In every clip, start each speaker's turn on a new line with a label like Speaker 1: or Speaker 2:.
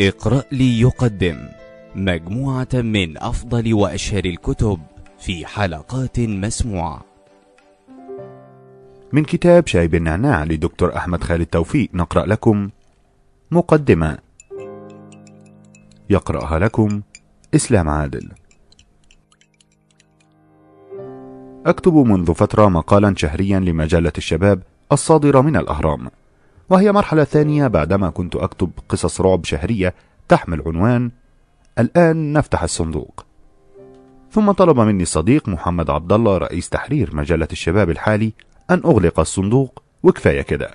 Speaker 1: اقرأ لي يقدم مجموعة من أفضل وأشهر الكتب في حلقات مسموعة.
Speaker 2: من كتاب شاي بالنعناع لدكتور أحمد خالد توفيق نقرأ لكم مقدمة. يقرأها لكم إسلام عادل. أكتب منذ فترة مقالا شهريا لمجلة الشباب الصادرة من الأهرام. وهي مرحلة ثانية بعدما كنت أكتب قصص رعب شهرية تحمل عنوان الآن نفتح الصندوق. ثم طلب مني الصديق محمد عبد الله رئيس تحرير مجلة الشباب الحالي أن أغلق الصندوق وكفاية كده.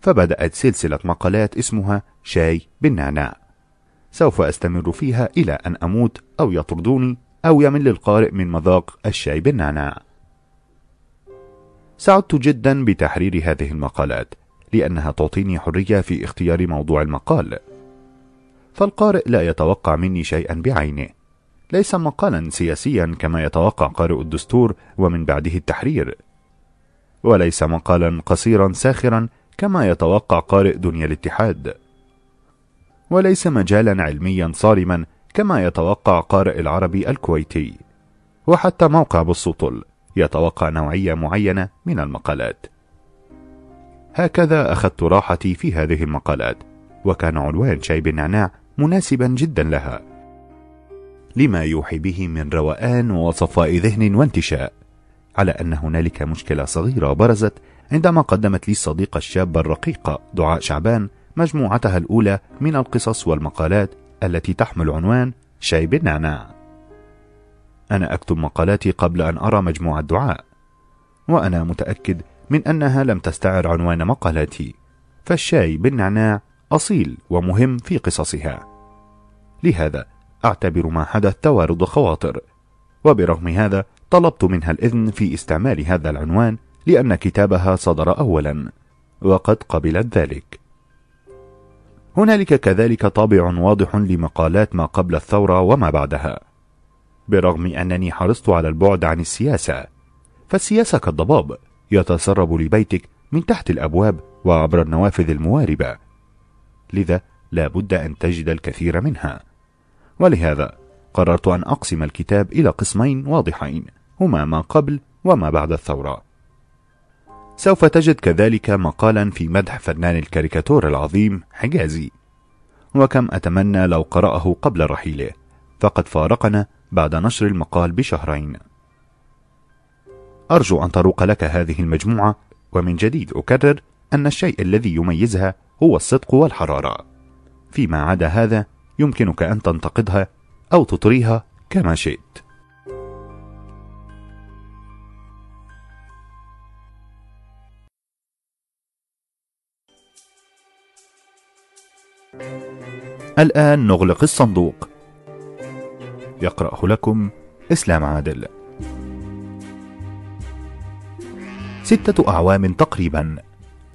Speaker 2: فبدأت سلسلة مقالات اسمها شاي بالنعناع. سوف أستمر فيها إلى أن أموت أو يطردوني أو يمل القارئ من مذاق الشاي بالنعناع. سعدت جدا بتحرير هذه المقالات. لأنها تعطيني حرية في اختيار موضوع المقال. فالقارئ لا يتوقع مني شيئا بعينه. ليس مقالا سياسيا كما يتوقع قارئ الدستور ومن بعده التحرير. وليس مقالا قصيرا ساخرا كما يتوقع قارئ دنيا الاتحاد. وليس مجالا علميا صارما كما يتوقع قارئ العربي الكويتي. وحتى موقع بصوطل يتوقع نوعية معينة من المقالات. هكذا أخذت راحتي في هذه المقالات وكان عنوان شاي بالنعناع مناسبا جدا لها. لما يوحي به من روقان وصفاء ذهن وانتشاء على أن هنالك مشكلة صغيرة برزت عندما قدمت لي الصديقة الشابة الرقيقة دعاء شعبان مجموعتها الأولى من القصص والمقالات التي تحمل عنوان شاي بالنعناع أنا أكتب مقالاتي قبل أن أرى مجموعة دعاء وأنا متأكد من أنها لم تستعر عنوان مقالاتي فالشاي بالنعناع أصيل ومهم في قصصها. لهذا أعتبر ما حدث توارد خواطر وبرغم هذا طلبت منها الإذن في استعمال هذا العنوان لأن كتابها صدر أولا وقد قبلت ذلك. هنالك كذلك طابع واضح لمقالات ما قبل الثورة وما بعدها. برغم أنني حرصت على البعد عن السياسة فالسياسة كالضباب يتسرب لبيتك من تحت الأبواب وعبر النوافذ المواربة. لذا لا بد أن تجد الكثير منها. ولهذا قررت أن أقسم الكتاب إلى قسمين واضحين هما ما قبل وما بعد الثورة. سوف تجد كذلك مقالا في مدح فنان الكاريكاتور العظيم حجازي. وكم أتمنى لو قرأه قبل رحيله فقد فارقنا بعد نشر المقال بشهرين. أرجو أن تروق لك هذه المجموعة ومن جديد أكرر أن الشيء الذي يميزها هو الصدق والحرارة. فيما عدا هذا يمكنك أن تنتقدها أو تطريها كما شئت. الآن نغلق الصندوق. يقرأه لكم إسلام عادل. ستة أعوام تقريبا.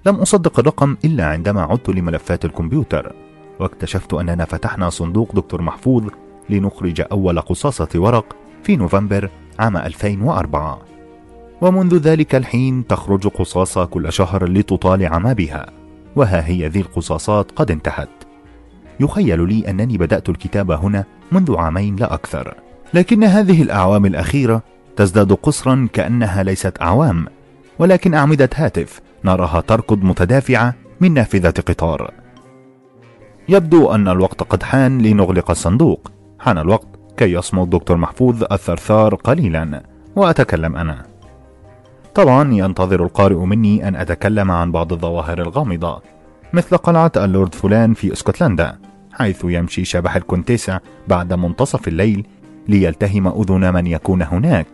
Speaker 2: لم أصدق الرقم إلا عندما عدت لملفات الكمبيوتر. واكتشفت أننا فتحنا صندوق دكتور محفوظ لنخرج أول قصاصة ورق في نوفمبر عام 2004 ومنذ ذلك الحين تخرج قصاصة كل شهر لتطالع ما بها. وها هي ذي القصاصات قد انتهت. يخيل لي أنني بدأت الكتابة هنا منذ عامين لا أكثر. لكن هذه الأعوام الأخيرة تزداد قصرا كأنها ليست أعوام. ولكن أعمدة هاتف نراها تركض متدافعة من نافذة قطار. يبدو أن الوقت قد حان لنغلق الصندوق. حان الوقت كي يصمت دكتور محفوظ الثرثار قليلا. وأتكلم أنا. طبعا ينتظر القارئ مني أن أتكلم عن بعض الظواهر الغامضة مثل قلعة اللورد فلان في إسكتلندا حيث يمشي شبح الكونتيسا بعد منتصف الليل ليلتهم أذن من يكون هناك.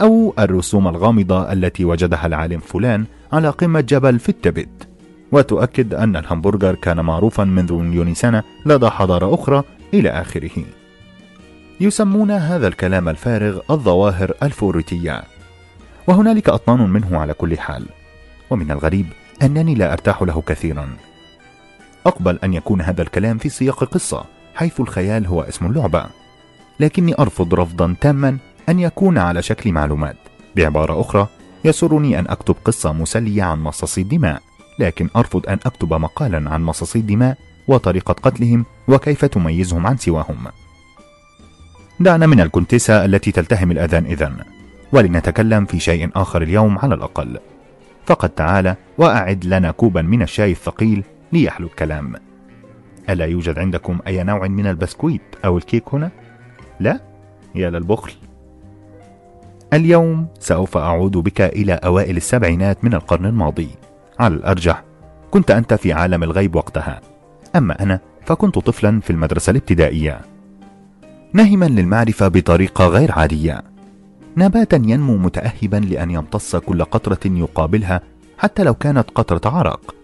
Speaker 2: أو الرسوم الغامضة التي وجدها العالم فلان على قمة جبل في التبت. وتؤكد أن الهمبرجر كان معروفا منذ مليون سنة لدى حضارة أخرى إلى آخره. يسمون هذا الكلام الفارغ الظواهر الفوريتية. وهنالك أطنان منه على كل حال. ومن الغريب أنني لا أرتاح له كثيرا. أقبل أن يكون هذا الكلام في سياق قصة حيث الخيال هو اسم اللعبة. لكني أرفض رفضا تاما أن يكون على شكل معلومات. بعبارة أخرى يسرني أن أكتب قصة مسلية عن مصاصي الدماء لكن أرفض أن أكتب مقالا عن مصاصي الدماء وطريقة قتلهم وكيف تميزهم عن سواهم. دعنا من الكونتيسا التي تلتهم الآذان إذن. ولنتكلم في شيء آخر اليوم على الأقل. فقد تعال وأعد لنا كوبا من الشاي الثقيل ليحلو الكلام. ألا يوجد عندكم أي نوع من البسكويت أو الكيك هنا؟ لا؟ يا للبخل. اليوم سوف أعود بك إلى أوائل السبعينات من القرن الماضي. على الأرجح كنت أنت في عالم الغيب وقتها. أما أنا فكنت طفلا في المدرسة الابتدائية. نهما للمعرفة بطريقة غير عادية. نباتا ينمو متأهبا لأن يمتص كل قطرة يقابلها حتى لو كانت قطرة عرق.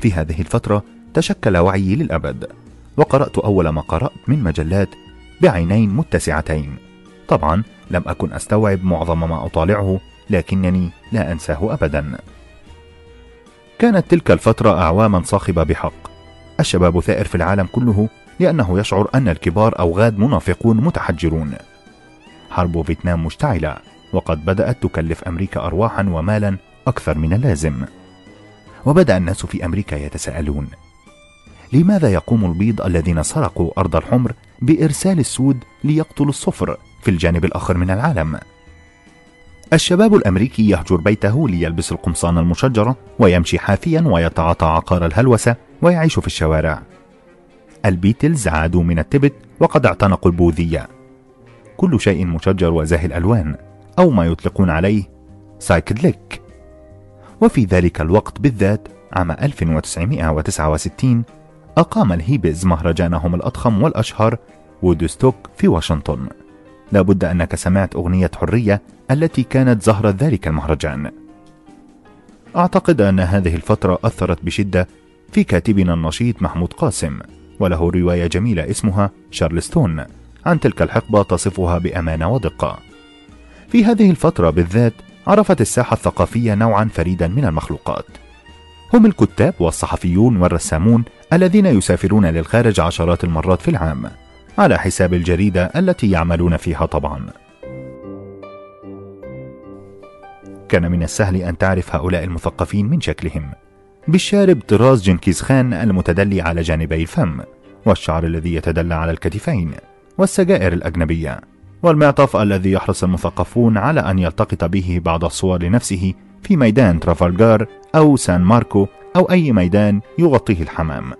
Speaker 2: في هذه الفترة تشكل وعيي للأبد وقرأت أول ما قرأت من مجلات بعينين متسعتين. طبعا لم أكن أستوعب معظم ما أطالعه لكنني لا أنساه أبدا. كانت تلك الفترة أعواما صاخبة بحق. الشباب ثائر في العالم كله لأنه يشعر أن الكبار أوغاد منافقون متحجرون. حرب فيتنام مشتعلة وقد بدأت تكلف أمريكا أرواحا ومالا أكثر من اللازم. وبدأ الناس في أمريكا يتساءلون لماذا يقوم البيض الذين سرقوا أرض الحمر بإرسال السود ليقتلوا الصفر؟ في الجانب الآخر من العالم؟ الشباب الأمريكي يهجر بيته ليلبس القمصان المشجرة ويمشي حافيا ويتعاطى عقار الهلوسة ويعيش في الشوارع. البيتلز عادوا من التبت وقد اعتنقوا البوذية. كل شيء مشجر وزاهي الألوان أو ما يطلقون عليه psychedelic. وفي ذلك الوقت بالذات عام 1969 أقام الهيبيز مهرجانهم الأضخم والأشهر وودستوك في واشنطن. لابد أنك سمعت أغنية حرية التي كانت زهرة ذلك المهرجان. أعتقد أن هذه الفترة أثرت بشدة في كاتبنا النشيط محمود قاسم وله رواية جميلة اسمها شارلستون عن تلك الحقبة تصفها بأمانة ودقة في هذه الفترة بالذات عرفت الساحة الثقافية نوعا فريدا من المخلوقات. هم الكتاب والصحفيون والرسامون الذين يسافرون للخارج عشرات المرات في العام. على حساب الجريدة التي يعملون فيها طبعا. كان من السهل أن تعرف هؤلاء المثقفين من شكلهم. بالشارب طراز جنكيز خان المتدلي على جانبي الفم والشعر الذي يتدلى على الكتفين والسجائر الأجنبية والمعطف الذي يحرص المثقفون على أن يلتقط به بعض الصور لنفسه في ميدان ترافالجار أو سان ماركو أو أي ميدان يغطيه الحمام.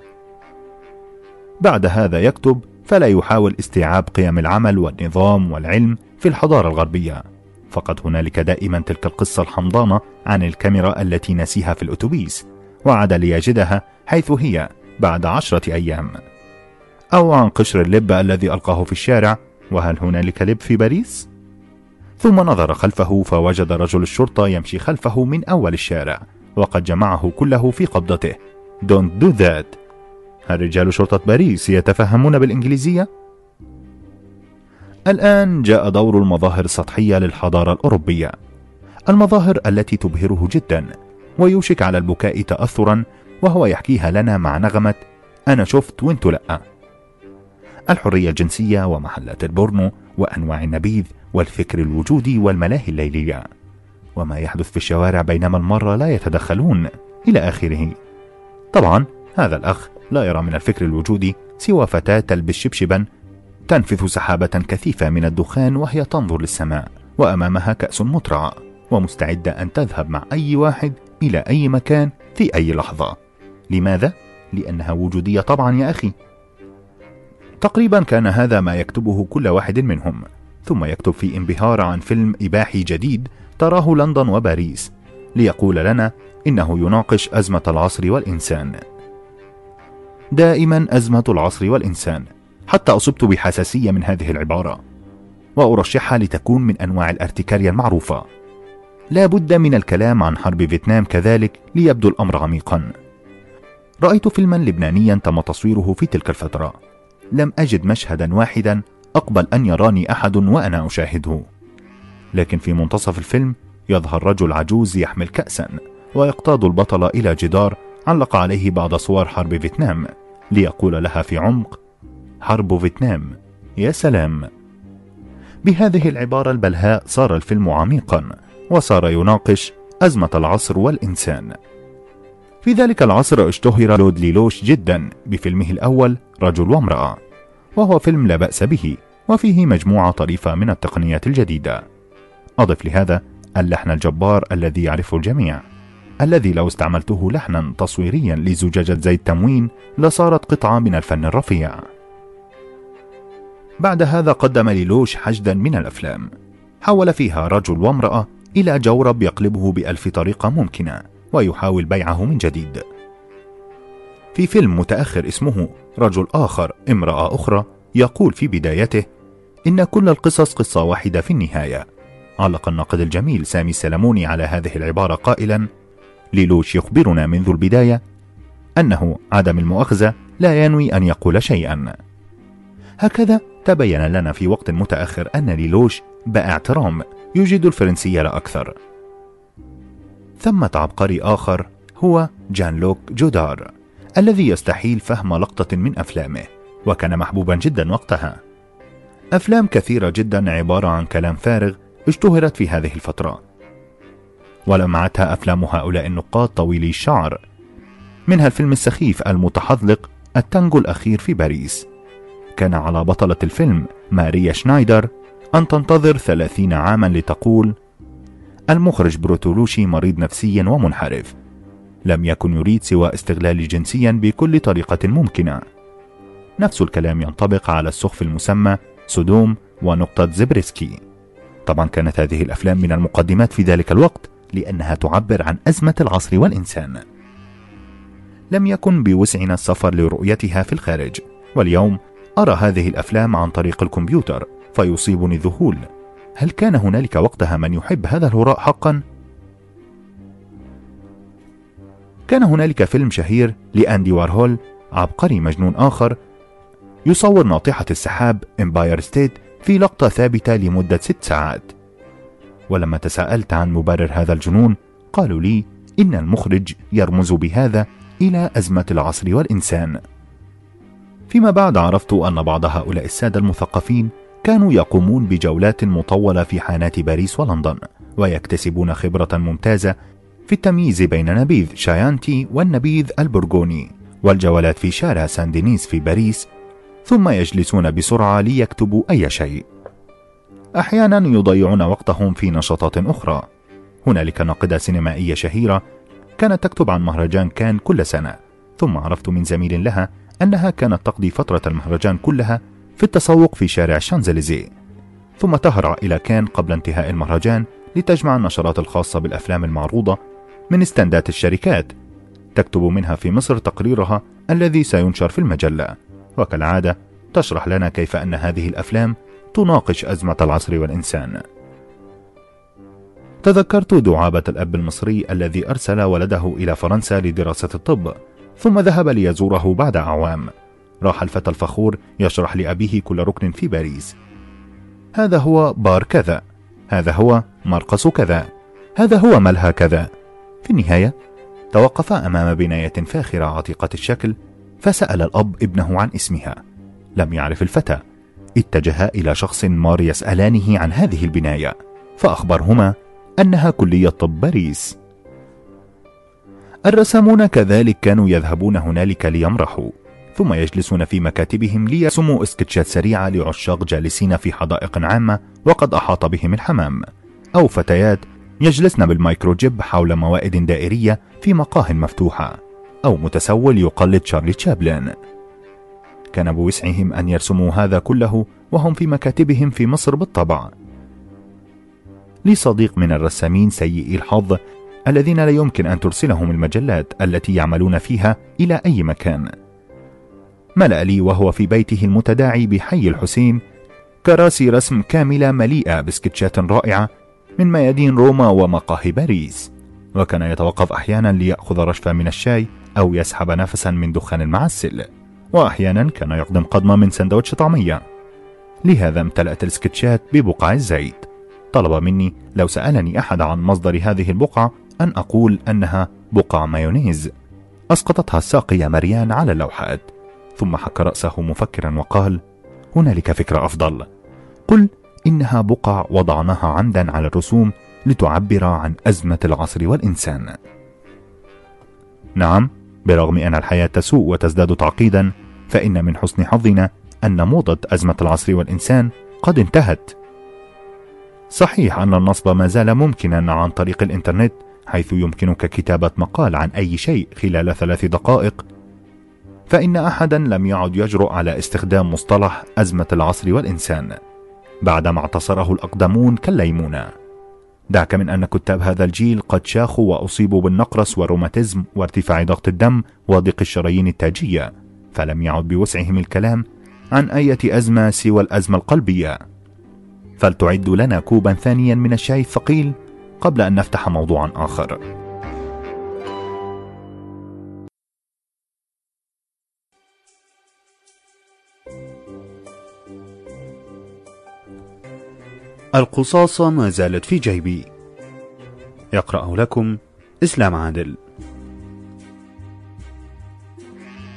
Speaker 2: بعد هذا يكتب فلا يحاول استيعاب قيم العمل والنظام والعلم في الحضارة الغربية. فقد هنالك دائما تلك القصة الحمضانة عن الكاميرا التي نسيها في الأتوبيس وعاد ليجدها حيث هي بعد عشرة أيام. أو عن قشر اللب الذي ألقاه في الشارع وهل هنالك لب في باريس؟ ثم نظر خلفه فوجد رجل الشرطة يمشي خلفه من أول الشارع وقد جمعه كله في قبضته. Don't do that. هل رجال شرطة باريس يتفهمون بالإنجليزية؟ الآن جاء دور المظاهر السطحية للحضارة الأوروبية. المظاهر التي تبهره جدا ويوشك على البكاء تأثرا وهو يحكيها لنا مع نغمة أنا شفت وانتو لأ. الحرية الجنسية ومحلات البورنو وأنواع النبيذ والفكر الوجودي والملاهي الليلية. وما يحدث في الشوارع بينما المرة لا يتدخلون إلى آخره. طبعا هذا الأخ لا يرى من الفكر الوجودي سوى فتاة تلبس شبشبا تنفث سحابة كثيفة من الدخان وهي تنظر للسماء وأمامها كأس مترعة ومستعدة أن تذهب مع أي واحد إلى أي مكان في أي لحظة. لماذا؟ لأنها وجودية طبعا يا أخي. تقريبا كان هذا ما يكتبه كل واحد منهم ثم يكتب في انبهار عن فيلم إباحي جديد تراه لندن وباريس ليقول لنا إنه يناقش أزمة العصر والإنسان. دائما أزمة العصر والإنسان حتى أصبت بحساسية من هذه العبارة. وأرشحها لتكون من أنواع الارتكارية المعروفة. لا بد من الكلام عن حرب فيتنام كذلك ليبدو الأمر عميقا. رأيت فيلما لبنانيا تم تصويره في تلك الفترة. لم أجد مشهدا واحدا أقبل أن يراني أحد وأنا أشاهده. لكن في منتصف الفيلم يظهر رجل عجوز يحمل كأسا ويقتاد البطل إلى جدار علق عليه بعض صور حرب فيتنام ليقول لها في عمق حرب فيتنام يا سلام. بهذه العبارة البلهاء صار الفيلم عميقا وصار يناقش أزمة العصر والإنسان. في ذلك العصر اشتهر لود ليلوش جدا بفيلمه الأول رجل وامرأة وهو فيلم لا بأس به وفيه مجموعة طريفة من التقنيات الجديدة. أضف لهذا اللحن الجبار الذي يعرفه الجميع. الذي لو استعملته لحنا تصويريا لزجاجة زيت تموين لصارت قطعة من الفن الرفيع. بعد هذا قدم ليلوش حشدا من الأفلام. حول فيها رجل وامرأة إلى جورب يقلبه بألف طريقة ممكنة ويحاول بيعه من جديد. في فيلم متأخر اسمه رجل آخر امرأة أخرى يقول في بدايته إن كل القصص قصة واحدة في النهاية. علق الناقد الجميل سامي السلموني على هذه العبارة قائلا ليلوش يخبرنا منذ البداية أنه عدم المؤاخذة لا ينوي أن يقول شيئا. هكذا تبين لنا في وقت متأخر أن ليلوش بائع ترام يجيد الفرنسية لا أكثر. ثمة عبقري آخر هو جان لوك جودار الذي يستحيل فهم لقطة من أفلامه وكان محبوبا جدا وقتها. أفلام كثيرة جدا عبارة عن كلام فارغ اشتهرت في هذه الفترة. ولمعتها أفلام هؤلاء النقاد طويلي الشعر منها الفيلم السخيف المتحذلق التانجو الأخير في باريس. كان على بطلة الفيلم ماريا شنايدر أن تنتظر ثلاثين عاما لتقول المخرج برتولوتشي مريض نفسيا ومنحرف. لم يكن يريد سوى استغلالي جنسيا بكل طريقة ممكنة. نفس الكلام ينطبق على السخف المسمى سودوم ونقطة زبريسكي. طبعا كانت هذه الأفلام من المقدسات في ذلك الوقت. لأنها تعبر عن أزمة العصر والإنسان. لم يكن بوسعنا السفر لرؤيتها في الخارج. واليوم أرى هذه الأفلام عن طريق الكمبيوتر فيصيبني الذهول. هل كان هنالك وقتها من يحب هذا الهراء حقا؟ كان هنالك فيلم شهير لأندي وارهول عبقري مجنون آخر يصور ناطحة السحاب امباير ستيت في لقطة ثابتة لمدة ست ساعات. ولما تساءلت عن مبرر هذا الجنون قالوا لي إن المخرج يرمز بهذا إلى أزمة العصر والإنسان. فيما بعد عرفت أن بعض هؤلاء السادة المثقفين كانوا يقومون بجولات مطولة في حانات باريس ولندن ويكتسبون خبرة ممتازة في التمييز بين نبيذ شايانتي والنبيذ البرغوني والجولات في شارع سان دينيس في باريس ثم يجلسون بسرعة ليكتبوا أي شيء. أحيانا يضيعون وقتهم في نشاطات أخرى. هنالك ناقدة سينمائية شهيرة كانت تكتب عن مهرجان كان كل سنة ثم عرفت من زميل لها أنها كانت تقضي فترة المهرجان كلها في التسوق في شارع شانزليزيه. ثم تهرع إلى كان قبل انتهاء المهرجان لتجمع النشرات الخاصة بالأفلام المعروضة من استندات الشركات تكتب منها في مصر تقريرها الذي سينشر في المجلة. وكالعادة تشرح لنا كيف أن هذه الأفلام تناقش أزمة العصر والإنسان. تذكرت دعابة الأب المصري الذي أرسل ولده إلى فرنسا لدراسة الطب ثم ذهب ليزوره بعد أعوام. راح الفتى الفخور يشرح لأبيه كل ركن في باريس. هذا هو بار كذا هذا هو مرقص كذا هذا هو ملهى كذا. في النهاية توقفا أمام بناية فاخرة عتيقة الشكل فسأل الأب ابنه عن اسمها. لم يعرف الفتى. اتجه إلى شخص مار يسألانه عن هذه البناية فأخبرهما أنها كلية طب باريس. الرسامون كذلك كانوا يذهبون هنالك ليمرحوا ثم يجلسون في مكاتبهم ليرسموا اسكتشات سريعة لعشاق جالسين في حدائق عامة وقد أحاط بهم الحمام أو فتيات يجلسن بالمايكروجيب حول موائد دائرية في مقاه مفتوحة أو متسول يقلد شارلي تشابلن. كان بوسعهم أن يرسموا هذا كله وهم في مكاتبهم في مصر بالطبع. لي صديق من الرسامين سيئي الحظ الذين لا يمكن أن ترسلهم المجلات التي يعملون فيها إلى أي مكان. ملأ لي وهو في بيته المتداعي بحي الحسين كراسي رسم كاملة مليئة بسكتشات رائعة من ميادين روما ومقاهي باريس. وكان يتوقف أحيانا ليأخذ رشفة من الشاي أو يسحب نفسا من دخان المعسل. وأحيانا كان يقدم قضمة من سندوتش طعمية. لهذا امتلأت السكتشات ببقع الزيت. طلب مني لو سألني أحد عن مصدر هذه البقعة أن أقول أنها بقع مايونيز. أسقطتها الساقية مريان على اللوحات. ثم حك رأسه مفكرا وقال هنالك فكرة أفضل. قل إنها بقع وضعناها عمدا على الرسوم لتعبر عن أزمة العصر والإنسان. نعم برغم أن الحياة تسوء وتزداد تعقيدا فإن من حسن حظنا أن موضة أزمة العصر والإنسان قد انتهت. صحيح أن النصب ما زال ممكنا عن طريق الإنترنت حيث يمكنك كتابة مقال عن أي شيء خلال ثلاث دقائق. فإن أحدا لم يعد يجرؤ على استخدام مصطلح أزمة العصر والإنسان بعدما اعتصره الأقدمون كالليمونة. دعك من أن كتاب هذا الجيل قد شاخوا وأصيبوا بالنقرس والروماتيزم وارتفاع ضغط الدم وضيق الشرايين التاجية. فلم يعد بوسعهم الكلام عن أية أزمة سوى الأزمة القلبية. فلتعدوا لنا كوبا ثانيا من الشاي الثقيل قبل أن نفتح موضوعا آخر. القصاصة ما زالت في جيبي. يقرأ لكم إسلام عادل.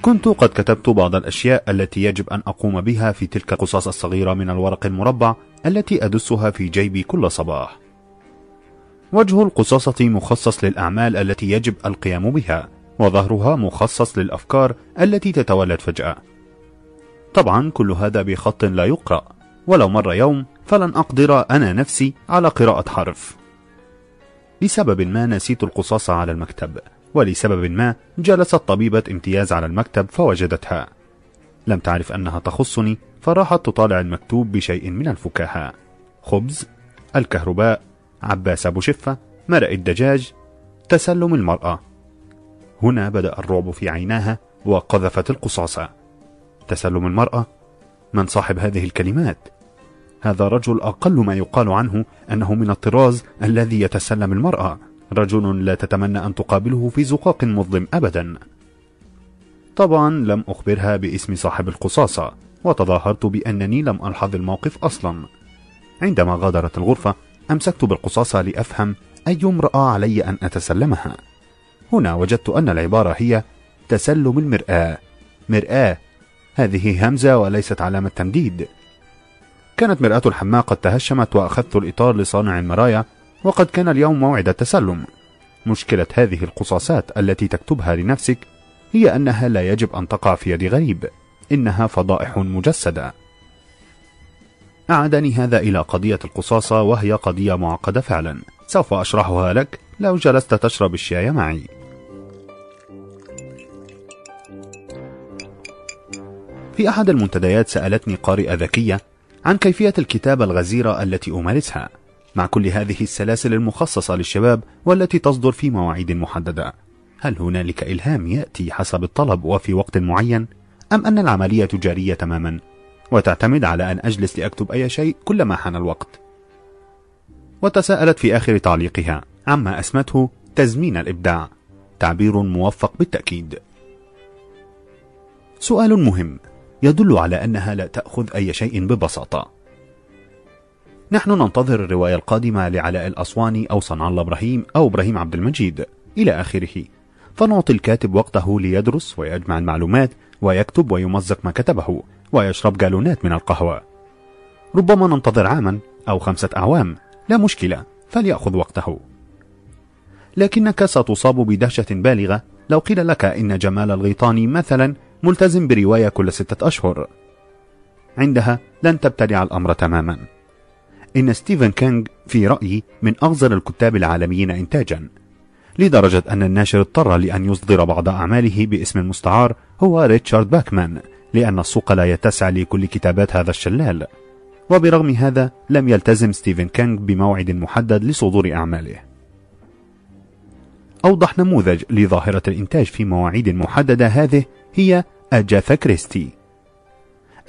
Speaker 2: كنت قد كتبت بعض الأشياء التي يجب أن أقوم بها في تلك القصاص الصغيرة من الورق المربع التي أدسها في جيبي كل صباح. وجه القصاصة مخصص للأعمال التي يجب القيام بها وظهرها مخصص للأفكار التي تتولد فجأة. طبعا كل هذا بخط لا يقرأ ولو مر يوم فلن أقدر أنا نفسي على قراءة حرف. لسبب ما نسيت القصاص على المكتب. ولسبب ما جلست طبيبة امتياز على المكتب فوجدتها. لم تعرف أنها تخصني فراحت تطالع المكتوب بشيء من الفكاهة. خبز الكهرباء عباس أبو شفة مرق الدجاج تسلم المرأة. هنا بدأ الرعب في عيناها وقذفت القصاصة تسلم المرأة؟ من صاحب هذه الكلمات؟ هذا رجل أقل ما يقال عنه أنه من الطراز الذي يتسلم المرأة. رجل لا تتمنى أن تقابله في زقاق مظلم أبدا. طبعا لم أخبرها باسم صاحب القصاصة وتظاهرت بأنني لم ألحظ الموقف أصلا. عندما غادرت الغرفة أمسكت بالقصاصة لأفهم أي امرأة علي أن أتسلمها. هنا وجدت أن العبارة هي تسلم المرآة. مرآة هذه همزة وليست علامة تمديد. كانت مرآة الحماة قد تهشمت وأخذت الإطار لصانع المرايا وقد كان اليوم موعد التسلم. مشكلة هذه القصاصات التي تكتبها لنفسك هي أنها لا يجب أن تقع في يد غريب إنها فضائح مجسدة. أعادني هذا إلى قضية القصاصة وهي قضية معقدة فعلا. سوف أشرحها لك لو جلست تشرب الشاي معي. في أحد المنتديات سألتني قارئة ذكية عن كيفية الكتابة الغزيرة التي أمارسها. مع كل هذه السلاسل المخصصة للشباب والتي تصدر في مواعيد محددة. هل هنالك إلهام يأتي حسب الطلب وفي وقت معين؟ أم أن العملية تجارية تماما؟ وتعتمد على أن أجلس لأكتب أي شيء كلما حان الوقت. وتساءلت في آخر تعليقها عما أسمته تزمين الإبداع. تعبير موفق بالتأكيد. سؤال مهم يدل على أنها لا تأخذ أي شيء ببساطة. نحن ننتظر الرواية القادمة لعلاء الأسواني أو صنع الله إبراهيم أو إبراهيم عبد المجيد. إلى آخره. فنعطي الكاتب وقته ليدرس ويجمع المعلومات ويكتب ويمزق ما كتبه ويشرب جالونات من القهوة. ربما ننتظر عاما أو خمسة أعوام. لا مشكلة فليأخذ وقته. لكنك ستصاب بدهشة بالغة. لو قيل لك إن جمال الغيطاني مثلا ملتزم برواية كل ستة أشهر. عندها لن تبتلع الأمر تماما. إن ستيفن كينغ في رأيي من أغزر الكتاب العالميين إنتاجا لدرجة أن الناشر اضطر لأن يصدر بعض أعماله باسم مستعار هو ريتشارد باكمان لأن السوق لا يتسع لكل كتابات هذا الشلال. وبرغم هذا لم يلتزم ستيفن كينغ بموعد محدد لصدور أعماله. أوضح نموذج لظاهرة الإنتاج في مواعيد محددة هذه هي أجاثا كريستي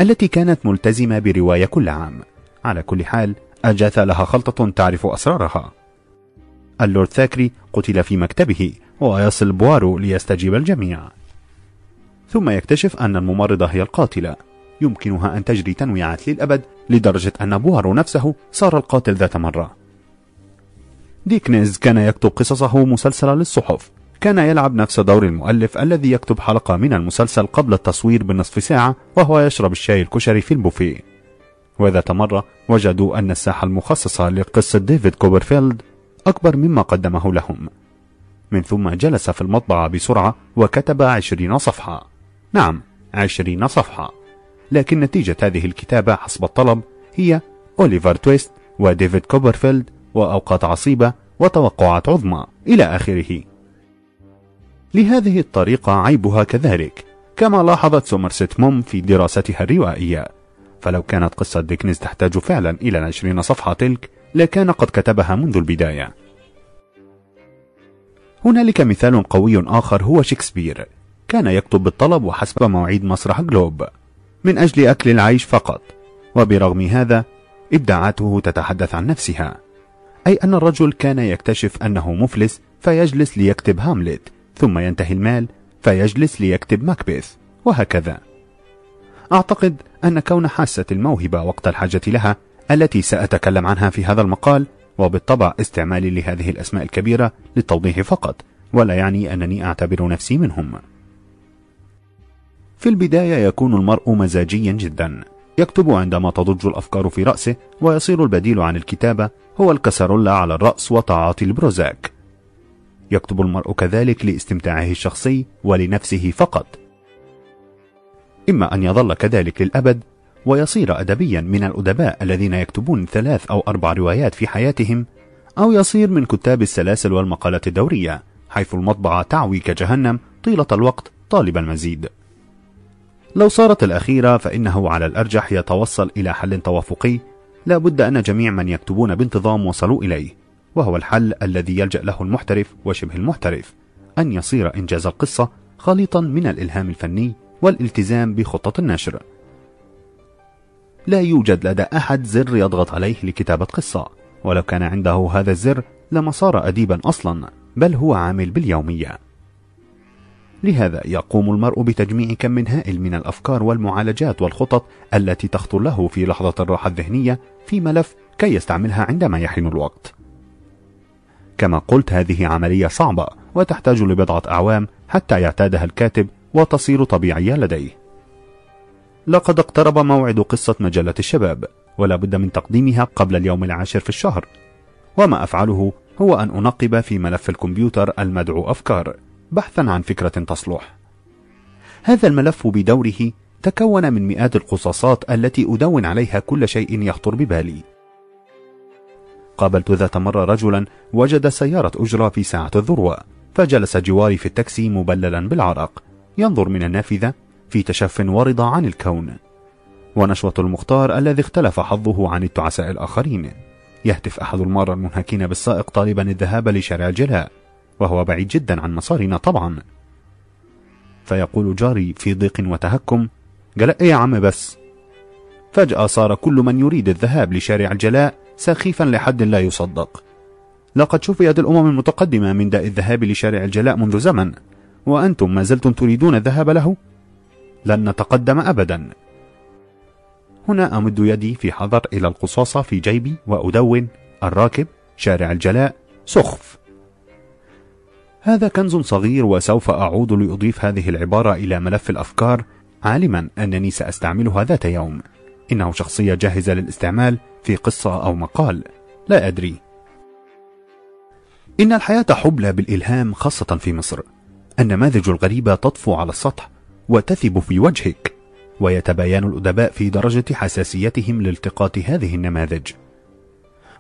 Speaker 2: التي كانت ملتزمة برواية كل عام. على كل حال أجاثا لها خلطة تعرف أسرارها. اللورد ثاكري قتل في مكتبه ويصل بوارو ليستجوب الجميع. ثم يكتشف أن الممرضة هي القاتلة. يمكنها أن تجري تنويعات للأبد لدرجة أن بوارو نفسه صار القاتل ذات مرة. ديكنز كان يكتب قصصه مسلسلة للصحف. كان يلعب نفس دور المؤلف الذي يكتب حلقة من المسلسل قبل التصوير بنصف ساعة وهو يشرب الشاي الكشري في البوفيه. وذات مرة وجدوا أن المساحة المخصصة لقصة ديفيد كوبرفيلد أكبر مما قدمه لهم. من ثم جلس في المطبعة بسرعة وكتب عشرين صفحة. نعم عشرين صفحة. لكن نتيجة هذه الكتابة حسب الطلب هي أوليفر تويست وديفيد كوبرفيلد وأوقات عصيبة وتوقعات عظمى إلى آخره. لهذه الطريقة عيبها كذلك كما لاحظ سومرست موم في دراسته الروائية. فلو كانت قصة ديكنز تحتاج فعلا إلى العشرين صفحة تلك لكان قد كتبها منذ البداية. هنالك مثال قوي آخر هو شكسبير كان يكتب بالطلب وحسب مواعيد مسرح جلوب. من أجل أكل العيش فقط. وبرغم هذا إبداعاته تتحدث عن نفسها. أي أن الرجل كان يكتشف أنه مفلس فيجلس ليكتب هاملت ثم ينتهي المال فيجلس ليكتب ماكبيث وهكذا. أعتقد أن كون حاسة الموهبة وقت الحاجة لها التي سأتكلم عنها في هذا المقال وبالطبع استعمالي لهذه الأسماء الكبيرة للتوضيح فقط ولا يعني أنني أعتبر نفسي منهم. في البداية يكون المرء مزاجيا جدا. يكتب عندما تضج الأفكار في رأسه ويصير البديل عن الكتابة هو الكسرولة على الرأس وتعاطي البروزاك. يكتب المرء كذلك لاستمتاعه الشخصي ولنفسه فقط. إما أن يظل كذلك للأبد ويصير أدبيا من الأدباء الذين يكتبون ثلاث أو أربع روايات في حياتهم أو يصير من كتاب السلاسل والمقالات الدورية حيث المطبعة تعوي كجهنم طيلة الوقت طالب المزيد. لو صارت الأخيرة فإنه على الأرجح يتوصل إلى حل توافقي لا بد أن جميع من يكتبون بانتظام وصلوا إليه وهو الحل الذي يلجأ له المحترف وشبه المحترف أن يصير إنجاز القصة خليطا من الإلهام الفني والالتزام بخطة النشر لا يوجد لدى أحد زر يضغط عليه لكتابة قصة. ولو كان عنده هذا الزر لما صار أديبا أصلا بل هو عامل باليومية. لهذا يقوم المرء بتجميع كم من هائل من الأفكار والمعالجات والخطط التي تخطر له في لحظة الراحة الذهنية في ملف كي يستعملها عندما يحين الوقت. كما قلت هذه عملية صعبة وتحتاج لبضعة أعوام حتى يعتادها الكاتب وتصير طبيعية لديه. لقد اقترب موعد قصة مجلة الشباب ولا بد من تقديمها قبل اليوم العاشر في الشهر. وما أفعله هو أن أنقب في ملف الكمبيوتر المدعو أفكار بحثا عن فكرة تصلح. هذا الملف بدوره تكون من مئات القصاصات التي أدون عليها كل شيء يخطر ببالي. قابلت ذات مرة رجلا وجد سيارة أجرة في ساعة الذروة فجلس جواري في التاكسي مبللا بالعرق. ينظر من النافذة في تشف ورضا عن الكون. ونشوة المختار الذي اختلف حظه عن التعساء الآخرين. يهتف أحد المارة المنهكين بالسائق طالبا الذهاب لشارع الجلاء وهو بعيد جدا عن مسارنا طبعا. فيقول جاري في ضيق وتهكم جلاء إيه يا عم بس؟ فجأة صار كل من يريد الذهاب لشارع الجلاء سخيفا لحد لا يصدق. لقد شفيت الأمم المتقدمة من داء الذهاب لشارع الجلاء منذ زمن. وأنتم ما زلتم تريدون الذهاب له؟ لن نتقدم أبدا. هنا أمد يدي في حذر إلى القصاصة في جيبي وأدون الراكب شارع الجلاء سخف. هذا كنز صغير وسوف أعود لأضيف هذه العبارة إلى ملف الأفكار عالما أنني سأستعملها ذات يوم. إنه شخصية جاهزة للاستعمال في قصة أو مقال. لا أدري. إن الحياة حبلى بالإلهام خاصة في مصر. النماذج الغريبة تطفو على السطح وتثب في وجهك ويتباين الأدباء في درجة حساسيتهم لالتقاط هذه النماذج.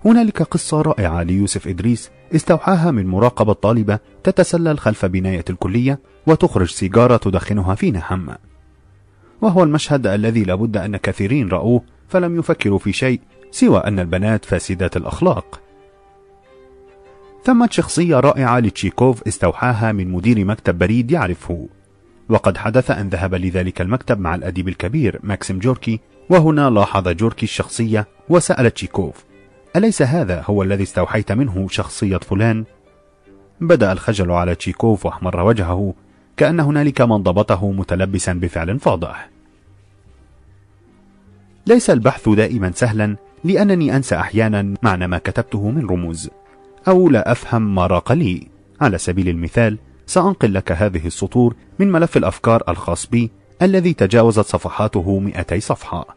Speaker 2: هنالك قصة رائعة ليوسف إدريس استوحاها من مراقبة طالبة تتسلل خلف بناية الكلية وتخرج سيجارة تدخنها في نهم. وهو المشهد الذي لابد أن كثيرين رأوه فلم يفكروا في شيء سوى أن البنات فاسدات الأخلاق. ثمة شخصية رائعة لتشيكوف استوحاها من مدير مكتب بريد يعرفه. وقد حدث أن ذهب لذلك المكتب مع الأديب الكبير ماكسيم جوركي وهنا لاحظ جوركي الشخصية وسأل تشيكوف أليس هذا هو الذي استوحيت منه شخصية فلان؟ بدا الخجل على تشيكوف واحمر وجهه كأن هنالك من ضبطه متلبسا بفعل فاضح. ليس البحث دائما سهلا لأنني أنسى أحيانا معنى ما كتبته من رموز. أو لا أفهم ما راق لي. على سبيل المثال سأنقل لك هذه السطور من ملف الأفكار الخاص بي الذي تجاوزت صفحاته 200 صفحة.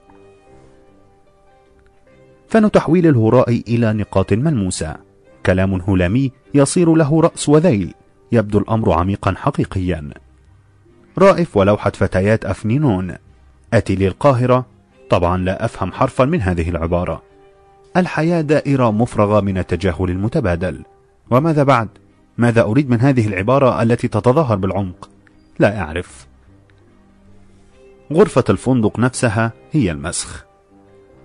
Speaker 2: فن تحويل الهراء إلى نقاط ملموسة. كلام هلامي يصير له رأس وذيل. يبدو الأمر عميقا حقيقيا. رائف ولوحة فتيات أفنينون. أتي للقاهرة. طبعا لا أفهم حرفا من هذه العبارة. الحياة دائرة مفرغة من التجاهل المتبادل. وماذا بعد؟ ماذا أريد من هذه العبارة التي تتظاهر بالعمق؟ لا أعرف. غرفة الفندق نفسها هي المسخ.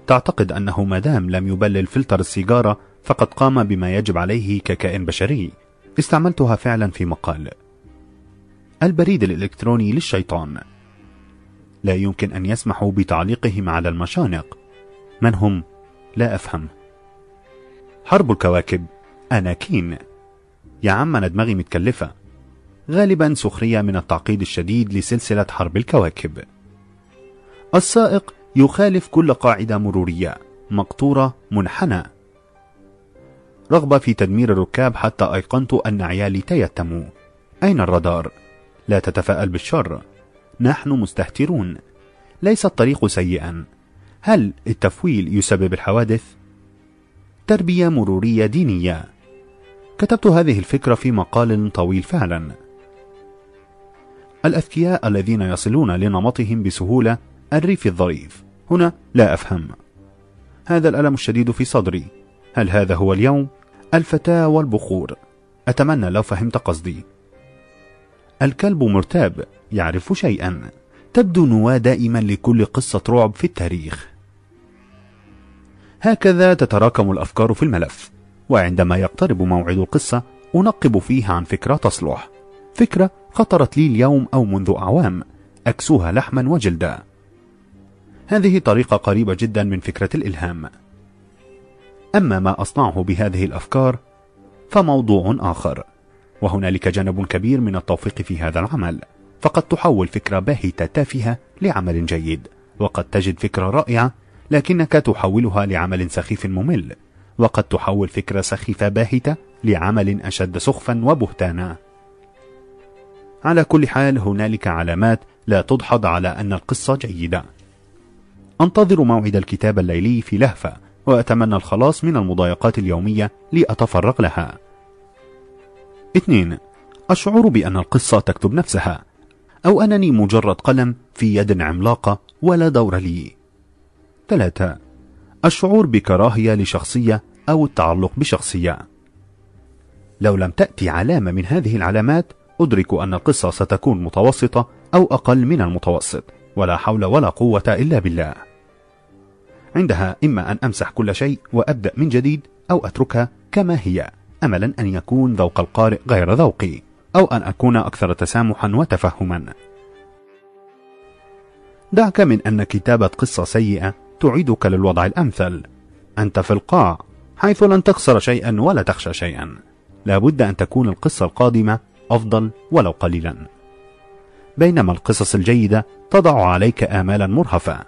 Speaker 2: تعتقد أنه مادام لم يبلل فلتر السيجارة فقد قام بما يجب عليه ككائن بشري. استعملتها فعلا في مقال. البريد الإلكتروني للشيطان. لا يمكن أن يسمحوا بتعليقهم على المشانق. من هم؟ لا أفهم. حرب الكواكب أناكين. يا عم أنا دماغي متكلفة. غالبا سخرية من التعقيد الشديد لسلسلة حرب الكواكب. السائق يخالف كل قاعدة مرورية مقطورة منحنى. رغبة في تدمير الركاب حتى أيقنت أن عيالي تيتموا. أين الرادار؟ لا تتفائل بالشر. نحن مستهترون. ليس الطريق سيئا. هل التفويل يسبب الحوادث؟ تربية مرورية دينية. كتبت هذه الفكرة في مقال طويل فعلا. الأذكياء الذين يصلون لنمطهم بسهولة الريف الظريف. هنا لا أفهم. هذا الألم الشديد في صدري. هل هذا هو اليوم؟ الفتاة والبخور. أتمنى لو فهمت قصدي. الكلب مرتاب يعرف شيئا. تبدو نواة دائما لكل قصة رعب في التاريخ. هكذا تتراكم الأفكار في الملف وعندما يقترب موعد القصة أنقب فيها عن فكرة تصلح. فكرة خطرت لي اليوم أو منذ أعوام أكسوها لحما وجلدا. هذه طريقة قريبة جدا من فكرة الإلهام. أما ما أصنعه بهذه الأفكار فموضوع آخر. وهنالك جانب كبير من التوفيق في هذا العمل فقد تحول فكرة باهتة تافهة لعمل جيد وقد تجد فكرة رائعة لكنك تحولها لعمل سخيف ممل وقد تحول فكرة سخيفة باهتة لعمل أشد سخفا وبهتانا. على كل حال هنالك علامات لا تدحض على أن القصة جيدة. أنتظر موعد الكتاب الليلي في لهفة وأتمنى الخلاص من المضايقات اليومية لأتفرغ لها. 2. الشعور بأن القصة تكتب نفسها أو أنني مجرد قلم في يد عملاقة ولا دور لي. 3. الشعور بكراهية لشخصية أو التعلق بشخصية. لو لم تأتي علامة من هذه العلامات أدرك أن القصة ستكون متوسطة أو أقل من المتوسط ولا حول ولا قوة إلا بالله. عندها إما أن أمسح كل شيء وأبدأ من جديد أو أتركها كما هي أملا أن يكون ذوق القارئ غير ذوقي أو أن أكون أكثر تسامحا وتفهما. دعك من أن كتابة قصة سيئة تعيدك للوضع الأمثل. أنت في القاع حيث لن تخسر شيئا ولا تخشى شيئا. لابد أن تكون القصة القادمة أفضل ولو قليلا. بينما القصص الجيدة تضع عليك آمالا مرهفة.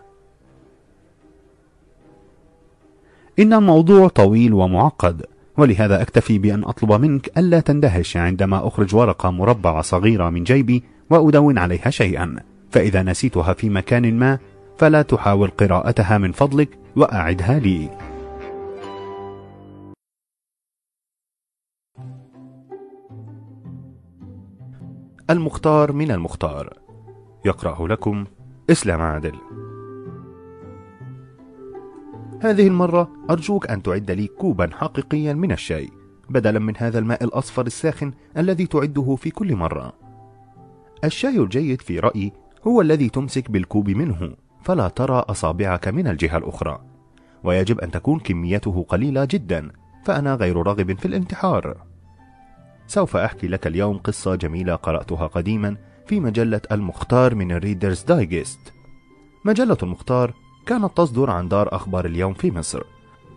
Speaker 2: إن الموضوع طويل ومعقد ولهذا أكتفي بأن أطلب منك ألا تندهش عندما أخرج ورقة مربعة صغيرة من جيبي وأدون عليها شيئا. فإذا نسيتها في مكان ما فلا تحاول قراءتها من فضلك وأعدها لي. المختار من المختار. يقرأ لكم إسلام عادل. هذه المرة أرجوك أن تعد لي كوبا حقيقيا من الشاي بدلا من هذا الماء الأصفر الساخن الذي تعده في كل مرة. الشاي الجيد في رأيي هو الذي تمسك بالكوب منه. فلا ترى أصابعك من الجهة الأخرى. ويجب أن تكون كميته قليلة جدا فأنا غير راغب في الانتحار. سوف أحكي لك اليوم قصة جميلة قرأتها قديما في مجلة المختار من الريدرز دايجست مجلة المختار كانت تصدر عن دار أخبار اليوم في مصر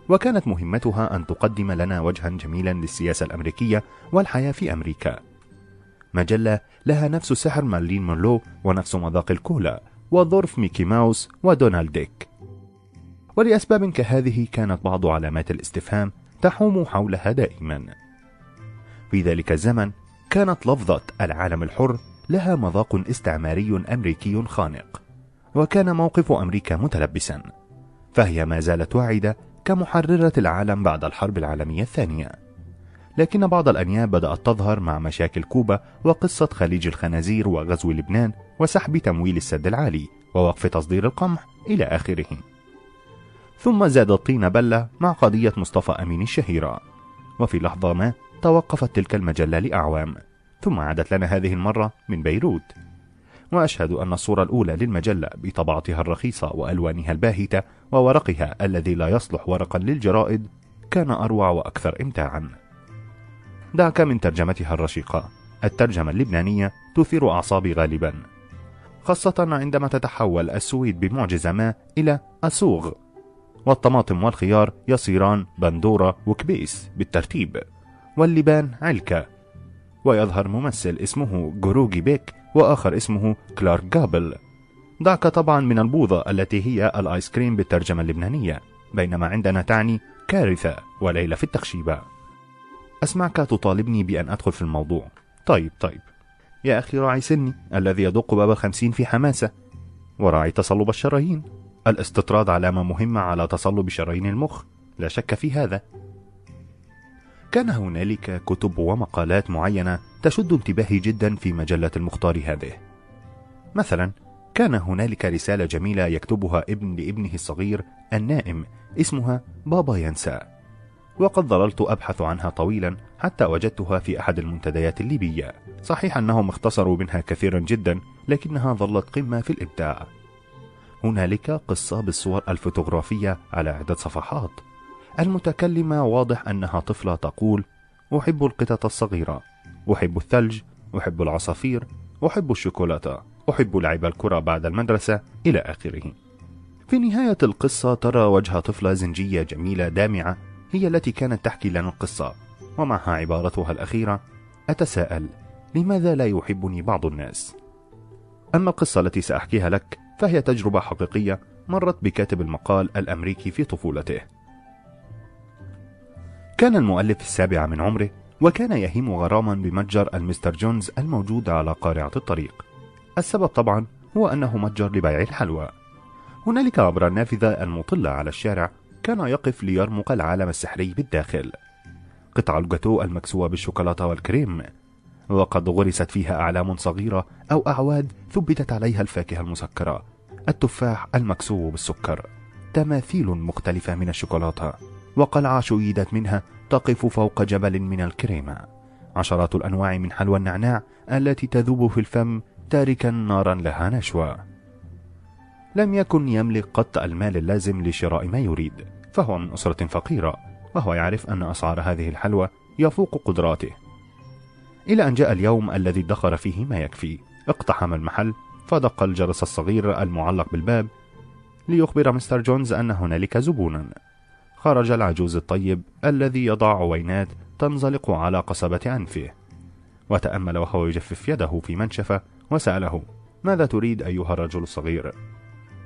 Speaker 2: وكانت مهمتها أن تقدم لنا وجها جميلا للسياسة الأمريكية والحياة في أمريكا. مجلة لها نفس سحر مارلين مونرو ونفس مذاق الكولا. وظرف ميكي ماوس ودونالد ديك. ولأسباب كهذه كانت بعض علامات الاستفهام تحوم حولها دائما. في ذلك الزمن كانت لفظة العالم الحر لها مذاق استعماري أمريكي خانق وكان موقف أمريكا متلبسا فهي ما زالت واعدة كمحررة العالم بعد الحرب العالمية الثانية. لكن بعض الأنياب بدأت تظهر مع مشاكل كوبا وقصة خليج الخنازير وغزو لبنان وسحب تمويل السد العالي ووقف تصدير القمح إلى آخره. ثم زاد الطين بلة مع قضية مصطفى أمين الشهيرة. وفي لحظة ما توقفت تلك المجلة لأعوام. ثم عادت لنا هذه المرة من بيروت. وأشهد أن الصورة الأولى للمجلة بطبعتها الرخيصة وألوانها الباهتة وورقها الذي لا يصلح ورقا للجرائد كان أروع وأكثر إمتاعا. دعك من ترجمتها الرشيقة. الترجمة اللبنانية تثير أعصابي غالبا. خاصة عندما تتحول السويد بمعجزة ما إلى أسوغ والطماطم والخيار يصيران بندورة وكبيس بالترتيب. واللبان علكة. ويظهر ممثل اسمه جروجي بيك وآخر اسمه كلارك جابل. دعك طبعا من البوظة التي هي الآيس كريم بالترجمة اللبنانية بينما عندنا تعني كارثة وليلة في التخشيبة أسمعك تطالبني بأن أدخل في الموضوع. طيب طيب. يا أخي راع سني الذي يدق باب الخمسين في حماسة. وراعي تصلب الشرايين. الاستطراد علامة مهمة على تصلب شرايين المخ. لا شك في هذا. كان هنالك كتب ومقالات معينة تشد انتباهي جدا في مجلة المختار هذه. مثلا كان هنالك رسالة جميلة يكتبها ابن لابنه الصغير النائم اسمها بابا ينسى. وقد ظللت أبحث عنها طويلا حتى وجدتها في أحد المنتديات الليبية. صحيح أنهم اختصروا منها كثيرا جدا لكنها ظلت قمة في الإبداع. هنالك قصة بالصور الفوتوغرافية على عدة صفحات. المتكلمة واضح أنها طفلة تقول أحب القطط الصغيرة أحب الثلج أحب العصافير أحب الشوكولاتة أحب لعب الكرة بعد المدرسة إلى آخره. في نهاية القصة ترى وجه طفلة زنجية جميلة دامعة هي التي كانت تحكي لنا القصة ومعها عبارتها الأخيرة أتساءل لماذا لا يحبني بعض الناس؟ أما القصة التي سأحكيها لك فهي تجربة حقيقية مرت بكاتب المقال الأمريكي في طفولته. كان المؤلف السابع من عمره وكان يهيم غراما بمتجر المستر جونز الموجود على قارعة الطريق. السبب طبعا هو أنه متجر لبيع الحلوى. هنالك عبر النافذة المطلة على الشارع كان يقف ليرمق العالم السحري بالداخل. قطع الجاتو المكسوة بالشوكولاتة والكريم. وقد غرست فيها أعلام صغيرة أو أعواد ثبتت عليها الفاكهة المسكرة. التفاح المكسو بالسكر. تماثيل مختلفة من الشوكولاتة. وقلعة شيدت منها تقف فوق جبل من الكريمة عشرات الأنواع من حلوى النعناع التي تذوب في الفم تاركا نارا لها نشوى. لم يكن يملك قط المال اللازم لشراء ما يريد فهو من أسرة فقيرة وهو يعرف أن أسعار هذه الحلوى يفوق قدراته. إلى أن جاء اليوم الذي ادخر فيه ما يكفي اقتحم المحل فدق الجرس الصغير المعلق بالباب ليخبر مستر جونز أن هنالك زبونا خرج العجوز الطيب الذي يضع عوينات تنزلق على قصبة أنفه. وتأمل وهو يجفف يده في منشفة وسأله ماذا تريد أيها الرجل الصغير؟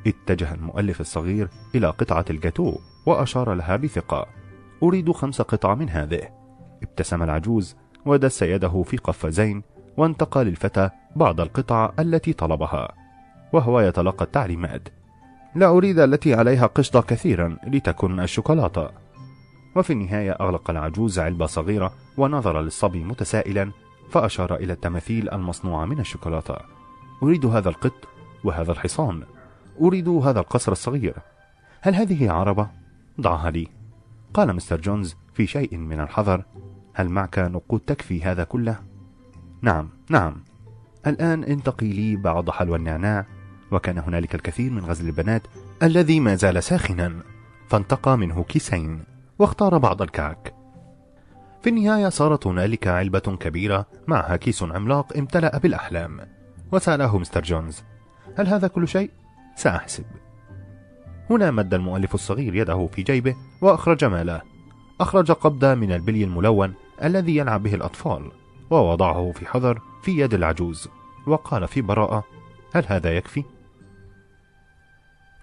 Speaker 2: اتجه المؤلف الصغير إلى قطعة الجاتو وأشار لها بثقة. أريد خمس قطع من هذه. ابتسم العجوز ودس يده في قفازين وانتقى للفتى بعض القطع التي طلبها وهو يتلقى التعليمات. لا أريد التي عليها قشطة كثيرا لتكن الشوكولاتة. وفي النهاية أغلق العجوز علبة صغيرة ونظر للصبي متسائلا فأشار إلى التماثيل المصنوعة من الشوكولاتة. أريد هذا القط وهذا الحصان. أريد هذا القصر الصغير. هل هذه عربة؟ ضعها لي. قال مستر جونز في شيء من الحذر. هل معك نقود تكفي هذا كله؟ نعم نعم. الآن انتقي لي بعض حلوى النعناع وكان هنالك الكثير من غزل البنات الذي ما زال ساخنا. فانتقى منه كيسين واختار بعض الكعك. في النهاية صارت هنالك علبة كبيرة معها كيس عملاق امتلأ بالأحلام. وسأله مستر جونز هل هذا كل شيء؟ سأحسب. هنا مد المؤلف الصغير يده في جيبه وأخرج ماله. أخرج قبضة من البلي الملون الذي يلعب به الأطفال ووضعه في حذر في يد العجوز وقال في براءة هل هذا يكفي؟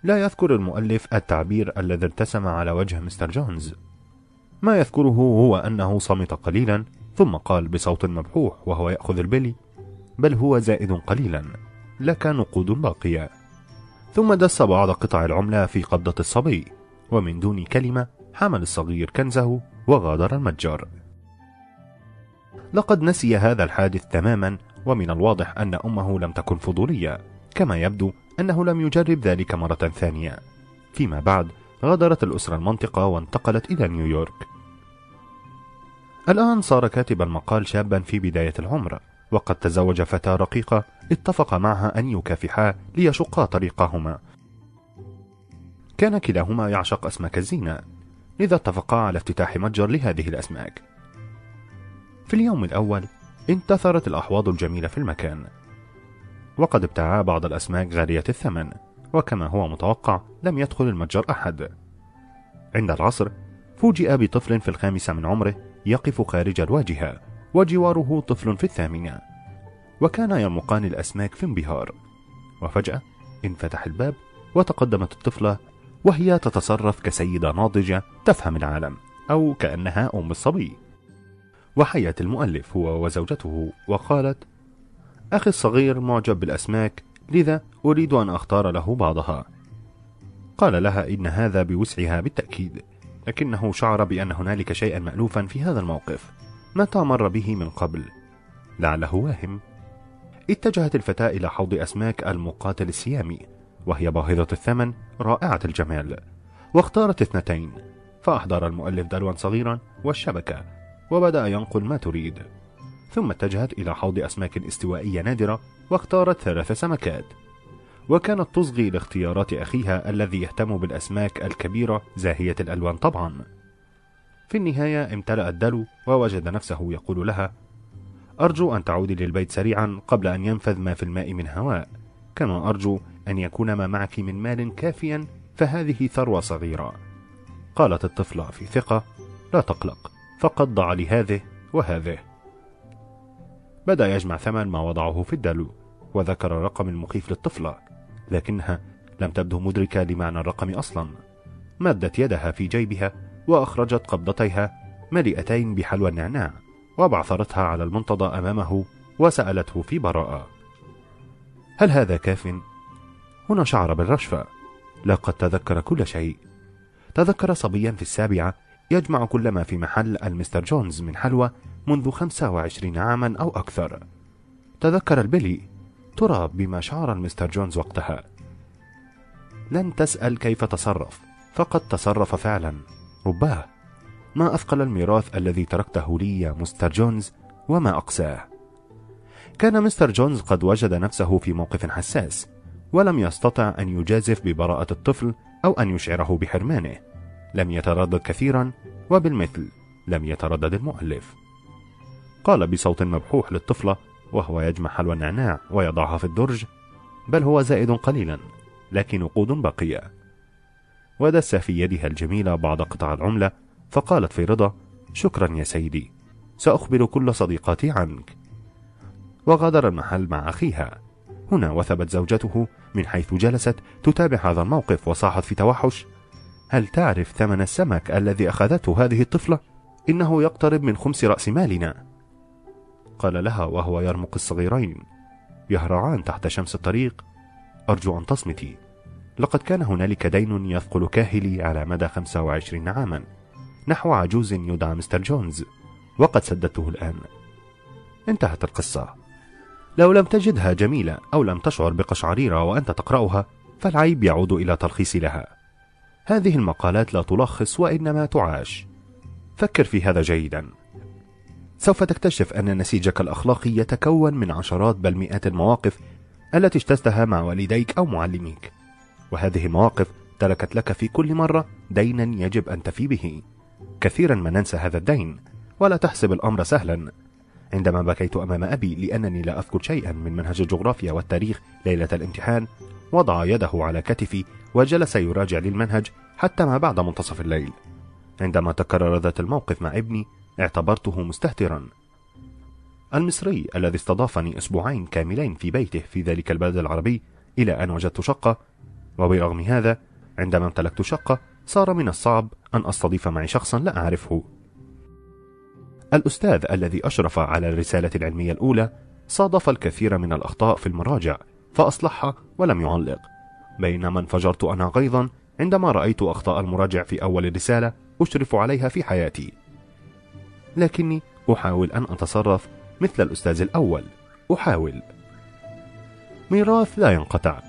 Speaker 2: لا يذكر المؤلف التعبير الذي ارتسم على وجه مستر جونز. ما يذكره هو أنه صمت قليلا ثم قال بصوت مبحوح وهو يأخذ البلي بل هو زائد قليلا لك نقود باقية. ثم دس بعض قطع العملة في قبضة الصبي ومن دون كلمة حمل الصغير كنزه وغادر المتجر. لقد نسي هذا الحادث تماما ومن الواضح أن أمه لم تكن فضولية كما يبدو أنه لم يجرب ذلك مرة ثانية. فيما بعد غادرت الأسرة المنطقة وانتقلت إلى نيويورك. الآن صار كاتب المقال شابا في بداية العمر وقد تزوج فتاة رقيقة اتفق معها أن يكافحا ليشقا طريقهما. كان كلاهما يعشق أسماك الزينة لذا اتفقا على افتتاح متجر لهذه الأسماك. في اليوم الأول انتثرت الأحواض الجميلة في المكان وقد ابتاعا بعض الأسماك غالية الثمن وكما هو متوقع لم يدخل المتجر أحد. عند العصر فوجئ بطفل في الخامسة من عمره يقف خارج الواجهة وجواره طفل في الثامنة. وكان يرمقان الأسماك في انبهار. وفجأة انفتح الباب وتقدمت الطفلة وهي تتصرف كسيدة ناضجة تفهم العالم أو كأنها أم الصبي. وحيت المؤلف هو وزوجته وقالت أخي الصغير معجب بالأسماك لذا أريد أن أختار له بعضها. قال لها إن هذا بوسعها بالتأكيد لكنه شعر بأن هنالك شيئا مألوفا في هذا الموقف متى مر به من قبل. لعله واهم اتجهت الفتاة إلى حوض أسماك المقاتل السيامي وهي باهظة الثمن رائعة الجمال واختارت اثنتين فأحضر المؤلف دلوا صغيرا والشبكة وبدأ ينقل ما تريد ثم اتجهت إلى حوض أسماك استوائية نادرة واختارت ثلاث سمكات وكانت تصغي لاختيارات أخيها الذي يهتم بالأسماك الكبيرة زاهية الألوان طبعا. في النهاية امتلأ الدلو ووجد نفسه يقول لها أرجو أن تعودي للبيت سريعا قبل أن ينفذ ما في الماء من هواء. كما أرجو أن يكون ما معك من مال كافيا فهذه ثروة صغيرة. قالت الطفلة في ثقة لا تقلق فقد ضع لي هذه وهذه. بدأ يجمع ثمن ما وضعه في الدلو وذكر الرقم المخيف للطفلة لكنها لم تبدو مدركة لمعنى الرقم أصلا. مدت يدها في جيبها وأخرجت قبضتيها مليئتين بحلوى النعناع. وبعثرتها على المنتضى أمامه وسألته في براءة. هل هذا كاف؟ هنا شعر بالرشفة. لقد تذكر كل شيء. تذكر صبيا في السابعة يجمع كل ما في محل المستر جونز من حلوى منذ 25 عاما أو أكثر. تذكر البيلي ترى بما شعر المستر جونز وقتها. لن تسأل كيف تصرف. فقد تصرف فعلا. رباه. ما أثقل الميراث الذي تركته لي يا مستر جونز وما أقساه. كان مستر جونز قد وجد نفسه في موقف حساس ولم يستطع أن يجازف ببراءة الطفل أو أن يشعره بحرمانه. لم يتردد كثيرا وبالمثل لم يتردد المؤلف. قال بصوت مبحوح للطفلة وهو يجمع حلوى النعناع ويضعها في الدرج بل هو زائد قليلا لكن نقود بقية ودس في يدها الجميلة بعض قطع العملة فقالت في رضا شكرا يا سيدي سأخبر كل صديقاتي عنك. وغادر المحل مع أخيها. هنا وثبت زوجته من حيث جلست تتابع هذا الموقف وصاحت في توحش. هل تعرف ثمن السمك الذي أخذته هذه الطفلة؟ إنه يقترب من خمس رأس مالنا. قال لها وهو يرمق الصغيرين. يهرعان تحت شمس الطريق. أرجو أن تصمتي. لقد كان هنالك دين يثقل كاهلي على مدى 25 عاما. نحو عجوز يدعى مستر جونز وقد سددته الآن. انتهت القصة. لو لم تجدها جميلة أو لم تشعر بقشعريرة وأنت تقرأها فالعيب يعود إلى تلخيص لها. هذه المقالات لا تلخص وإنما تعاش. فكر في هذا جيدا. سوف تكتشف أن نسيجك الأخلاقي يتكون من عشرات بل مئات المواقف التي اجتزتها مع والديك أو معلميك. وهذه المواقف تركت لك في كل مرة دينا يجب أن تفي به. كثيرا ما ننسى هذا الدين ولا تحسب الأمر سهلا. عندما بكيت أمام أبي لأنني لا أذكر شيئا من منهج الجغرافيا والتاريخ ليلة الامتحان وضع يده على كتفي وجلس يراجع لي المنهج حتى ما بعد منتصف الليل. عندما تكرر ذات الموقف مع ابني اعتبرته مستهترا. المصري الذي استضافني أسبوعين كاملين في بيته في ذلك البلد العربي إلى أن وجدت شقة وبرغم هذا عندما امتلكت شقة صار من الصعب أن أستضيف معي شخصا لا أعرفه. الأستاذ الذي أشرف على الرسالة العلمية الأولى صادف الكثير من الأخطاء في المراجع فأصلحها ولم يعلق. بينما انفجرت أنا غيظا عندما رأيت أخطاء المراجع في أول الرسالة أشرف عليها في حياتي. لكني
Speaker 3: أحاول أن أتصرف مثل الأستاذ الأول. أحاول. ميراث لا ينقطع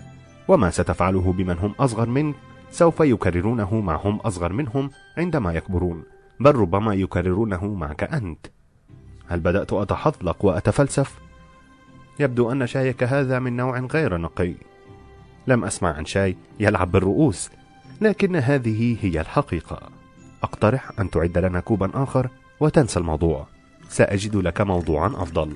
Speaker 3: وما ستفعله بمن هم أصغر منك سوف يكررونه مع هم أصغر منهم عندما يكبرون بل ربما يكررونه معك أنت. هل بدأت أتحضلق وأتفلسف؟ يبدو أن شايك هذا من نوع غير نقي. لم أسمع عن شاي يلعب بالرؤوس لكن هذه هي الحقيقة. أقترح أن تعد لنا كوبا آخر وتنسى الموضوع. سأجد لك موضوعا أفضل.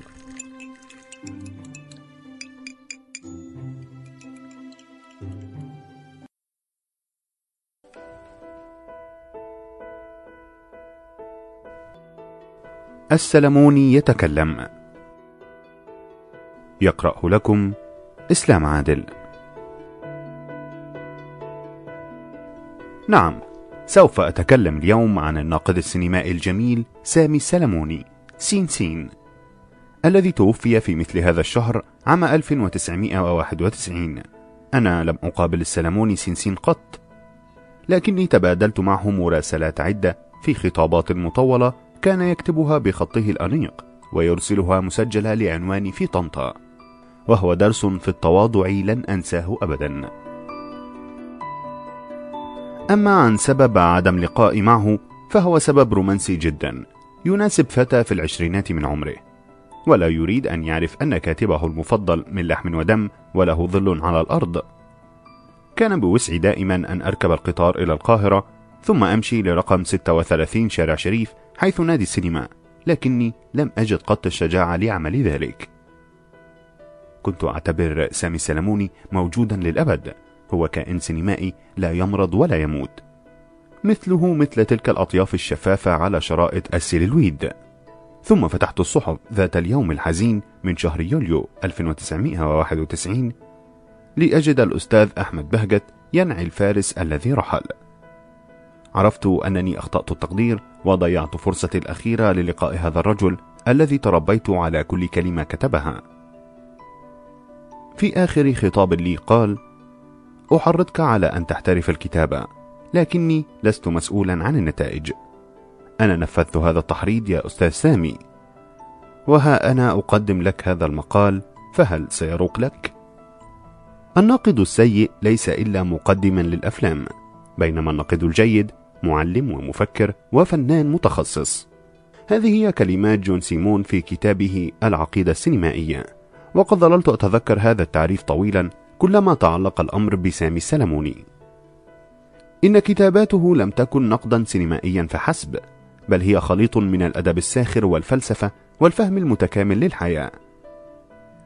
Speaker 2: السلموني يتكلم. يقرأ لكم إسلام عادل. نعم سوف أتكلم اليوم عن الناقد السينمائي الجميل سامي السلموني سين سين الذي توفي في مثل هذا الشهر عام 1991 أنا لم أقابل السلموني سين سين قط لكني تبادلت معه مراسلات عدة في خطابات مطولة كان يكتبها بخطه الأنيق ويرسلها مسجلة لعنوان في طنطا وهو درس في التواضع لن أنساه أبدا. أما عن سبب عدم لقائي معه فهو سبب رومانسي جدا يناسب فتى في العشرينات من عمره ولا يريد أن يعرف أن كاتبه المفضل من لحم ودم وله ظل على الأرض. كان بوسعي دائما أن أركب القطار إلى القاهرة ثم أمشي لرقم 36 شارع شريف حيث نادي السينما لكني لم أجد قط الشجاعة لعمل ذلك. كنت أعتبر سامي السلموني موجودا للأبد. هو كائن سينمائي لا يمرض ولا يموت. مثله مثل تلك الأطياف الشفافة على شرائط السيلويد ثم فتحت الصحف ذات اليوم الحزين من شهر يوليو 1991 لأجد الأستاذ أحمد بهجت ينعي الفارس الذي رحل. عرفت أنني أخطأت التقدير وضيعت فرصتي الأخيرة للقاء هذا الرجل الذي تربيت على كل كلمة كتبها. في آخر خطاب لي قال أحرضك على أن تحترف الكتابة لكني لست مسؤولا عن النتائج. أنا نفذت هذا التحريض يا أستاذ سامي. وها أنا أقدم لك هذا المقال فهل سيروق لك؟ الناقد السيء ليس إلا مقدما للأفلام بينما الناقد الجيد معلم ومفكر وفنان متخصص. هذه هي كلمات جون سيمون في كتابه العقيدة السينمائية. وقد ظللت أتذكر هذا التعريف طويلا كلما تعلق الأمر بسامي السلموني. إن كتاباته لم تكن نقدا سينمائيا فحسب بل هي خليط من الأدب الساخر والفلسفة والفهم المتكامل للحياة.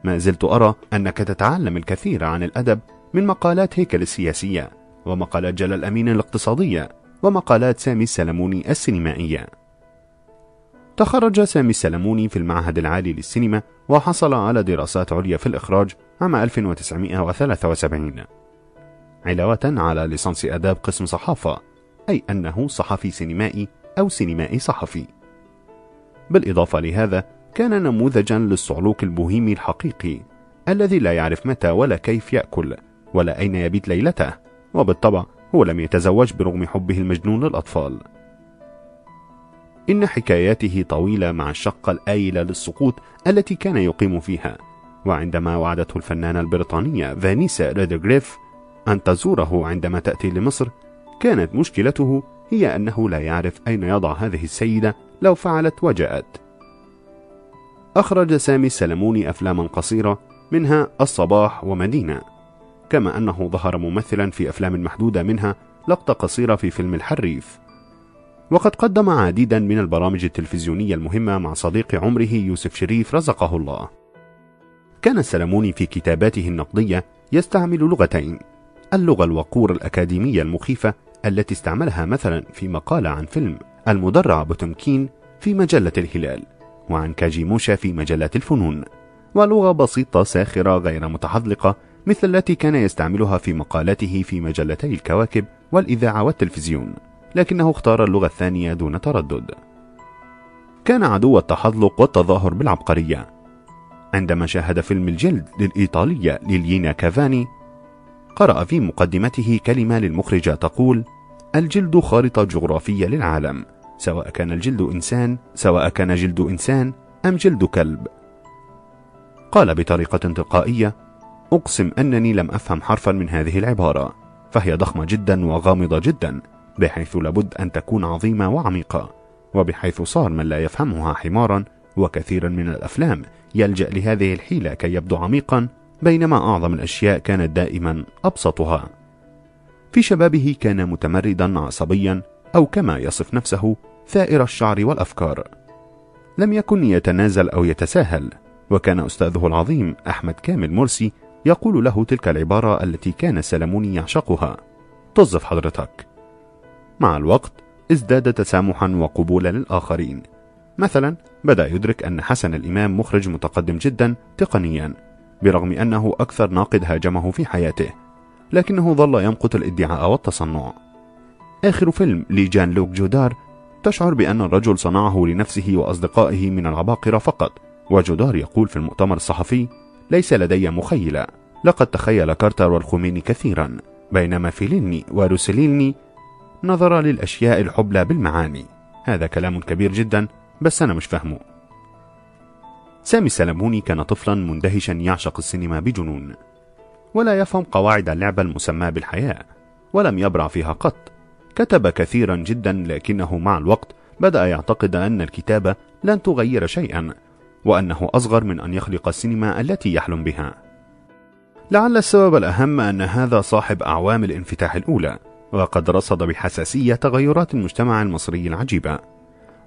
Speaker 2: ما زلت أرى أنك تتعلم الكثير عن الأدب من مقالات هيكل السياسية ومقالات جلال أمين الاقتصادية. ومقالات سامي السلموني السينمائية. تخرج سامي السلموني في المعهد العالي للسينما وحصل على دراسات عليا في الإخراج عام 1973 علاوة على ليسانس آداب قسم صحافة أي أنه صحفي سينمائي أو سينمائي صحفي. بالإضافة لهذا كان نموذجا للصعلوك البوهيمي الحقيقي الذي لا يعرف متى ولا كيف يأكل ولا أين يبيت ليلته وبالطبع هو لم يتزوج برغم حبه المجنون للأطفال. إن حكاياته طويلة مع الشقة الآيلة للسقوط التي كان يقيم فيها. وعندما وعدته الفنانة البريطانية فانيسا ريدغريف أن تزوره عندما تأتي لمصر كانت مشكلته هي أنه لا يعرف أين يضع هذه السيدة لو فعلت وجاءت. أخرج سامي السلموني أفلاما قصيرة منها الصباح ومدينة. كما أنه ظهر ممثلا في أفلام محدودة منها لقطة قصيرة في فيلم الحريف. وقد قدم عديدا من البرامج التلفزيونية المهمة مع صديق عمره يوسف شريف رزقه الله. كان السلموني في كتاباته النقدية يستعمل لغتين اللغة الوقور الأكاديمية المخيفة التي استعملها مثلا في مقالة عن فيلم المدرع بوتمكين في مجلة الهلال وعن كاجيموشا في مجلات الفنون ولغة بسيطة ساخرة غير متحذلقة مثل التي كان يستعملها في مقالاته في مجلتي الكواكب والإذاعة والتلفزيون لكنه اختار اللغة الثانية دون تردد. كان عدو التحذلق والتظاهر بالعبقرية. عندما شاهد فيلم الجلد للإيطالية ليلينا كافاني قرأ في مقدمته كلمة للمخرجة تقول الجلد خارطة جغرافية للعالم سواء كان الجلد إنسان سواء كان جلد إنسان أم جلد كلب. قال بطريقة تلقائية أقسم أنني لم أفهم حرفا من هذه العبارة فهي ضخمة جدا وغامضة جدا بحيث لابد أن تكون عظيمة وعميقة وبحيث صار من لا يفهمها حمارا وكثيرا من الأفلام يلجأ لهذه الحيلة كي يبدو عميقا بينما أعظم الأشياء كانت دائما أبسطها. في شبابه كان متمردا عصبيا أو كما يصف نفسه ثائر الشعر والأفكار. لم يكن يتنازل أو يتساهل وكان أستاذه العظيم أحمد كامل مرسي يقول له تلك العبارة التي كان سلموني يعشقها. طز حضرتك. مع الوقت ازداد تسامحا وقبولا للآخرين. مثلا بدأ يدرك أن حسن الإمام مخرج متقدم جدا تقنيا برغم أنه أكثر ناقد هاجمه في حياته لكنه ظل يمقت الإدعاء والتصنع. آخر فيلم لجان لوك جودار تشعر بأن الرجل صنعه لنفسه وأصدقائه من العباقرة فقط. وجودار يقول في المؤتمر الصحفي ليس لدي مخيلة لقد تخيل كارتر والخميني كثيرا بينما فيليني وروسيليني نظر للأشياء الحبلى بالمعاني. هذا كلام كبير جدا بس أنا مش فاهمه. سامي السلموني كان طفلا مندهشا يعشق السينما بجنون. ولا يفهم قواعد اللعبة المسماة بالحياة ولم يبرع فيها قط. كتب كثيرا جدا لكنه مع الوقت بدأ يعتقد أن الكتابة لن تغير شيئا. وأنه أصغر من أن يخلق السينما التي يحلم بها. لعل السبب الأهم أن هذا صاحب أعوام الانفتاح الأولى وقد رصد بحساسية تغيرات المجتمع المصري العجيبة.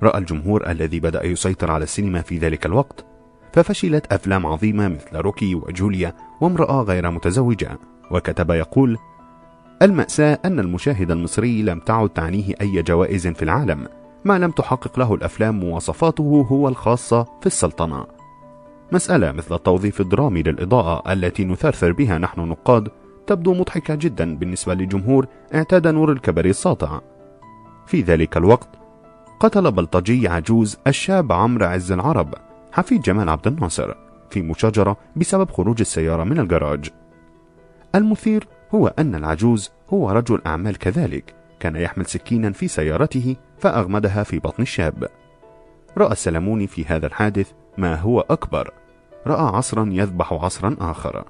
Speaker 2: رأى الجمهور الذي بدأ يسيطر على السينما في ذلك الوقت ففشلت أفلام عظيمة مثل روكي وجوليا وامرأة غير متزوجة. وكتب يقول المأساة أن المشاهد المصري لم تعد تعنيه أي جوائز في العالم ما لم تحقق له الأفلام مواصفاته هو الخاصة في السلطنة. مسألة مثل التوظيف الدرامي للإضاءة التي نثرثر بها نحن نقاد تبدو مضحكة جدا بالنسبة لجمهور اعتاد نور الكبري الساطع. في ذلك الوقت قتل بلطجي عجوز الشاب عمرو عز العرب حفيد جمال عبد الناصر في مشاجرة بسبب خروج السيارة من الجراج. المثير هو أن العجوز هو رجل أعمال كذلك. كان يحمل سكينا في سيارته فأغمدها في بطن الشاب. رأى السلموني في هذا الحادث ما هو أكبر. رأى عصرا يذبح عصرا آخر.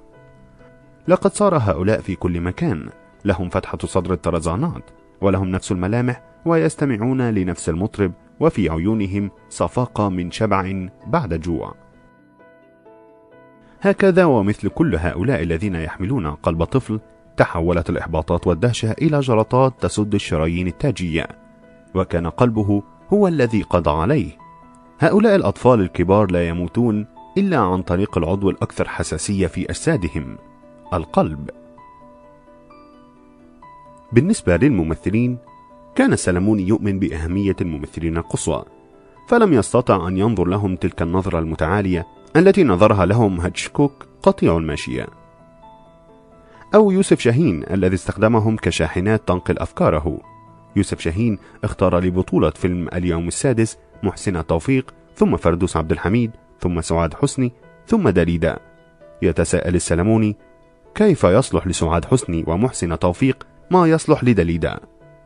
Speaker 2: لقد صار هؤلاء في كل مكان. لهم فتحة صدر الطرزانات ولهم نفس الملامح ويستمعون لنفس المطرب وفي عيونهم صفاقة من شبع بعد جوع. هكذا ومثل كل هؤلاء الذين يحملون قلب طفل تحولت الإحباطات والدهشة إلى جلطات تسد الشرايين التاجية وكان قلبه هو الذي قضى عليه. هؤلاء الأطفال الكبار لا يموتون إلا عن طريق العضو الأكثر حساسية في أجسادهم القلب. بالنسبة للممثلين كان سلموني يؤمن بأهمية الممثلين القصوى فلم يستطع أن ينظر لهم تلك النظرة المتعالية التي نظرها لهم هاتشكوك قطيع الماشية. أو يوسف شاهين الذي استخدمهم كشاحنات تنقل أفكاره. يوسف شاهين اختار لبطولة فيلم اليوم السادس محسن توفيق ثم فردوس عبد الحميد ثم سعاد حسني ثم دليدا يتساءل السلموني كيف يصلح لسعاد حسني ومحسن توفيق ما يصلح لدليدا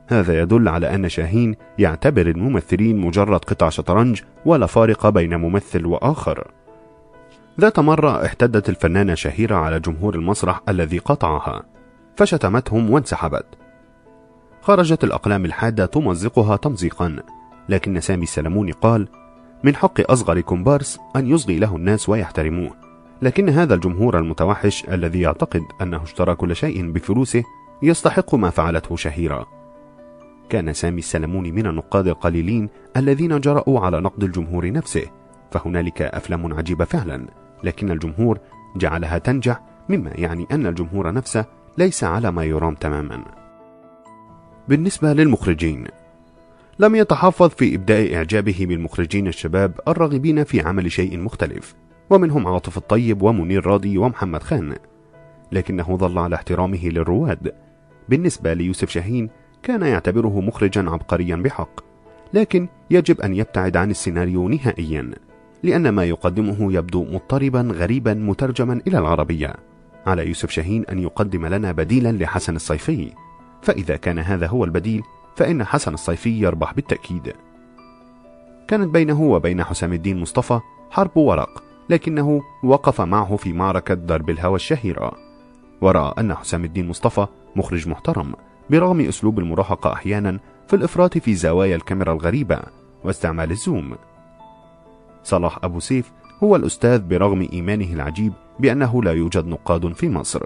Speaker 2: هذا يدل على أن شاهين يعتبر الممثلين مجرد قطع شطرنج ولا فارق بين ممثل وآخر. ذات مرة احتدت الفنانة شهيرة على جمهور المسرح الذي قطعها فشتمتهم وانسحبت. خرجت الأقلام الحادة تمزقها تمزيقا لكن سامي السلموني قال من حق أصغر كومبارس أن يصغي له الناس ويحترموه لكن هذا الجمهور المتوحش الذي يعتقد أنه اشترى كل شيء بفلوسه يستحق ما فعلته شهيرة. كان سامي السلموني من النقاد القليلين الذين جرأوا على نقد الجمهور نفسه فهنالك أفلام عجيبة فعلا. لكن الجمهور جعلها تنجح مما يعني أن الجمهور نفسه ليس على ما يرام تماما. بالنسبة للمخرجين لم يتحفظ في إبداء إعجابه بالمخرجين الشباب الراغبين في عمل شيء مختلف ومنهم عاطف الطيب ومنير راضي ومحمد خان. لكنه ظل على احترامه للرواد. بالنسبة ليوسف شاهين كان يعتبره مخرجا عبقريا بحق لكن يجب أن يبتعد عن السيناريو نهائيا. لأن ما يقدمه يبدو مضطربا غريبا مترجما إلى العربية. على يوسف شاهين أن يقدم لنا بديلا لحسن الصيفي. فإذا كان هذا هو البديل فإن حسن الصيفي يربح بالتأكيد. كانت بينه وبين حسام الدين مصطفى حرب ورق لكنه وقف معه في معركة ضرب الهوى الشهيرة. وأرى أن حسام الدين مصطفى مخرج محترم برغم أسلوب المراهقة أحيانا في الإفراط في زوايا الكاميرا الغريبة واستعمال الزوم. صلاح أبو سيف هو الأستاذ برغم إيمانه العجيب بأنه لا يوجد نقاد في مصر.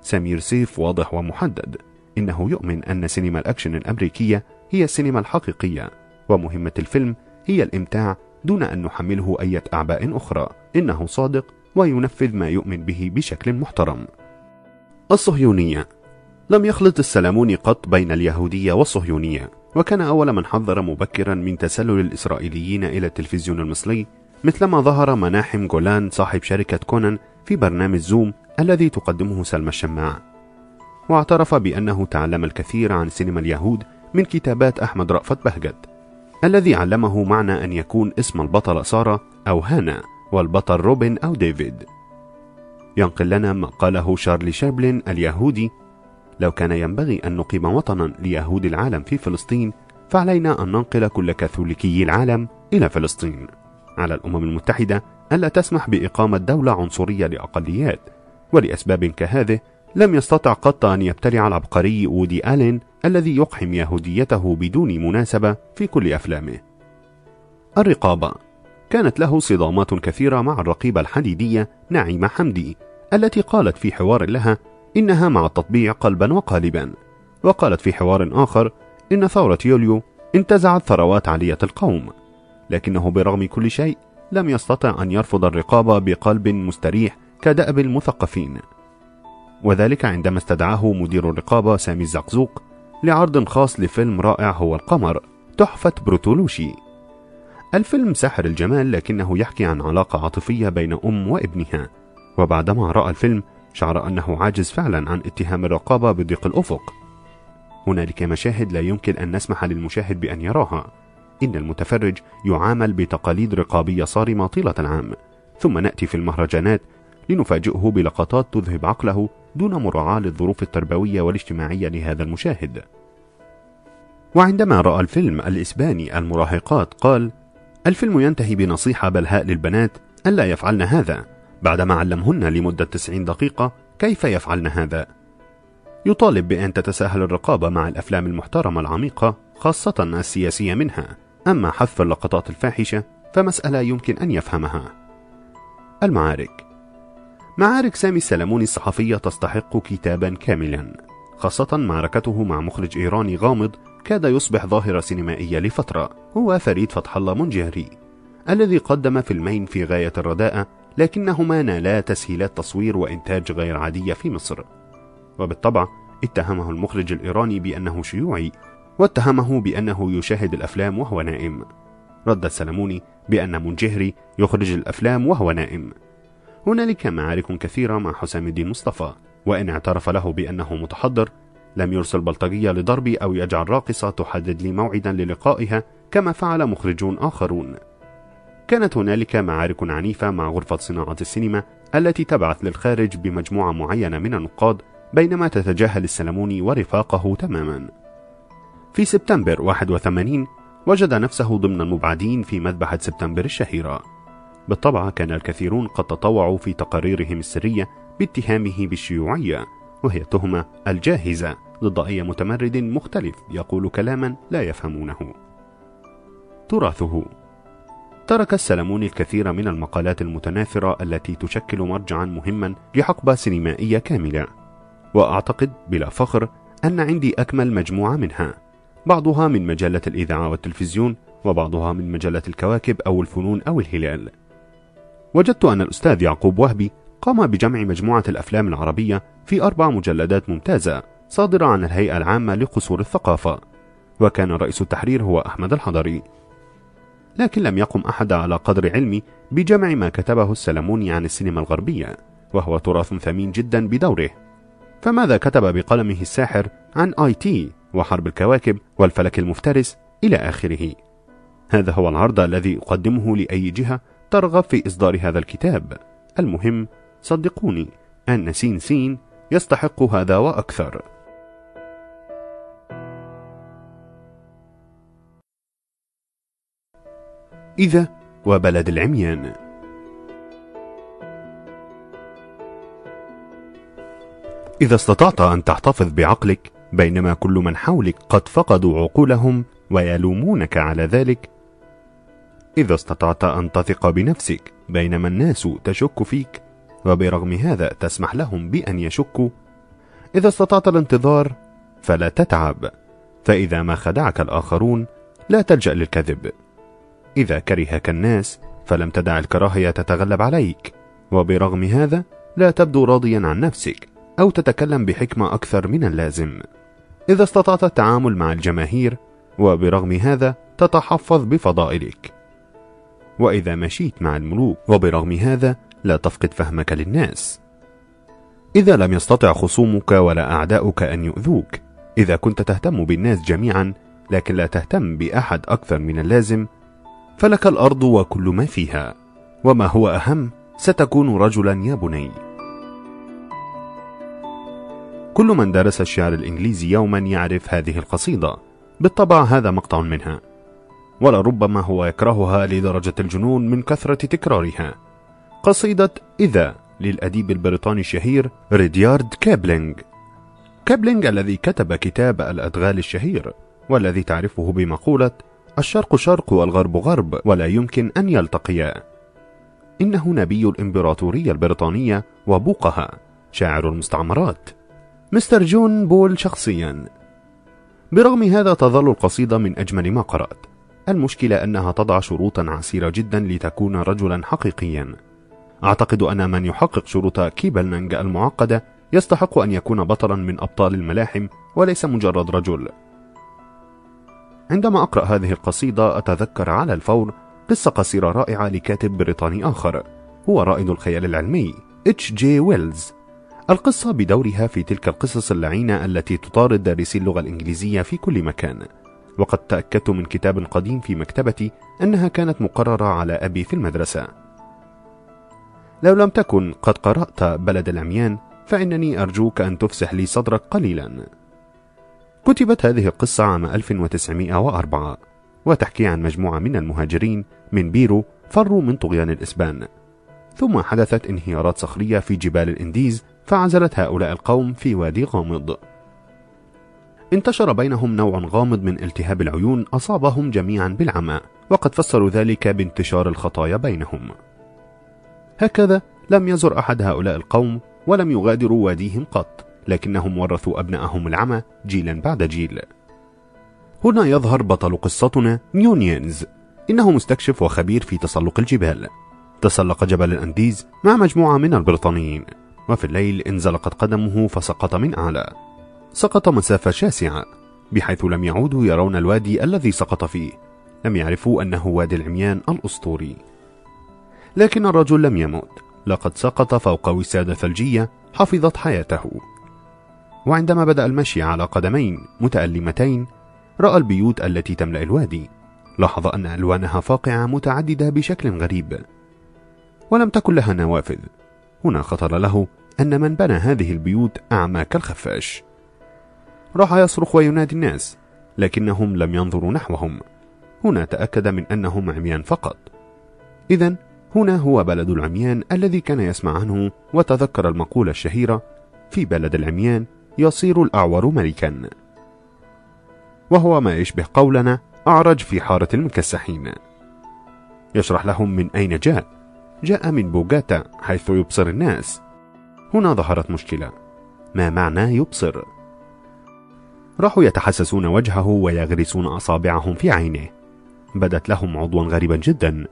Speaker 2: سمير سيف واضح ومحدد إنه يؤمن أن سينما الأكشن الأمريكية هي السينما الحقيقية ومهمة الفيلم هي الإمتاع دون أن نحمله أي أعباء أخرى إنه صادق وينفذ ما يؤمن به بشكل محترم. الصهيونية. لم يخلط السلموني قط بين اليهودية والصهيونية. وكان أول من حذر مبكرا من تسلل الإسرائيليين إلى التلفزيون المصري مثلما ظهر مناحم جولان صاحب شركة كونان في برنامج زوم الذي تقدمه سلمى الشماع واعترف بأنه تعلم الكثير عن سينما اليهود من كتابات أحمد رأفت بهجت الذي علمه معنى أن يكون اسم البطل سارة أو هانا والبطل روبن أو ديفيد. ينقل لنا ما قاله شارلي شابلين اليهودي لو كان ينبغي أن نقيم وطنا ليهود العالم في فلسطين فعلينا أن ننقل كل كاثوليكي العالم إلى فلسطين. على الأمم المتحدة ألا تسمح بإقامة دولة عنصرية لأقليات ولأسباب كهذه لم يستطع قط أن يبتلع العبقري وودي آلين الذي يقحم يهوديته بدون مناسبة في كل أفلامه. الرقابة. كانت له صدامات كثيرة مع الرقيبة الحديدية نعيمة حمدي التي قالت في حوار لها إنها مع التطبيع قلبا وقالبا. وقالت في حوار آخر إن ثورة يوليو انتزعت ثروات عالية القوم لكنه برغم كل شيء لم يستطع أن يرفض الرقابة بقلب مستريح كدأب المثقفين. وذلك عندما استدعاه مدير الرقابة سامي الزقزوق لعرض خاص لفيلم رائع هو القمر تحفة بروتولوشي. الفيلم ساحر الجمال لكنه يحكي عن علاقة عاطفية بين أم وابنها وبعدما رأى الفيلم شعر أنه عاجز فعلا عن اتهام الرقابة بضيق الأفق. هنالك مشاهد لا يمكن أن نسمح للمشاهد بأن يراها. إن المتفرج يعامل بتقاليد رقابية صارمة طيلة العام. ثم نأتي في المهرجانات لنفاجئه بلقطات تذهب عقله دون مراعاة للظروف التربوية والاجتماعية لهذا المشاهد. وعندما رأى الفيلم الإسباني المراهقات قال الفيلم ينتهي بنصيحة بلهاء للبنات ألا يفعلن هذا. بعدما علمهن لمدة 90 دقيقة كيف يفعلن هذا. يطالب بأن تتساهل الرقابة مع الأفلام المحترمة العميقة خاصة السياسية منها. أما حذف اللقطات الفاحشة فمسألة يمكن أن يفهمها. المعارك. معارك سامي السلموني الصحفية تستحق كتابا كاملا. خاصة معركته مع مخرج إيراني غامض كاد يصبح ظاهرة سينمائية لفترة. هو فريد فتح الله منجهري الذي قدم فيلمين في غاية الرداءة لكنهما نالا تسهيلات تصوير وإنتاج غير عادية في مصر. وبالطبع اتهمه المخرج الإيراني بأنه شيوعي واتهمه بأنه يشاهد الأفلام وهو نائم. رد السلموني بأن منجهري يخرج الأفلام وهو نائم. هنالك معارك كثيرة مع حسام الدين مصطفى وإن اعترف له بأنه متحضر لم يرسل بلطجية لضربي أو يجعل راقصة تحدد لي موعدا للقائها كما فعل مخرجون آخرون. كانت هنالك معارك عنيفة مع غرفة صناعة السينما التي تبعث للخارج بمجموعة معينة من النقاد بينما تتجاهل السلموني ورفاقه تماما. في سبتمبر 81 وجد نفسه ضمن المبعدين في مذبحة سبتمبر الشهيرة. بالطبع كان الكثيرون قد تطوعوا في تقاريرهم السرية باتهامه بالشيوعية وهي التهمة الجاهزة ضد أي متمرد مختلف يقول كلاما لا يفهمونه. تراثه ترك السلموني الكثير من المقالات المتناثرة التي تشكل مرجعا مهما لحقبة سينمائية كاملة. وأعتقد بلا فخر أن عندي أكمل مجموعة منها. بعضها من مجلة الإذاعة والتلفزيون وبعضها من مجلة الكواكب أو الفنون أو الهلال. وجدت أن الأستاذ يعقوب وهبي قام بجمع مجموعة الأفلام العربية في أربع مجلدات ممتازة صادرة عن الهيئة العامة لقصور الثقافة. وكان رئيس التحرير هو أحمد الحضري. لكن لم يقم أحد على قدر علمي بجمع ما كتبه السلموني عن السينما الغربية وهو تراث ثمين جدا بدوره. فماذا كتب بقلمه الساحر عن آي تي وحرب الكواكب والفلك المفترس إلى آخره؟ هذا هو العرض الذي أقدمه لأي جهة ترغب في إصدار هذا الكتاب. المهم صدقوني أن سين سين يستحق هذا وأكثر. إذا وبلد العميان. إذا استطعت أن تحتفظ بعقلك بينما كل من حولك قد فقدوا عقولهم ويلومونك على ذلك إذا استطعت أن تثق بنفسك بينما الناس تشك فيك وبرغم هذا تسمح لهم بأن يشكوا إذا استطعت الانتظار فلا تتعب فإذا ما خدعك الآخرون لا تلجأ للكذب. إذا كرهك الناس فلم تدع الكراهية تتغلب عليك. وبرغم هذا لا تبدو راضيا عن نفسك أو تتكلم بحكمة أكثر من اللازم. إذا استطعت التعامل مع الجماهير وبرغم هذا تتحفظ بفضائلك. وإذا مشيت مع الملوك وبرغم هذا لا تفقد فهمك للناس. إذا لم يستطع خصومك ولا أعداؤك أن يؤذوك. إذا كنت تهتم بالناس جميعا لكن لا تهتم بأحد أكثر من اللازم فلك الأرض وكل ما فيها وما هو أهم ستكون رجلا يا بني. كل من درس الشعر الإنجليزي يوما يعرف هذه القصيدة بالطبع هذا مقطع منها. ولربما هو يكرهها لدرجة الجنون من كثرة تكرارها. قصيدة إذا للأديب البريطاني الشهير ريديارد كابلينج كابلينج الذي كتب كتاب الأدغال الشهير والذي تعرفه بمقولة الشرق شرق والغرب غرب ولا يمكن أن يلتقيا. إنه نبي الإمبراطورية البريطانية وبوقها شاعر المستعمرات. مستر جون بول شخصيا. برغم هذا تظل القصيدة من أجمل ما قرأت. المشكلة أنها تضع شروطا عسيرة جدا لتكون رجلا حقيقيا. أعتقد أن من يحقق شروط كيبلنج المعقدة يستحق أن يكون بطلا من أبطال الملاحم وليس مجرد رجل. عندما أقرأ هذه القصيدة أتذكر على الفور قصة قصيرة رائعة لكاتب بريطاني آخر هو رائد الخيال العلمي اتش جي ويلز القصة بدورها في تلك القصص اللعينة التي تطارد دارسي اللغة الإنجليزية في كل مكان. وقد تأكدت من كتاب قديم في مكتبتي أنها كانت مقررة على أبي في المدرسة. لو لم تكن قد قرأت بلد العميان فإنني أرجوك أن تفسح لي صدرك قليلا. كتبت هذه القصة عام 1904 وتحكي عن مجموعة من المهاجرين من بيرو فروا من طغيان الإسبان. ثم حدثت انهيارات صخرية في جبال الإنديز فعزلت هؤلاء القوم في وادي غامض. انتشر بينهم نوع غامض من التهاب العيون أصابهم جميعا بالعمى وقد فسروا ذلك بانتشار الخطايا بينهم. هكذا لم يزر أحد هؤلاء القوم ولم يغادروا واديهم قط. لكنهم ورثوا أبنائهم العمى جيلا بعد جيل. هنا يظهر بطل قصتنا نيونينز إنه مستكشف وخبير في تسلق الجبال. تسلق جبل الأنديز مع مجموعة من البريطانيين. وفي الليل انزلقت قدمه فسقط من أعلى. سقط مسافة شاسعة بحيث لم يعودوا يرون الوادي الذي سقط فيه. لم يعرفوا أنه وادي العميان الأسطوري. لكن الرجل لم يمت لقد سقط فوق وسادة ثلجية حفظت حياته. وعندما بدأ المشي على قدمين متألمتين رأى البيوت التي تملأ الوادي. لاحظ أن ألوانها فاقعة متعددة بشكل غريب. ولم تكن لها نوافذ. هنا خطر له أن من بنى هذه البيوت أعمى كالخفاش. راح يصرخ وينادي الناس لكنهم لم ينظروا نحوهم. هنا تأكد من أنهم عميان فقط. إذا هنا هو بلد العميان الذي كان يسمع عنه وتذكر المقولة الشهيرة في بلد العميان يصير الأعور ملكا. وهو ما يشبه قولنا أعرج في حارة المكسحين. يشرح لهم من أين جاء. جاء من بوغاتا حيث يبصر الناس. هنا ظهرت مشكلة. ما معنى يبصر؟ راحوا يتحسسون وجهه ويغرسون أصابعهم في عينه. بدت لهم عضوا غريبا جدا.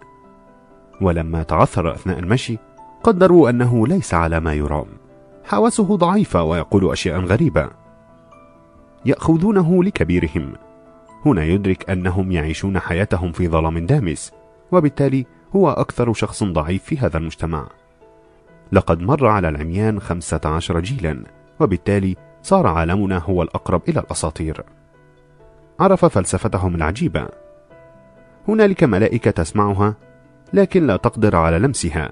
Speaker 2: ولما تعثر أثناء المشي قدروا أنه ليس على ما يرام. حواسه ضعيفة ويقول أشياء غريبة. يأخذونه لكبيرهم. هنا يدرك أنهم يعيشون حياتهم في ظلام دامس وبالتالي هو أكثر شخص ضعيف في هذا المجتمع. لقد مر على العميان خمسة عشر جيلا وبالتالي صار عالمنا هو الأقرب إلى الأساطير. عرف فلسفتهم العجيبة. هنالك ملائكة تسمعها لكن لا تقدر على لمسها.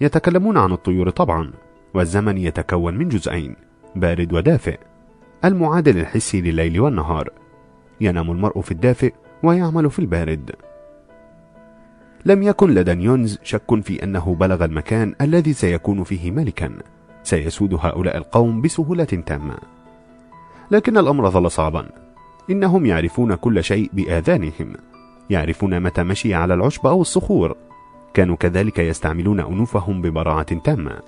Speaker 2: يتكلمون عن الطيور طبعا. والزمن يتكون من جزئين بارد ودافئ. المعادل الحسي لليل والنهار. ينام المرء في الدافئ ويعمل في البارد. لم يكن لدى نيونز شك في أنه بلغ المكان الذي سيكون فيه ملكا سيسود هؤلاء القوم بسهولة تامة. لكن الأمر ظل صعبا. إنهم يعرفون كل شيء بآذانهم. يعرفون متى مشي على العشب أو الصخور. كانوا كذلك يستعملون أنوفهم ببراعة تامة.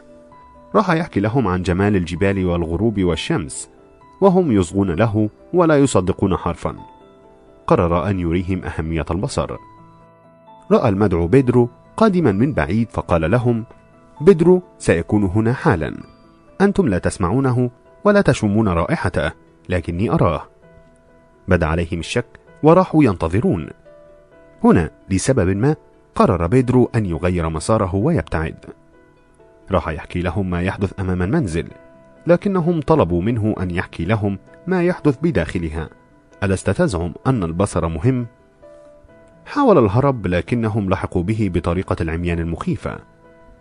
Speaker 2: راح يحكي لهم عن جمال الجبال والغروب والشمس وهم يصغون له ولا يصدقون حرفا. قرر أن يريهم أهمية البصر. رأى المدعو بيدرو قادما من بعيد فقال لهم بيدرو سيكون هنا حالا. أنتم لا تسمعونه ولا تشمون رائحته لكني أراه. بدا عليهم الشك وراحوا ينتظرون. هنا لسبب ما قرر بيدرو أن يغير مساره ويبتعد. راح يحكي لهم ما يحدث أمام المنزل لكنهم طلبوا منه أن يحكي لهم ما يحدث بداخلها. ألست تزعم أن البصر مهم؟ حاول الهرب لكنهم لحقوا به بطريقة العميان المخيفة.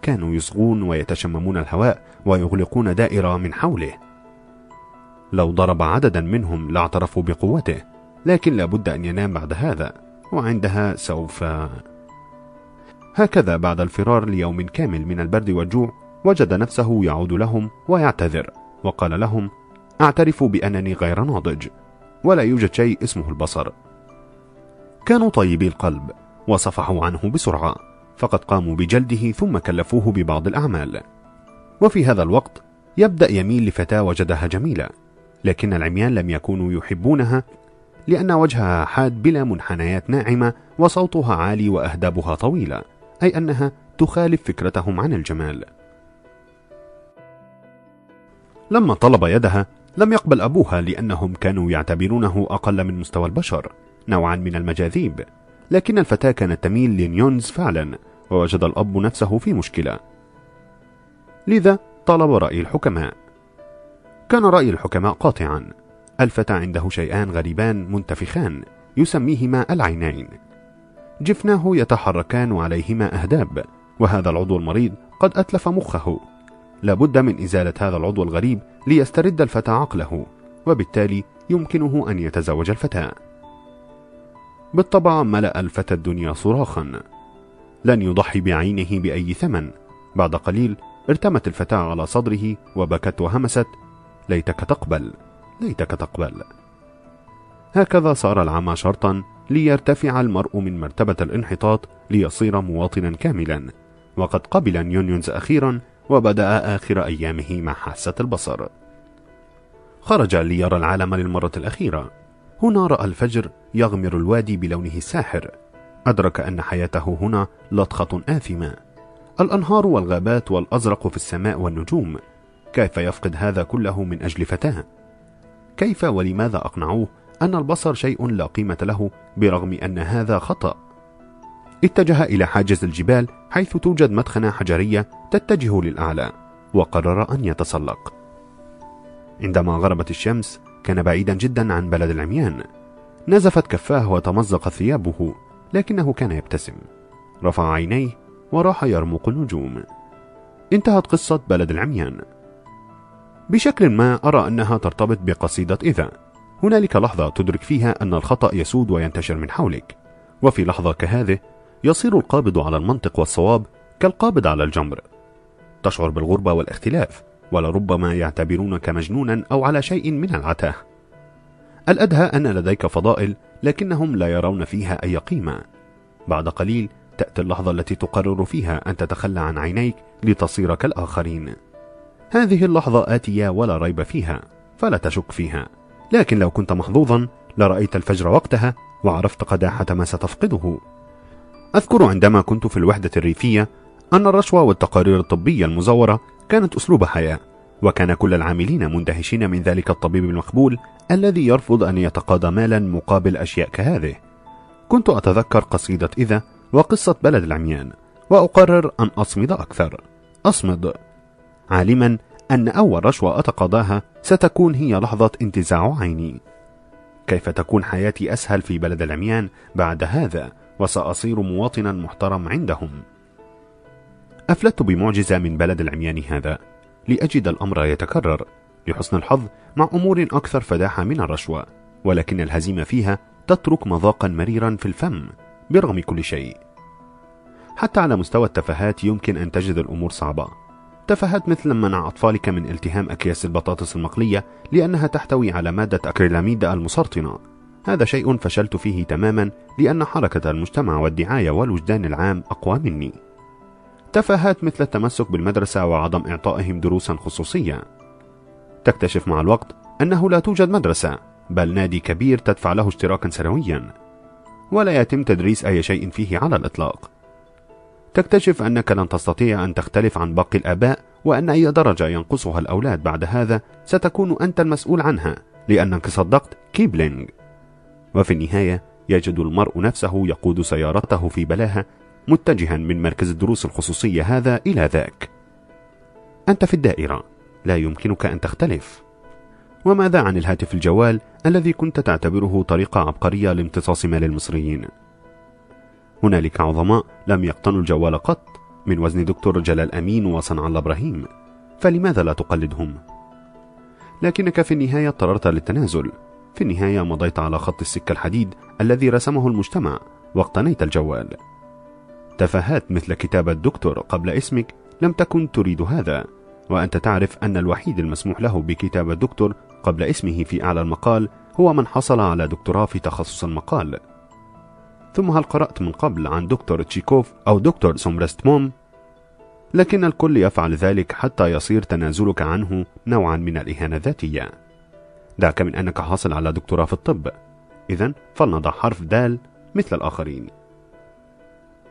Speaker 2: كانوا يصغون ويتشممون الهواء ويغلقون دائرة من حوله. لو ضرب عددا منهم لاعترفوا بقوته لكن لابد أن ينام بعد هذا وعندها سوف هكذا بعد الفرار ليوم كامل من البرد والجوع وجد نفسه يعود لهم ويعتذر وقال لهم أعترف بأنني غير ناضج ولا يوجد شيء اسمه البصر. كانوا طيبي القلب وصفحوا عنه بسرعة فقد قاموا بجلده ثم كلفوه ببعض الأعمال. وفي هذا الوقت يبدأ يميل لفتاة وجدها جميلة لكن العميان لم يكونوا يحبونها لأن وجهها حاد بلا منحنيات ناعمة وصوتها عالي وأهدابها طويلة. أي أنها تخالف فكرتهم عن الجمال. لما طلب يدها لم يقبل أبوها لأنهم كانوا يعتبرونه أقل من مستوى البشر نوعا من المجاذيب. لكن الفتاة كانت تميل لنيونز فعلا ووجد الأب نفسه في مشكلة. لذا طلب رأي الحكماء. كان رأي الحكماء قاطعا. الفتى عنده شيئان غريبان منتفخان يسميهما العينين. جفناه يتحركان وعليهما أهداب وهذا العضو المريض قد أتلف مخه. لابد من إزالة هذا العضو الغريب ليسترد الفتى عقله وبالتالي يمكنه أن يتزوج الفتاة بالطبع ملأ الفتى الدنيا صراخا. لن يضحي بعينه بأي ثمن. بعد قليل ارتمت الفتاة على صدره وبكت وهمست. ليتك تقبل ليتك تقبل. هكذا صار العمى شرطا ليرتفع المرء من مرتبة الانحطاط ليصير مواطنا كاملا. وقد قبل نيونيونز أخيرا وبدأ آخر أيامه مع حاسة البصر. خرج ليرى العالم للمرة الأخيرة. هنا رأى الفجر يغمر الوادي بلونه الساحر أدرك أن حياته هنا لطخة آثمة. الأنهار والغابات والأزرق في السماء والنجوم. كيف يفقد هذا كله من أجل فتاة؟ كيف ولماذا أقنعوه أن البصر شيء لا قيمة له برغم أن هذا خطأ؟ اتجه إلى حاجز الجبال حيث توجد مدخنة حجرية تتجه للأعلى وقرر أن يتسلق. عندما غربت الشمس كان بعيدا جدا عن بلد العميان. نزفت كفاه وتمزق ثيابه لكنه كان يبتسم. رفع عينيه وراح يرمق النجوم. انتهت قصة بلد العميان. بشكل ما أرى أنها ترتبط بقصيدة إذا. هنالك لحظة تدرك فيها أن الخطأ يسود وينتشر من حولك. وفي لحظة كهذه يصير القابض على المنطق والصواب كالقابض على الجمر. تشعر بالغربة والاختلاف ولربما يعتبرونك مجنونا أو على شيء من العته الأدهى أن لديك فضائل لكنهم لا يرون فيها أي قيمة. بعد قليل تأتي اللحظة التي تقرر فيها أن تتخلى عن عينيك لتصير كالآخرين. هذه اللحظة آتية ولا ريب فيها فلا تشك فيها. لكن لو كنت محظوظا لرأيت الفجر وقتها وعرفت قداحة ما ستفقده. أذكر عندما كنت في الوحدة الريفية أن الرشوة والتقارير الطبية المزورة كانت أسلوب حياة وكان كل العاملين مندهشين من ذلك الطبيب المقبول الذي يرفض أن يتقاضى مالا مقابل أشياء كهذه. كنت أتذكر قصيدة إذا وقصة بلد العميان وأقرر أن أصمد أكثر. أصمد. عالما أن أول رشوة أتقاضاها ستكون هي لحظة انتزاع عيني. كيف تكون حياتي أسهل في بلد العميان بعد هذا؟ وسأصير مواطنا محترم عندهم. أفلت بمعجزة من بلد العميان هذا لأجد الأمر يتكرر لحسن الحظ مع أمور أكثر فداحة من الرشوة. ولكن الهزيمة فيها تترك مذاقا مريرا في الفم برغم كل شيء.
Speaker 3: حتى على مستوى التفاهات يمكن أن تجد الأمور صعبة. تفاهات مثل منع أطفالك من التهام أكياس البطاطس المقلية لأنها تحتوي على مادة أكريلاميد المسرطنة. هذا شيء فشلت فيه تماما لأن حركة المجتمع والدعاية والوجدان العام أقوى مني. تفاهات مثل التمسك بالمدرسة وعدم إعطائهم دروسا خصوصية. تكتشف مع الوقت أنه لا توجد مدرسة بل نادي كبير تدفع له اشتراكا سنويا. ولا يتم تدريس أي شيء فيه على الإطلاق. تكتشف أنك لن تستطيع أن تختلف عن باقي الآباء وأن أي درجة ينقصها الأولاد بعد هذا ستكون أنت المسؤول عنها لأنك صدقت كيبلينغ. وفي النهاية يجد المرء نفسه يقود سيارته في بلاهة متجها من مركز الدروس الخصوصية هذا إلى ذاك. أنت في الدائرة لا يمكنك أن تختلف. وماذا عن الهاتف الجوال الذي كنت تعتبره طريقة عبقرية لامتصاص مال المصريين؟ هنالك عظماء لم يقتنوا الجوال قط من وزن دكتور جلال أمين وصنع الله إبراهيم. فلماذا لا تقلدهم؟ لكنك في النهاية اضطررت للتنازل. في النهاية مضيت على خط السكة الحديد الذي رسمه المجتمع واقتنيت الجوال. تفاهات مثل كتابة دكتور قبل اسمك لم تكن تريد هذا وأنت تعرف أن الوحيد المسموح له بكتابة دكتور قبل اسمه في أعلى المقال هو من حصل على دكتوراه في تخصص المقال. ثم هل قرأت من قبل عن دكتور تشيكوف أو دكتور سومرست موم؟ لكن الكل يفعل ذلك حتى يصير تنازلك عنه نوعا من الإهانة الذاتية دعك من أنك حاصل على دكتوراه في الطب. إذا فلنضع حرف دال مثل الآخرين.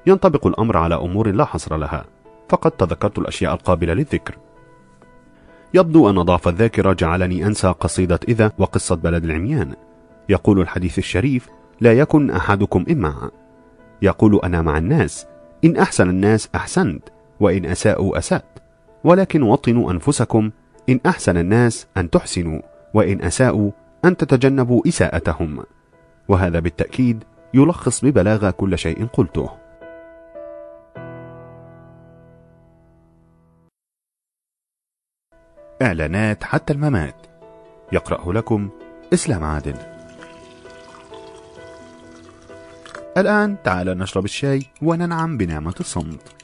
Speaker 3: ينطبق الأمر على أمور لا حصر لها فقد تذكرت الأشياء القابلة للذكر. يبدو أن ضعف الذاكرة جعلني أنسى قصيدة إذا وقصة بلد العميان. يقول الحديث الشريف لا يكن أحدكم إمعا يقول أنا مع الناس إن أحسن الناس أحسنت وإن أساءوا أسأت ولكن وطنوا أنفسكم إن أحسن الناس أن تحسنوا وإن أساءوا أن تتجنبوا إساءتهم. وهذا بالتأكيد يلخص ببلاغة كل شيء قلته.
Speaker 2: إعلانات حتى الممات. يقرأه لكم إسلام عادل. الآن تعال نشرب الشاي وننعم بنعمة الصمت.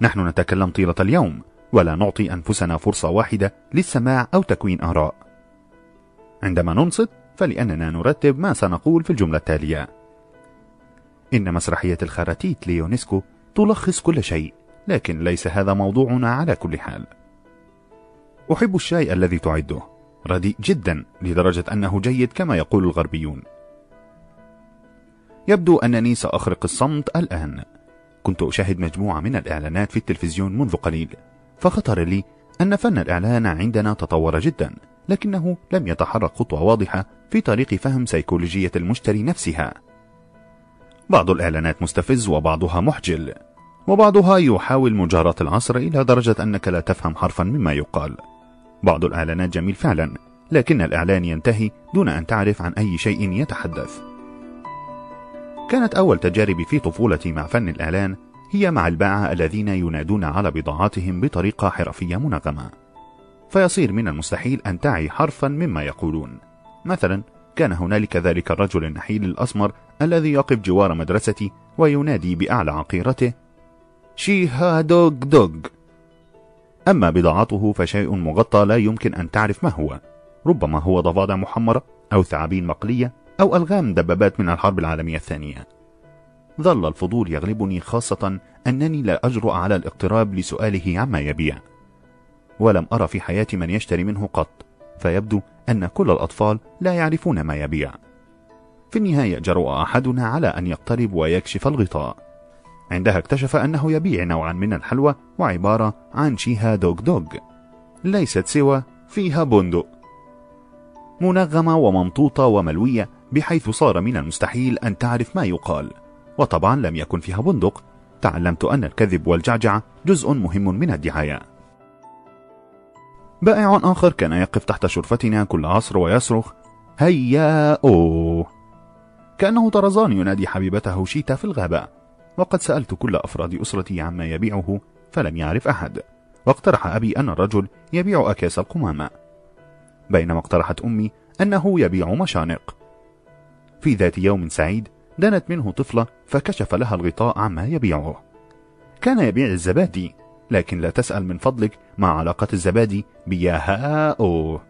Speaker 2: نحن نتكلم طيلة اليوم ولا نعطي أنفسنا فرصة واحدة للسماع أو تكوين آراء. عندما ننصت فلأننا نرتب ما سنقول في الجملة التالية. إن مسرحية الخراتيت ليونسكو تلخص كل شيء لكن ليس هذا موضوعنا على كل حال. أحب الشاي الذي تعده. رديء جدا لدرجة أنه جيد كما يقول الغربيون. يبدو أنني سأخرق الصمت الآن. كنت أشاهد مجموعة من الإعلانات في التلفزيون منذ قليل فخطر لي أن فن الإعلان عندنا تطور جدا لكنه لم يتحرك خطوة واضحة في طريق فهم سيكولوجية المشتري نفسها. بعض الإعلانات مستفز وبعضها محجل وبعضها يحاول مجاراة العصر إلى درجة أنك لا تفهم حرفا مما يقال. بعض الإعلانات جميل فعلا لكن الإعلان ينتهي دون أن تعرف عن أي شيء يتحدث. كانت أول تجاربي في طفولتي مع فن الإعلان هي مع الباعة الذين ينادون على بضاعتهم بطريقة حرفية منغمة. فيصير من المستحيل أن تعي حرفا مما يقولون. مثلا كان هنالك ذلك الرجل النحيل الأسمر الذي يقف جوار مدرستي وينادي بأعلى عقيرته شيها دوغ دوغ. أما بضاعته فشيء مغطى لا يمكن أن تعرف ما هو. ربما هو ضفادع محمرة أو ثعابين مقلية أو ألغام دبابات من الحرب العالمية الثانية. ظل الفضول يغلبني خاصة أنني لا أجرؤ على الاقتراب لسؤاله عما يبيع. ولم أرى في حياتي من يشتري منه قط فيبدو أن كل الأطفال لا يعرفون ما يبيع. في النهاية جرؤ أحدنا على أن يقترب ويكشف الغطاء. عندها اكتشف أنه يبيع نوعا من الحلوى وعبارة عن شيها دوغ دوغ. ليست سوى فيها بندق. منغمة وممطوطة وملوية بحيث صار من المستحيل أن تعرف ما يقال. وطبعا لم يكن فيها بندق. تعلمت أن الكذب والجعجعة جزء مهم من الدعاية. بائع آخر كان يقف تحت شرفتنا كل عصر ويصرخ هيا أوه كأنه طرزان ينادي حبيبته شيتا في الغابة. وقد سألت كل أفراد أسرتي عما يبيعه فلم يعرف أحد. واقترح أبي أن الرجل يبيع أكياس القمامة. بينما اقترحت أمي أنه يبيع مشانق. في ذات يوم سعيد دنت منه طفلة فكشف لها الغطاء عما يبيعه. كان يبيع الزبادي لكن لا تسأل من فضلك ما علاقة الزبادي بيا هاو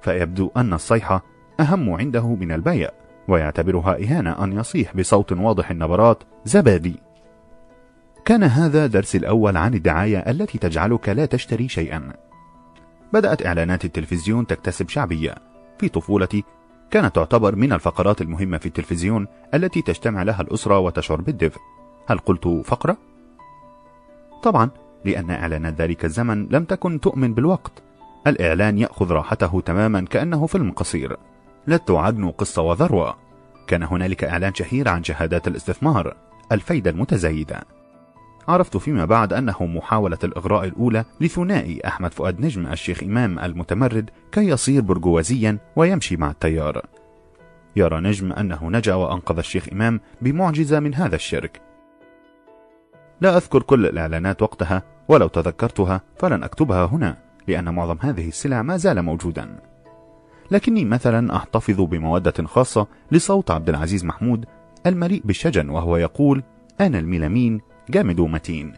Speaker 2: فيبدو أن الصيحة أهم عنده من البيع ويعتبرها إهانة أن يصيح بصوت واضح النبرات زبادي كان هذا درس الأول عن الدعاية التي تجعلك لا تشتري شيئا. بدأت إعلانات التلفزيون تكتسب شعبية في طفولتي كانت تعتبر من الفقرات المهمة في التلفزيون التي تجتمع لها الأسرة وتشعر بالدفء. هل قلت فقرة؟ طبعا لأن إعلانات ذلك الزمن لم تكن تؤمن بالوقت. الإعلان يأخذ راحته تماما كأنه فيلم قصير. لا تعجن قصة وذروة. كان هنالك إعلان شهير عن شهادات الاستثمار الفايدة المتزايدة. عرفت فيما بعد أنه محاولة الإغراء الأولى لثنائي أحمد فؤاد نجم الشيخ إمام المتمرد كي يصير برجوازيا ويمشي مع التيار. يرى نجم أنه نجا وأنقذ الشيخ إمام بمعجزة من هذا الشرك. لا أذكر كل الإعلانات وقتها ولو تذكرتها فلن أكتبها هنا لأن معظم هذه السلع ما زال موجودا. لكني مثلا أحتفظ بمودة خاصة لصوت عبد العزيز محمود المليء بالشجن وهو يقول أنا الميلامين جامد ومتين.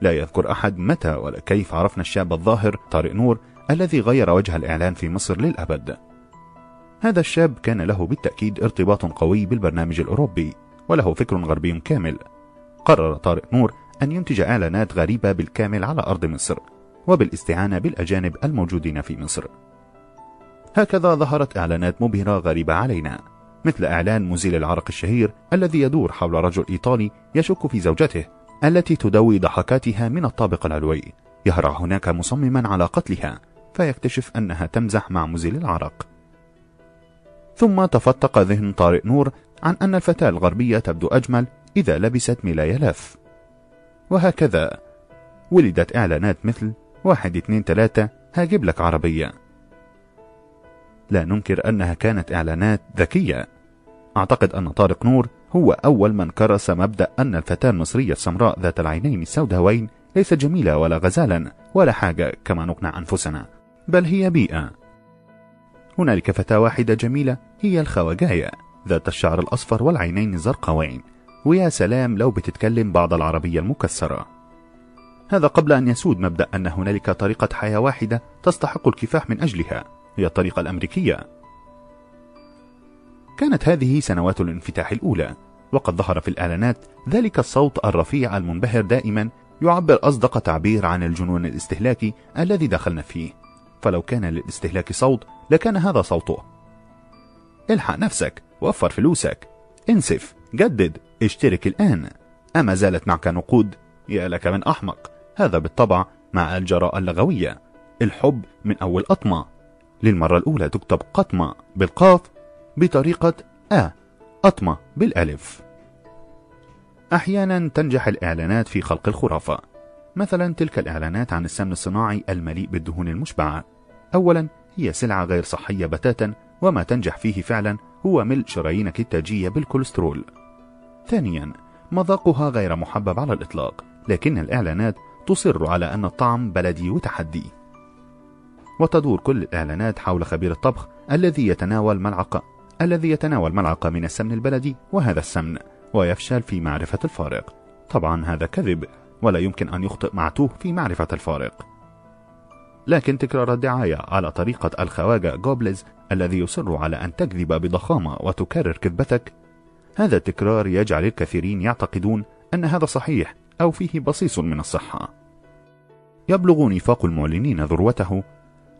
Speaker 2: لا يذكر أحد متى ولا كيف عرفنا الشاب الظاهر طارق نور الذي غير وجه الإعلان في مصر للأبد. هذا الشاب كان له بالتأكيد ارتباط قوي بالبرنامج الأوروبي وله فكر غربي كامل. قرر طارق نور أن ينتج إعلانات غريبة بالكامل على أرض مصر وبالاستعانة بالأجانب الموجودين في مصر. هكذا ظهرت إعلانات مبهرة غريبة علينا. مثل إعلان مزيل العرق الشهير الذي يدور حول رجل إيطالي يشك في زوجته التي تدوي ضحكاتها من الطابق العلوي. يهرع هناك مصمما على قتلها فيكتشف أنها تمزح مع مزيل العرق. ثم تفتق ذهن طارق نور عن أن الفتاة الغربية تبدو أجمل إذا لبست ملاية لف. وهكذا ولدت إعلانات مثل واحد اتنين تلاتة هاجيب لك عربية. لا ننكر أنها كانت إعلانات ذكية. أعتقد أن طارق نور هو أول من كرس مبدأ أن الفتاة المصرية السمراء ذات العينين السوداوين ليست جميلة ولا غزالا ولا حاجة كما نقنع أنفسنا بل هي بيئة. هنالك فتاة واحدة جميلة هي الخواجاية ذات الشعر الأصفر والعينين الزرقاوين. ويا سلام لو بتتكلم بعض العربية المكسرة. هذا قبل أن يسود مبدأ أن هنالك طريقة حياة واحدة تستحق الكفاح من أجلها. هي الطريقة الأمريكية. كانت هذه سنوات الانفتاح الأولى وقد ظهر في الإعلانات ذلك الصوت الرفيع المنبهر دائما يعبر أصدق تعبير عن الجنون الاستهلاكي الذي دخلنا فيه. فلو كان للاستهلاك صوت لكان هذا صوته. إلحق نفسك وفر فلوسك. انسف جدد اشترك الآن. أما زالت معك نقود يا لك من أحمق. هذا بالطبع مع الجراءة اللغوية. الحب من أول أطمة. للمرة الأولى تكتب قطمة بالقاف بطريقة أ أطمة بالألف. أحيانا تنجح الإعلانات في خلق الخرافة. مثلا تلك الإعلانات عن السمن الصناعي المليء بالدهون المشبعة. أولا هي سلعة غير صحية بتاتا وما تنجح فيه فعلا هو ملء شرايينك التاجية بالكوليسترول. ثانيا مذاقها غير محبب على الإطلاق لكن الإعلانات تصر على أن الطعم بلدي وتحدي. وتدور كل الإعلانات حول خبير الطبخ الذي يتناول ملعقة الذي يتناول ملعقة من السمن البلدي وهذا السمن ويفشل في معرفة الفارق. طبعا هذا كذب ولا يمكن أن يخطئ معتوه في معرفة الفارق. لكن تكرار الدعاية على طريقة الخواجة جوبلز الذي يصر على أن تكذب بضخامة وتكرر كذبتك هذا التكرار يجعل الكثيرين يعتقدون أن هذا صحيح أو فيه بصيص من الصحة. يبلغ نفاق المعلنين ذروته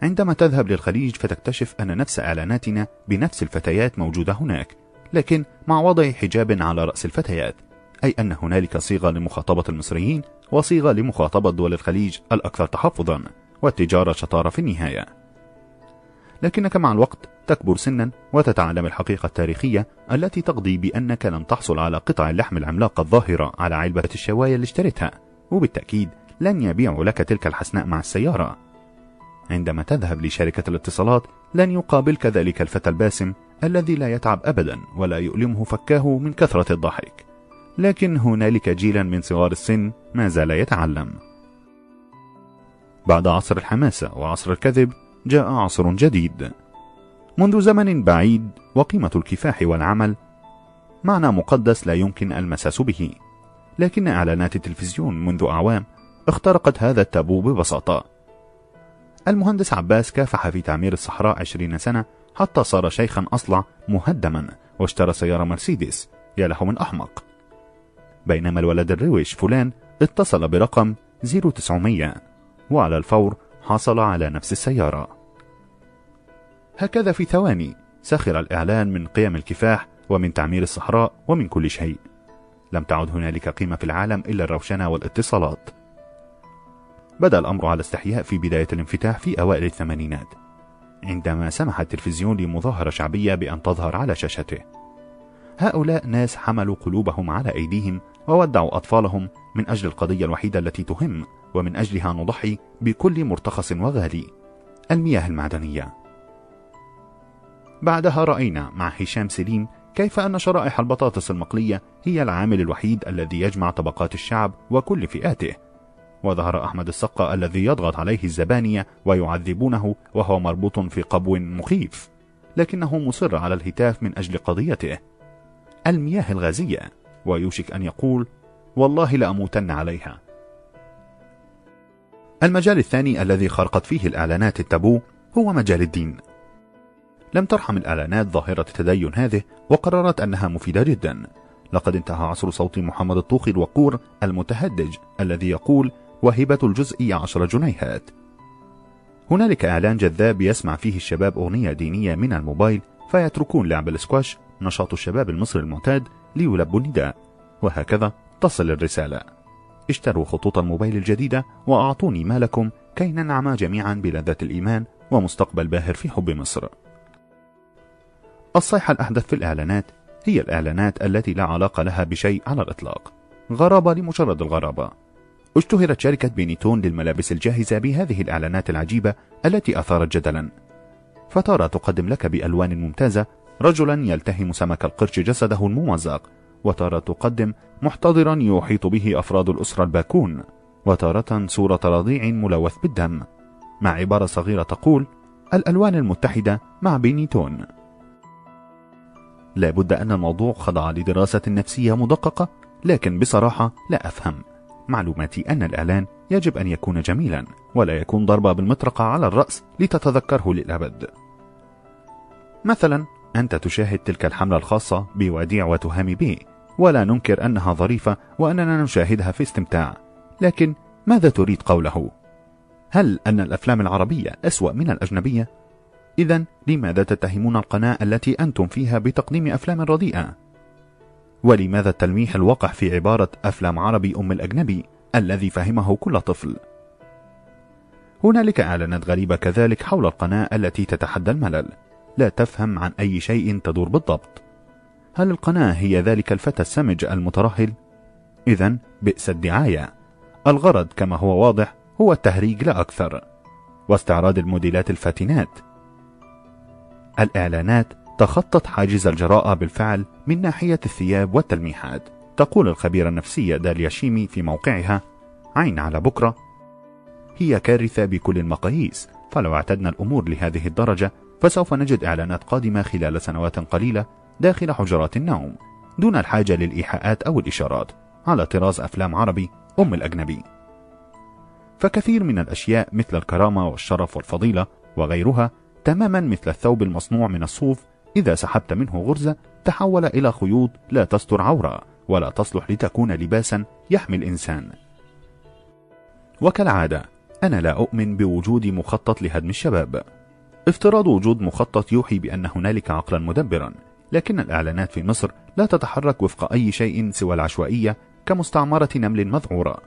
Speaker 2: عندما تذهب للخليج فتكتشف أن نفس إعلاناتنا بنفس الفتيات موجودة هناك لكن مع وضع حجاب على رأس الفتيات أي أن هنالك صيغة لمخاطبة المصريين وصيغة لمخاطبة دول الخليج الأكثر تحفظا والتجارة شطارة في النهاية. لكنك مع الوقت تكبر سنا وتتعلم الحقيقة التاريخية التي تقضي بأنك لم تحصل على قطع اللحم العملاقة الظاهرة على علبة الشواية اللي اشتريتها وبالتأكيد لن يبيعوا لك تلك الحسناء مع السيارة. عندما تذهب لشركة الاتصالات لن يقابلك ذلك الفتى الباسم الذي لا يتعب أبدا ولا يؤلمه فكاه من كثرة الضحك. لكن هنالك جيلا من صغار السن ما زال يتعلم. بعد عصر الحماسة وعصر الكذب جاء عصر جديد. منذ زمن بعيد وقيمة الكفاح والعمل معنى مقدس لا يمكن المساس به. لكن إعلانات التلفزيون منذ أعوام اخترقت هذا التابو ببساطة. المهندس عباس كافح في تعمير الصحراء عشرين سنة حتى صار شيخا أصلع مهدما واشترى سيارة مرسيدس يا له من أحمق. بينما الولد الروش فلان اتصل برقم 0900 وعلى الفور حصل على نفس السيارة. هكذا في ثواني سخر الإعلان من قيم الكفاح ومن تعمير الصحراء ومن كل شيء. لم تعد هنالك قيمة في العالم إلا الروشنة والاتصالات. بدأ الأمر على استحياء في بداية الانفتاح في أوائل الثمانينات عندما سمح التلفزيون لمظاهرة شعبية بأن تظهر على شاشته. هؤلاء ناس حملوا قلوبهم على أيديهم وودعوا أطفالهم من أجل القضية الوحيدة التي تهم ومن أجلها نضحي بكل مرتخص وغالي المياه المعدنية. بعدها رأينا مع هشام سليم كيف أن شرائح البطاطس المقلية هي العامل الوحيد الذي يجمع طبقات الشعب وكل فئاته. وظهر أحمد السقا الذي يضغط عليه الزبانية ويعذبونه وهو مربوط في قبو مخيف لكنه مصر على الهتاف من أجل قضيته. المياه الغازية ويوشك أن يقول والله لأموتن عليها. المجال الثاني الذي خرقت فيه الإعلانات التابو هو مجال الدين. لم ترحم الإعلانات ظاهرة التدين هذه وقررت أنها مفيدة جدا. لقد انتهى عصر صوت محمد الطوخي الوقور المتهدج الذي يقول وهبة الجزء عشر جنيهات. هنالك إعلان جذاب يسمع فيه الشباب أغنية دينية من الموبايل فيتركون لعب السكواش نشاط الشباب المصري المعتاد ليلبوا النداء. وهكذا تصل الرسالة. اشتروا خطوط الموبايل الجديدة وأعطوني مالكم كي ننعم جميعا بلذة الإيمان ومستقبل باهر في حب مصر. الصيحة الأحدث في الإعلانات هي الإعلانات التي لا علاقة لها بشيء على الإطلاق. غرابة لمجرد الغرابة. اشتهرت شركة بينيتون للملابس الجاهزة بهذه الإعلانات العجيبة التي أثارت جدلا. فتارة تقدم لك بألوان ممتازة رجلا يلتهم سمك القرش جسده الممزق. وتارة تقدم محتضرا يحيط به أفراد الأسرة الباكون. وتارة صورة رضيع ملوث بالدم. مع عبارة صغيرة تقول الألوان المتحدة مع بينيتون لا بد أن الموضوع خضع لدراسة نفسية مدققة لكن بصراحة لا أفهم. معلوماتي أن الإعلان يجب أن يكون جميلا ولا يكون ضربة بالمطرقة على الرأس لتتذكره للأبد مثلا أنت تشاهد تلك الحملة الخاصة بوديع وتهامي بي ولا ننكر أنها ظريفة وأننا نشاهدها في استمتاع لكن ماذا تريد قوله؟ هل أن الأفلام العربية أسوأ من الأجنبية؟ إذا لماذا تتهمون القناة التي أنتم فيها بتقديم أفلام رديئة؟ ولماذا التلميح الوقح في عبارة أفلام عربي أم الأجنبي الذي فهمه كل طفل؟ هنالك إعلانات غريبة كذلك حول القناة التي تتحدى الملل. لا تفهم عن أي شيء تدور بالضبط. هل القناة هي ذلك الفتى السمج المترهل؟ إذا بئس الدعاية. الغرض كما هو واضح هو التهريج لا أكثر. واستعراض الموديلات الفاتنات الإعلانات تخطت حاجز الجراءة بالفعل من ناحية الثياب والتلميحات. تقول الخبيرة النفسية داليا شيمي في موقعها عين على بكرة. هي كارثة بكل المقاييس فلو اعتدنا الأمور لهذه الدرجة فسوف نجد إعلانات قادمة خلال سنوات قليلة داخل حجرات النوم دون الحاجة للإيحاءات أو الإشارات. على طراز أفلام عربي أم الأجنبي. فكثير من الأشياء مثل الكرامة والشرف والفضيلة وغيرها تماما مثل الثوب المصنوع من الصوف إذا سحبت منه غرزة تحول إلى خيوط لا تستر عورة ولا تصلح لتكون لباسا يحمي الإنسان. وكالعادة أنا لا أؤمن بوجود مخطط لهدم الشباب. افتراض وجود مخطط يوحي بأن هنالك عقلا مدبرا لكن الإعلانات في مصر لا تتحرك وفق أي شيء سوى العشوائية كمستعمرة نمل مذعورة.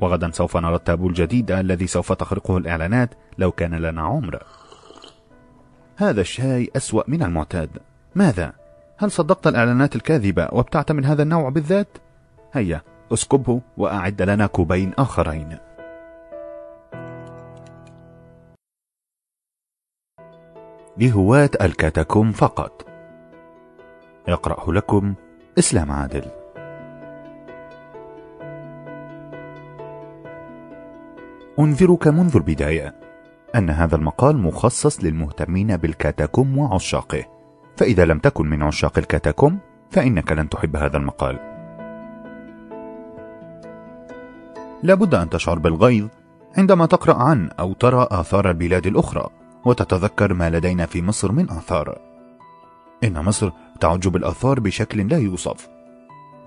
Speaker 2: وغدا سوف نرى التابو الجديد الذي سوف تخرقه الإعلانات لو كان لنا عمر. هذا الشاي أسوأ من المعتاد. ماذا؟ هل صدقت الإعلانات الكاذبة وابتعت من هذا النوع بالذات؟ هيا اسكبه وأعد لنا كوبين آخرين. لهواة الكاتاكوم فقط. يقرأه لكم إسلام عادل. أنذرك منذ البداية. أن هذا المقال مخصص للمهتمين بالكاتاكوم وعشاقه. فإذا لم تكن من عشاق الكاتاكوم فإنك لن تحب هذا المقال. لابد أن تشعر بالغيظ عندما تقرأ عن أو ترى آثار البلاد الأخرى وتتذكر ما لدينا في مصر من آثار. إن مصر تعج بالآثار بشكل لا يوصف.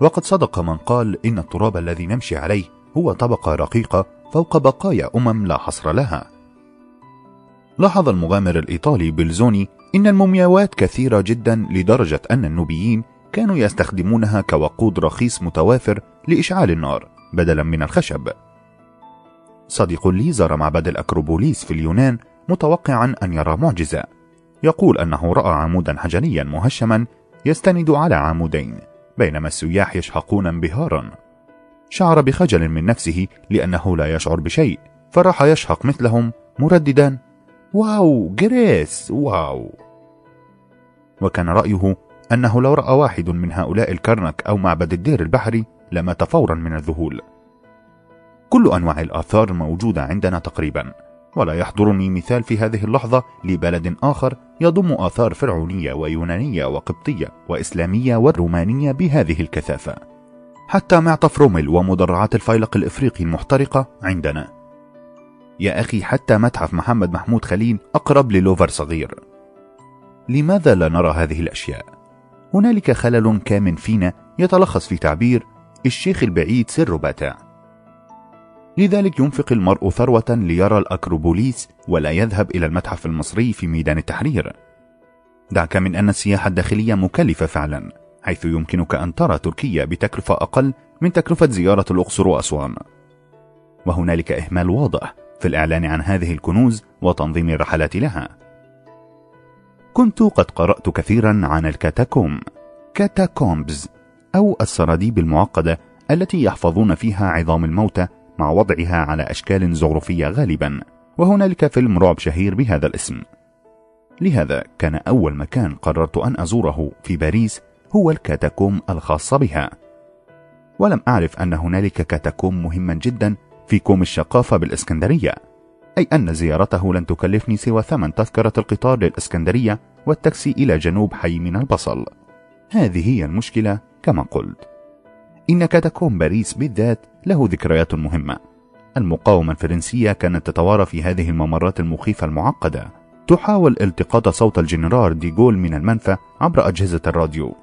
Speaker 2: وقد صدق من قال إن التراب الذي نمشي عليه هو طبقة رقيقة فوق بقايا أمم لا حصر لها. لاحظ المغامر الإيطالي بلزوني إن المومياوات كثيرة جدا لدرجة أن النوبيين كانوا يستخدمونها كوقود رخيص متوافر لإشعال النار بدلا من الخشب. صديق لي زار معبد الأكروبوليس في اليونان متوقعا أن يرى معجزة. يقول أنه رأى عمودا حجريا مهشما يستند على عمودين بينما السياح يشهقون انبهارا. شعر بخجل من نفسه لأنه لا يشعر بشيء فراح يشهق مثلهم مرددا. واو جريس واو. وكان رأيه أنه لو رأى واحد من هؤلاء الكرنك أو معبد الدير البحري لمات فورا من الذهول. كل أنواع الآثار موجودة عندنا تقريبا ولا يحضرني مثال في هذه اللحظة لبلد آخر يضم آثار فرعونية ويونانية وقبطية وإسلامية والرومانية بهذه الكثافة. حتى معطف رومل ومدرعات الفيلق الإفريقي المحترقة عندنا. يا أخي حتى متحف محمد محمود خليل أقرب للوفر صغير. لماذا لا نرى هذه الأشياء؟ هنالك خلل كامن فينا يتلخص في تعبير الشيخ البعيد سر باتع لذلك ينفق المرء ثروة ليرى الأكروبوليس ولا يذهب إلى المتحف المصري في ميدان التحرير. دعك من أن السياحة الداخلية مكلفة فعلا حيث يمكنك أن ترى تركيا بتكلفة أقل من تكلفة زيارة الأقصر وأسوان. وهنالك إهمال واضح في الإعلان عن هذه الكنوز وتنظيم الرحلات لها. كنت قد قرأت كثيرا عن الكاتاكوم catacombs أو السراديب المعقدة التي يحفظون فيها عظام الموتى مع وضعها على أشكال زخرفية غالبا وهنالك فيلم رعب شهير بهذا الاسم. لهذا كان أول مكان قررت أن أزوره في باريس هو الكاتاكوم الخاصة بها. ولم أعرف أن هنالك كاتاكوم مهما جدا في كوم الشقافة بالإسكندرية أي أن زيارته لن تكلفني سوى ثمن تذكرة القطار للإسكندرية والتاكسي إلى جنوب حي مينا البصل. هذه هي المشكلة كما قلت. إن كاتاكوم باريس بالذات له ذكريات مهمة. المقاومة الفرنسية كانت تتوارى في هذه الممرات المخيفة المعقدة. تحاول التقاط صوت الجنرال ديغول من المنفى عبر أجهزة الراديو.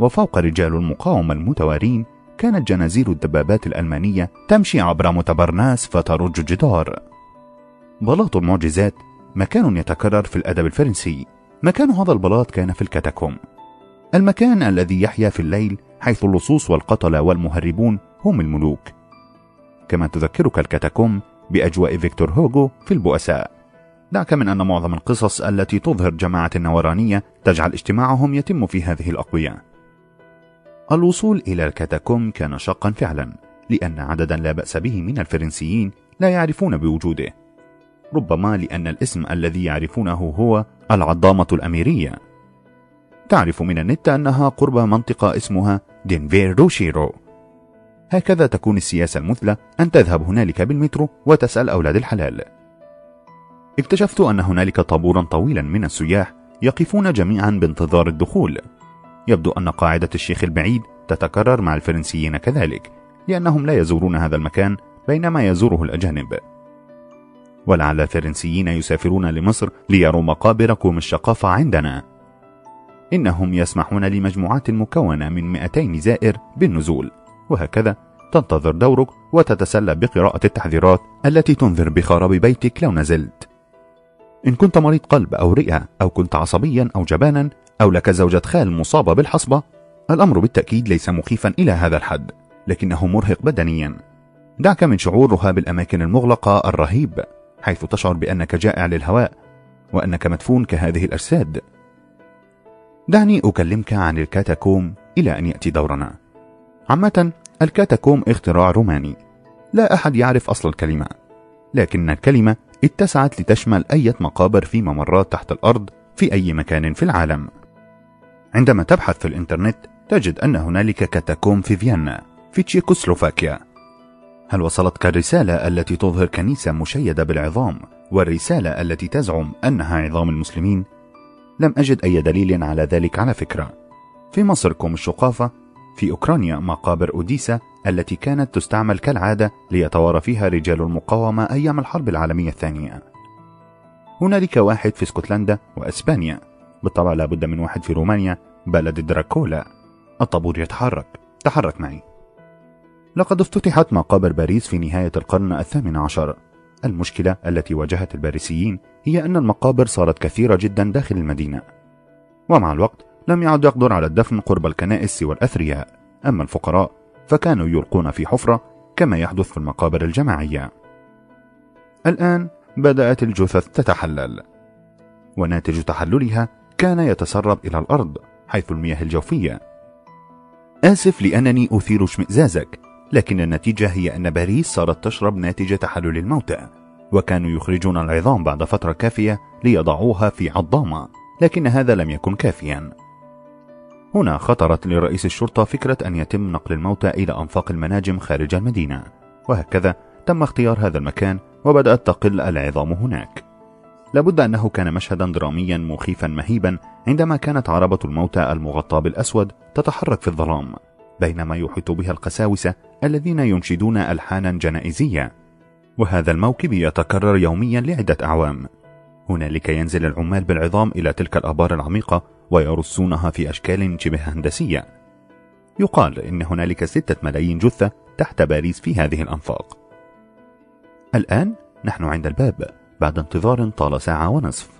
Speaker 2: وفوق رجال المقاومة المتوارين كانت جنازير الدبابات الألمانية تمشي عبر مونبارناس فترج جدار. بلاط المعجزات مكان يتكرر في الأدب الفرنسي. مكان هذا البلاط كان في الكاتاكوم. المكان الذي يحيا في الليل حيث اللصوص والقتلة والمهربون هم الملوك. كما تذكرك الكاتاكوم بأجواء فيكتور هوغو في البؤساء. دعك من أن معظم القصص التي تظهر جماعة النورانية تجعل اجتماعهم يتم في هذه الأقبية. الوصول إلى الكاتاكوم كان شاقا فعلا لأن عددا لا بأس به من الفرنسيين لا يعرفون بوجوده. ربما لأن الاسم الذي يعرفونه هو العظامة الأميرية. تعرف من النت أنها قرب منطقة اسمها دينفير روشيرو هكذا تكون السياسة المثلى أن تذهب هنالك بالمترو وتسأل أولاد الحلال. اكتشفت أن هنالك طابورا طويلا من السياح يقفون جميعا بانتظار الدخول. يبدو أن قاعدة الشيخ البعيد تتكرر مع الفرنسيين كذلك لأنهم لا يزورون هذا المكان بينما يزوره الأجانب. ولعل الفرنسيين يسافرون لمصر ليروا مقابر كوم الشقافة عندنا. إنهم يسمحون لمجموعات مكونة من 200 زائر بالنزول وهكذا تنتظر دورك وتتسلى بقراءة التحذيرات التي تنذر بخراب بيتك لو نزلت. إن كنت مريض قلب أو رئة أو كنت عصبيا أو جبانا أو لك زوجة خال مصابة بالحصبة؟ الأمر بالتأكيد ليس مخيفا إلى هذا الحد لكنه مرهق بدنيا. دعك من شعور رهاب الأماكن المغلقة الرهيب حيث تشعر بأنك جائع للهواء وأنك مدفون كهذه الأجساد. دعني أكلمك عن الكاتاكوم إلى أن يأتي دورنا. عامة الكاتاكوم اختراع روماني. لا أحد يعرف أصل الكلمة لكن الكلمة اتسعت لتشمل أي مقابر في ممرات تحت الأرض في أي مكان في العالم. عندما تبحث في الإنترنت تجد أن هنالك كاتاكوم في فيينا في تشيكوسلوفاكيا. هل وصلتك الرسالة التي تظهر كنيسة مشيدة بالعظام والرسالة التي تزعم أنها عظام المسلمين؟ لم أجد أي دليل على ذلك على فكرة. في مصر كوم الشقافة في أوكرانيا مقابر أوديسا التي كانت تستعمل كالعادة ليتوارى فيها رجال المقاومة أيام الحرب العالمية الثانية. هنالك واحد في اسكتلندا وأسبانيا. بالطبع لابد من واحد في رومانيا. بلد دراكولا. الطابور يتحرك. تحرك معي. لقد افتتحت مقابر باريس في نهاية القرن الثامن عشر. المشكلة التي واجهت الباريسيين هي أن المقابر صارت كثيرة جدا داخل المدينة. ومع الوقت لم يعد يقدر على الدفن قرب الكنائس سوى الأثرياء. أما الفقراء فكانوا يلقون في حفرة كما يحدث في المقابر الجماعية. الآن بدأت الجثث تتحلل. وناتج تحللها كان يتسرب إلى الأرض حيث المياه الجوفية. آسف لأنني أثير اشمئزازك لكن النتيجة هي أن باريس صارت تشرب ناتج تحلل الموتى وكانوا يخرجون العظام بعد فترة كافية ليضعوها في عظامة لكن هذا لم يكن كافيا. هنا خطرت لرئيس الشرطة فكرة أن يتم نقل الموتى إلى أنفاق المناجم خارج المدينة وهكذا تم اختيار هذا المكان وبدأت تقل العظام هناك. لابد أنه كان مشهدا دراميا مخيفا مهيبا عندما كانت عربة الموتى المغطاة بالأسود تتحرك في الظلام بينما يحيط بها القساوسة الذين ينشدون ألحانا جنائزية. وهذا الموكب يتكرر يوميا لعدة أعوام. هنالك ينزل العمال بالعظام إلى تلك الآبار العميقة ويرصونها في أشكال شبه هندسية. يقال إن هنالك ستة ملايين جثة تحت باريس في هذه الأنفاق. الآن نحن عند الباب. بعد انتظار طال ساعة ونصف.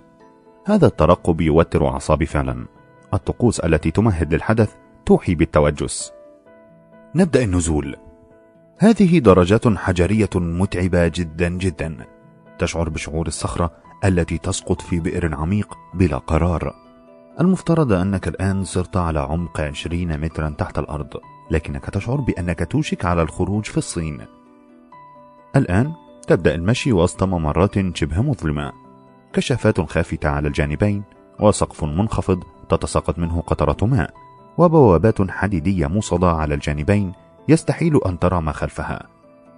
Speaker 2: هذا الترقب يوتر أعصابي فعلا. الطقوس التي تمهد للحدث توحي بالتوجس. نبدأ النزول. هذه درجات حجرية متعبة جدا جدا. تشعر بشعور الصخرة التي تسقط في بئر عميق بلا قرار. المفترض أنك الآن صرت على عمق 20 مترا تحت الأرض لكنك تشعر بأنك توشك على الخروج في الصين. الآن تبدأ المشي وسط ممرات شبه مظلمة. كشافات خافتة على الجانبين وسقف منخفض تتساقط منه قطرة ماء وبوابات حديدية موصدة على الجانبين يستحيل أن ترى ما خلفها.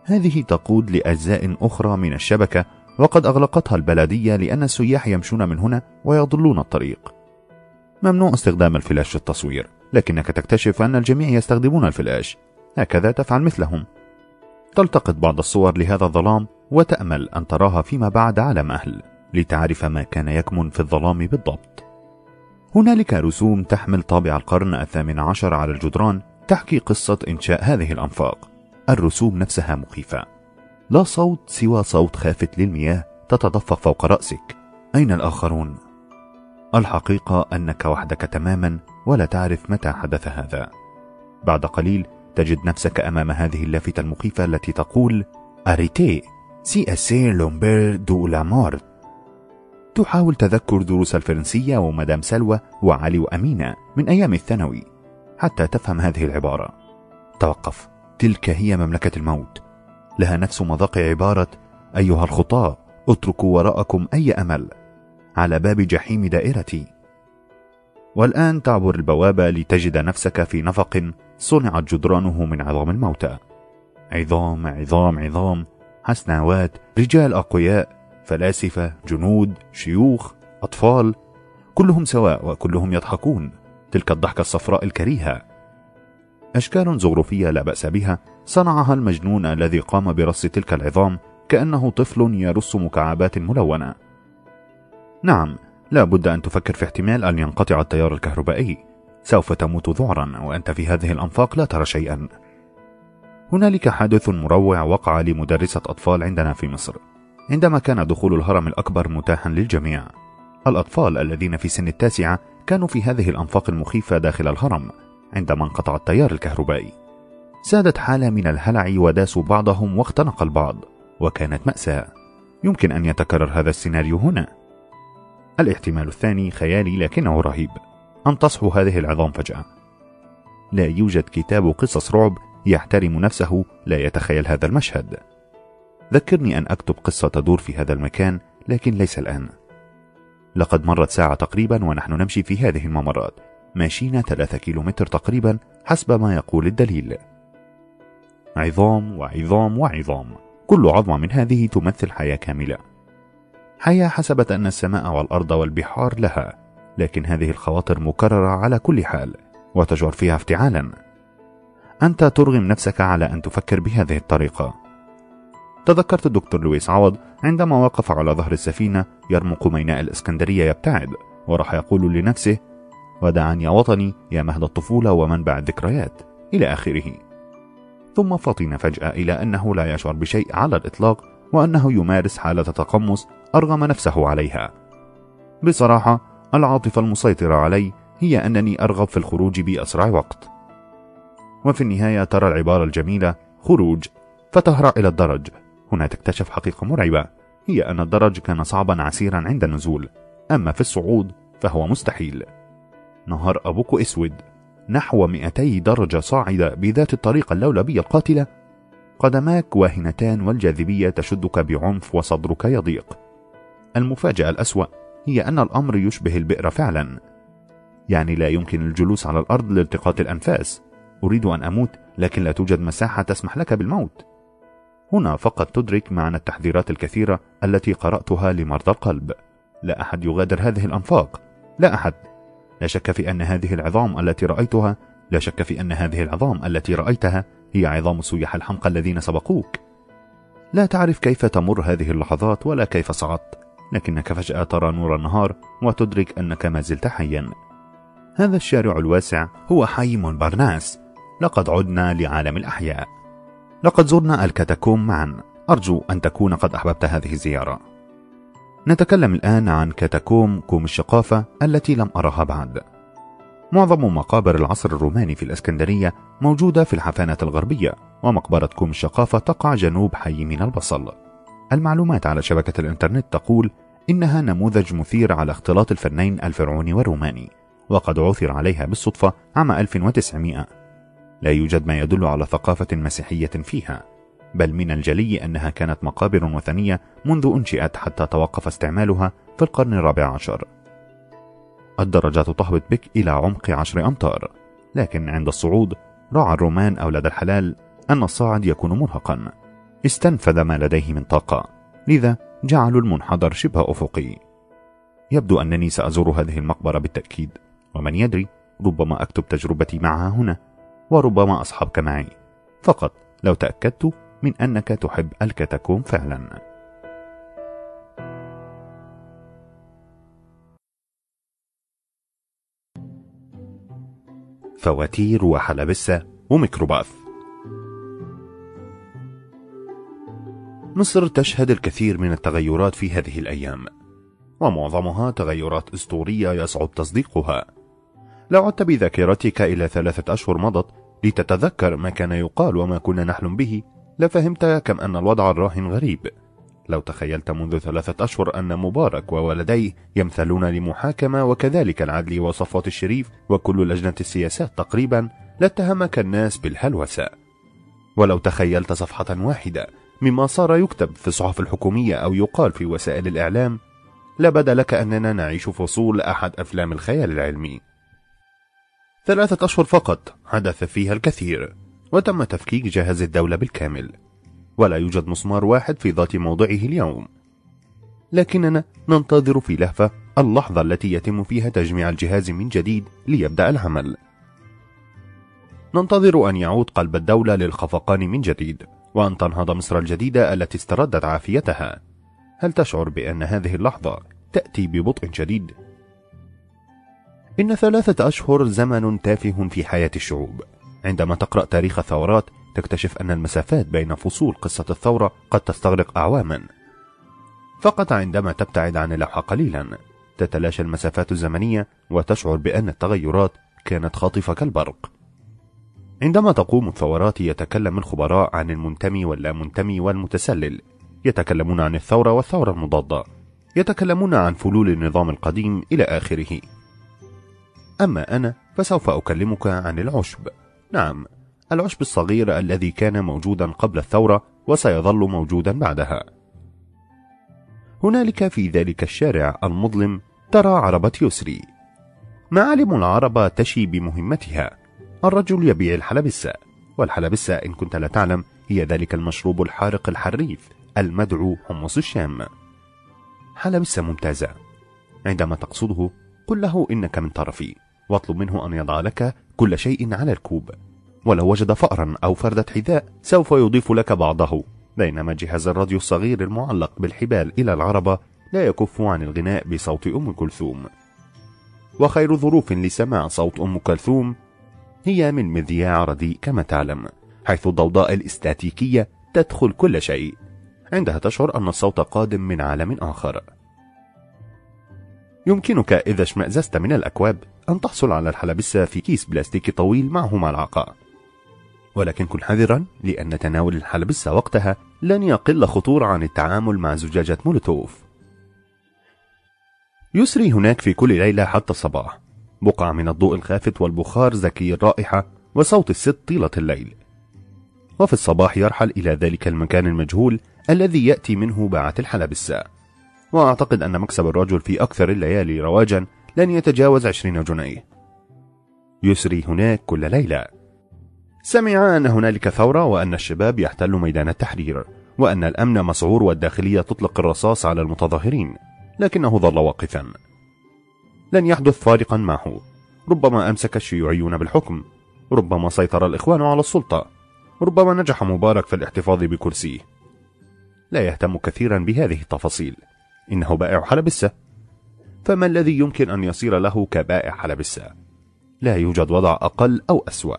Speaker 2: هذه تقود لأجزاء أخرى من الشبكة وقد أغلقتها البلدية لأن السياح يمشون من هنا ويضلون الطريق. ممنوع استخدام الفلاش في التصوير لكنك تكتشف أن الجميع يستخدمون الفلاش. هكذا تفعل مثلهم. تلتقط بعض الصور لهذا الظلام وتأمل أن تراها فيما بعد على مهل لتعرف ما كان يكمن في الظلام بالضبط. هنالك رسوم تحمل طابع القرن الثامن عشر على الجدران تحكي قصة إنشاء هذه الأنفاق. الرسوم نفسها مخيفة. لا صوت سوى صوت خافت للمياه تتدفق فوق رأسك. أين الآخرون؟ الحقيقة أنك وحدك تماما ولا تعرف متى حدث هذا. بعد قليل تجد نفسك أمام هذه اللافتة المخيفة التي تقول Arrête c'est ici l'empire de la mort تحاول تذكر دروس الفرنسية ومدام سلوى وعلي وأمينة من أيام الثانوي حتى تفهم هذه العبارة. توقف تلك هي مملكة الموت. لها نفس مذاق عبارة أيها الخطاة اتركوا وراءكم أي أمل. على باب جحيم دائرتي. والآن تعبر البوابة لتجد نفسك في نفق صنعت جدرانه من عظام الموتى. عظام عظام عظام. حسناوات رجال أقوياء فلاسفة جنود شيوخ أطفال كلهم سواء وكلهم يضحكون. تلك الضحكة الصفراء الكريهة. أشكال زخرفية لا بأس بها صنعها المجنون الذي قام برص تلك العظام كأنه طفل يرص مكعبات ملونة. نعم لا بد أن تفكر في احتمال أن ينقطع التيار الكهربائي. سوف تموت ذعرا وأنت في هذه الأنفاق لا ترى شيئا. هنالك حادث مروع وقع لمدرسة أطفال عندنا في مصر. عندما كان دخول الهرم الأكبر متاحا للجميع الأطفال الذين في سن التاسعة كانوا في هذه الأنفاق المخيفة داخل الهرم عندما انقطع التيار الكهربائي. سادت حالة من الهلع وداسوا بعضهم واختنق البعض وكانت مأساة. يمكن أن يتكرر هذا السيناريو هنا. الاحتمال الثاني خيالي لكنه رهيب. أن تصحو هذه العظام فجأة. لا يوجد كتاب قصص رعب يحترم نفسه لا يتخيل هذا المشهد. ذكرني أن أكتب قصة تدور في هذا المكان لكن ليس الآن. لقد مرت ساعة تقريبا ونحن نمشي في هذه الممرات. ماشينا ثلاثة كيلومتر تقريبا حسب ما يقول الدليل. عظام وعظام وعظام. كل عظمة من هذه تمثل حياة كاملة. حياة حسبت أن السماء والأرض والبحار لها لكن هذه الخواطر مكررة على كل حال وتجر فيها افتعالا. أنت ترغم نفسك على أن تفكر بهذه الطريقة. تذكرت الدكتور لويس عوض عندما وقف على ظهر السفينة يرمق ميناء الإسكندرية يبتعد وراح يقول لنفسه ودعني يا وطني يا مهد الطفولة ومنبع الذكريات. إلى آخره. ثم فطن فجأة إلى أنه لا يشعر بشيء على الإطلاق وأنه يمارس حالة تقمص أرغم نفسه عليها. بصراحة العاطفة المسيطرة علي هي أنني أرغب في الخروج بأسرع وقت. وفي النهاية ترى العبارة الجميلة خروج فتهرع إلى الدرج. هنا تكتشف حقيقة مرعبة هي أن الدرج كان صعبا عسيرا عند النزول. أما في الصعود فهو مستحيل. نهار أبوك أسود نحو 200 درجة صاعدة بذات الطريقة اللولبية القاتلة. قدماك واهنتان والجاذبية تشدك بعنف وصدرك يضيق. المفاجأة الأسوأ هي أن الأمر يشبه البئر فعلا. يعني لا يمكن الجلوس على الأرض لالتقاط الأنفاس. أريد أن أموت لكن لا توجد مساحة تسمح لك بالموت. هنا فقط تدرك معنى التحذيرات الكثيرة التي قرأتها لمرضى القلب. لا أحد يغادر هذه الأنفاق. لا أحد. لا شك في أن هذه العظام التي رأيتها لا شك في أن هذه العظام التي رأيتها هي عظام السياح الحمقى الذين سبقوك. لا تعرف كيف تمر هذه اللحظات ولا كيف صعدت لكنك فجأة ترى نور النهار وتدرك أنك ما زلت حيا. هذا الشارع الواسع هو حي مونبارناس لقد عدنا لعالم الأحياء. لقد زرنا الكاتاكوم معا. أرجو أن تكون قد أحببت هذه الزيارة. نتكلم الآن عن كاتاكوم كوم الشقافة التي لم أرها بعد. معظم مقابر العصر الروماني في الإسكندرية موجودة في الجبانة الغربية ومقبرة كوم الشقافة تقع جنوب حي مينا البصل. المعلومات على شبكة الإنترنت تقول إنها نموذج مثير على اختلاط الفنين الفرعوني والروماني وقد عثر عليها بالصدفة عام 1900 لا يوجد ما يدل على ثقافة مسيحية فيها بل من الجلي أنها كانت مقابر وثنية منذ أنشئت حتى توقف استعمالها في القرن الرابع عشر. الدرجات تهبط بك إلى عمق عشر أمتار لكن عند الصعود راعى الرومان أولاد الحلال أن الصاعد يكون مرهقا. استنفذ ما لديه من طاقة لذا جعلوا المنحدر شبه أفقي. يبدو أنني سأزور هذه المقبرة بالتأكيد ومن يدري ربما أكتب تجربتي معها هنا. وربما أصحبك معي. فقط لو تأكدت من أنك تحب الكتاكوم فعلا. فواتير وحلبسة وميكروباث. مصر تشهد الكثير من التغيرات في هذه الأيام ومعظمها تغيرات أسطورية يصعب تصديقها. لو عدت بذاكرتك إلى ثلاثة أشهر مضت لتتذكر ما كان يقال وما كنا نحلم به. لفهمت كم أن الوضع الراهن غريب. لو تخيلت منذ ثلاثة أشهر أن مبارك وولديه يمثلون لمحاكمة وكذلك العدل وصفوة الشريف وكل لجنة السياسات تقريبا لاتهمك الناس بالهلوسة. ولو تخيلت صفحة واحدة مما صار يكتب في الصحف الحكومية أو يقال في وسائل الإعلام لبدا لك أننا نعيش فصول أحد أفلام الخيال العلمي. ثلاثة أشهر فقط حدث فيها الكثير وتم تفكيك جهاز الدولة بالكامل ولا يوجد مسمار واحد في ذات موضعه اليوم. لكننا ننتظر في لهفة اللحظة التي يتم فيها تجميع الجهاز من جديد ليبدأ العمل. ننتظر أن يعود قلب الدولة للخفقان من جديد وأن تنهض مصر الجديدة التي استردت عافيتها. هل تشعر بأن هذه اللحظة تأتي ببطء شديد؟ إن ثلاثة أشهر زمن تافه في حياة الشعوب. عندما تقرأ تاريخ الثورات تكتشف أن المسافات بين فصول قصة الثورة قد تستغرق أعواما. فقط عندما تبتعد عن اللوحة قليلا تتلاشى المسافات الزمنية وتشعر بأن التغيرات كانت خاطفة كالبرق. عندما تقوم الثورات يتكلم الخبراء عن المنتمي واللامنتمي والمتسلل. يتكلمون عن الثورة والثورة المضادة. يتكلمون عن فلول النظام القديم إلى آخره. أما أنا فسوف أكلمك عن العشب. نعم العشب الصغير الذي كان موجودا قبل الثورة وسيظل موجودا بعدها. هنالك في ذلك الشارع المظلم ترى عربة يسري. معالم العربة تشي بمهمتها. الرجل يبيع الحلبسة والحلبسة إن كنت لا تعلم هي ذلك المشروب الحارق الحريف المدعو حمص الشام. حلبسة ممتازة. عندما تقصده قل له إنك من طرفي. واطلب منه أن يضع لك كل شيء على الكوب. ولو وجد فأرا أو فردة حذاء سوف يضيف لك بعضه. بينما جهاز الراديو الصغير المعلق بالحبال إلى العربة لا يكف عن الغناء بصوت أم كلثوم. وخير ظروف لسماع صوت أم كلثوم هي من مذياع رديء كما تعلم حيث الضوضاء الإستاتيكية تدخل كل شيء. عندها تشعر أن الصوت قادم من عالم آخر. يمكنك إذا اشمأززت من الأكواب أن تحصل على الحلبسة في كيس بلاستيكي طويل معه ملعقة ولكن كن حذرا لأن تناول الحلبسة وقتها لن يقل خطورة عن التعامل مع زجاجة مولوتوف. يسري هناك في كل ليلة حتى الصباح بقع من الضوء الخافت والبخار زكي الرائحة وصوت الست طيلة الليل. وفي الصباح يرحل إلى ذلك المكان المجهول الذي يأتي منه باعة الحلبسة وأعتقد أن مكسب الرجل في أكثر الليالي رواجا لن يتجاوز عشرين جنيه. يسري هناك كل ليلة. سمع أن هنالك ثورة وأن الشباب يحتل ميدان التحرير وأن الأمن مسعور والداخلية تطلق الرصاص على المتظاهرين لكنه ظل واقفا. لن يحدث فارقا معه ربما أمسك الشيوعيون بالحكم. ربما سيطر الإخوان على السلطة. ربما نجح مبارك في الاحتفاظ بكرسيه. لا يهتم كثيرا بهذه التفاصيل. إنه بائع حلبسة. فما الذي يمكن أن يصير له كبائع حلبسة؟ لا يوجد وضع أقل أو أسوأ.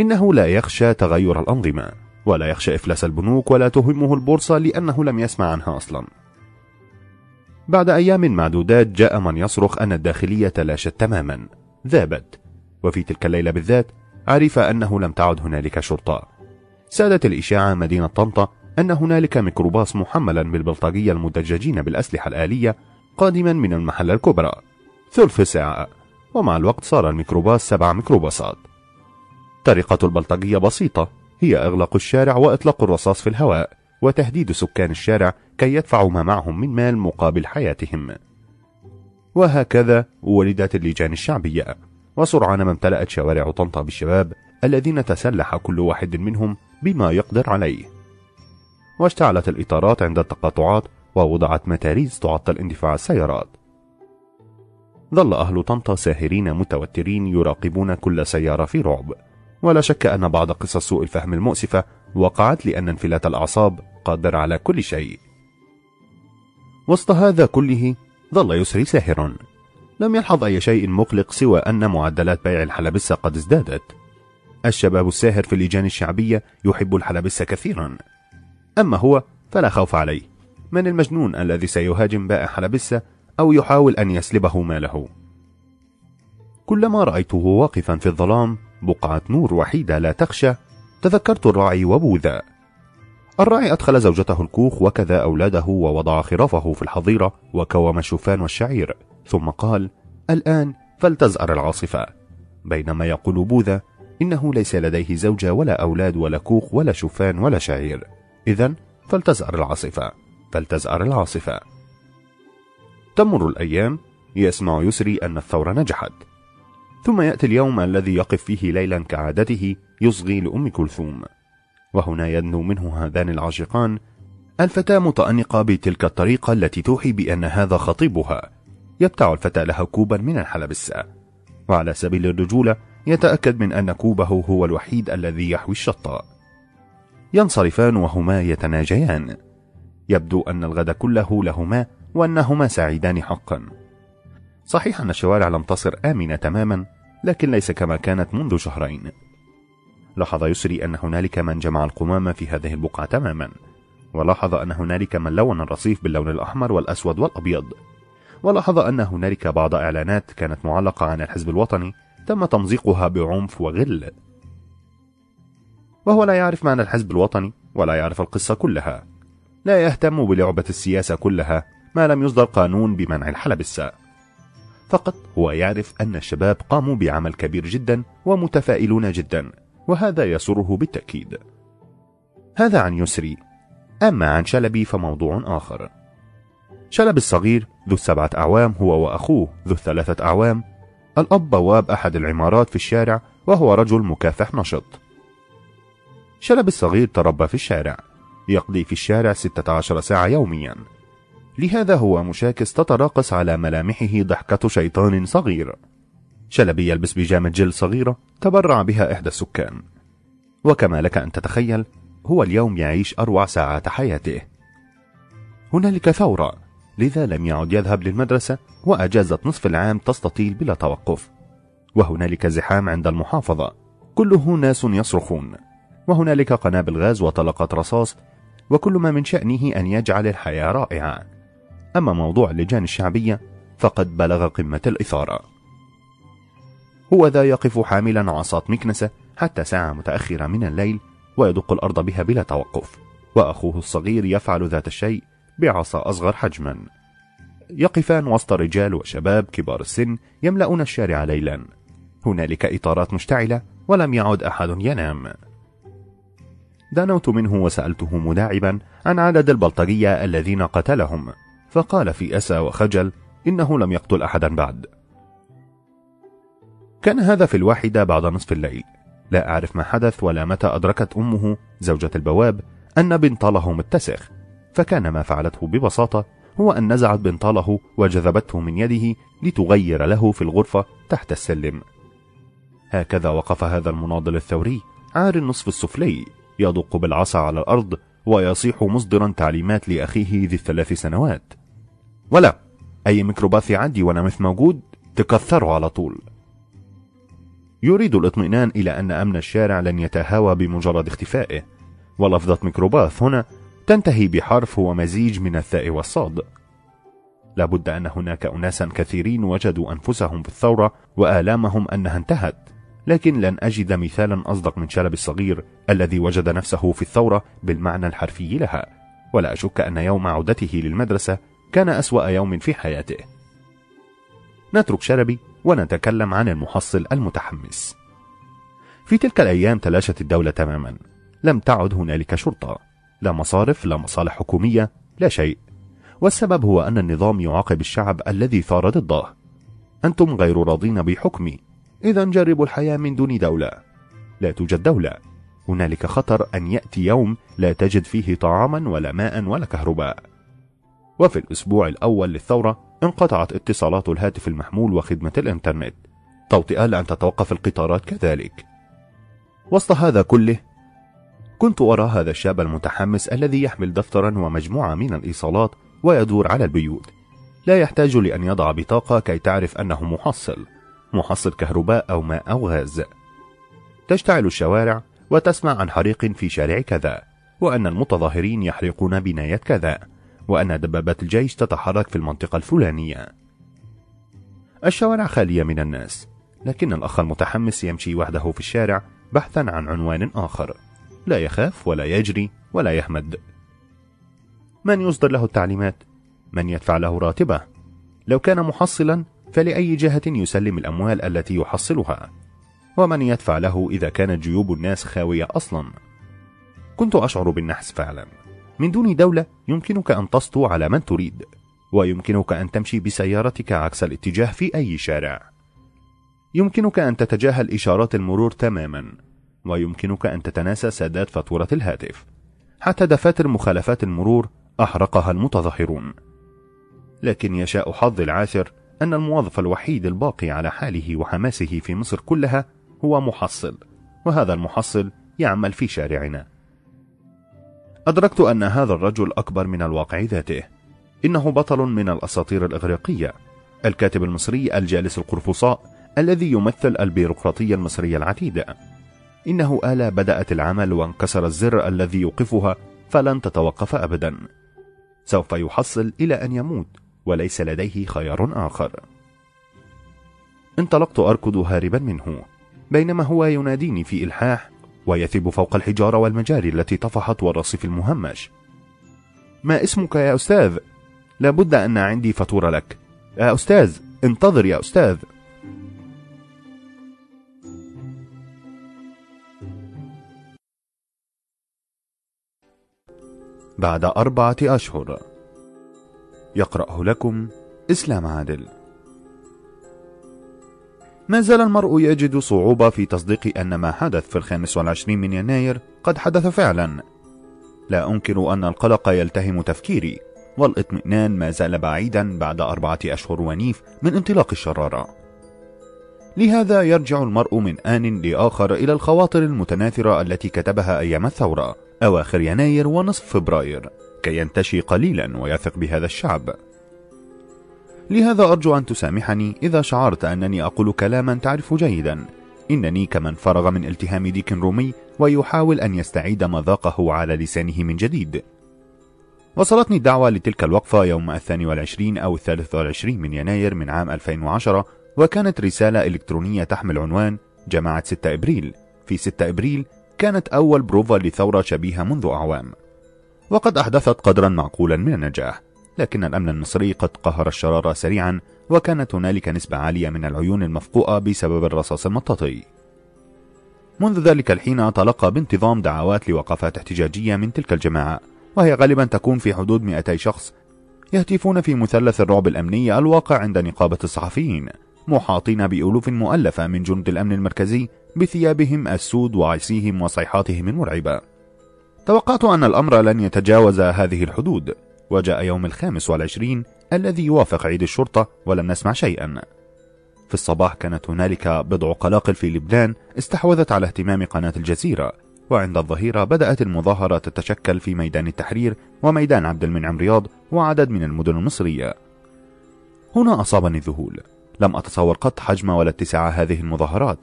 Speaker 2: إنه لا يخشى تغير الأنظمة ولا يخشى إفلاس البنوك ولا تهمه البورصة لأنه لم يسمع عنها أصلا. بعد أيام معدودات جاء من يصرخ أن الداخلية تلاشت تماما. ذابت. وفي تلك الليلة بالذات عرف أنه لم تعد هنالك شرطة. سادت الإشاعة مدينة طنطا أن هنالك ميكروباص محملا بالبلطجية المدججين بالأسلحة الآلية قادما من المحلة الكبرى. ثلث ساعة. ومع الوقت صار الميكروباص سبع ميكروباصات. طريقة البلطجية بسيطة. هي إغلاق الشارع وإطلاق الرصاص في الهواء وتهديد سكان الشارع كي يدفعوا ما معهم من مال مقابل حياتهم. وهكذا ولدت اللجان الشعبية. وسرعان ما امتلأت شوارع طنطا بالشباب الذين تسلح كل واحد منهم بما يقدر عليه. واشتعلت الإطارات عند التقاطعات ووضعت متاريس تعطل اندفاع السيارات. ظل أهل طنطا ساهرين متوترين يراقبون كل سيارة في رعب. ولا شك أن بعض قصص سوء الفهم المؤسفة وقعت لأن انفلات الأعصاب قادر على كل شيء. وسط هذا كله ظل يسري ساهرا لم يلحظ أي شيء مقلق سوى أن معدلات بيع الحلبسة قد ازدادت. الشباب الساهر في اللجان الشعبية يحب الحلبسة كثيرا. أما هو فلا خوف عليه. من المجنون الذي سيهاجم بائع حلبسة أو يحاول أن يسلبه ماله. كلما رأيته واقفا في الظلام بقعة نور وحيدة لا تخشى تذكرت الراعي وبوذا. الراعي أدخل زوجته الكوخ وكذا أولاده ووضع خرافه في الحظيرة وكوم الشوفان والشعير ثم قال الآن فلتزأر العاصفة. بينما يقول بوذا إنه ليس لديه زوجة ولا أولاد ولا كوخ ولا شوفان ولا شعير. إذا فلتزأر العاصفة فلتزأر العاصفة. تمر الأيام يسمع يسري أن الثورة نجحت. ثم يأتي اليوم الذي يقف فيه ليلا كعادته يصغي لأم كلثوم. وهنا يدنو منه هذان العاشقان الفتاة متأنقة بتلك الطريقة التي توحي بأن هذا خطيبها. يبتع الفتى لها كوبا من الحلبسة وعلى سبيل الرجولة يتأكد من أن كوبه هو الوحيد الذي يحوي الشطة ينصرفان وهما يتناجيان. يبدو أن الغد كله لهما وأنهما سعيدان حقا. صحيح أن الشوارع لم تصر آمنة تماما لكن ليس كما كانت منذ شهرين. لاحظ يسري أن هنالك من جمع القمامة في هذه البقعة تماما ولاحظ أن هنالك من لون الرصيف باللون الأحمر والأسود والأبيض. ولاحظ أن هنالك بعض إعلانات كانت معلقة عن الحزب الوطني تم تمزيقها بعنف وغل. وهو لا يعرف معنى الحزب الوطني ولا يعرف القصة كلها. لا يهتم بلعبة السياسة كلها ما لم يصدر قانون بمنع الحلبسة فقط هو يعرف أن الشباب قاموا بعمل كبير جدا ومتفائلون جدا وهذا يسره بالتأكيد. هذا عن يسري. أما عن شلبي فموضوع آخر. شلبي الصغير ذو السبعة أعوام هو وأخوه ذو الثلاثة أعوام. الأب بواب أحد العمارات في الشارع وهو رجل مكافح نشط. شلبي الصغير تربى في الشارع يقضي في الشارع 16 ساعة يوميا. لهذا هو مشاكس تتراقص على ملامحه ضحكة شيطان صغير. شلبي يلبس بيجامة جلد صغيرة تبرع بها إحدى السكان. وكما لك أن تتخيل هو اليوم يعيش أروع ساعات حياته. هنالك ثورة لذا لم يعد يذهب للمدرسة وأجازة نصف العام تستطيل بلا توقف. وهنالك زحام عند المحافظة كله ناس يصرخون. وهنالك قنابل غاز وطلقات رصاص وكل ما من شأنه أن يجعل الحياة رائعة. أما موضوع اللجان الشعبية فقد بلغ قمة الإثارة. هو ذا يقف حاملا عصاة مكنسة حتى ساعة متأخرة من الليل ويدق الأرض بها بلا توقف. وأخوه الصغير يفعل ذات الشيء بعصا أصغر حجما. يقفان وسط رجال وشباب كبار السن يملؤون الشارع ليلا. هنالك إطارات مشتعلة ولم يعد أحد ينام. دانوت منه وسألته مداعبا عن عدد البلطجية الذين قتلهم فقال في أسى وخجل إنه لم يقتل أحدا بعد. كان هذا في الواحدة بعد نصف الليل. لا أعرف ما حدث ولا متى أدركت أمه زوجة البواب أن بنطاله متسخ. فكان ما فعلته ببساطة هو أن نزعت بنطاله وجذبته من يده لتغير له في الغرفة تحت السلم. هكذا وقف هذا المناضل الثوري عار النصف السفلي. يدق بالعصا على الأرض ويصيح مصدرا تعليمات لأخيه ذي الثلاث سنوات. ولا أي ميكروباث يعدي وأنا مثل موجود تكثره على طول. يريد الاطمئنان إلى أن أمن الشارع لن يتهاوى بمجرد اختفائه. ولفظة ميكروباث هنا تنتهي بحرف هو مزيج من الثاء والصاد. لابد أن هناك أناسا كثيرين وجدوا أنفسهم بالثورة وآلامهم أنها انتهت. لكن لن أجد مثالا أصدق من شلبي الصغير الذي وجد نفسه في الثورة بالمعنى الحرفي لها ولا أشك أن يوم عودته للمدرسة كان أسوأ يوم في حياته. نترك شلبي ونتكلم عن المحصل المتحمس. في تلك الأيام تلاشت الدولة تماما. لم تعد هنالك شرطة لا مصارف لا مصالح حكومية لا شيء. والسبب هو أن النظام يعاقب الشعب الذي ثار ضده. أنتم غير راضين بحكمي. إذا جربوا الحياة من دون دولة. لا توجد دولة. هنالك خطر أن يأتي يوم لا تجد فيه طعاما ولا ماء ولا كهرباء. وفي الأسبوع الأول للثورة انقطعت اتصالات الهاتف المحمول وخدمة الإنترنت. توطئة لأن تتوقف القطارات كذلك. وسط هذا كله كنت أرى هذا الشاب المتحمس الذي يحمل دفترا ومجموعة من الإيصالات ويدور على البيوت. لا يحتاج لأن يضع بطاقة كي تعرف أنه محصل. محصل كهرباء أو ماء أو غاز. تشتعل الشوارع وتسمع عن حريق في شارع كذا وأن المتظاهرين يحرقون بناية كذا وأن دبابات الجيش تتحرك في المنطقة الفلانية. الشوارع خالية من الناس لكن الأخ المتحمس يمشي وحده في الشارع بحثا عن عنوان آخر. لا يخاف ولا يجري ولا يهمد. من يصدر له التعليمات؟ من يدفع له راتبه؟ لو كان محصلا فلأي جهة يسلم الأموال التي يحصلها؟ ومن يدفع له إذا كانت جيوب الناس خاوية أصلا؟ كنت أشعر بالنحس فعلا. من دون دولة يمكنك أن تسطو على من تريد ويمكنك أن تمشي بسيارتك عكس الاتجاه في أي شارع. يمكنك أن تتجاهل إشارات المرور تماما ويمكنك أن تتناسى سداد فاتورة الهاتف. حتى دفاتر مخالفات المرور أحرقها المتظاهرون. لكن يشاء حظ العاثر أن الموظف الوحيد الباقي على حاله وحماسه في مصر كلها هو محصل وهذا المحصل يعمل في شارعنا. أدركت أن هذا الرجل أكبر من الواقع ذاته. إنه بطل من الأساطير الإغريقية. الكاتب المصري الجالس القرفصاء الذي يمثل البيروقراطية المصرية العتيدة. إنه آلة بدأت العمل وانكسر الزر الذي يوقفها فلن تتوقف أبدا. سوف يحصل إلى أن يموت. وليس لديه خيار آخر. انطلقت أركض هاربا منه بينما هو يناديني في إلحاح ويثب فوق الحجارة والمجاري التي طفحت والرصيف المهمش. ما اسمك يا أستاذ؟ لابد أن عندي فاتورة لك. يا أستاذ انتظر يا أستاذ. بعد أربعة أشهر يقرأه لكم إسلام عادل. ما زال المرء يجد صعوبة في تصديق أن ما حدث في الخامس والعشرين من يناير قد حدث فعلا. لا أنكر أن القلق يلتهم تفكيري والإطمئنان ما زال بعيدا بعد أربعة أشهر ونيف من انطلاق الشرارة. لهذا يرجع المرء من آن لآخر إلى الخواطر المتناثرة التي كتبها أيام الثورة أواخر يناير ونصف فبراير. كي ينتشي قليلا ويثق بهذا الشعب. لهذا أرجو أن تسامحني إذا شعرت أنني أقول كلاما تعرف جيدا. إنني كمن فرغ من التهام ديك رومي ويحاول أن يستعيد مذاقه على لسانه من جديد. وصلتني الدعوة لتلك الوقفة يوم الثاني والعشرين أو الثالث والعشرين من يناير من عام 2010 وكانت رسالة إلكترونية تحمل عنوان جماعة 6 إبريل. في 6 إبريل كانت أول بروفا لثورة شبيهة منذ أعوام. وقد أحدثت قدرا معقولا من النجاح لكن الأمن المصري قد قهر الشرارة سريعا وكانت هنالك نسبة عالية من العيون المفقوءة بسبب الرصاص المطاطي. منذ ذلك الحين تلقى بانتظام دعوات لوقفات احتجاجية من تلك الجماعة وهي غالبا تكون في حدود 200 شخص يهتفون في مثلث الرعب الأمني الواقع عند نقابة الصحفيين محاطين بألوف مؤلفة من جند الأمن المركزي بثيابهم السود وعصيهم وصيحاتهم المرعبة. توقعت أن الأمر لن يتجاوز هذه الحدود. وجاء يوم الخامس والعشرين الذي يوافق عيد الشرطة ولم نسمع شيئا. في الصباح كانت هنالك بضع قلاقل في لبنان استحوذت على اهتمام قناة الجزيرة. وعند الظهيرة بدأت المظاهرة تتشكل في ميدان التحرير وميدان عبد المنعم رياض وعدد من المدن المصرية. هنا أصابني الذهول. لم أتصور قط حجم ولا اتساع هذه المظاهرات.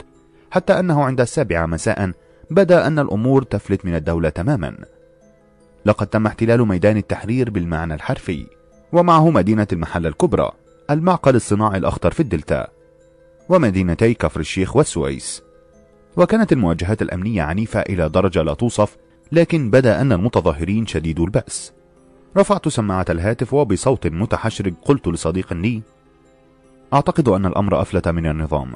Speaker 2: حتى أنه عند السابعة مساء بدأ أن الأمور تفلت من الدولة تماما. لقد تم احتلال ميدان التحرير بالمعنى الحرفي ومعه مدينة المحلة الكبرى المعقل الصناعي الأخطر في الدلتا ومدينتي كفر الشيخ والسويس. وكانت المواجهات الأمنية عنيفة إلى درجة لا توصف لكن بدأ أن المتظاهرين شديد البأس. رفعت سماعة الهاتف وبصوت متحشرج قلت لصديق لي أعتقد أن الأمر أفلت من النظام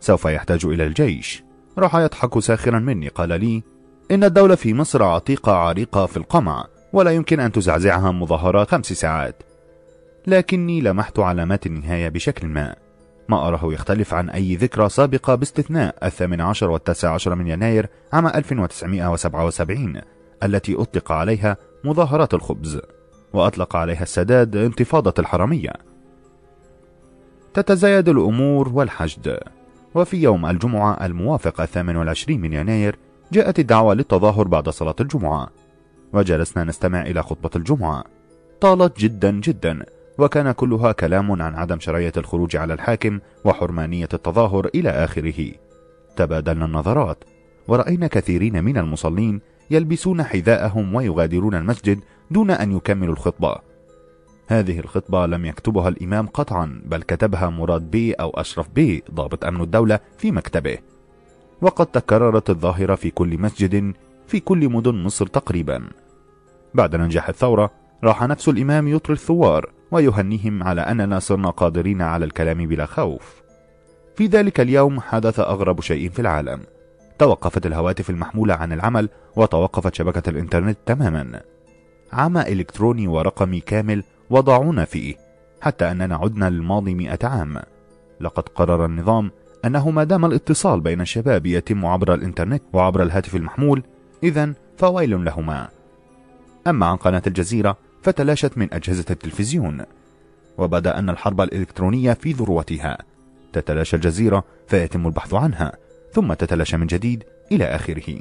Speaker 2: سوف يحتاج إلى الجيش. راح يضحك ساخرا مني قال لي إن الدولة في مصر عتيقة عريقة في القمع ولا يمكن أن تزعزعها مظاهرات خمس ساعات. لكني لمحت علامات النهاية بشكل ما. ما أراه يختلف عن أي ذكرى سابقة باستثناء الثامن عشر والتاسع عشر من يناير عام 1977 التي أطلق عليها مظاهرات الخبز وأطلق عليها السداد انتفاضة الحرمية تتزايد الأمور والحشد. وفي يوم الجمعة الموافق الثامن والعشرين من يناير جاءت الدعوة للتظاهر بعد صلاة الجمعة. وجلسنا نستمع إلى خطبة الجمعة. طالت جدا جدا وكان كلها كلام عن عدم شرعية الخروج على الحاكم وحرمانية التظاهر إلى آخره. تبادلنا النظرات ورأينا كثيرين من المصلين يلبسون حذاءهم ويغادرون المسجد دون أن يكملوا الخطبة. هذه الخطبة لم يكتبها الإمام قطعا بل كتبها مراد بي أو أشرف بي ضابط أمن الدولة في مكتبه. وقد تكررت الظاهرة في كل مسجد في كل مدن مصر تقريبا. بعد نجاح الثورة راح نفس الإمام يطري الثوار ويهنيهم على أننا صرنا قادرين على الكلام بلا خوف. في ذلك اليوم حدث أغرب شيء في العالم. توقفت الهواتف المحمولة عن العمل وتوقفت شبكة الإنترنت تماما. عمى إلكتروني ورقمي كامل وضعونا فيه حتى أننا عدنا للماضي مئة عام. لقد قرر النظام أنه ما دام الاتصال بين الشباب يتم عبر الإنترنت وعبر الهاتف المحمول إذا فويل لهما. أما عن قناة الجزيرة فتلاشت من أجهزة التلفزيون وبدأ أن الحرب الإلكترونية في ذروتها. تتلاشى الجزيرة فيتم البحث عنها ثم تتلاشى من جديد إلى آخره.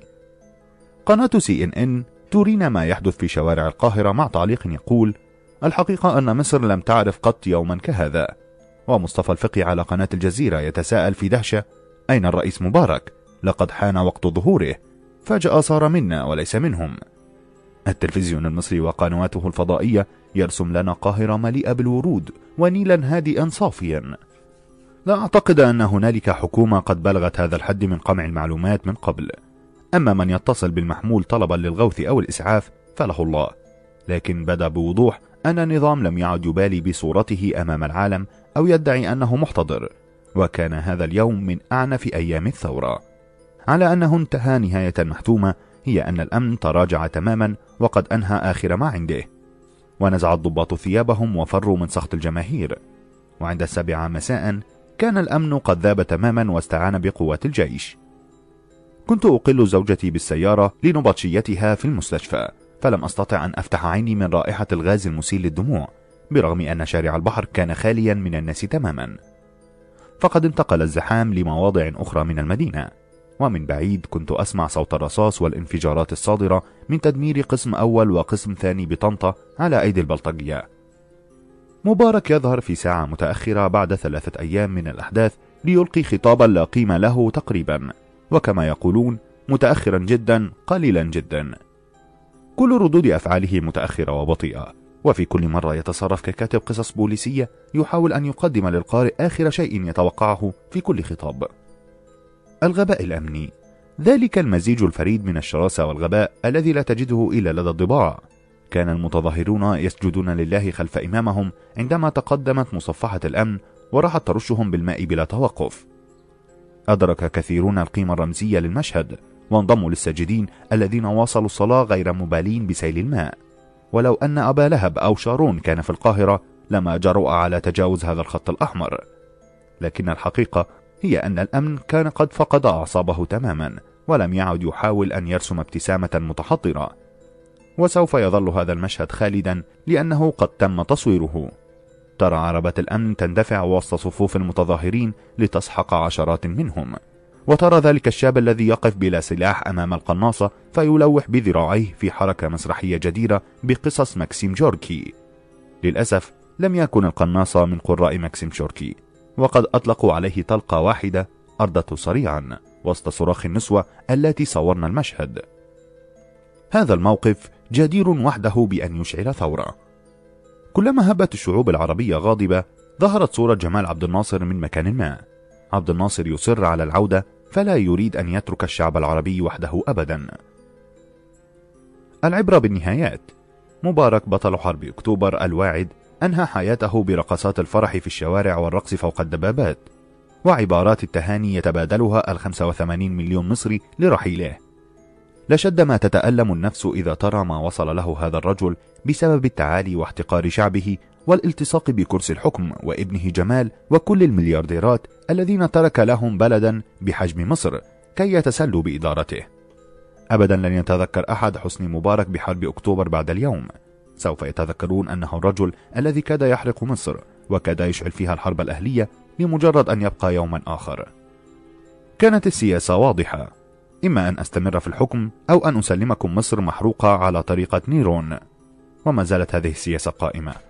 Speaker 2: قناة سي إن إن ترينا ما يحدث في شوارع القاهرة مع تعليق يقول الحقيقة أن مصر لم تعرف قط يوما كهذا. ومصطفى الفقي على قناة الجزيرة يتساءل في دهشة أين الرئيس مبارك؟ لقد حان وقت ظهوره فجأة صار منا وليس منهم. التلفزيون المصري وقنواته الفضائية يرسم لنا قاهرة مليئة بالورود ونيلا هادئا صافيا. لا أعتقد أن هنالك حكومة قد بلغت هذا الحد من قمع المعلومات من قبل. أما من يتصل بالمحمول طلبا للغوث أو الإسعاف فله الله. لكن بدا بوضوح أن النظام لم يعد يبالي بصورته أمام العالم أو يدعي أنه محتضر وكان هذا اليوم من أعنف أيام الثورة. على أنه انتهى نهاية محتومة هي أن الأمن تراجع تماما وقد أنهى آخر ما عنده. ونزع الضباط ثيابهم وفروا من سخط الجماهير. وعند السابعة مساء كان الأمن قد ذاب تماما واستعان بقوات الجيش. كنت أقل زوجتي بالسيارة لنبطشيتها في المستشفى. فلم أستطع أن أفتح عيني من رائحة الغاز المسيل للدموع برغم أن شارع البحر كان خاليا من الناس تماما. فقد انتقل الزحام لمواضع أخرى من المدينة ومن بعيد كنت أسمع صوت الرصاص والانفجارات الصادرة من تدمير قسم أول وقسم ثاني بطنطا على أيدي البلطجية. مبارك يظهر في ساعة متأخرة بعد ثلاثة أيام من الأحداث ليلقي خطابا لا قيمة له تقريبا وكما يقولون متأخرا جدا قليلا جدا. كل ردود أفعاله متأخرة وبطيئة. وفي كل مرة يتصرف ككاتب قصص بوليسية يحاول أن يقدم للقارئ آخر شيء يتوقعه في كل خطاب. الغباء الأمني. ذلك المزيج الفريد من الشراسة والغباء الذي لا تجده إلا لدى الضباع. كان المتظاهرون يسجدون لله خلف إمامهم عندما تقدمت مصفحة الأمن وراحت ترشهم بالماء بلا توقف. أدرك كثيرون القيمة الرمزية للمشهد. وانضموا للساجدين الذين واصلوا الصلاة غير مبالين بسيل الماء. ولو أن أبا لهب أو شارون كان في القاهرة لما جرؤ على تجاوز هذا الخط الأحمر. لكن الحقيقة هي أن الأمن كان قد فقد أعصابه تماما ولم يعد يحاول أن يرسم ابتسامة متحضرة. وسوف يظل هذا المشهد خالدا لأنه قد تم تصويره. ترى عربات الأمن تندفع وسط صفوف المتظاهرين لتسحق عشرات منهم. وترى ذلك الشاب الذي يقف بلا سلاح أمام القناصة فيلوح بذراعيه في حركة مسرحية جديرة بقصص ماكسيم جوركي. للأسف لم يكن القناصة من قراء ماكسيم جوركي وقد أطلقوا عليه طلقة واحدة أردته صريعا وسط صراخ النسوة التي صورن المشهد. هذا الموقف جدير وحده بأن يشعل ثورة. كلما هبت الشعوب العربية غاضبة ظهرت صورة جمال عبد الناصر من مكان ما. عبد الناصر يصر على العودة فلا يريد أن يترك الشعب العربي وحده أبدا. العبرة بالنهايات. مبارك بطل حرب أكتوبر الواعد أنهى حياته برقصات الفرح في الشوارع والرقص فوق الدبابات. وعبارات التهاني يتبادلها ال 85 مليون مصري لرحيله. لشد ما تتألم النفس إذا ترى ما وصل له هذا الرجل بسبب التعالي واحتقار شعبه والالتصاق بكرسي الحكم وابنه جمال وكل المليارديرات الذين ترك لهم بلدا بحجم مصر كي يتسلوا بإدارته. أبدا لن يتذكر أحد حسني مبارك بحرب أكتوبر بعد اليوم. سوف يتذكرون أنه الرجل الذي كاد يحرق مصر وكاد يشعل فيها الحرب الأهلية لمجرد أن يبقى يوما آخر. كانت السياسة واضحة. إما أن أستمر في الحكم أو أن أسلمكم مصر محروقة على طريقة نيرون. وما زالت هذه السياسة قائمة.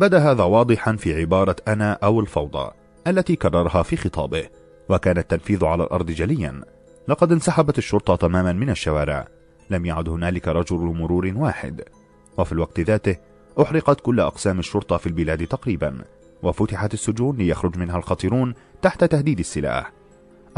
Speaker 2: بدا هذا واضحا في عبارة أنا أو الفوضى التي كررها في خطابه وكان التنفيذ على الأرض جليا. لقد انسحبت الشرطة تماما من الشوارع. لم يعد هنالك رجل مرور واحد. وفي الوقت ذاته أحرقت كل أقسام الشرطة في البلاد تقريبا وفتحت السجون ليخرج منها الخطيرون تحت تهديد السلاح.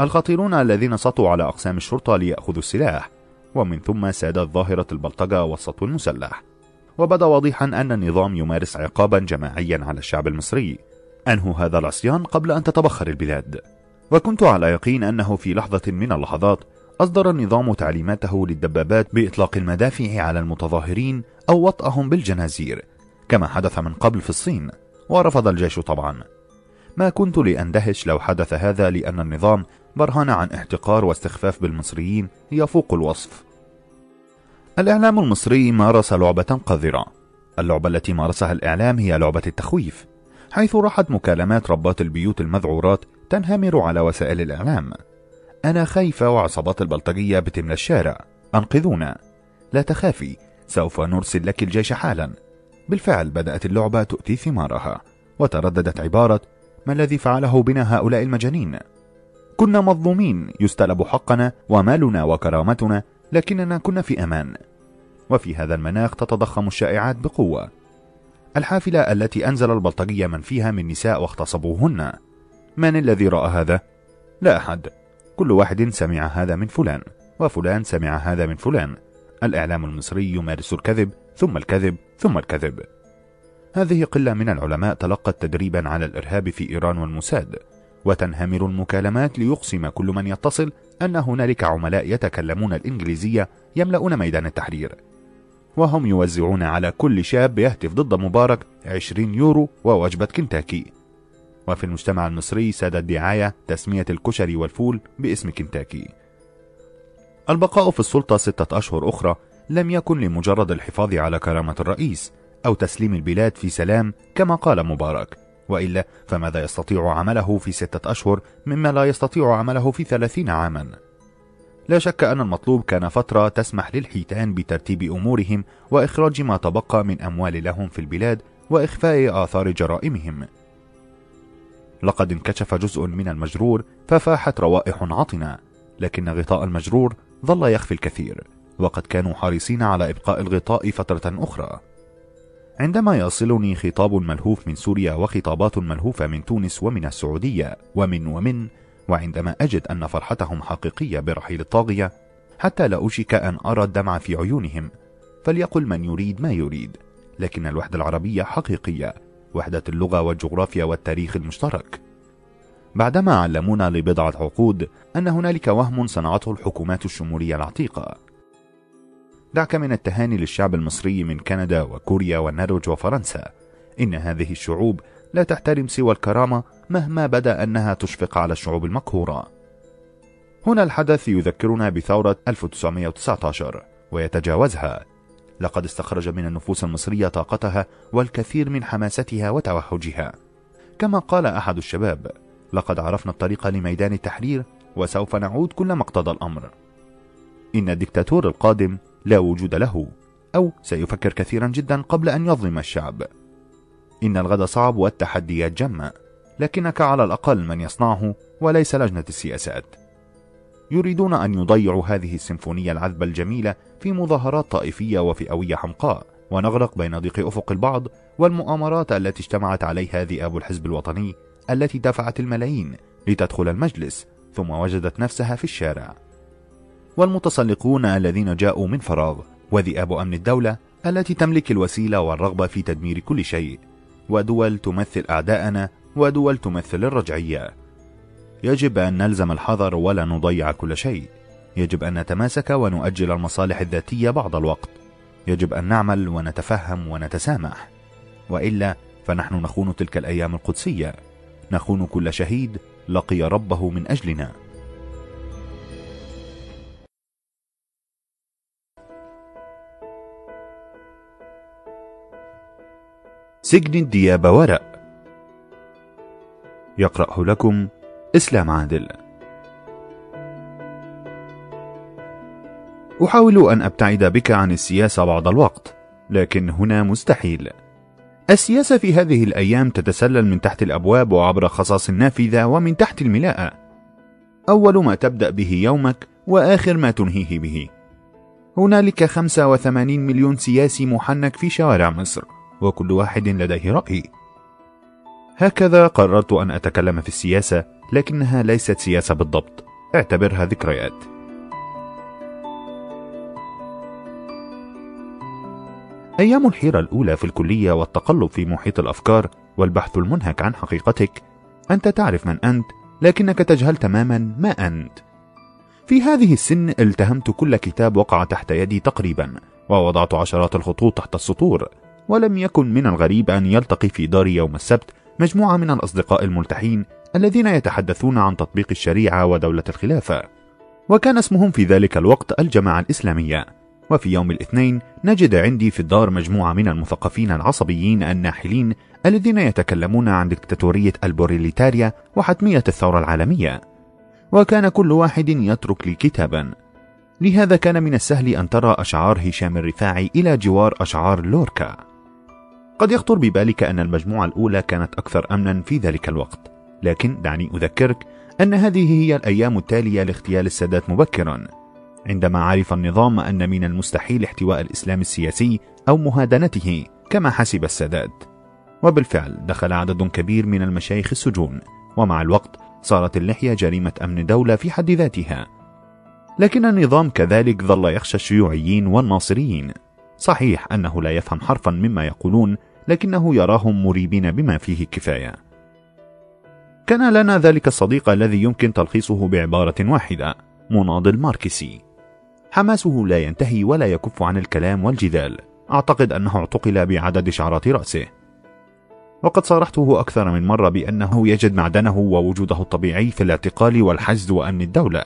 Speaker 2: الخطيرون الذين سطوا على أقسام الشرطة ليأخذوا السلاح ومن ثم سادت ظاهرة البلطجة والسطو المسلح. وبدأ واضحا أن النظام يمارس عقابا جماعيا على الشعب المصري. أنهوا هذا العصيان قبل أن تتبخر البلاد. وكنت على يقين أنه في لحظة من اللحظات أصدر النظام تعليماته للدبابات بإطلاق المدافع على المتظاهرين أو وطأهم بالجنازير كما حدث من قبل في الصين ورفض الجيش طبعا. ما كنت لأندهش لو حدث هذا لأن النظام برهن عن احتقار واستخفاف بالمصريين يفوق الوصف. الإعلام المصري مارس لعبة قذرة. اللعبة التي مارسها الإعلام هي لعبة التخويف حيث راحت مكالمات ربات البيوت المذعورات تنهمر على وسائل الإعلام. أنا خايفة وعصابات البلطجية بتملى الشارع. أنقذونا. لا تخافي سوف نرسل لك الجيش حالا. بالفعل بدأت اللعبة تؤتي ثمارها وترددت عبارة ما الذي فعله بنا هؤلاء المجانين؟ كنا مظلومين يستلب حقنا ومالنا وكرامتنا لكننا كنا في أمان. وفي هذا المناخ تتضخم الشائعات بقوة. الحافلة التي أنزل البلطجية من فيها من نساء واغتصبوهن. من الذي رأى هذا؟ لا أحد. كل واحد سمع هذا من فلان وفلان سمع هذا من فلان. الإعلام المصري يمارس الكذب ثم الكذب ثم الكذب. هذه قلة من العلماء تلقت تدريبا على الإرهاب في إيران والموساد. وتنهمر المكالمات ليقسم كل من يتصل أن هنالك عملاء يتكلمون الإنجليزية يملؤون ميدان التحرير. وهم يوزعون على كل شاب يهتف ضد مبارك 20 يورو ووجبة كنتاكي. وفي المجتمع المصري سادت دعاية تسمية الكشري والفول باسم كنتاكي. البقاء في السلطة ستة أشهر أخرى لم يكن لمجرد الحفاظ على كرامة الرئيس أو تسليم البلاد في سلام كما قال مبارك. وإلا فماذا يستطيع عمله في ستة أشهر مما لا يستطيع عمله في ثلاثين عاما؟ لا شك أن المطلوب كان فترة تسمح للحيتان بترتيب أمورهم وإخراج ما تبقى من أموال لهم في البلاد وإخفاء آثار جرائمهم. لقد انكشف جزء من المجرور ففاحت روائح عطنة لكن غطاء المجرور ظل يخفي الكثير وقد كانوا حريصين على إبقاء الغطاء فترة أخرى. عندما يصلني خطاب ملهوف من سوريا وخطابات ملهوفة من تونس ومن السعودية ومن ومن وعندما أجد أن فرحتهم حقيقية برحيل الطاغية حتى لا أوشك أن أرى الدمع في عيونهم فليقل من يريد ما يريد. لكن الوحدة العربية حقيقية وحدة اللغة والجغرافيا والتاريخ المشترك. بعدما علمونا لبضعة عقود أن هنالك وهم صنعته الحكومات الشمولية العتيقة. دعك من التهاني للشعب المصري من كندا وكوريا والنرويج وفرنسا. إن هذه الشعوب لا تحترم سوى الكرامة مهما بدأ أنها تشفق على الشعوب المقهورة. هنا الحدث يذكرنا بثورة 1919 ويتجاوزها. لقد استخرج من النفوس المصرية طاقتها والكثير من حماستها وتوهجها كما قال أحد الشباب لقد عرفنا الطريق لميدان التحرير وسوف نعود كلما اقتضى الأمر. إن الدكتاتور القادم لا وجود له أو سيفكر كثيرا جدا قبل أن يظلم الشعب. إن الغد صعب والتحديات جمة لكنك على الأقل من يصنعه وليس لجنة السياسات. يريدون أن يضيعوا هذه السيمفونية العذبة الجميلة في مظاهرات طائفية وفئوية حمقاء ونغرق بين ضيق أفق البعض والمؤامرات التي اجتمعت عليها ذئاب الحزب الوطني التي دفعت الملايين لتدخل المجلس ثم وجدت نفسها في الشارع. والمتسلقون الذين جاءوا من فراغ وذئاب أمن الدولة التي تملك الوسيلة والرغبة في تدمير كل شيء. ودول تمثل أعداءنا ودول تمثل الرجعية. يجب أن نلزم الحذر ولا نضيع كل شيء. يجب أن نتماسك ونؤجل المصالح الذاتية بعض الوقت. يجب أن نعمل ونتفهم ونتسامح. وإلا فنحن نخون تلك الأيام القدسية. نخون كل شهيد لقي ربه من أجلنا. سجن الديابة ورق يقرأه لكم إسلام عادل. أحاول أن أبتعد بك عن السياسة بعض الوقت لكن هنا مستحيل. السياسة في هذه الأيام تتسلل من تحت الأبواب وعبر خصاص النافذة ومن تحت الملاءة أول ما تبدأ به يومك وآخر ما تنهيه به. هنالك 85 مليون سياسي محنك في شوارع مصر. وكل واحد لديه رأي. هكذا قررت أن أتكلم في السياسة لكنها ليست سياسة بالضبط. اعتبرها ذكريات. أيام الحيرة الأولى في الكلية والتقلب في محيط الأفكار والبحث المنهك عن حقيقتك أنت تعرف من أنت لكنك تجهل تماما ما أنت. في هذه السن التهمت كل كتاب وقع تحت يدي تقريبا ووضعت عشرات الخطوط تحت السطور. ولم يكن من الغريب أن يلتقي في داري يوم السبت مجموعة من الأصدقاء الملتحين الذين يتحدثون عن تطبيق الشريعة ودولة الخلافة. وكان اسمهم في ذلك الوقت الجماعة الإسلامية. وفي يوم الاثنين نجد عندي في الدار مجموعة من المثقفين العصبيين الناحلين الذين يتكلمون عن دكتاتورية البوريليتاريا وحتمية الثورة العالمية. وكان كل واحد يترك لي كتابا. لهذا كان من السهل أن ترى أشعار هشام الرفاعي إلى جوار أشعار لوركا. قد يخطر ببالك أن المجموعة الأولى كانت أكثر أمنا في ذلك الوقت لكن دعني أذكرك أن هذه هي الأيام التالية لاغتيال السادات مبكرا. عندما عرف النظام أن من المستحيل احتواء الإسلام السياسي أو مهادنته كما حسب السادات. وبالفعل دخل عدد كبير من المشايخ السجون ومع الوقت صارت اللحية جريمة أمن دولة في حد ذاتها. لكن النظام كذلك ظل يخشى الشيوعيين والناصريين. صحيح أنه لا يفهم حرفا مما يقولون لكنه يراهم مريبين بما فيه كفاية. كان لنا ذلك الصديق الذي يمكن تلخيصه بعبارة واحدة مناضل ماركسي حماسه لا ينتهي ولا يكف عن الكلام والجدال. أعتقد أنه اعتقل بعدد شعرات رأسه. وقد صارحته أكثر من مرة بأنه يجد معدنه ووجوده الطبيعي في الاعتقال والحجز وأمن الدولة.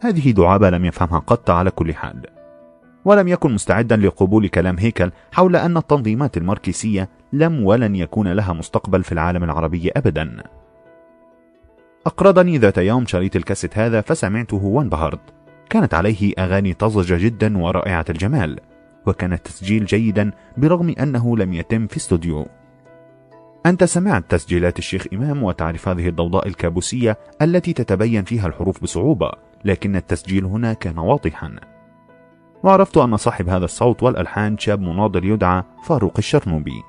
Speaker 2: هذه دعابة لم يفهمها قط على كل حال. ولم يكن مستعدا لقبول كلام هيكل حول أن التنظيمات الماركسية لم ولن يكون لها مستقبل في العالم العربي أبدا. أقرضني ذات يوم شريط الكاسيت هذا فسمعته وانبهرت. كانت عليه أغاني طازجة جدا ورائعة الجمال وكان التسجيل جيدا برغم أنه لم يتم في استوديو. أنت سمعت تسجيلات الشيخ إمام وتعرف هذه الضوضاء الكابوسية التي تتبين فيها الحروف بصعوبة لكن التسجيل هنا كان واضحا. وعرفت أن صاحب هذا الصوت والألحان شاب مناضل يدعى فاروق الشرنوبي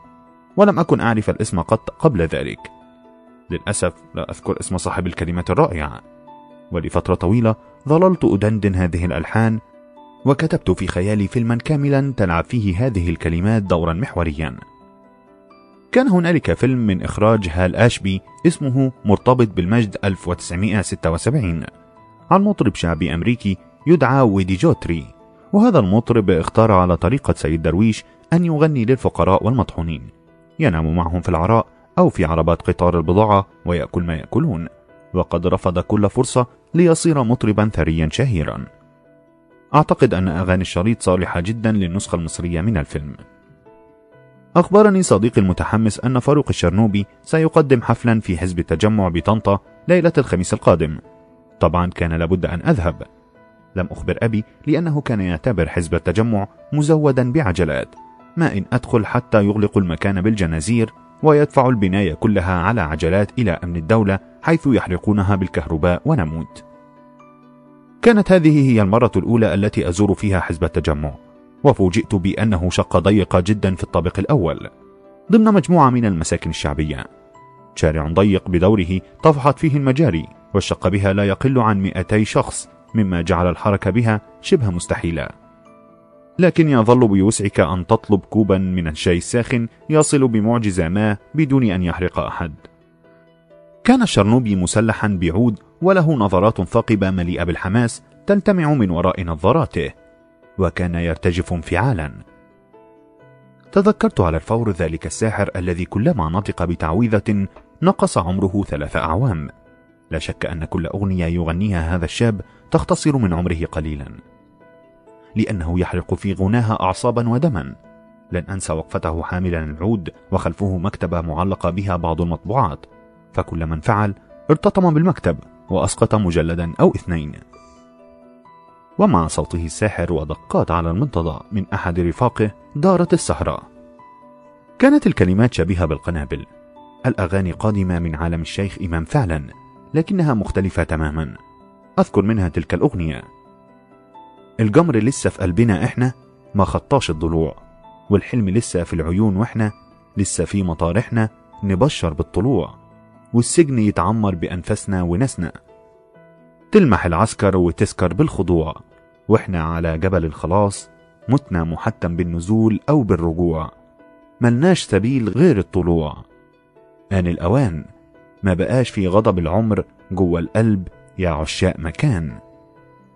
Speaker 2: ولم أكن أعرف الاسم قط قبل ذلك. للأسف لا أذكر اسم صاحب الكلمات الرائعة. ولفترة طويلة ظللت أدندن هذه الألحان وكتبت في خيالي فيلما كاملا تلعب فيه هذه الكلمات دورا محوريا. كان هنالك فيلم من إخراج هال أشبي اسمه مرتبط بالمجد 1976 عن مطرب شعبي أمريكي يدعى ويدي جوتري. وهذا المطرب اختار على طريقة سيد درويش أن يغني للفقراء والمطحونين. ينام معهم في العراء أو في عربات قطار البضاعة ويأكل ما يأكلون. وقد رفض كل فرصة ليصير مطربا ثريا شهيرا. أعتقد أن أغاني الشريط صالحة جدا للنسخة المصرية من الفيلم. أخبرني صديقي المتحمس أن فاروق الشرنوبي سيقدم حفلا في حزب التجمع بطنطا ليلة الخميس القادم. طبعا كان لابد أن أذهب. لم أخبر أبي لأنه كان يعتبر حزب التجمع مزودا بعجلات. ما إن أدخل حتى يغلق المكان بالجنازير ويدفع البناية كلها على عجلات إلى أمن الدولة حيث يحرقونها بالكهرباء ونموت. كانت هذه هي المرة الأولى التي أزور فيها حزب التجمع وفوجئت بأنه شقة ضيقة جدا في الطابق الأول ضمن مجموعة من المساكن الشعبية. شارع ضيق بدوره طفحت فيه المجاري والشقة بها لا يقل عن 200 شخص مما جعل الحركة بها شبه مستحيلة. لكن يظل بوسعك أن تطلب كوبا من الشاي الساخن يصل بمعجزة ما بدون أن يحرق أحد. كان الشرنوبي مسلحا بعود وله نظرات ثاقبة مليئة بالحماس تلتمع من وراء نظاراته وكان يرتجف انفعالا. تذكرت على الفور ذلك الساحر الذي كلما نطق بتعويذة نقص عمره ثلاث أعوام. لا شك أن كل أغنية يغنيها هذا الشاب تختصر من عمره قليلا. لأنه يحرق في غناها أعصابا ودما. لن أنسى وقفته حاملا العود وخلفه مكتبة معلقة بها بعض المطبوعات. فكل من فعل ارتطم بالمكتب وأسقط مجلدا أو اثنين. ومع صوته الساحر ودقات على المنتضى من أحد رفاقه دارت السهرة. كانت الكلمات شبيهة بالقنابل. الأغاني قادمة من عالم الشيخ إمام فعلا لكنها مختلفة تماما. أذكر منها تلك الأغنية. الجمر لسه في قلبنا إحنا ما خطاش الضلوع. والحلم لسه في العيون وإحنا لسه في مطارحنا نبشر بالطلوع. والسجن يتعمر بأنفاسنا ونسنا تلمح العسكر وتسكر بالخضوع. وإحنا على جبل الخلاص متنا محتم بالنزول أو بالرجوع. ملناش سبيل غير الطلوع. آن الأوان ما بقاش في غضب العمر جوه القلب يا عشاق مكان.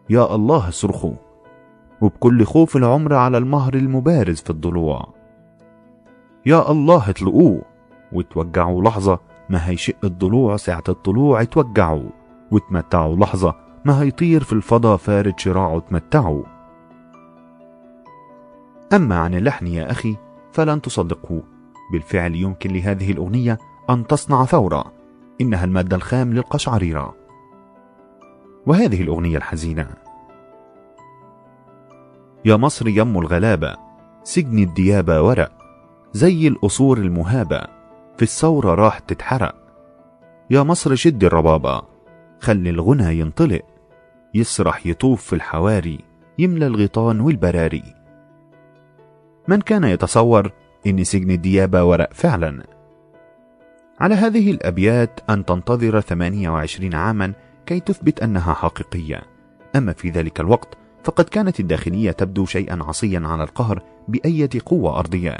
Speaker 2: يا الله اصرخوا وبكل خوف العمر على المهر المبارز في الضلوع. يا الله اطلقوه. وتوجعوا لحظة ما هيشق الضلوع ساعة الطلوع اتوجعوا. وتمتعوا لحظة ما هيطير في الفضا فارد شراعه تمتعوا أما عن اللحن يا أخي فلن تصدقه بالفعل يمكن لهذه الأغنية أن تصنع ثورة. إنها المادة الخام للقشعريرة. وهذه الأغنية الحزينة. يا مصر يم الغلابة سجن الديابة ورق زي القصور المهابة في الثورة راح تتحرق. يا مصر شد الربابة خلي الغنى ينطلق يسرح يطوف في الحواري يملى الغيطان والبراري. من كان يتصور إن سجن الديابة ورق فعلا؟ على هذه الأبيات أن تنتظر 28 عاما كي تثبت أنها حقيقية أما في ذلك الوقت فقد كانت الداخلية تبدو شيئا عصيا على القهر بأية قوة أرضية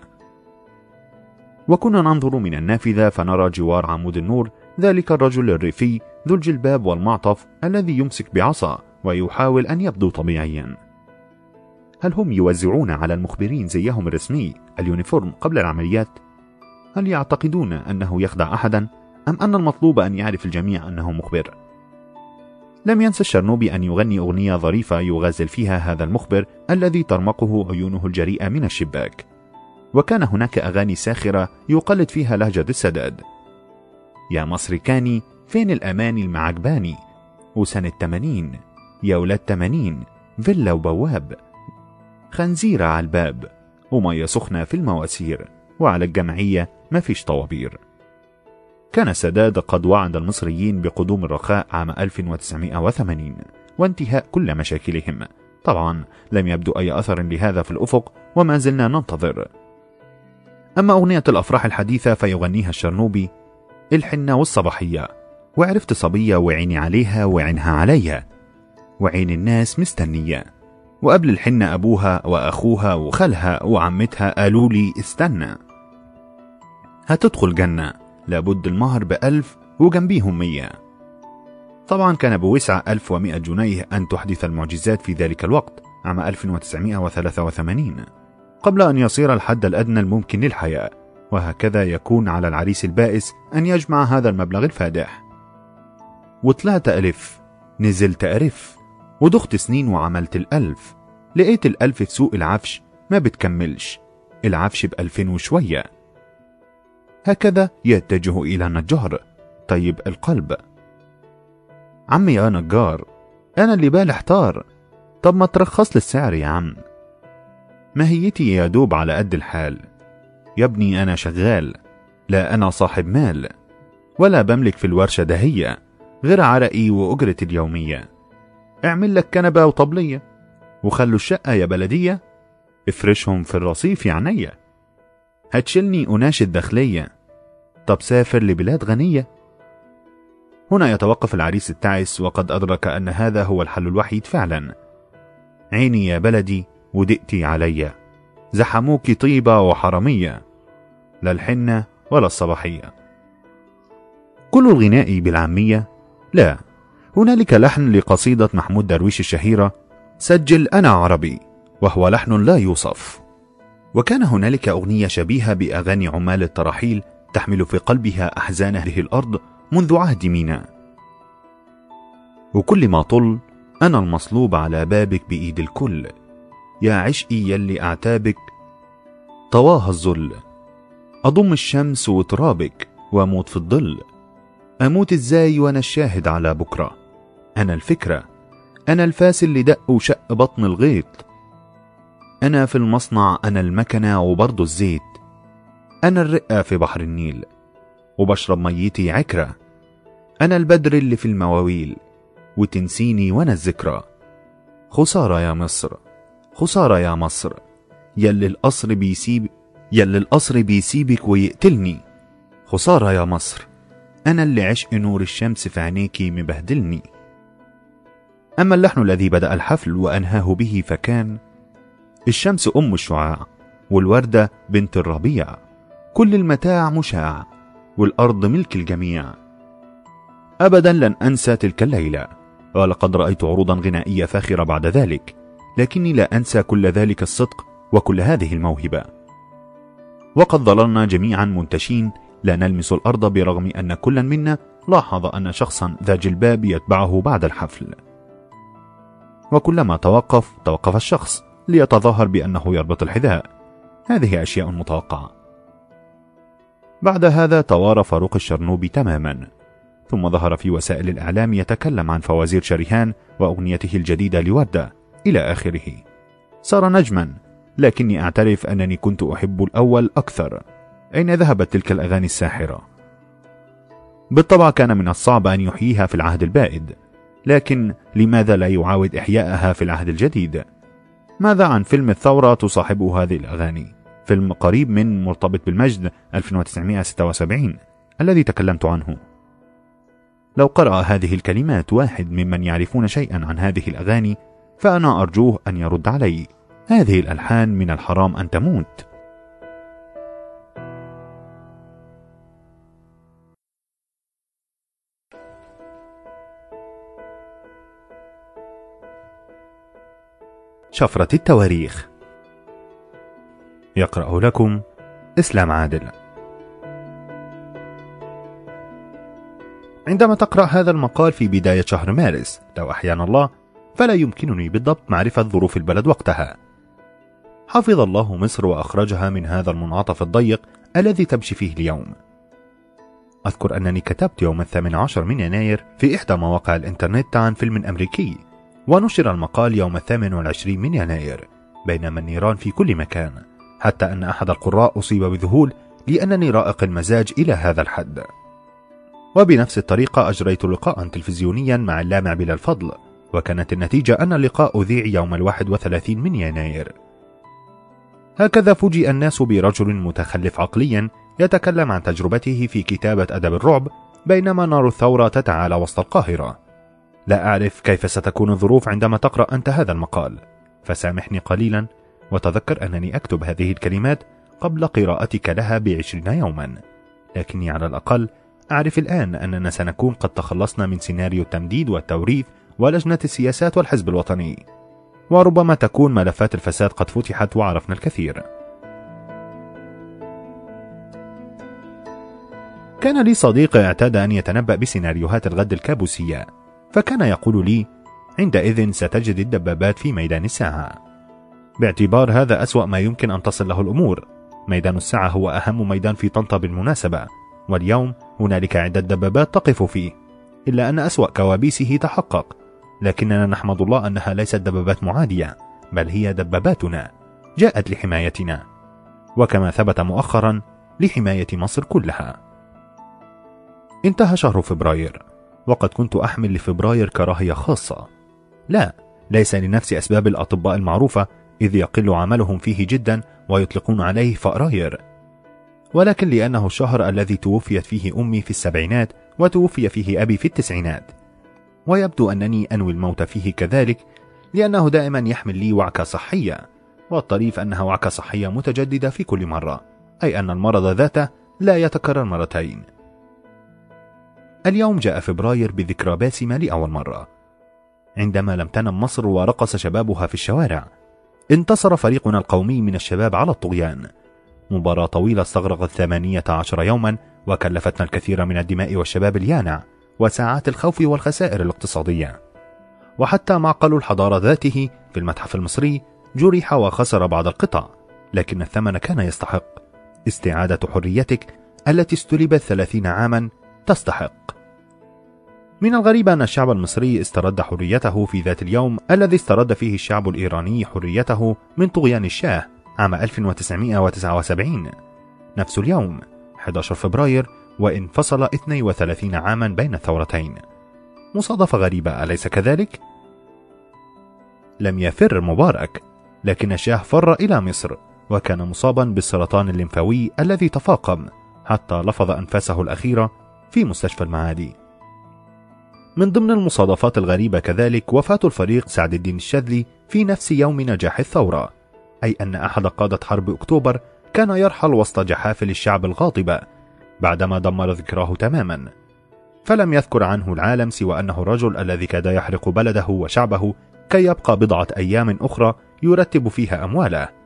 Speaker 2: وكنا ننظر من النافذة فنرى جوار عمود النور ذلك الرجل الريفي ذو الجلباب والمعطف الذي يمسك بعصا ويحاول أن يبدو طبيعيا هل هم يوزعون على المخبرين زيهم الرسمي اليونيفورم قبل العمليات؟ هل يعتقدون أنه يخدع أحدا؟ أم أن المطلوب أن يعرف الجميع أنه مخبر؟ لم ينسى الشرنوبي أن يغني أغنية ظريفة يغازل فيها هذا المخبر الذي ترمقه عيونه الجريئة من الشباك. وكان هناك أغاني ساخرة يقلد فيها لهجة السداد. يا مصري كاني فين الأماني المعجباني؟ وسنة تمانين يا ولاد تمانين فيلا وبواب. خنزيرة على الباب ومية سخنة في المواسير وعلى الجمعية مفيش طوابير. كان السداد قد وعد المصريين بقدوم الرخاء عام 1980 وانتهاء كل مشاكلهم. طبعا لم يبدو أي أثر لهذا في الأفق وما زلنا ننتظر. أما أغنية الأفراح الحديثة فيغنيها الشرنوبي الحنة والصباحية وعرفت صبية وعيني عليها وعينها عليا وعين الناس مستنية. وقبل الحنة أبوها وأخوها وخالها وعمتها قالوا لي استنى. هتدخل جنة. لابد المهر بألف وجنبيهم مية. طبعا كان بوسع 1100 جنيه أن تحدث المعجزات في ذلك الوقت عام 1983 قبل أن يصير الحد الأدنى الممكن للحياة وهكذا يكون على العريس البائس أن يجمع هذا المبلغ الفادح. وطلعت ألف نزلت أرف ودخت سنين وعملت الألف. لقيت الألف في سوق العفش ما بتكملش العفش بألفين وشوية. هكذا يتجه إلى النجار طيب القلب. عمي يا نجار. أنا اللي بالي احتار. طب ما ترخص للسعر يا عم. ماهيتي يا دوب على قد الحال. يا ابني أنا شغال. لا أنا صاحب مال. ولا بملك في الورشة دهية غير عرقي وأجرتي اليومية. اعمل لك كنبة وطبلية. وخلوا الشقة يا بلدية. افرشهم في الرصيف يا هتشلني أناشد داخلية طب سافر لبلاد غنية. هنا يتوقف العريس التعس وقد أدرك أن هذا هو الحل الوحيد فعلا. عيني يا بلدي ودقتي عليا زحموك طيبة وحرمية لا الحنة ولا الصباحية. كل الغناء بالعامية؟ لا. هنالك لحن لقصيدة محمود درويش الشهيرة سجل أنا عربي وهو لحن لا يوصف. وكان هنالك أغنية شبيهة بأغاني عمال التراحيل تحمل في قلبها أحزان أهله الأرض منذ عهد مينا وكل ما طل أنا المصلوب على بابك بإيد الكل. يا عشقي يلي أعتابك طواها الذل. أضم الشمس وترابك وأموت في الظل. أموت إزاي وأنا الشاهد على بكرة؟ أنا الفكرة أنا الفاس اللي دق وشق بطن الغيط. أنا في المصنع أنا المكنة وبرضه الزيت. أنا الرقة في بحر النيل وبشرب ميتي عكرة. أنا البدر اللي في المواويل وتنسيني وأنا الذكرى. خسارة يا مصر خسارة يا مصر. يلي القصر بيسيب يلي القصر بيسيبك ويقتلني. خسارة يا مصر أنا اللي عشق نور الشمس في عينيكي مبهدلني. أما اللحن الذي بدأ الحفل وأنهاه به فكان الشمس أم الشعاع والوردة بنت الربيع. كل المتاع مشاع والأرض ملك الجميع. أبدا لن أنسى تلك الليلة. ولقد رأيت عروضا غنائية فاخرة بعد ذلك لكني لا أنسى كل ذلك الصدق وكل هذه الموهبة. وقد ظللنا جميعا منتشين لا نلمس الأرض برغم أن كل منا لاحظ أن شخصا ذا جلباب يتبعه بعد الحفل. وكلما توقف توقف الشخص. ليتظاهر بأنه يربط الحذاء. هذه أشياء متوقعة بعد هذا توارى فاروق الشرنوبي تماما. ثم ظهر في وسائل الإعلام يتكلم عن فوازير شريهان وأغنيته الجديدة لوردة إلى آخره. صار نجما لكني أعترف أنني كنت أحب الأول أكثر. أين ذهبت تلك الأغاني الساحرة؟ بالطبع كان من الصعب أن يحييها في العهد البائد. لكن لماذا لا يعاود إحياءها في العهد الجديد؟ ماذا عن فيلم الثورة تصاحبه هذه الأغاني؟ فيلم قريب من مرتبط بالمجد 1976 الذي تكلمت عنه. لو قرأ هذه الكلمات واحد ممن يعرفون شيئا عن هذه الأغاني فأنا أرجوه أن يرد علي. هذه الألحان من الحرام أن تموت. شفرة التواريخ. يقرأ لكم إسلام عادل. عندما تقرأ هذا المقال في بداية شهر مارس لو أحيانا الله فلا يمكنني بالضبط معرفة ظروف البلد وقتها. حفظ الله مصر وأخرجها من هذا المنعطف الضيق الذي تمشي فيه اليوم. أذكر أنني كتبت يوم الثامن عشر من يناير في إحدى مواقع الإنترنت عن فيلم أمريكي. ونشر المقال يوم الثامن والعشرين من يناير بينما النيران في كل مكان حتى أن أحد القراء أصيب بذهول لأنني رائق المزاج إلى هذا الحد. وبنفس الطريقة أجريت لقاء تلفزيونيا مع اللامع بلا الفضل وكانت النتيجة أن اللقاء أذيع يوم الواحد وثلاثين من يناير. هكذا فوجئ الناس برجل متخلف عقليا يتكلم عن تجربته في كتابة أدب الرعب بينما نار الثورة تتعالى وسط القاهرة. لا أعرف كيف ستكون الظروف عندما تقرأ أنت هذا المقال. فسامحني قليلا وتذكر أنني أكتب هذه الكلمات قبل قراءتك لها بعشرين يوما. لكني على الأقل أعرف الآن أننا سنكون قد تخلصنا من سيناريو التمديد والتوريث ولجنة السياسات والحزب الوطني. وربما تكون ملفات الفساد قد فتحت وعرفنا الكثير. كان لي صديق اعتاد أن يتنبأ بسيناريوهات الغد الكابوسية. فكان يقول لي عندئذ ستجد الدبابات في ميدان الساعة. باعتبار هذا أسوأ ما يمكن أن تصل له الأمور. ميدان الساعة هو أهم ميدان في طنطا بالمناسبة واليوم هنالك عدة دبابات تقف فيه إلا أن أسوأ كوابيسه تحقق. لكننا نحمد الله أنها ليست دبابات معادية بل هي دباباتنا جاءت لحمايتنا. وكما ثبت مؤخرا لحماية مصر كلها. انتهى شهر فبراير. وقد كنت أحمل لفبراير كراهية خاصة. لا ليس لنفس أسباب الأطباء المعروفة إذ يقل عملهم فيه جدا ويطلقون عليه فأراير. ولكن لأنه الشهر الذي توفيت فيه أمي في السبعينات وتوفي فيه أبي في التسعينات. ويبدو أنني أنوي الموت فيه كذلك لأنه دائما يحمل لي وعكة صحية والطريف أنها وعكة صحية متجددة في كل مرة أي أن المرض ذاته لا يتكرر مرتين. اليوم جاء فبراير بذكرى باسمة لأول مرة. عندما لم تنم مصر ورقص شبابها في الشوارع انتصر فريقنا القومي من الشباب على الطغيان. مباراة طويلة استغرقت ثمانية عشر يوما وكلفتنا الكثير من الدماء والشباب اليانع وساعات الخوف والخسائر الاقتصادية. وحتى معقل الحضارة ذاته في المتحف المصري جرح وخسر بعض القطع لكن الثمن كان يستحق. استعادة حريتك التي استلبت ثلاثين عاما تستحق. من الغريب أن الشعب المصري استرد حريته في ذات اليوم الذي استرد فيه الشعب الإيراني حريته من طغيان الشاه عام 1979 نفس اليوم 11 فبراير وإن فصل 32 عاما بين الثورتين. مصادفة غريبة أليس كذلك؟ لم يفر مبارك لكن الشاه فر إلى مصر وكان مصابا بالسرطان الليمفاوي الذي تفاقم حتى لفظ أنفاسه الأخيرة في مستشفى المعادي. من ضمن المصادفات الغريبة كذلك وفاة الفريق سعد الدين الشاذلي في نفس يوم نجاح الثورة أي أن أحد قادة حرب أكتوبر كان يرحل وسط جحافل الشعب الغاضبة بعدما دمر ذكراه تماما. فلم يذكر عنه العالم سوى أنه الرجل الذي كاد يحرق بلده وشعبه كي يبقى بضعة أيام أخرى يرتب فيها أمواله.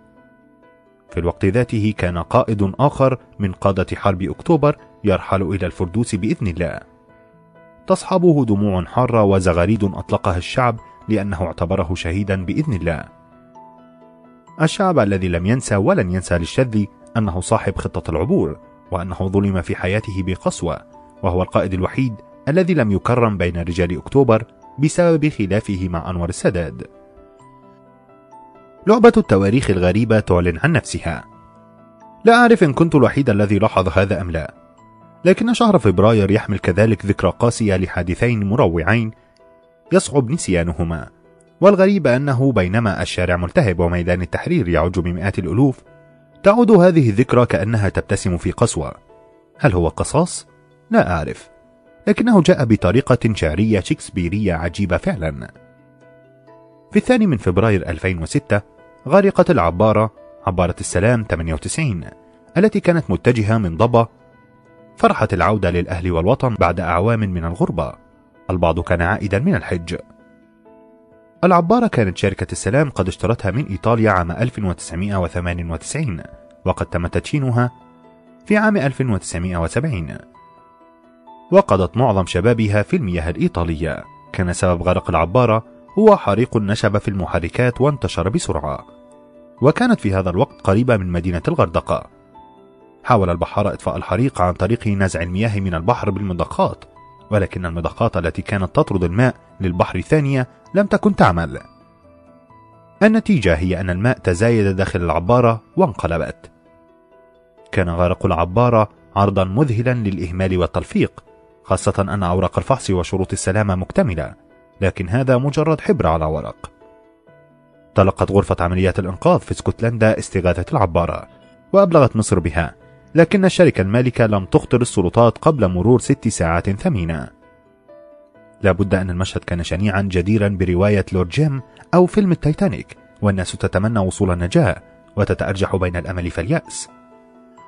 Speaker 2: في الوقت ذاته كان قائد آخر من قادة حرب أكتوبر يرحل إلى الفردوس بإذن الله. تصحبه دموع حارة وزغاريد أطلقها الشعب لأنه اعتبره شهيدا بإذن الله. الشعب الذي لم ينسى ولن ينسى للشذ أنه صاحب خطة العبور وأنه ظلم في حياته بقسوة وهو القائد الوحيد الذي لم يكرم بين رجال أكتوبر بسبب خلافه مع أنور السادات لعبة التواريخ الغريبة تعلن عن نفسها. لا أعرف إن كنت الوحيد الذي لاحظ هذا أم لا. لكن شهر فبراير يحمل كذلك ذكرى قاسية لحادثين مروعين يصعب نسيانهما. والغريب أنه بينما الشارع ملتهب وميدان التحرير يعج بمئات الألوف تعود هذه الذكرى كأنها تبتسم في قسوة. هل هو قصاص؟ لا أعرف. لكنه جاء بطريقة شعرية شكسبيرية عجيبة فعلا. في الثاني من فبراير 2006 غرقت العبارة عبارة السلام 98 التي كانت متجهة من ضبا فرحت العودة للأهل والوطن بعد أعوام من الغربة. البعض كان عائدا من الحج. العبارة كانت شركة السلام قد اشترتها من إيطاليا عام 1998 وقد تم تدشينها في عام 1970 وقضت معظم شبابها في المياه الإيطالية. كان سبب غرق العبارة هو حريق نشب في المحركات وانتشر بسرعة. وكانت في هذا الوقت قريبة من مدينة الغردقة حاول البحارة إطفاء الحريق عن طريق نزع المياه من البحر بالمضخات ولكن المضخات التي كانت تطرد الماء للبحر ثانية لم تكن تعمل. النتيجة هي أن الماء تزايد داخل العبارة وانقلبت. كان غرق العبارة عرضا مذهلا للإهمال والتلفيق خاصة أن أوراق الفحص وشروط السلامة مكتملة لكن هذا مجرد حبر على ورق. تلقت غرفة عمليات الإنقاذ في اسكتلندا استغاثة العبارة وأبلغت مصر بها لكن الشركة المالكة لم تخطر السلطات قبل مرور ست ساعات ثمينة. لابد أن المشهد كان شنيعا جديرا برواية لورد جيم أو فيلم التايتانيك والناس تتمنى وصول النجاة وتتأرجح بين الأمل واليأس.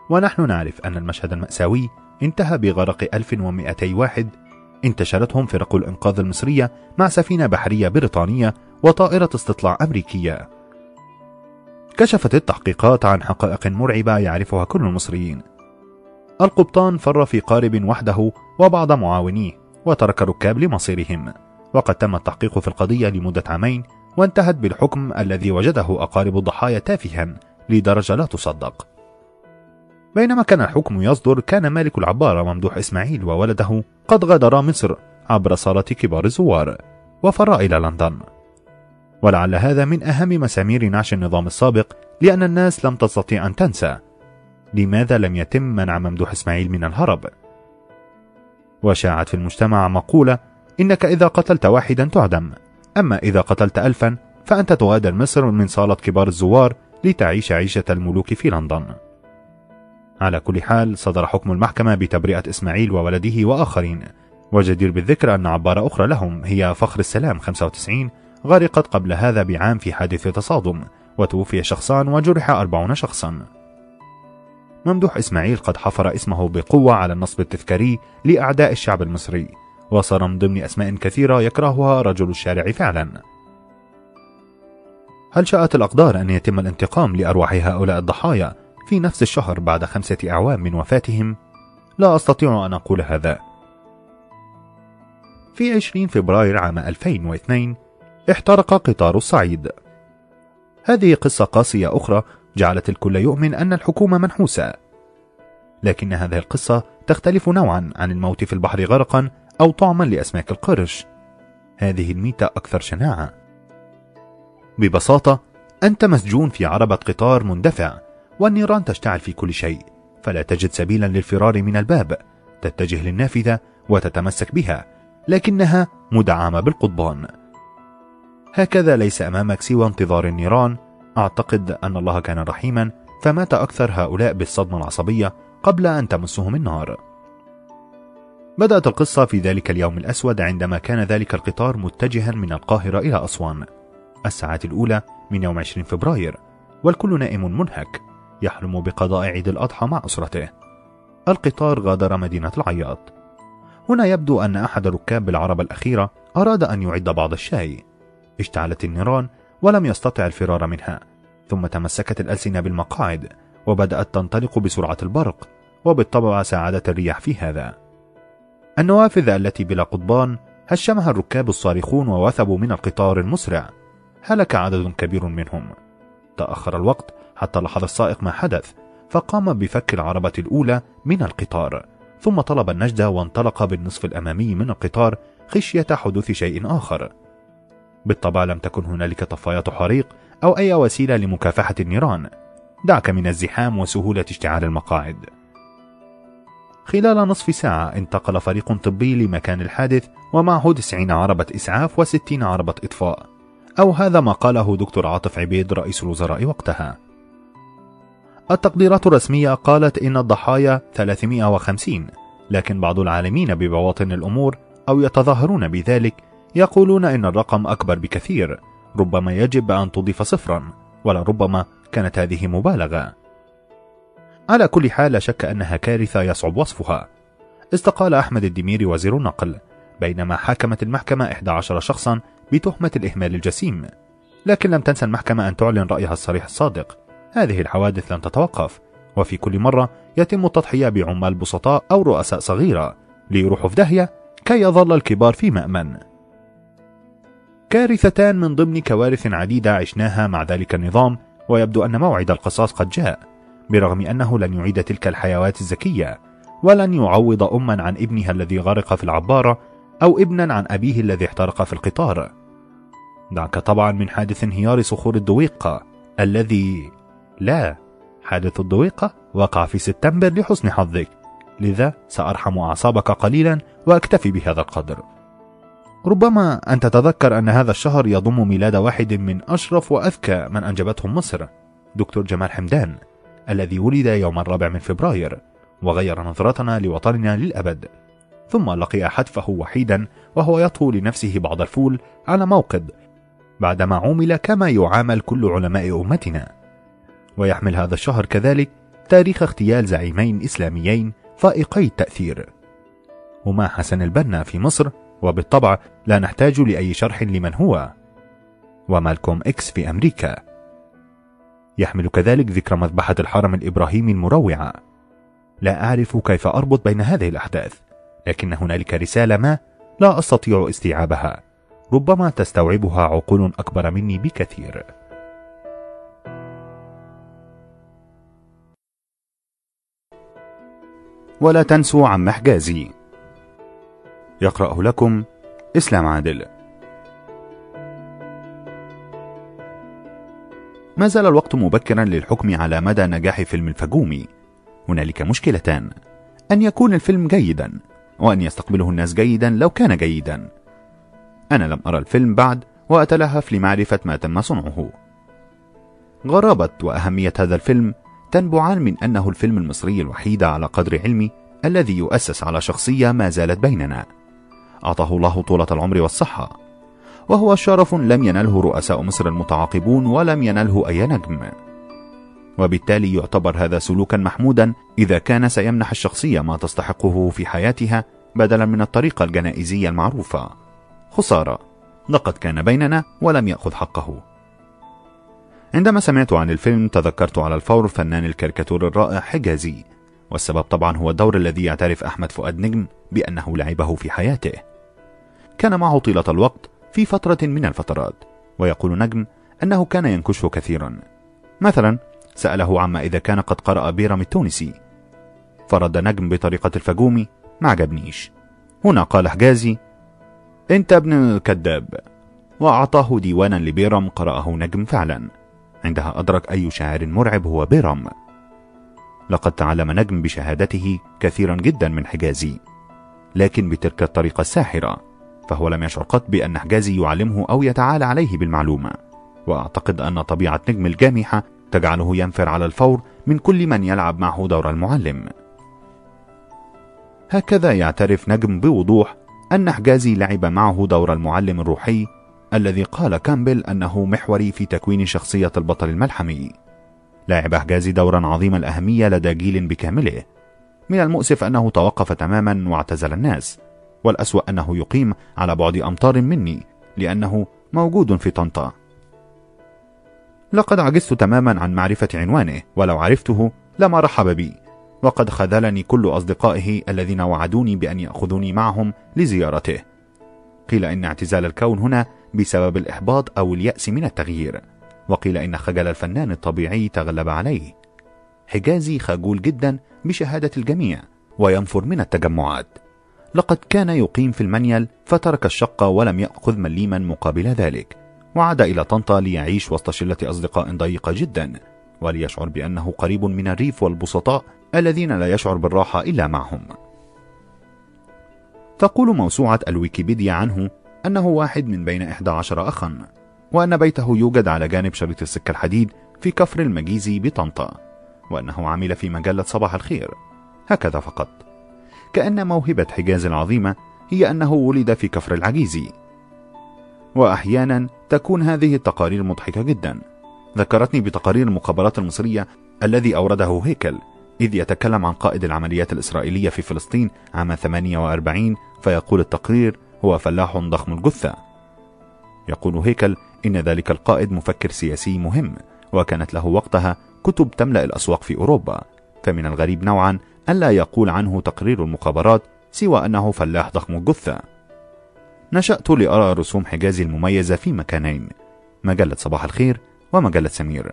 Speaker 2: ونحن نعرف أن المشهد المأساوي انتهى بغرق 1200 واحد انتشلتهم فرق الإنقاذ المصرية مع سفينة بحرية بريطانية وطائرة استطلاع أمريكية. كشفت التحقيقات عن حقائق مرعبة يعرفها كل المصريين. القبطان فر في قارب وحده وبعض معاونيه وترك الركاب لمصيرهم وقد تم التحقيق في القضية لمدة عامين وانتهت بالحكم الذي وجده أقارب الضحايا تافها لدرجة لا تصدق. بينما كان الحكم يصدر كان مالك العبارة ممدوح إسماعيل وولده قد غادرا مصر عبر صالة كبار الزوار وفر إلى لندن. ولعل هذا من أهم مسامير نعش النظام السابق لأن الناس لم تستطيع أن تنسى. لماذا لم يتم منع ممدوح إسماعيل من الهرب؟ وشاعت في المجتمع مقولة إنك إذا قتلت واحدا تعدم. أما إذا قتلت ألفا فأنت تغادر مصر من صالة كبار الزوار لتعيش عيشة الملوك في لندن. على كل حال صدر حكم المحكمة بتبرئة إسماعيل وولده وآخرين. وجدير بالذكر أن عبارة أخرى لهم هي فخر السلام 95 غرقت قبل هذا بعام في حادث تصادم وتوفي شخصان وجرح أربعون شخصا. ممدوح إسماعيل قد حفر اسمه بقوة على النصب التذكاري لأعداء الشعب المصري وصار من ضمن أسماء كثيرة يكرهها رجل الشارع فعلا. هل شاءت الأقدار أن يتم الانتقام لأرواح هؤلاء الضحايا في نفس الشهر بعد خمسة أعوام من وفاتهم؟ لا أستطيع أن أقول هذا. في 20 فبراير عام 2002 احترق قطار الصعيد. هذه قصة قاسية أخرى جعلت الكل يؤمن أن الحكومة منحوسة. لكن هذه القصة تختلف نوعا عن الموت في البحر غرقا أو طعما لأسماك القرش. هذه الميتة أكثر شناعة. ببساطة أنت مسجون في عربة قطار مندفع والنيران تشتعل في كل شيء فلا تجد سبيلا للفرار من الباب. تتجه للنافذة وتتمسك بها لكنها مدعمة بالقضبان. هكذا ليس أمامك سوى انتظار النيران. أعتقد أن الله كان رحيما فمات أكثر هؤلاء بالصدمة العصبية قبل أن تمسهم النار. بدأت القصة في ذلك اليوم الأسود عندما كان ذلك القطار متجها من القاهرة إلى أسوان. الساعات الأولى من يوم 20 فبراير والكل نائم منهك يحلم بقضاء عيد الأضحى مع أسرته. القطار غادر مدينة العياط. هنا يبدو أن أحد ركاب العربة الأخيرة أراد أن يعد بعض الشاي. اشتعلت النيران ولم يستطع الفرار منها ثم تمسكت الألسنة بالمقاعد وبدأت تنطلق بسرعة البرق وبالطبع ساعدت الرياح في هذا. النوافذ التي بلا قضبان هشمها الركاب الصارخون ووثبوا من القطار المسرع. هلك عدد كبير منهم. تأخر الوقت حتى لاحظ السائق ما حدث فقام بفك العربة الأولى من القطار ثم طلب النجدة وانطلق بالنصف الأمامي من القطار خشية حدوث شيء آخر. بالطبع لم تكن هنالك طفايات حريق أو أي وسيلة لمكافحة النيران. دعك من الزحام وسهولة اشتعال المقاعد. خلال نصف ساعة انتقل فريق طبي لمكان الحادث ومعه 90 عربة إسعاف و60 عربة إطفاء. أو هذا ما قاله دكتور عاطف عبيد رئيس الوزراء وقتها. التقديرات الرسمية قالت إن الضحايا 350 لكن بعض العالمين ببواطن الأمور أو يتظاهرون بذلك يقولون إن الرقم أكبر بكثير ربما يجب أن تضيف صفرا ولربما كانت هذه مبالغة. على كل حال لا شك أنها كارثة يصعب وصفها. استقال أحمد الدميري وزير النقل بينما حاكمت المحكمة 11 شخصا بتهمة الإهمال الجسيم. لكن لم تنسى المحكمة أن تعلن رأيها الصريح الصادق. هذه الحوادث لن تتوقف وفي كل مرة يتم التضحية بعمال بسطاء أو رؤساء صغيرة ليروحوا في داهية كي يظل الكبار في مأمن. كارثتان من ضمن كوارث عديدة عشناها مع ذلك النظام ويبدو أن موعد القصاص قد جاء برغم أنه لن يعيد تلك الحيوات الذكية ولن يعوض أما عن ابنها الذي غرق في العبارة أو ابنا عن أبيه الذي احترق في القطار. دعك طبعا من حادث انهيار صخور الدويقة الذي لا حادث الدويقة وقع في سبتمبر لحسن حظك. لذا سأرحم أعصابك قليلا وأكتفي بهذا القدر. ربما أن تتذكر أن هذا الشهر يضم ميلاد واحد من أشرف وأذكى من أنجبتهم مصر دكتور جمال حمدان الذي ولد يوم الرابع من فبراير وغير نظرتنا لوطننا للأبد. ثم لقي حتفه وحيدا وهو يطهو لنفسه بعض الفول على موقد بعدما عومل كما يعامل كل علماء أمتنا. ويحمل هذا الشهر كذلك تاريخ اغتيال زعيمين إسلاميين فائقي التأثير. هما حسن البنا في مصر وبالطبع لا نحتاج لأي شرح لمن هو. ومالكوم إكس في أمريكا. يحمل كذلك ذكرى مذبحة الحرم الإبراهيمي المروعة. لا أعرف كيف أربط بين هذه الأحداث لكن هنالك رسالة ما لا أستطيع استيعابها. ربما تستوعبها عقول أكبر مني بكثير. ولا تنسوا عم حجازي يقرأه لكم إسلام عادل. ما زال الوقت مبكرا للحكم على مدى نجاح فيلم الفجومي هنالك مشكلتان. أن يكون الفيلم جيدا وأن يستقبله الناس جيدا لو كان جيدا. أنا لم أرى الفيلم بعد وأتلهف لمعرفة ما تم صنعه. غرابة وأهمية هذا الفيلم تنبعان من أنه الفيلم المصري الوحيد على قدر علمي الذي يؤسس على شخصية ما زالت بيننا. أعطاه الله طولة العمر والصحة. وهو شرف لم ينله رؤساء مصر المتعاقبون ولم ينله أي نجم. وبالتالي يعتبر هذا سلوكا محمودا إذا كان سيمنح الشخصية ما تستحقه في حياتها بدلا من الطريقة الجنائزية المعروفة. خسارة. لقد كان بيننا ولم يأخذ حقه. عندما سمعت عن الفيلم تذكرت على الفور فنان الكاريكاتور الرائع حجازي والسبب طبعا هو الدور الذي يعترف أحمد فؤاد نجم بأنه لعبه في حياته. كان معه طيلة الوقت في فترة من الفترات ويقول نجم أنه كان ينكشه كثيرا. مثلا سأله عما إذا كان قد قرأ بيرم التونسي. فرد نجم بطريقة الفاجومي ما عجبنيش هنا قال حجازي أنت ابن كذاب. وأعطاه ديوانا لبيرم قرأه نجم فعلا. عندها أدرك أي شاعر مرعب هو بيرم لقد تعلم نجم بشهادته كثيرا جدا من حجازي. لكن بتلك الطريقة الساحرة فهو لم يشعر قط بأن حجازي يعلمه أو يتعالى عليه بالمعلومة. وأعتقد أن طبيعة نجم الجامحة تجعله ينفر على الفور من كل من يلعب معه دور المعلم. هكذا يعترف نجم بوضوح أن حجازي لعب معه دور المعلم الروحي الذي قال كامبل أنه محوري في تكوين شخصية البطل الملحمي. لعب حجازي دورا عظيم الأهمية لدى جيل بكامله. من المؤسف أنه توقف تماما واعتزل الناس والأسوأ أنه يقيم على بعد أمتار مني لأنه موجود في طنطا. لقد عجزت تماما عن معرفة عنوانه ولو عرفته لما رحب بي وقد خذلني كل أصدقائه الذين وعدوني بأن يأخذوني معهم لزيارته. قيل إن اعتزال الكون هنا بسبب الإحباط أو اليأس من التغيير. وقيل إن خجل الفنان الطبيعي تغلب عليه. حجازي خجول جدا بشهادة الجميع وينفر من التجمعات. لقد كان يقيم في المنيل فترك الشقة ولم يأخذ مليما مقابل ذلك وعاد إلى طنطا ليعيش وسط شلة أصدقاء ضيقة جدا وليشعر بأنه قريب من الريف والبسطاء الذين لا يشعر بالراحة إلا معهم. تقول موسوعة الويكيبيديا عنه أنه واحد من بين 11 أخا. وأن بيته يوجد على جانب شريط السكة الحديد في كفر المجيزي بطنطا وأنه عمل في مجلة صباح الخير. هكذا فقط. كأن موهبة حجاز العظيمة هي أنه ولد في كفر العجيزي. وأحيانا تكون هذه التقارير مضحكة جدا. ذكرتني بتقارير المخابرات المصرية الذي أورده هيكل إذ يتكلم عن قائد العمليات الإسرائيلية في فلسطين عام 48 فيقول التقرير هو فلاح ضخم الجثة يقول هيكل إن ذلك القائد مفكر سياسي مهم وكانت له وقتها كتب تملأ الأسواق في أوروبا. فمن الغريب نوعا ألا يقول عنه تقرير المخابرات سوى أنه فلاح ضخم الجثة نشأت لأرى رسوم حجازي المميزة في مكانين مجلة صباح الخير ومجلة سمير.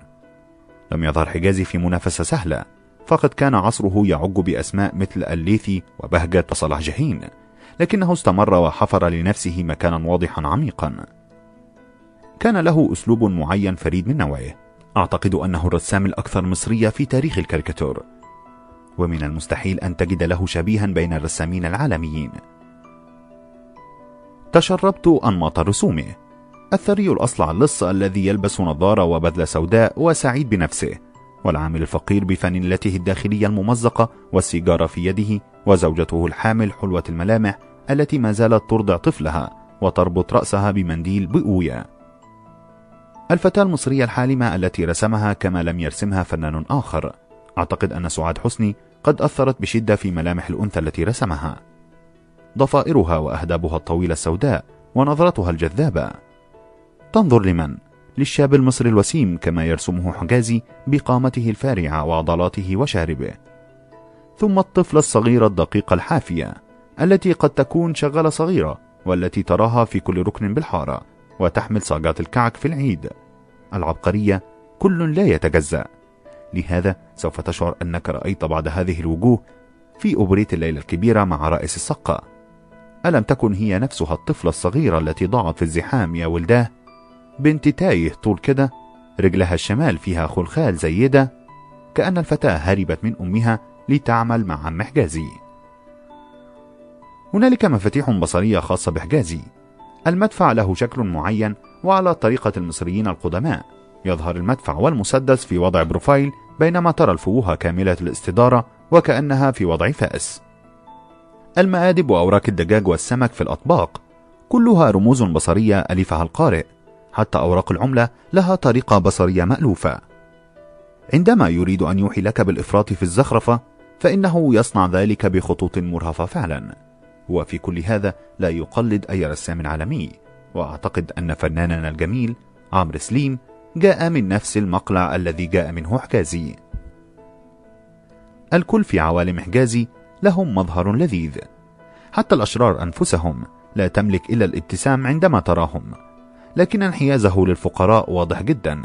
Speaker 2: لم يظهر حجازي في منافسة سهلة فقد كان عصره يعج بأسماء مثل الليثي وبهجة وصلاح جاهين لكنه استمر وحفر لنفسه مكانا واضحا عميقا. كان له أسلوب معين فريد من نوعه. أعتقد أنه الرسام الأكثر مصرية في تاريخ الكاريكاتور. ومن المستحيل أن تجد له شبيها بين الرسامين العالميين. تشربت أنماط رسومه. الثري الأصلع اللص الذي يلبس نظارة وبدلة سوداء وسعيد بنفسه. والعامل الفقير بفانيلته الداخلية الممزقة والسيجارة في يده وزوجته الحامل حلوة الملامح التي ما زالت ترضع طفلها وتربط رأسها بمنديل بؤوية الفتاة المصرية الحالمة التي رسمها كما لم يرسمها فنان آخر. أعتقد أن سعاد حسني قد أثرت بشدة في ملامح الأنثى التي رسمها. ضفائرها وأهدابها الطويلة السوداء ونظرتها الجذابة. تنظر لمن؟ للشاب المصري الوسيم كما يرسمه حجازي بقامته الفارعة وعضلاته وشاربه. ثم الطفلة الصغيرة الدقيقة الحافية التي قد تكون شغالة صغيرة والتي تراها في كل ركن بالحارة. وتحمل صاجات الكعك في العيد. العبقرية كل لا يتجزأ. لهذا سوف تشعر أنك رأيت بعض هذه الوجوه في أوبريت الليلة الكبيرة مع رئيس الصقة. ألم تكن هي نفسها الطفلة الصغيرة التي ضاعت في الزحام يا ولداه؟ بنت تايه طول كده رجلها الشمال فيها خلخال زيدة كأن الفتاة هربت من أمها لتعمل مع عم حجازي هنالك مفاتيح بصرية خاصة بحجازي. المدفع له شكل معين وعلى طريقة المصريين القدماء. يظهر المدفع والمسدس في وضع بروفايل بينما ترى الفوهة كاملة الاستدارة وكأنها في وضع فأس. المآدب وأوراق الدجاج والسمك في الأطباق. كلها رموز بصرية ألفها القارئ. حتى أوراق العملة لها طريقة بصرية مألوفة. عندما يريد أن يوحي لك بالإفراط في الزخرفة فإنه يصنع ذلك بخطوط مرهفة فعلا. وفي كل هذا لا يقلد أي رسام عالمي وأعتقد أن فناننا الجميل عمرو سليم جاء من نفس المقلع الذي جاء منه حجازي. الكل في عوالم حجازي لهم مظهر لذيذ. حتى الأشرار أنفسهم لا تملك إلا الابتسام عندما تراهم لكن انحيازه للفقراء واضح جدا.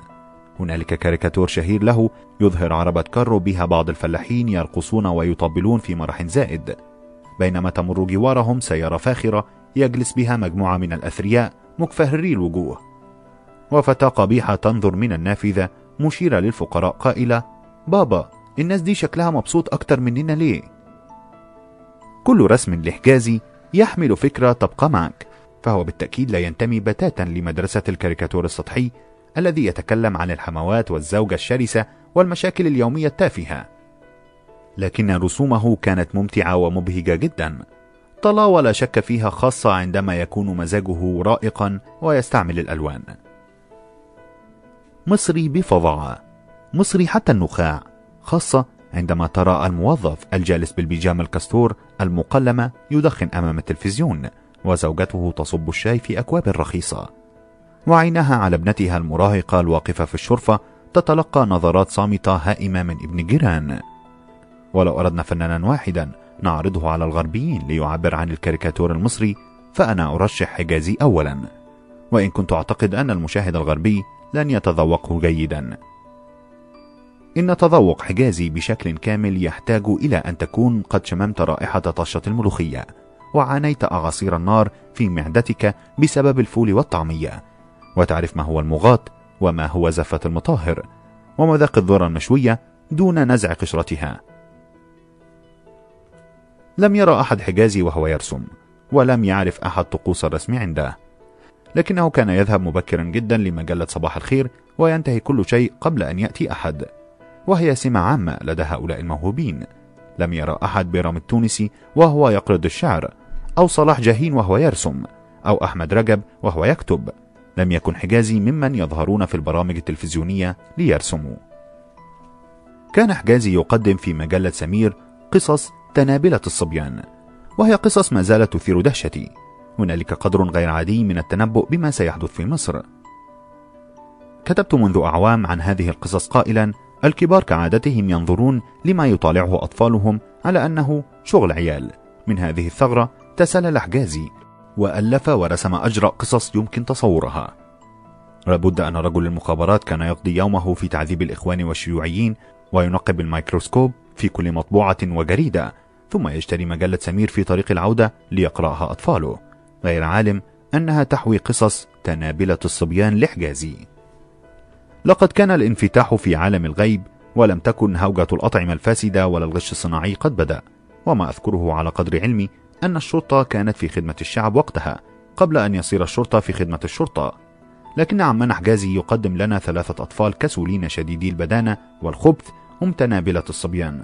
Speaker 2: هنالك كاريكاتور شهير له يظهر عربة كارو بها بعض الفلاحين يرقصون ويطبلون في مرح زائد. بينما تمر جوارهم سيارة فاخرة يجلس بها مجموعة من الأثرياء مكفهري الوجوه وفتاة قبيحة تنظر من النافذة مشيرة للفقراء قائلة بابا الناس دي شكلها مبسوط أكتر مننا ليه؟ كل رسم لحجازي يحمل فكرة تبقى معك فهو بالتأكيد لا ينتمي بتاتا لمدرسة الكاريكاتور السطحي الذي يتكلم عن الحموات والزوجة الشرسة والمشاكل اليومية التافهة لكن رسومه كانت ممتعة ومبهجة جدا. طلا ولا شك فيها خاصة عندما يكون مزاجه رائقا ويستعمل الألوان. مصري بفظاعة. مصري حتى النخاع خاصة عندما ترى الموظف الجالس بالبيجامة الكستور المقلمة يدخن أمام التلفزيون وزوجته تصب الشاي في أكواب رخيصة. وعينها على ابنتها المراهقة الواقفة في الشرفة تتلقى نظرات صامتة هائمة من ابن جيران. ولو أردنا فنانا واحدا نعرضه على الغربيين ليعبر عن الكاريكاتور المصري فأنا أرشح حجازي أولا. وإن كنت أعتقد أن المشاهد الغربي لن يتذوقه جيدا. إن تذوق حجازي بشكل كامل يحتاج إلى أن تكون قد شممت رائحة طشة الملوخية وعانيت أعاصير النار في معدتك بسبب الفول والطعمية. وتعرف ما هو المغاط وما هو زفة المطهر ومذاق الذرة المشوية دون نزع قشرتها. لم يرى أحد حجازي وهو يرسم ولم يعرف أحد طقوس الرسم عنده. لكنه كان يذهب مبكرا جدا لمجلة صباح الخير وينتهي كل شيء قبل أن يأتي أحد. وهي سمة عامة لدى هؤلاء الموهوبين. لم يرى أحد بيرام التونسي وهو يقرض الشعر أو صلاح جاهين وهو يرسم أو أحمد رجب وهو يكتب. لم يكن حجازي ممن يظهرون في البرامج التلفزيونية ليرسموا. كان حجازي يقدم في مجلة سمير قصص تنابلة الصبيان وهي قصص ما زالت تثير دهشتي. هنالك قدر غير عادي من التنبؤ بما سيحدث في مصر. كتبت منذ أعوام عن هذه القصص قائلا الكبار كعادتهم ينظرون لما يطالعه أطفالهم على أنه شغل عيال. من هذه الثغرة تسلل حجازي وألف ورسم أجرأ قصص يمكن تصورها. لابد أن رجل المخابرات كان يقضي يومه في تعذيب الإخوان والشيوعيين وينقب بالميكروسكوب في كل مطبوعة وجريدة ثم يشتري مجلة سمير في طريق العودة ليقرأها أطفاله. غير عالم أنها تحوي قصص تنابلة الصبيان لحجازي. لقد كان الانفتاح في عالم الغيب ولم تكن هوجة الأطعمة الفاسدة ولا الغش الصناعي قد بدأ. وما أذكره على قدر علمي أن الشرطة كانت في خدمة الشعب وقتها قبل أن يصير الشرطة في خدمة الشرطة. لكن عمان حجازي يقدم لنا ثلاثة أطفال كسولين شديدي البدانة والخبث هم تنابلة الصبيان.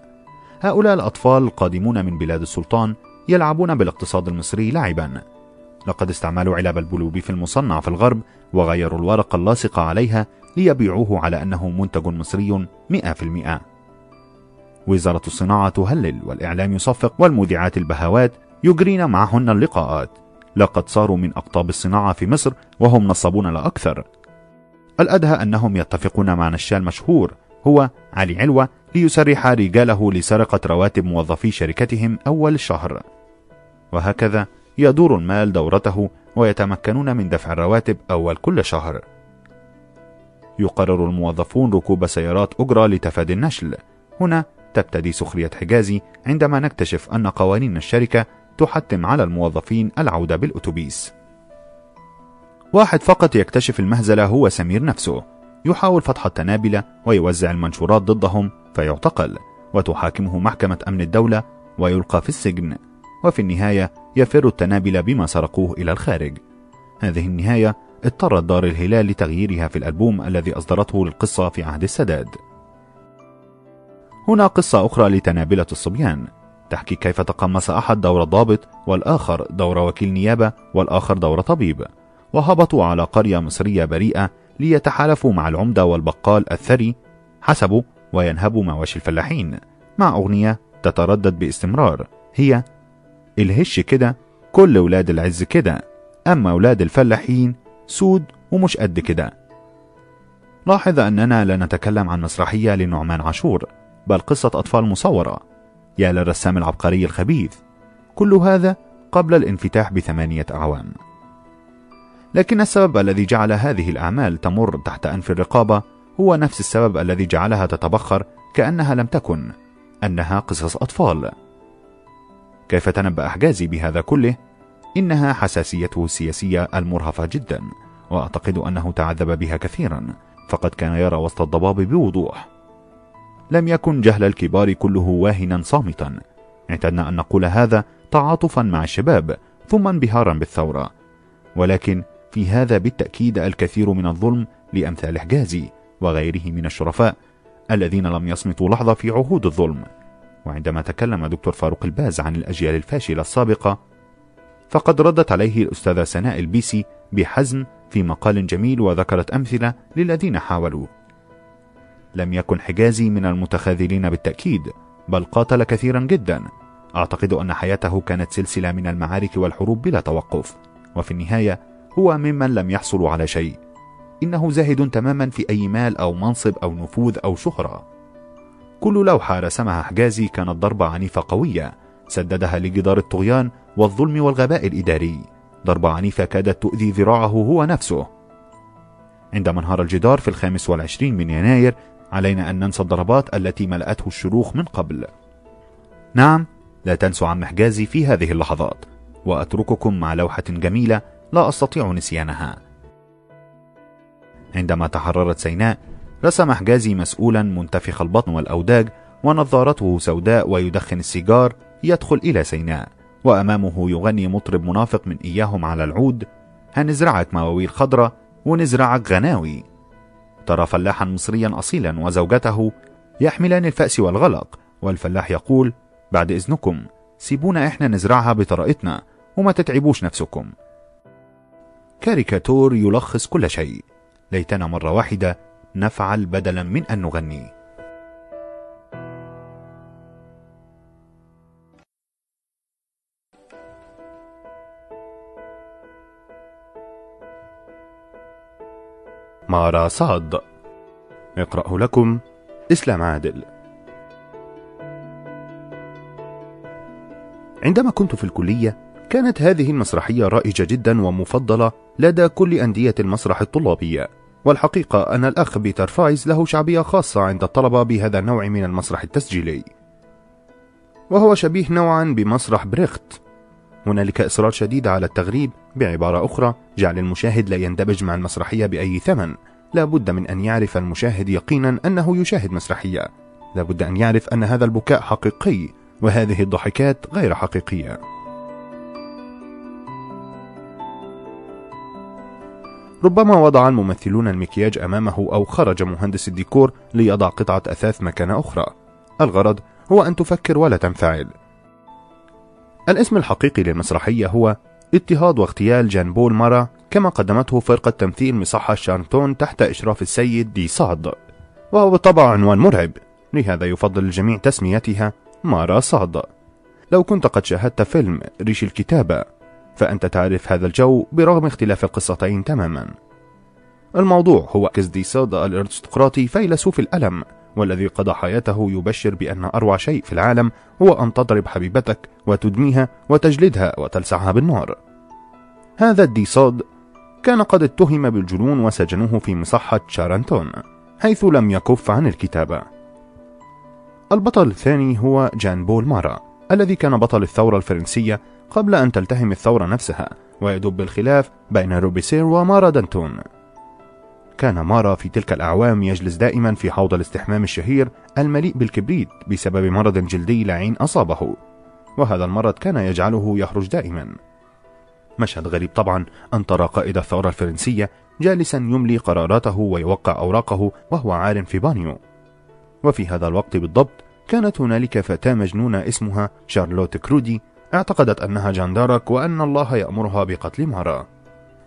Speaker 2: هؤلاء الأطفال القادمون من بلاد السلطان يلعبون بالاقتصاد المصري لعبا لقد استعملوا علب البلوبي في المصنع في الغرب وغيروا الورقة اللاصقة عليها ليبيعوه على أنه منتج مصري 100% وزارة الصناعة تهلل والإعلام يصفق والمذيعات البهوات يجرين معهن اللقاءات. لقد صاروا من أقطاب الصناعة في مصر وهم نصبون لا أكثر الأدهى أنهم يتفقون مع نشال مشهور هو علي علوة ليسرح رجاله لسرقة رواتب موظفي شركتهم أول الشهر وهكذا يدور المال دورته ويتمكنون من دفع الرواتب أول كل شهر. يقرر الموظفون ركوب سيارات أجرة لتفادي النشل. هنا تبتدي سخرية حجازي عندما نكتشف أن قوانين الشركة تحتم على الموظفين العودة بالأتوبيس. واحد فقط يكتشف المهزلة هو سمير نفسه. يحاول فتح التنابلة ويوزع المنشورات ضدهم فيعتقل وتحاكمه محكمة أمن الدولة ويلقى في السجن وفي النهاية يفر التنابلة بما سرقوه إلى الخارج. هذه النهاية اضطرت دار الهلال لتغييرها في الألبوم الذي أصدرته للقصة في عهد السداد. هنا قصة أخرى لتنابلة الصبيان. تحكي كيف تقمص أحد دور ضابط والآخر دور وكيل نيابة والآخر دور طبيب. وهبطوا على قرية مصرية بريئة ليتحالفوا مع العمدة والبقال الثري حسبوا وينهبوا مواشي الفلاحين مع أغنية تتردد باستمرار. هي الهش كده كل ولاد العز كده أما ولاد الفلاحين سود ومش قد كده. لاحظ أننا لا نتكلم عن مسرحية لنعمان عاشور بل قصة أطفال مصورة يا للرسام العبقري الخبيث. كل هذا قبل الانفتاح بثمانية أعوام. لكن السبب الذي جعل هذه الأعمال تمر تحت أنف الرقابة هو نفس السبب الذي جعلها تتبخر كأنها لم تكن أنها قصص أطفال. كيف تنبأ حجازي بهذا كله؟ إنها حساسيته السياسية المرهفة جدا وأعتقد أنه تعذب بها كثيرا فقد كان يرى وسط الضباب بوضوح. لم يكن جهل الكبار كله واهنا صامتا. اعتدنا أن نقول هذا تعاطفا مع الشباب ثم انبهارا بالثورة. ولكن في هذا بالتأكيد الكثير من الظلم لأمثال حجازي وغيره من الشرفاء الذين لم يصمتوا لحظة في عهود الظلم. وعندما تكلم دكتور فاروق الباز عن الأجيال الفاشلة السابقة فقد ردت عليه الأستاذة سناء البيسي بحزم في مقال جميل وذكرت أمثلة للذين حاولوا. لم يكن حجازي من المتخاذلين بالتأكيد بل قاتل كثيرا جدا. أعتقد أن حياته كانت سلسلة من المعارك والحروب بلا توقف. وفي النهاية هو ممن لم يحصلوا على شيء. إنه زاهد تماما في أي مال أو منصب أو نفوذ أو شهرة. كل لوحة رسمها حجازي كانت ضربة عنيفة قوية سددها لجدار الطغيان والظلم والغباء الإداري. ضربة عنيفة كادت تؤذي ذراعه هو نفسه. عندما انهار الجدار في الخامس والعشرين من يناير علينا أن ننسى الضربات التي ملأته الشروخ من قبل. نعم لا تنسوا عم حجازي في هذه اللحظات وأترككم مع لوحة جميلة لا أستطيع نسيانها. عندما تحررت سيناء رسم حجازي مسؤولا منتفخ البطن والأوداج ونظارته سوداء ويدخن السيجار يدخل إلى سيناء وأمامه يغني مطرب منافق من إياهم على العود هنزرعك مواويل خضرة ونزرعك غناوي. ترى فلاحا مصريا أصيلا وزوجته يحملان الفأس والغلق. والفلاح يقول بعد إذنكم سيبونا إحنا نزرعها بطريقتنا وما تتعبوش نفسكم. كاريكاتور يلخص كل شيء. ليتنا مرة واحدة نفعل بدلا من أن نغني.
Speaker 3: مارا صاد. يقرأه لكم إسلام عادل.
Speaker 2: عندما كنت في الكلية كانت هذه المسرحية رائجة جدا ومفضلة لدى كل أندية المسرح الطلابية. والحقيقة أن الأخ بيتر فايز له شعبية خاصة عند الطلبة بهذا النوع من المسرح التسجيلي. وهو شبيه نوعا بمسرح بريخت. هنالك إصرار شديد على التغريب بعبارة أخرى جعل المشاهد لا يندمج مع المسرحية بأي ثمن. لا بد من أن يعرف المشاهد يقينا أنه يشاهد مسرحية. لا بد أن يعرف أن هذا البكاء حقيقي وهذه الضحكات غير حقيقية. ربما وضع الممثلون المكياج أمامه أو خرج مهندس الديكور ليضع قطعة أثاث مكان أخرى. الغرض هو أن تفكر ولا تنفعل. الاسم الحقيقي للمسرحية هو اضطهاد واغتيال جان بول مارا كما قدمته فرقة تمثيل مصحة شارنتون تحت إشراف السيد دي صاد. وهو بالطبع عنوان مرعب لهذا يفضل الجميع تسميتها مارا صاد. لو كنت قد شاهدت فيلم ريش الكتابة فأنت تعرف هذا الجو برغم اختلاف القصتين تماما. الموضوع هو كز دي صاد الأرستقراطي فيلسوف الألم والذي قضى حياته يبشر بأن أروع شيء في العالم هو أن تضرب حبيبتك وتدميها وتجلدها وتلسعها بالنار. هذا الديصاد كان قد اتهم بالجنون وسجنوه في مصحة شارنتون حيث لم يكف عن الكتابة. البطل الثاني هو جان بول مارا الذي كان بطل الثورة الفرنسية قبل أن تلتهم الثورة نفسها ويدب الخلاف بين روبيسير ومارا دانتون. كان مارا في تلك الأعوام يجلس دائما في حوض الاستحمام الشهير المليء بالكبريت بسبب مرض جلدي لعين أصابه. وهذا المرض كان يجعله يخرج دائما. مشهد غريب طبعا أن ترى قائد الثورة الفرنسية جالسا يملي قراراته ويوقع أوراقه وهو عار في بانيو. وفي هذا الوقت بالضبط كانت هنالك فتاة مجنونة اسمها شارلوت كرودي اعتقدت أنها جاندارك وأن الله يأمرها بقتل مارا.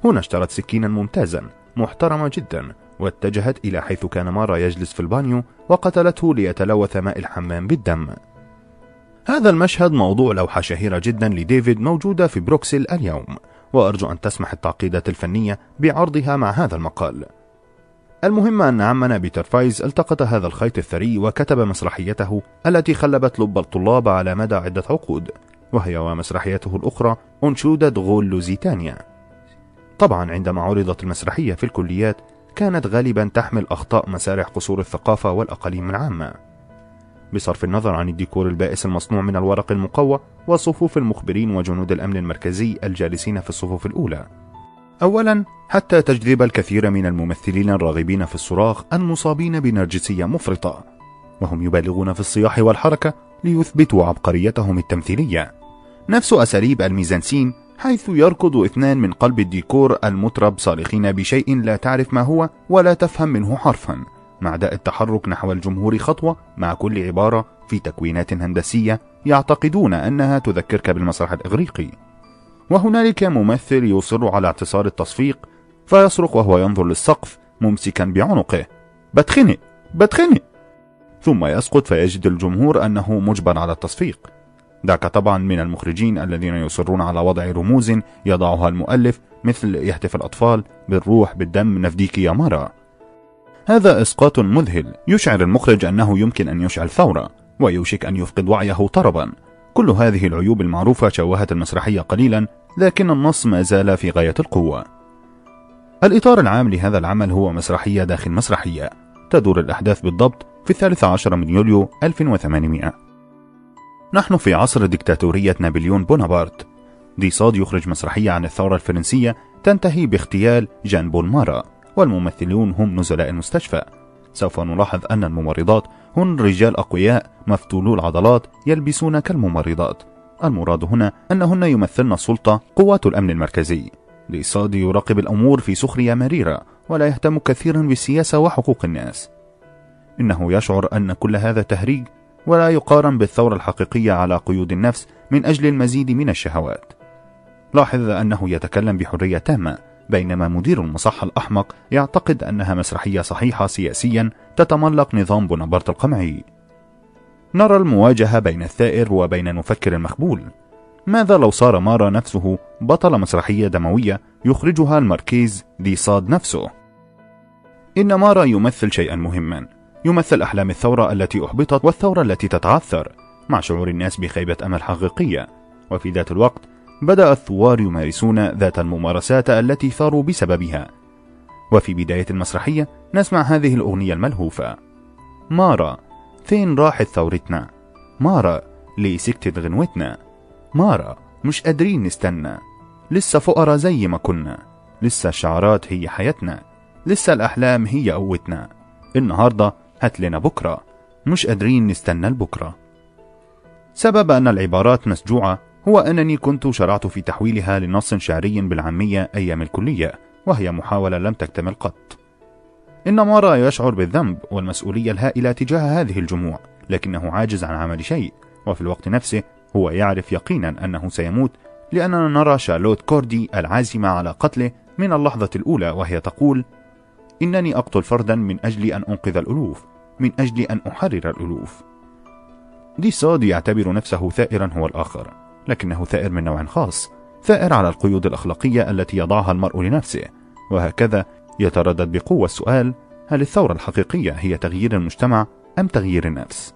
Speaker 2: هنا اشترت سكينا ممتازا محترمة جدا واتجهت إلى حيث كان مارا يجلس في البانيو وقتلته ليتلوث ماء الحمام بالدم. هذا المشهد موضوع لوحة شهيرة جدا لديفيد موجودة في بروكسل اليوم وأرجو أن تسمح التعقيدات الفنية بعرضها مع هذا المقال. المهم أن عمنا بيتر فايس التقط هذا الخيط الثري وكتب مسرحيته التي خلبت لب الطلاب على مدى عدة عقود. وهي ومسرحيته الأخرى أنشودة غول لوزيتانيا طبعا عندما عرضت المسرحية في الكليات كانت غالبا تحمل أخطاء مسارح قصور الثقافة والأقاليم العامة. بصرف النظر عن الديكور البائس المصنوع من الورق المقوى وصفوف المخبرين وجنود الأمن المركزي الجالسين في الصفوف الأولى. أولا حتى تجذب الكثير من الممثلين الراغبين في الصراخ المصابين بنرجسية مفرطة وهم يبالغون في الصياح والحركة ليثبتوا عبقريتهم التمثيلية. نفس أساليب الميزانسين حيث يركض اثنان من قلب الديكور المطرب صارخين بشيء لا تعرف ما هو ولا تفهم منه حرفا. مع داء التحرك نحو الجمهور خطوة مع كل عبارة في تكوينات هندسية يعتقدون أنها تذكرك بالمسرح الإغريقي. وهنالك ممثل يصر على اعتصار التصفيق فيصرخ وهو ينظر للسقف ممسكا بعنقه. بتخنق! بتخنق! ثم يسقط فيجد الجمهور أنه مجبر على التصفيق. ذاك طبعا من المخرجين الذين يصرون على وضع رموز يضعها المؤلف مثل يهتف الأطفال بالروح بالدم نفديك يا مرة هذا إسقاط مذهل. يشعر المخرج أنه يمكن أن يشعل ثورة ويوشك أن يفقد وعيه طربا. كل هذه العيوب المعروفة شوهت المسرحية قليلا لكن النص ما زال في غاية القوة. الإطار العام لهذا العمل هو مسرحية داخل مسرحية. تدور الأحداث بالضبط في الثالث عشر من يوليو 1800 نحن في عصر ديكتاتورية نابليون بونابرت. دي صاد يخرج مسرحية عن الثورة الفرنسية تنتهي باغتيال جان بول مارا والممثلون هم نزلاء المستشفى. سوف نلاحظ أن الممرضات هن رجال أقوياء مفتولو العضلات يلبسون كالممرضات. المراد هنا أنهن يمثلن السلطة قوات الأمن المركزي. لصاد يراقب الأمور في سخرية مريرة ولا يهتم كثيرا بالسياسة وحقوق الناس. إنه يشعر أن كل هذا تهريج ولا يقارن بالثورة الحقيقية على قيود النفس من أجل المزيد من الشهوات. لاحظ أنه يتكلم بحرية تامة بينما مدير المصحة الأحمق يعتقد أنها مسرحية صحيحة سياسيا تتملق نظام بونابرت القمعي. نرى المواجهة بين الثائر وبين المفكر المخبول ماذا لو صار مارا نفسه بطل مسرحية دموية يخرجها الماركيز دي صاد نفسه؟ إن مارا يمثل شيئا مهما. يمثل أحلام الثورة التي أحبطت والثورة التي تتعثر مع شعور الناس بخيبة أمل حقيقية. وفي ذات الوقت بدأ الثوار يمارسون ذات الممارسات التي ثاروا بسببها. وفي بداية المسرحية نسمع هذه الأغنية الملهوفة. مارا فين راحت ثورتنا؟ مارا ليه سكتت غنوتنا. مارا مش قادرين نستنى. لسه فقرا زي ما كنا. لسه الشعارات هي حياتنا. لسه الأحلام هي قوتنا. النهاردة هات لنا بكرة. مش قادرين نستنى لبكرة سبب أن العبارات مسجوعة هو أنني كنت شرعت في تحويلها لنص شعري بالعامية أيام الكلية وهي محاولة لم تكتمل قط. إن مارا يشعر بالذنب والمسؤولية الهائلة تجاه هذه الجموع لكنه عاجز عن عمل شيء وفي الوقت نفسه هو يعرف يقينا أنه سيموت لأننا نرى شارلوت كوردي العازمة على قتله من اللحظة الأولى وهي تقول إنني أقتل فردا من أجل أن أنقذ الألوف من أجل أن أحرر الألوف دي سود يعتبر نفسه ثائرا هو الآخر لكنه ثائر من نوع خاص ثائر على القيود الأخلاقية التي يضعها المرء لنفسه وهكذا يتردد بقوة السؤال هل الثورة الحقيقية هي تغيير المجتمع أم تغيير النفس؟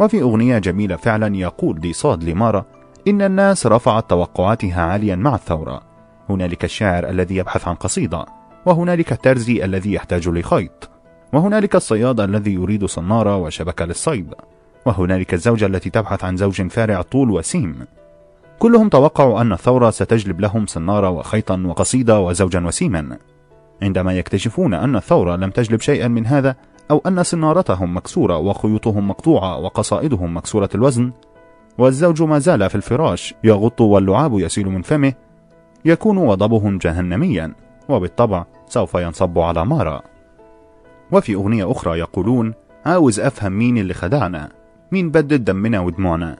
Speaker 2: وفي أغنية جميلة فعلا يقول دي صاد لمارا إن الناس رفعت توقعاتها عاليا مع الثورة هنالك الشاعر الذي يبحث عن قصيدة وهنالك الترزي الذي يحتاج لخيط. وهنالك الصياد الذي يريد صنارة وشبكة للصيد. وهنالك الزوجة التي تبحث عن زوج فارع طول وسيم. كلهم توقعوا أن الثورة ستجلب لهم صنارة وخيطا وقصيدة وزوجا وسيما. عندما يكتشفون أن الثورة لم تجلب شيئا من هذا أو أن صنارتهم مكسورة وخيوطهم مقطوعة وقصائدهم مكسورة الوزن والزوج ما زال في الفراش يغط واللعاب يسيل من فمه يكون وضبهم جهنميا. وبالطبع سوف ينصب على مارا. وفي أغنية أخرى يقولون عاوز أفهم مين اللي خدعنا مين بدد دمنا ودموعنا.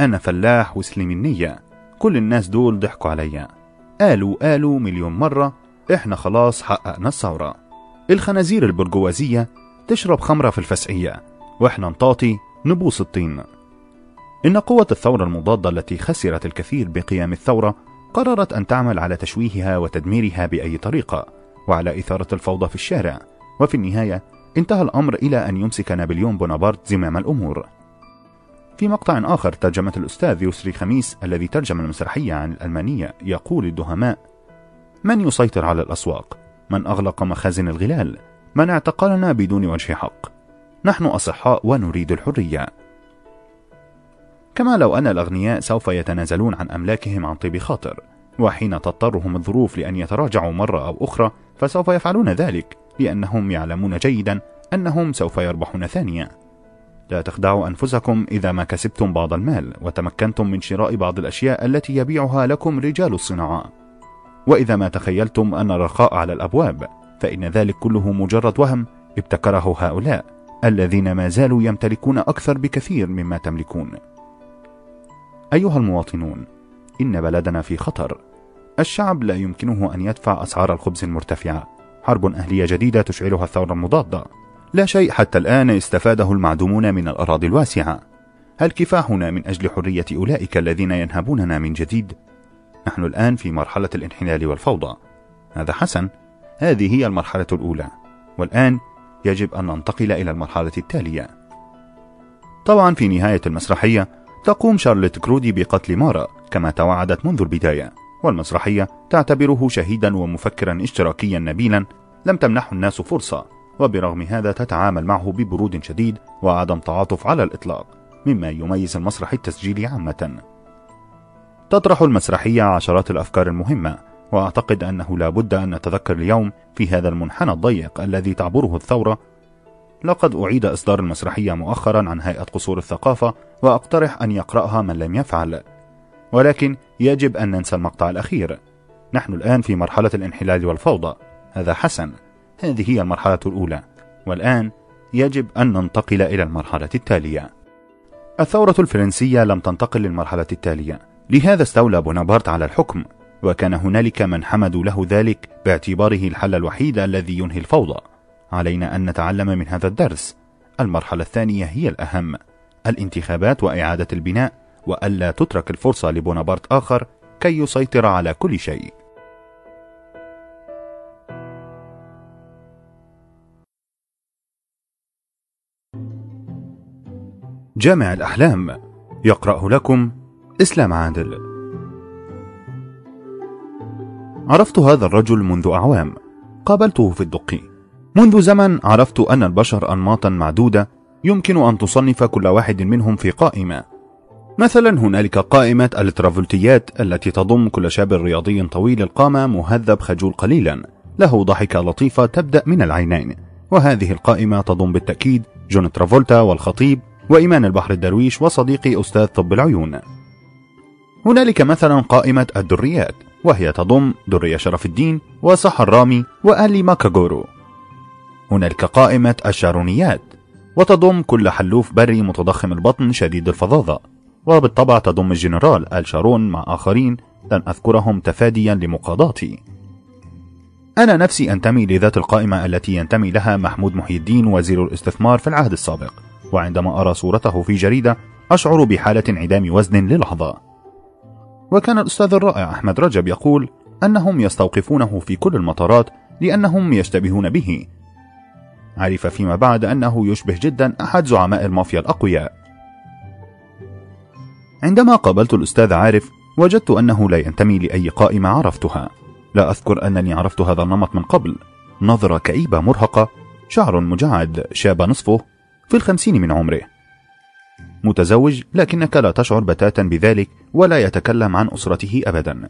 Speaker 2: أنا فلاح وسلم النية كل الناس دول ضحكوا عليا. قالوا قالوا مليون مرة إحنا خلاص حققنا الثورة. الخنازير البرجوازية تشرب خمرة في الفسعية وإحنا نطاطي نبوس الطين. إن قوة الثورة المضادة التي خسرت الكثير بقيام الثورة قررت أن تعمل على تشويهها وتدميرها بأي طريقة وعلى إثارة الفوضى في الشارع وفي النهاية انتهى الأمر إلى أن يمسك نابليون بونابرت زمام الأمور في مقطع آخر ترجمة الأستاذ يسري خميس الذي ترجم المسرحية عن الألمانية يقول الدهماء من يسيطر على الأسواق؟ من أغلق مخازن الغلال؟ من اعتقلنا بدون وجه حق؟ نحن أصحاء ونريد الحرية كما لو أن الأغنياء سوف يتنازلون عن أملاكهم عن طيب خاطر وحين تضطرهم الظروف لأن يتراجعوا مرة أو أخرى فسوف يفعلون ذلك لأنهم يعلمون جيدا أنهم سوف يربحون ثانية. لا تخدعوا أنفسكم إذا ما كسبتم بعض المال وتمكنتم من شراء بعض الأشياء التي يبيعها لكم رجال الصناعة. وإذا ما تخيلتم أن الرخاء على الأبواب فإن ذلك كله مجرد وهم ابتكره هؤلاء الذين ما زالوا يمتلكون أكثر بكثير مما تملكون. أيها المواطنون إن بلدنا في خطر. الشعب لا يمكنه أن يدفع أسعار الخبز المرتفعة. حرب أهلية جديدة تشعلها الثورة المضادة. لا شيء حتى الآن استفاده المعدومون من الأراضي الواسعة. هل كفاحنا من أجل حرية أولئك الذين ينهبوننا من جديد؟ نحن الآن في مرحلة الانحلال والفوضى. هذا حسن. هذه هي المرحلة الأولى. والآن يجب أن ننتقل إلى المرحلة التالية. طبعا في نهاية المسرحية تقوم شارلوت كرودي بقتل مارا كما توعدت منذ البداية والمسرحية تعتبره شهيدا ومفكرا اشتراكيا نبيلا لم تمنحه الناس فرصة وبرغم هذا تتعامل معه ببرود شديد وعدم تعاطف على الإطلاق مما يميز المسرح التسجيلي عامة. تطرح المسرحية عشرات الأفكار المهمة وأعتقد أنه لا بد أن نتذكر اليوم في هذا المنحنى الضيق الذي تعبره الثورة لقد أعيد إصدار المسرحية مؤخرا عن هيئة قصور الثقافة وأقترح أن يقرأها من لم يفعل. ولكن يجب أن ننسى المقطع الأخير. نحن الآن في مرحلة الانحلال والفوضى. هذا حسن. هذه هي المرحلة الأولى. والآن يجب أن ننتقل إلى المرحلة التالية. الثورة الفرنسية لم تنتقل للمرحلة التالية. لهذا استولى بونابرت على الحكم. وكان هنالك من حمدوا له ذلك باعتباره الحل الوحيد الذي ينهي الفوضى. علينا أن نتعلم من هذا الدرس. المرحلة الثانية هي الأهم الانتخابات وإعادة البناء وألا تترك الفرصة لبونابرت آخر كي يسيطر على كل شيء. جامع الأحلام يقرأه لكم إسلام عادل. عرفت هذا الرجل منذ أعوام قابلته في الدقي. منذ زمن عرفت أن البشر أنماطا معدودة يمكن أن تصنف كل واحد منهم في قائمة. مثلا هنالك قائمة الترافولتيات التي تضم كل شاب رياضي طويل القامة مهذب خجول قليلا. له ضحكة لطيفة تبدأ من العينين. وهذه القائمة تضم بالتأكيد جون ترافولتا والخطيب وإيمان البحر الدرويش وصديقي أستاذ طب العيون. هنالك مثلا قائمة الدريات وهي تضم درية شرف الدين وسحر رامي وآلي ماكجرو. هنالك قائمة الشارونيات وتضم كل حلوف بري متضخم البطن شديد الفظاظة. وبالطبع تضم الجنرال آل شارون مع آخرين لن أذكرهم تفاديا لمقاضاتي. أنا نفسي أنتمي لذات القائمة التي ينتمي لها محمود محي الدين وزير الاستثمار في العهد السابق. وعندما أرى صورته في جريدة أشعر بحالة انعدام وزن للحظة. وكان الأستاذ الرائع أحمد رجب يقول أنهم يستوقفونه في كل المطارات لأنهم يشتبهون به. عرف فيما بعد أنه يشبه جدا أحد زعماء المافيا الأقوياء. عندما قابلت الأستاذ عارف وجدت أنه لا ينتمي لأي قائمة عرفتها. لا أذكر أنني عرفت هذا النمط من قبل. نظرة كئيبة مرهقة شعر مجعد شاب نصفه في الخمسين من عمره. متزوج لكنك لا تشعر بتاتا بذلك ولا يتكلم عن أسرته أبدا.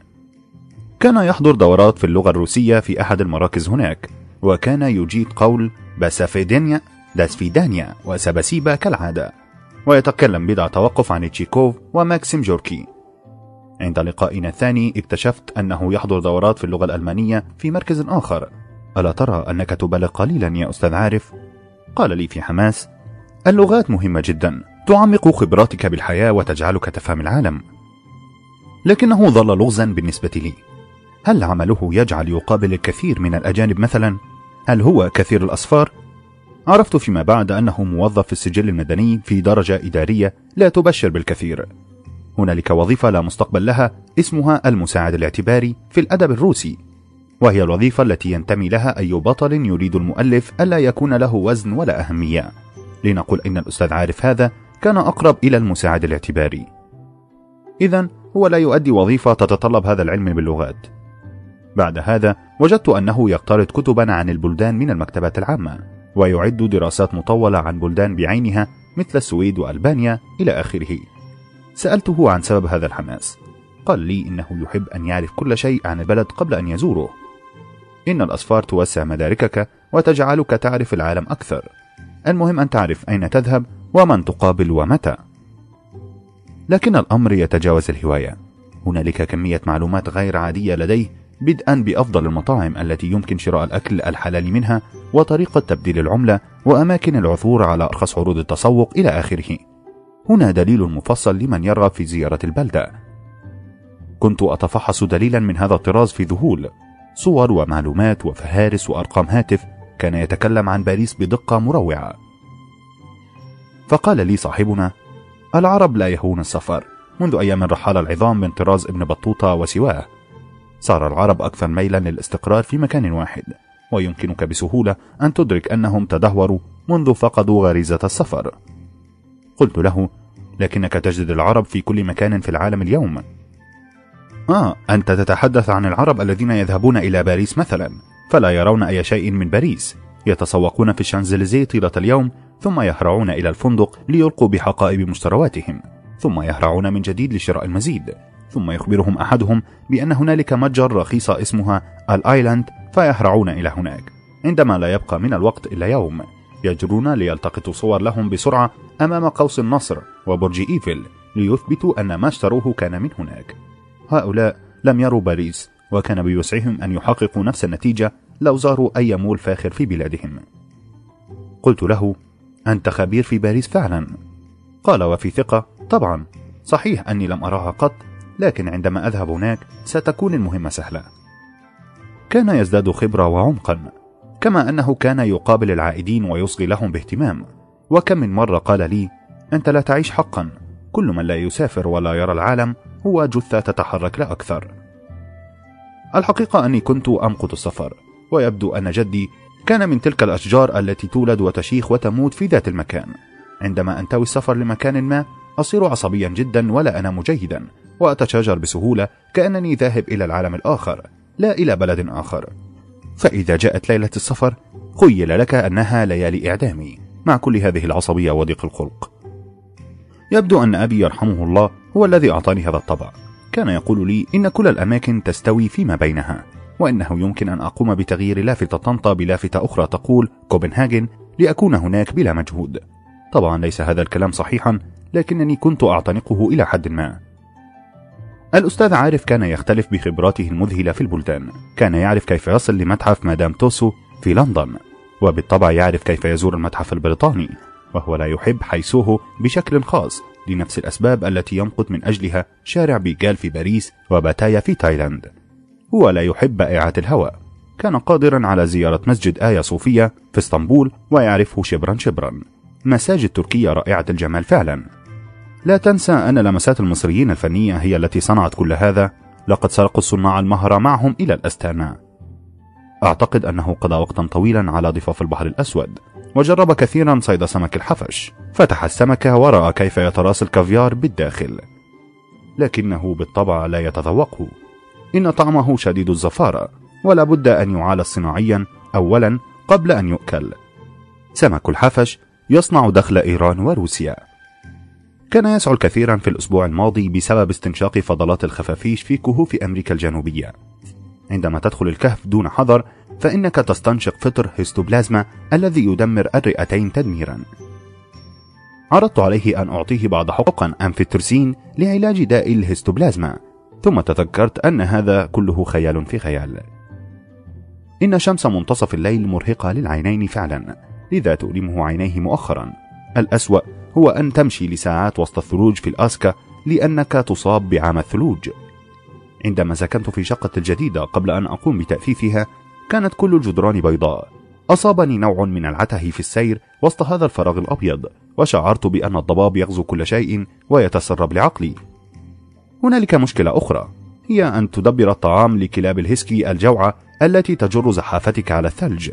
Speaker 2: كان يحضر دورات في اللغة الروسية في أحد المراكز هناك وكان يجيد قول باسافيدينيا داسفيدانيا وسباسيبا كالعادة. ويتكلم بلا توقف عن تشيكوف وماكسيم جوركي. عند لقائنا الثاني اكتشفت أنه يحضر دورات في اللغة الألمانية في مركز آخر. ألا ترى أنك تبالغ قليلا يا أستاذ عارف؟ قال لي في حماس اللغات مهمة جدا تعمق خبراتك بالحياة وتجعلك تفهم العالم. لكنه ظل لغزا بالنسبة لي. هل عمله يجعل يقابل الكثير من الأجانب مثلا؟ هل هو كثير الأصفار؟ عرفت فيما بعد أنه موظف في السجل المدني في درجة إدارية لا تبشر بالكثير. هنالك وظيفة لا مستقبل لها اسمها المساعد الاعتباري في الأدب الروسي وهي الوظيفة التي ينتمي لها أي بطل يريد المؤلف ألا يكون له وزن ولا أهمية. لنقل إن الأستاذ عارف هذا كان أقرب إلى المساعد الاعتباري. إذا هو لا يؤدي وظيفة تتطلب هذا العلم باللغات. بعد هذا وجدت أنه يقترض كتبا عن البلدان من المكتبات العامة ويعد دراسات مطولة عن بلدان بعينها مثل السويد وألبانيا إلى آخره. سألته عن سبب هذا الحماس. قال لي إنه يحب أن يعرف كل شيء عن البلد قبل أن يزوره. إن الأسفار توسع مداركك وتجعلك تعرف العالم أكثر. المهم أن تعرف أين تذهب ومن تقابل ومتى. لكن الأمر يتجاوز الهواية. هنالك كمية معلومات غير عادية لديه بدءا بأفضل المطاعم التي يمكن شراء الأكل الحلال منها وطريقة تبديل العملة وأماكن العثور على أرخص عروض التسوق إلى آخره. هنا دليل مفصل لمن يرغب في زيارة البلدة. كنت أتفحص دليلا من هذا الطراز في ذهول. صور ومعلومات وفهارس وأرقام هاتف كان يتكلم عن باريس بدقة مروعة. فقال لي صاحبنا العرب لا يهون السفر. منذ أيام الرحالة العظام من طراز ابن بطوطة وسواه. صار العرب أكثر ميلا للاستقرار في مكان واحد ويمكنك بسهولة أن تدرك أنهم تدهوروا منذ فقدوا غريزة السفر. قلت له لكنك تجد العرب في كل مكان في العالم اليوم. آه أنت تتحدث عن العرب الذين يذهبون إلى باريس مثلا فلا يرون أي شيء من باريس. يتسوقون في الشانزليزيه طيلة اليوم ثم يهرعون إلى الفندق ليلقوا بحقائب مشترواتهم ثم يهرعون من جديد لشراء المزيد. ثم يخبرهم أحدهم بأن هنالك متجر رخيصة اسمها الآيلاند فيهرعون إلى هناك. عندما لا يبقى من الوقت إلا يوم يجرون ليلتقطوا صور لهم بسرعة أمام قوس النصر وبرج إيفل ليثبتوا أن ما اشتروه كان من هناك. هؤلاء لم يروا باريس وكان بوسعهم أن يحققوا نفس النتيجة لو زاروا أي مول فاخر في بلادهم. قلت له أنت خبير في باريس فعلا. قال وفي ثقة طبعا. صحيح أني لم أراها قط لكن عندما أذهب هناك ستكون المهمة سهلة. كان يزداد خبرة وعمقا كما أنه كان يقابل العائدين ويصغي لهم باهتمام. وكم من مرة قال لي أنت لا تعيش حقا كل من لا يسافر ولا يرى العالم هو جثة تتحرك لا أكثر. الحقيقة أني كنت أمقت السفر ويبدو أن جدي كان من تلك الأشجار التي تولد وتشيخ وتموت في ذات المكان. عندما أنتوي السفر لمكان ما أصير عصبيا جدا ولا أنام جيدا وأتشاجر بسهولة كأنني ذاهب إلى العالم الآخر لا إلى بلد آخر. فإذا جاءت ليلة السفر خيل لك أنها ليالي إعدامي. مع كل هذه العصبية وضيق الخلق. يبدو أن أبي يرحمه الله هو الذي أعطاني هذا الطبع. كان يقول لي إن كل الأماكن تستوي فيما بينها وإنه يمكن أن أقوم بتغيير لافتة طنطا بلافتة أخرى تقول كوبنهاجن لأكون هناك بلا مجهود. طبعا ليس هذا الكلام صحيحا لكنني كنت أعتنقه إلى حد ما. الأستاذ عارف كان يختلف بخبراته المذهلة في البلدان. كان يعرف كيف يصل لمتحف مدام توسو في لندن وبالطبع يعرف كيف يزور المتحف البريطاني وهو لا يحب حيسوه بشكل خاص لنفس الأسباب التي يمقت من أجلها شارع بيغال في باريس وباتايا في تايلاند. هو لا يحب بائعة الهواء. كان قادرا على زيارة مسجد آيا صوفية في اسطنبول ويعرفه شبرا شبرا. مساجد تركية رائعة الجمال فعلا. لا تنسى أن لمسات المصريين الفنية هي التي صنعت كل هذا. لقد سرقوا الصناع المهرة معهم إلى الأستانا أعتقد أنه قضى وقتا طويلا على ضفاف البحر الأسود. وجرب كثيرا صيد سمك الحفش. فتح السمكة ورأى كيف يتراس الكافيار بالداخل. لكنه بالطبع لا يتذوقه. إن طعمه شديد الزفارة. ولا بد أن يعالج صناعيا أولا قبل أن يؤكل. سمك الحفش يصنع دخل إيران وروسيا. كان يسعل كثيرا في الأسبوع الماضي بسبب استنشاق فضلات الخفافيش في كهوف أمريكا الجنوبية. عندما تدخل الكهف دون حذر فإنك تستنشق فطر هيستوبلازما الذي يدمر الرئتين تدميرا. عرضت عليه أن أعطيه بعض حقن أمفوتريسين لعلاج داء الهيستوبلازما. ثم تذكرت أن هذا كله خيال في خيال. إن شمس منتصف الليل مرهقة للعينين فعلا لذا تؤلمه عينيه مؤخرا. الأسوأ هو أن تمشي لساعات وسط الثلوج في الأسكا لأنك تصاب بعام الثلوج. عندما سكنت في شقة الجديدة قبل أن أقوم بتأثيثها كانت كل الجدران بيضاء. أصابني نوع من العته في السير وسط هذا الفراغ الأبيض وشعرت بأن الضباب يغزو كل شيء ويتسرب لعقلي. هنالك مشكلة أخرى هي أن تدبر الطعام لكلاب الهسكي الجوعة التي تجر زحافتك على الثلج.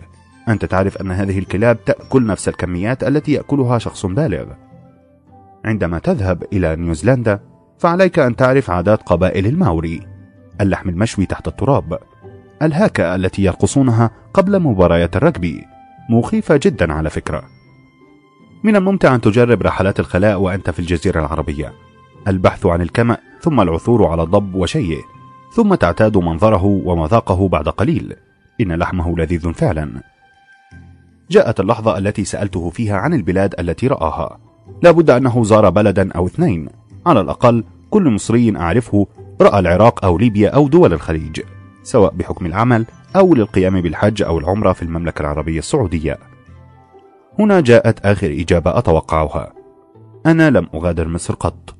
Speaker 2: أنت تعرف أن هذه الكلاب تأكل نفس الكميات التي يأكلها شخص بالغ. عندما تذهب إلى نيوزيلندا فعليك أن تعرف عادات قبائل الماوري اللحم المشوي تحت التراب الهاكا التي يرقصونها قبل مباريات الرجبي مخيفة جدا على فكرة. من الممتع أن تجرب رحلات الخلاء وأنت في الجزيرة العربية. البحث عن الكمأ ثم العثور على الضب وشيه ثم تعتاد منظره ومذاقه بعد قليل. إن لحمه لذيذ فعلا. جاءت اللحظة التي سألته فيها عن البلاد التي رآها. لابد أنه زار بلدا أو اثنين. على الأقل كل مصري أعرفه رأى العراق أو ليبيا أو دول الخليج سواء بحكم العمل أو للقيام بالحج أو العمرة في المملكة العربية السعودية. هنا جاءت آخر إجابة أتوقعها. أنا لم أغادر مصر قط.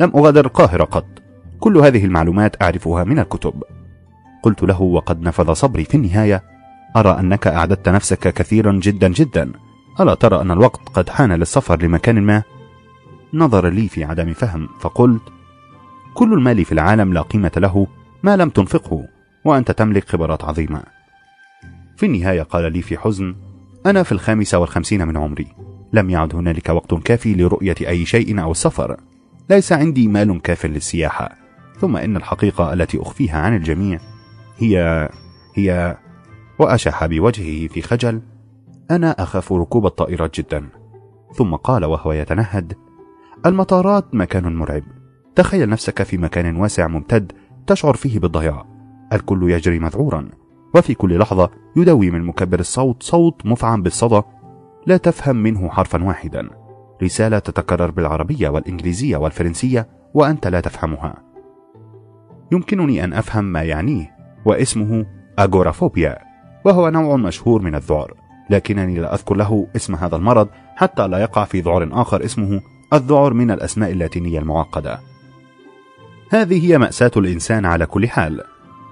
Speaker 2: لم أغادر القاهرة قط. كل هذه المعلومات أعرفها من الكتب. قلت له وقد نفذ صبري في النهاية أرى أنك أعددت نفسك كثيرا جدا جدا. ألا ترى أن الوقت قد حان للسفر لمكان ما؟ نظر لي في عدم فهم فقلت كل المال في العالم لا قيمة له ما لم تنفقه وأنت تملك خبرات عظيمة. في النهاية قال لي في حزن أنا في الخامسة والخمسين من عمري. لم يعد هنالك وقت كافي لرؤية أي شيء أو السفر ليس عندي مال كاف للسياحة. ثم إن الحقيقة التي أخفيها عن الجميع هي هي وأشح بوجهه في خجل. أنا أخاف ركوب الطائرات جدا. ثم قال وهو يتنهد المطارات مكان مرعب. تخيل نفسك في مكان واسع ممتد تشعر فيه بالضياع. الكل يجري مذعورا وفي كل لحظة يدوي من مكبر الصوت صوت مفعم بالصدى لا تفهم منه حرفا واحدا. رسالة تتكرر بالعربية والإنجليزية والفرنسية وأنت لا تفهمها. يمكنني أن أفهم ما يعنيه واسمه أغورافوبيا وهو نوع مشهور من الذعر. لكنني لا أذكر له اسم هذا المرض حتى لا يقع في ذعر آخر اسمه الذعر من الأسماء اللاتينية المعقدة. هذه هي مأساة الإنسان على كل حال.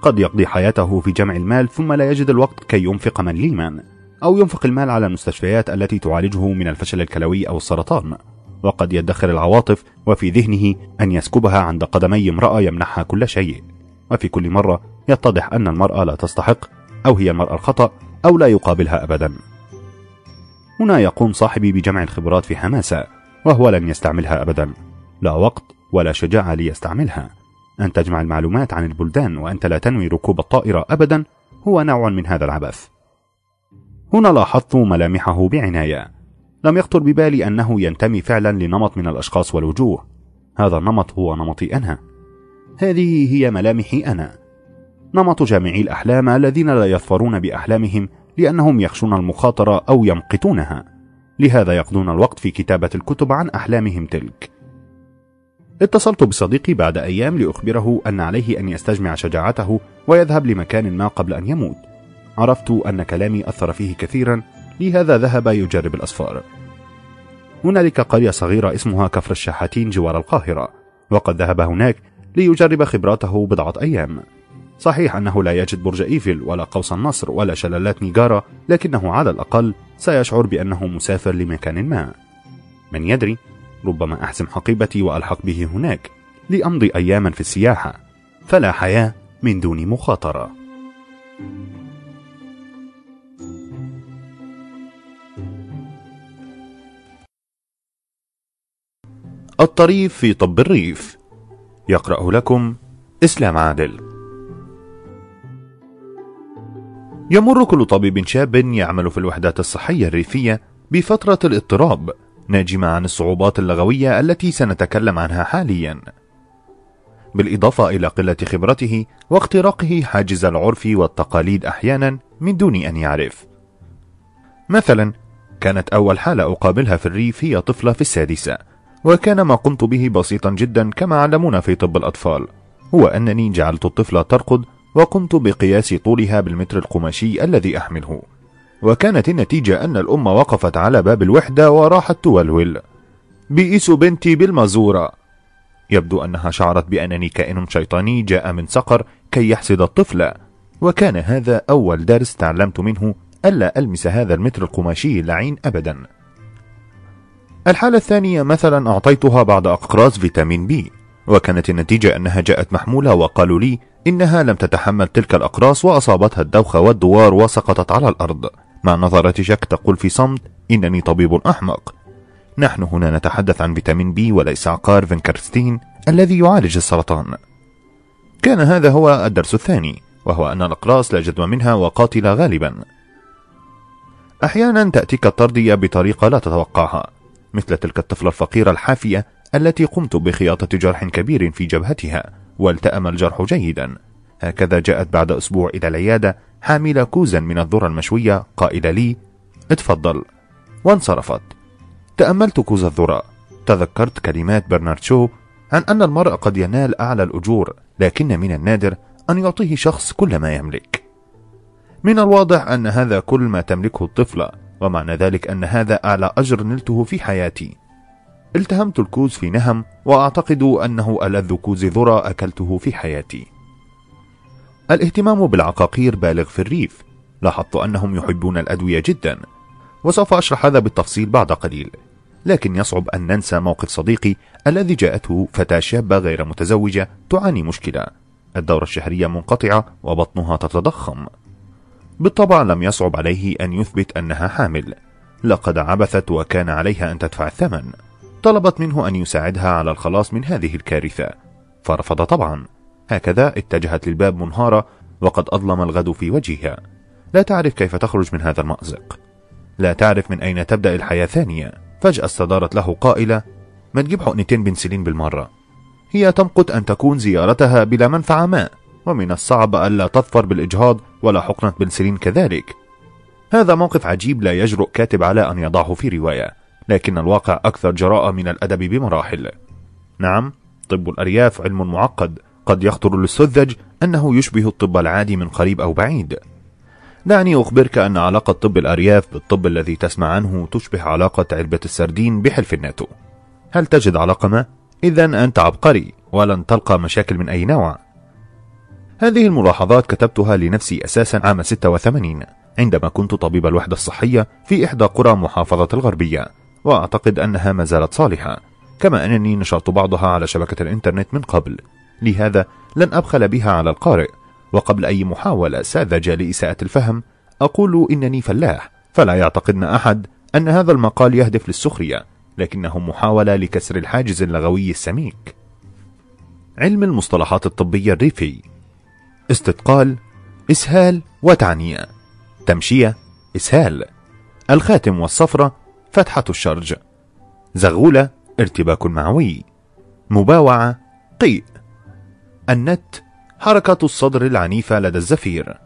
Speaker 2: قد يقضي حياته في جمع المال ثم لا يجد الوقت كي ينفق مليما أو ينفق المال على المستشفيات التي تعالجه من الفشل الكلوي أو السرطان. وقد يدخر العواطف وفي ذهنه أن يسكبها عند قدمي امرأة يمنحها كل شيء. وفي كل مرة يتضح أن المرأة لا تستحق أو هي المرأة الخطأ أو لا يقابلها أبدا. هنا يقوم صاحبي بجمع الخبرات في حماسة وهو لن يستعملها أبدا. لا وقت ولا شجاعة ليستعملها. أن تجمع المعلومات عن البلدان وأنت لا تنوي ركوب الطائرة أبدا هو نوع من هذا العبث. هنا لاحظت ملامحه بعناية. لم يخطر ببالي أنه ينتمي فعلا لنمط من الأشخاص والوجوه. هذا النمط هو نمطي أنا. هذه هي ملامحي أنا. نمط جامعي الأحلام الذين لا يظفرون بأحلامهم لأنهم يخشون المخاطرة أو يمقتونها لهذا يقضون الوقت في كتابة الكتب عن أحلامهم تلك. اتصلت بصديقي بعد أيام لأخبره أن عليه أن يستجمع شجاعته ويذهب لمكان ما قبل أن يموت. عرفت أن كلامي أثر فيه كثيرا لهذا ذهب يجرب الأسفار. هنالك قرية صغيرة اسمها كفر الشحاتين جوار القاهرة وقد ذهب هناك ليجرب خبراته بضعة أيام. صحيح أنه لا يجد برج إيفل ولا قوس النصر ولا شلالات نيجارا لكنه على الأقل سيشعر بأنه مسافر لمكان ما. من يدري ربما أحزم حقيبتي وألحق به هناك لأمضي أياما في السياحة. فلا حياة من دون مخاطرة. الطريف في طب الريف. يقرأ لكم إسلام عادل. يمر كل طبيب شاب يعمل في الوحدات الصحية الريفية بفترة الاضطراب ناجمة عن الصعوبات اللغوية التي سنتكلم عنها حاليا. بالإضافة إلى قلة خبرته واختراقه حاجز العرف والتقاليد أحيانا من دون أن يعرف. مثلا كانت أول حالة أقابلها في الريف هي طفلة في السادسة وكان ما قمت به بسيطا جدا كما علمونا في طب الأطفال هو أنني جعلت الطفلة ترقد وقمت بقياس طولها بالمتر القماشي الذي أحمله. وكانت النتيجة أن الأم وقفت على باب الوحدة وراحت تولول بئس بنتي بالمزورة. يبدو أنها شعرت بأنني كائن شيطاني جاء من سقر كي يحسد الطفل. وكان هذا أول درس تعلمت منه ألا ألمس هذا المتر القماشي اللعين أبدا. الحالة الثانية مثلا أعطيتها بعض أقراص فيتامين بي. وكانت النتيجة أنها جاءت محمولة وقالوا لي إنها لم تتحمل تلك الأقراص وأصابتها الدوخة والدوار وسقطت على الأرض. مع نظرة شك تقول في صمت إنني طبيب أحمق. نحن هنا نتحدث عن فيتامين بي وليس عقار فينكرستين الذي يعالج السرطان. كان هذا هو الدرس الثاني وهو أن الأقراص لا جدوى منها وقاتلة غالبا. أحيانا تأتيك الترضية بطريقة لا تتوقعها مثل تلك الطفلة الفقيرة الحافية التي قمت بخياطة جرح كبير في جبهتها. والتأم الجرح جيدا. هكذا جاءت بعد أسبوع إلى العيادة حاملة كوزا من الذرة المشوية قائلة لي اتفضل. وانصرفت. تأملت كوز الذرة. تذكرت كلمات برنارد شو عن أن المرء قد ينال أعلى الأجور لكن من النادر أن يعطيه شخص كل ما يملك. من الواضح أن هذا كل ما تملكه الطفلة ومعنى ذلك أن هذا أعلى أجر نلته في حياتي. التهمت الكوز في نهم وأعتقد أنه ألذ كوز ذرة أكلته في حياتي. الاهتمام بالعقاقير بالغ في الريف. لاحظت أنهم يحبون الأدوية جدا وسوف أشرح هذا بالتفصيل بعد قليل. لكن يصعب أن ننسى موقف صديقي الذي جاءته فتاة شابة غير متزوجة تعاني مشكلة. الدورة الشهرية منقطعة وبطنها تتضخم. بالطبع لم يصعب عليه أن يثبت أنها حامل. لقد عبثت وكان عليها أن تدفع الثمن. طلبت منه أن يساعدها على الخلاص من هذه الكارثة. فرفض طبعا. هكذا اتجهت للباب منهارة وقد أظلم الغد في وجهها. لا تعرف كيف تخرج من هذا المأزق. لا تعرف من أين تبدأ الحياة ثانية فجأة استدارت له قائلة ما تجيب حقنتين بنسلين بالمرة. هي تمقت أن تكون زيارتها بلا منفعة ما ومن الصعب ألا تظفر بالإجهاض ولا حقنة بنسلين كذلك. هذا موقف عجيب لا يجرؤ كاتب على أن يضعه في رواية. لكن الواقع أكثر جراءة من الأدب بمراحل. نعم طب الأرياف علم معقد. قد يخطر للسذج أنه يشبه الطب العادي من قريب أو بعيد. دعني أخبرك أن علاقة طب الأرياف بالطب الذي تسمع عنه تشبه علاقة علبة السردين بحلف الناتو. هل تجد علاقة ما؟ إذا أنت عبقري ولن تلقى مشاكل من أي نوع. هذه الملاحظات كتبتها لنفسي أساسا عام 86 عندما كنت طبيب الوحدة الصحية في إحدى قرى محافظة الغربية. وأعتقد أنها ما زالت صالحة كما أنني نشرت بعضها على شبكة الإنترنت من قبل. لهذا لن أبخل بها على القارئ وقبل أي محاولة ساذجة لإساءة الفهم أقول إنني فلاح. فلا يعتقدن أحد أن هذا المقال يهدف للسخرية لكنه محاولة لكسر الحاجز اللغوي السميك. علم المصطلحات الطبية الريفي. استثقال إسهال وتعنية. تمشية إسهال. الخاتم والصفرة فتحة الشرج. زغولة ارتباك معوي. مباوعة قيء النت حركة الصدر العنيفة لدى الزفير.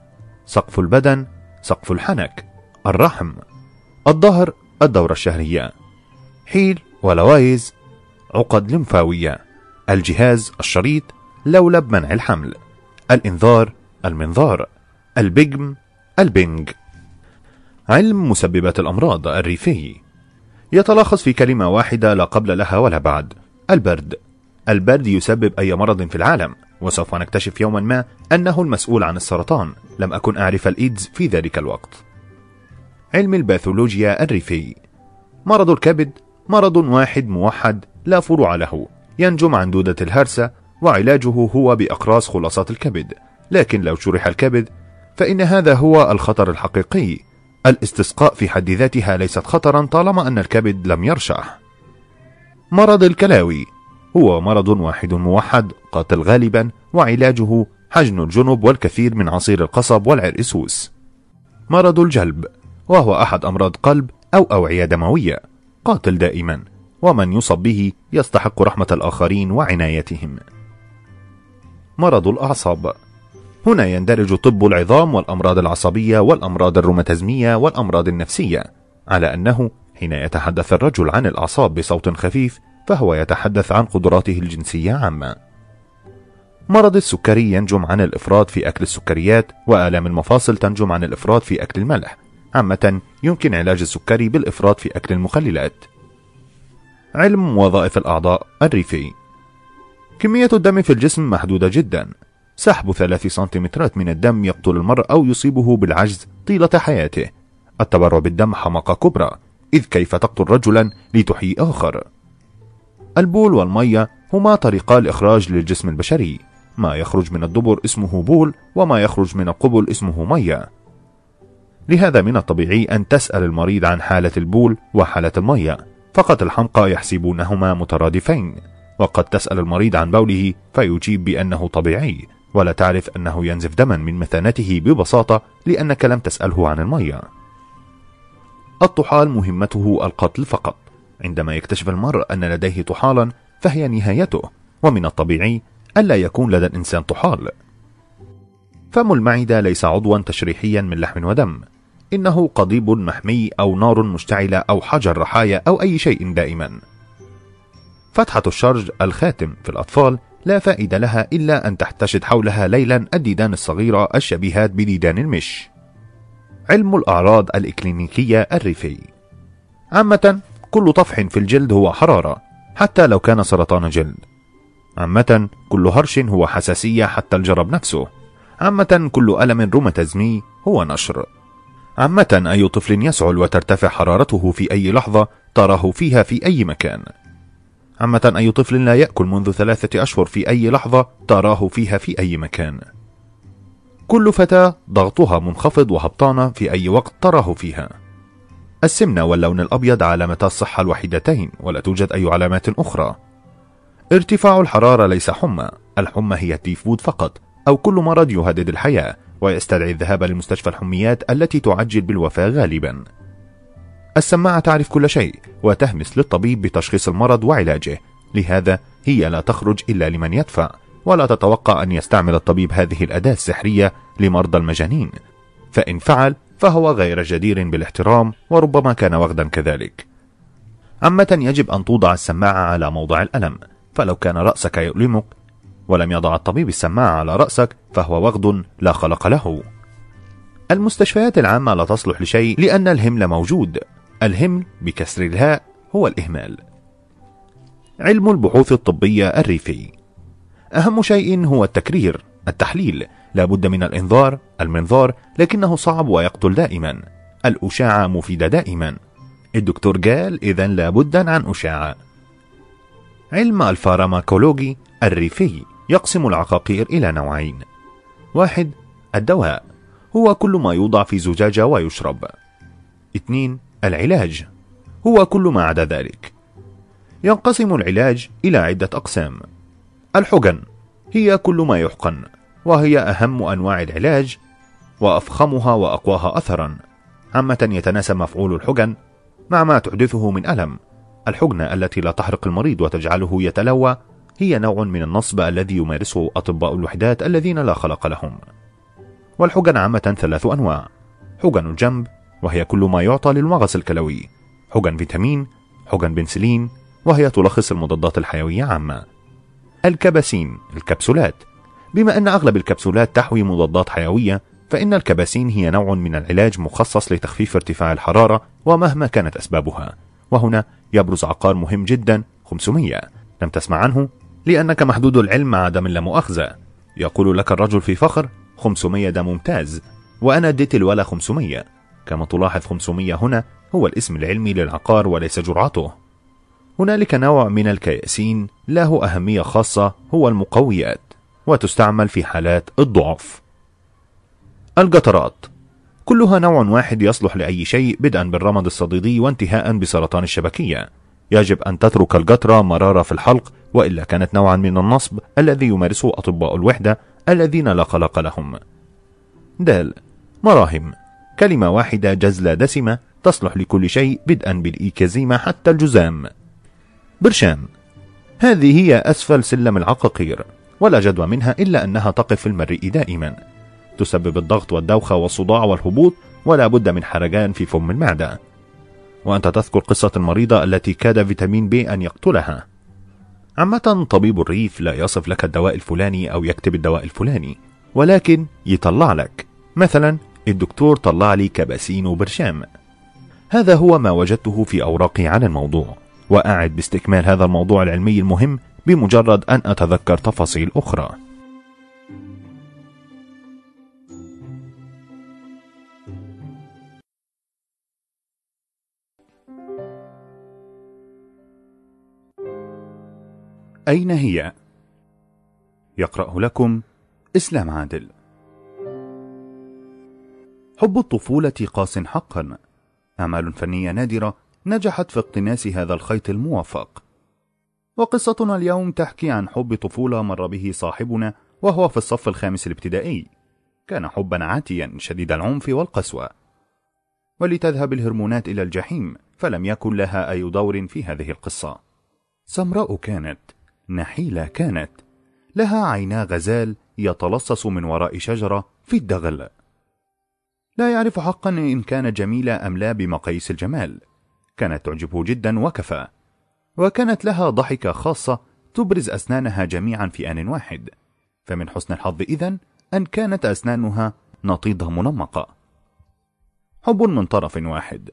Speaker 2: سقف البدن سقف الحنك. الرحم. الظهر الدورة الشهرية. حيل ولوايز عقد لمفاوية. الجهاز الشريط لولب منع الحمل. الإنذار المنظار. البجم البنج علم مسببات الأمراض الريفي. يتلخص في كلمة واحدة لا قبل لها ولا بعد. البرد. البرد يسبب أي مرض في العالم وسوف نكتشف يوما ما أنه المسؤول عن السرطان. لم أكن أعرف الإيدز في ذلك الوقت. علم الباثولوجيا الريفي. مرض الكبد مرض واحد موحد لا فروع له ينجم عن دودة الهرسة وعلاجه هو بأقراص خلاصات الكبد. لكن لو شرح الكبد فإن هذا هو الخطر الحقيقي. الاستسقاء في حد ذاتها ليست خطرا طالما أن الكبد لم يرشح مرض الكلاوي. هو مرض واحد موحد قاتل غالبا وعلاجه حجن الجنب والكثير من عصير القصب والعرقسوس مرض الجلب. وهو أحد أمراض قلب أو أوعية دموية. قاتل دائما. ومن يصب به يستحق رحمة الآخرين وعنايتهم. مرض الأعصاب. هنا يندرج طب العظام والأمراض العصبية والأمراض الروماتيزمية والأمراض النفسية على أنه حين يتحدث الرجل عن الأعصاب بصوت خفيض فهو يتحدث عن قدراته الجنسية عامة. مرض السكري ينجم عن الإفراط في أكل السكريات وآلام المفاصل تنجم عن الإفراط في أكل الملح. عامة يمكن علاج السكري بالإفراط في أكل المخللات. علم وظائف الأعضاء الريفي. كمية الدم في الجسم محدودة جدا. سحب ثلاث سنتيمترات من الدم يقتل المرء أو يصيبه بالعجز طيلة حياته. التبرع بالدم حماقة كبرى إذ كيف تقتل رجلا لتحيي آخر؟ البول والمية هما طريقا الإخراج للجسم البشري. ما يخرج من الدبر اسمه بول وما يخرج من القبل اسمه مية. لهذا من الطبيعي أن تسأل المريض عن حالة البول وحالة المية. فقط الحمقى يحسبونهما مترادفين. وقد تسأل المريض عن بوله فيجيب بأنه طبيعي. ولا تعرف أنه ينزف دما من مثانته ببساطة لأنك لم تسأله عن المية. الطحال مهمته القتل فقط. عندما يكتشف المرء أن لديه طحالا فهي نهايته. ومن الطبيعي ألا يكون لدى الإنسان طحال. فم المعدة ليس عضوا تشريحيا من لحم ودم. إنه قضيب محمي أو نار مشتعلة أو حجر رحايا أو أي شيء دائما. فتحة الشرج الخاتم في الأطفال لا فائدة لها إلا أن تحتشد حولها ليلا الديدان الصغيرة الشبيهات بديدان المش. علم الأعراض الإكلينيكية الريفي. عامة كل طفح في الجلد هو حرارة حتى لو كان سرطان جلد. عامة كل هرش هو حساسية حتى الجرب نفسه. عامة كل ألم روماتيزمي هو نشر. عامة أي طفل يسعل وترتفع حرارته في أي لحظة تراه فيها في أي مكان. عامة أي طفل لا يأكل منذ ثلاثة أشهر في أي لحظة تراه فيها في أي مكان. كل فتاة ضغطها منخفض وهبطانة في أي وقت تراه فيها. السمنة واللون الأبيض علامتا الصحة الوحيدتين ولا توجد أي علامات أخرى. ارتفاع الحرارة ليس حمى الحمى هي التيفود فقط أو كل مرض يهدد الحياة ويستدعي الذهاب لمستشفى الحميات التي تعجل بالوفاة غالبا. السماعة تعرف كل شيء وتهمس للطبيب بتشخيص المرض وعلاجه. لهذا هي لا تخرج إلا لمن يدفع ولا تتوقع أن يستعمل الطبيب هذه الأداة السحرية لمرضى المجانين. فإن فعل فهو غير جدير بالاحترام وربما كان وغدا كذلك. عامة يجب أن توضع السماعة على موضع الألم فلو كان رأسك يؤلمك ولم يضع الطبيب السماعة على رأسك فهو وغد لا خلق له. المستشفيات العامة لا تصلح لشيء لأن الهمل موجود. الهمل بكسر الهاء هو الإهمال. علم البحوث الطبية الريفي. أهم شيء هو التكرير التحليل. لا بد من الإنذار المنظار لكنه صعب ويقتل دائما. الأشاعة مفيدة دائما. الدكتور قال إذا لابد عن أشاعة علم الفارماكولوجي الريفي يقسم العقاقير إلى نوعين. واحد الدواء. هو كل ما يوضع في زجاجة ويشرب. اثنين العلاج. هو كل ما عدا ذلك. ينقسم العلاج إلى عدة أقسام. الحقن هي كل ما يحقن وهي أهم أنواع العلاج وأفخمها وأقواها أثرا. عامة يتناسب مفعول الحقن مع ما تحدثه من ألم. الحقنة التي لا تحرق المريض وتجعله يتلوى هي نوع من النصب الذي يمارسه أطباء الوحدات الذين لا خلق لهم. والحقن عامة ثلاث أنواع حقن الجنب وهي كل ما يعطى للمغص الكلوي. حقن فيتامين حقن بنسلين وهي تلخص المضادات الحيوية عامة. الكباسين الكبسولات. بما أن أغلب الكبسولات تحوي مضادات حيوية فإن الكباسين هي نوع من العلاج مخصص لتخفيف ارتفاع الحرارة ومهما كانت أسبابها. وهنا يبرز عقار مهم جدا 500 لم تسمع عنه؟ لأنك محدود العلم مع عدم لا مؤاخذة يقول لك الرجل في فخر 500 ده ممتاز. وأنا اديت الولا 500 كما تلاحظ 500 هنا هو الاسم العلمي للعقار وليس جرعته. هنالك نوع من الكياسين له أهمية خاصة هو المقويات وتستعمل في حالات الضعف. القطرات. كلها نوع واحد يصلح لأي شيء بدءا بالرمد الصديدي وانتهاء بسرطان الشبكية. يجب أن تترك القطرة مرارة في الحلق وإلا كانت نوعا من النصب الذي يمارسه أطباء الوحدة الذين لا خلق لهم. دال. مراهم. كلمة واحدة جزلة دسمة تصلح لكل شيء بدءا بالإيكازيما حتى الجزام. برشام هذه هي أسفل سلم العقاقير ولا جدوى منها إلا أنها تقف في المريء دائما. تسبب الضغط والدوخة والصداع والهبوط ولا بد من حرجان في فم المعدة. وأنت تذكر قصة المريضة التي كاد فيتامين بي أن يقتلها. عامة طبيب الريف لا يصف لك الدواء الفلاني أو يكتب الدواء الفلاني ولكن يطلع لك. مثلا الدكتور طلع لي كباسين وبرشام. هذا هو ما وجدته في أوراقي عن الموضوع وأعد باستكمال هذا الموضوع العلمي المهم بمجرد أن أتذكر تفاصيل أخرى. أين هي؟ يقرأ لكم إسلام عادل. حب الطفولة قاس حقا. أعمال فنية نادرة نجحت في اقتناس هذا الخيط الموفق وقصتنا اليوم تحكي عن حب طفولة مر به صاحبنا وهو في الصف الخامس الابتدائي. كان حبا عاتيا شديد العنف والقسوة. ولتذهب الهرمونات إلى الجحيم فلم يكن لها أي دور في هذه القصة. سمراء كانت نحيلة كانت. لها عينا غزال يتلصص من وراء شجرة في الدغل. لا يعرف حقا إن كانت جميلة أم لا بمقاييس الجمال. كانت تعجبه جدا وكفى. وكانت لها ضحكة خاصة تبرز أسنانها جميعا في آن واحد. فمن حسن الحظ إذن أن كانت أسنانها نطيدة منمقة. حب من طرف واحد.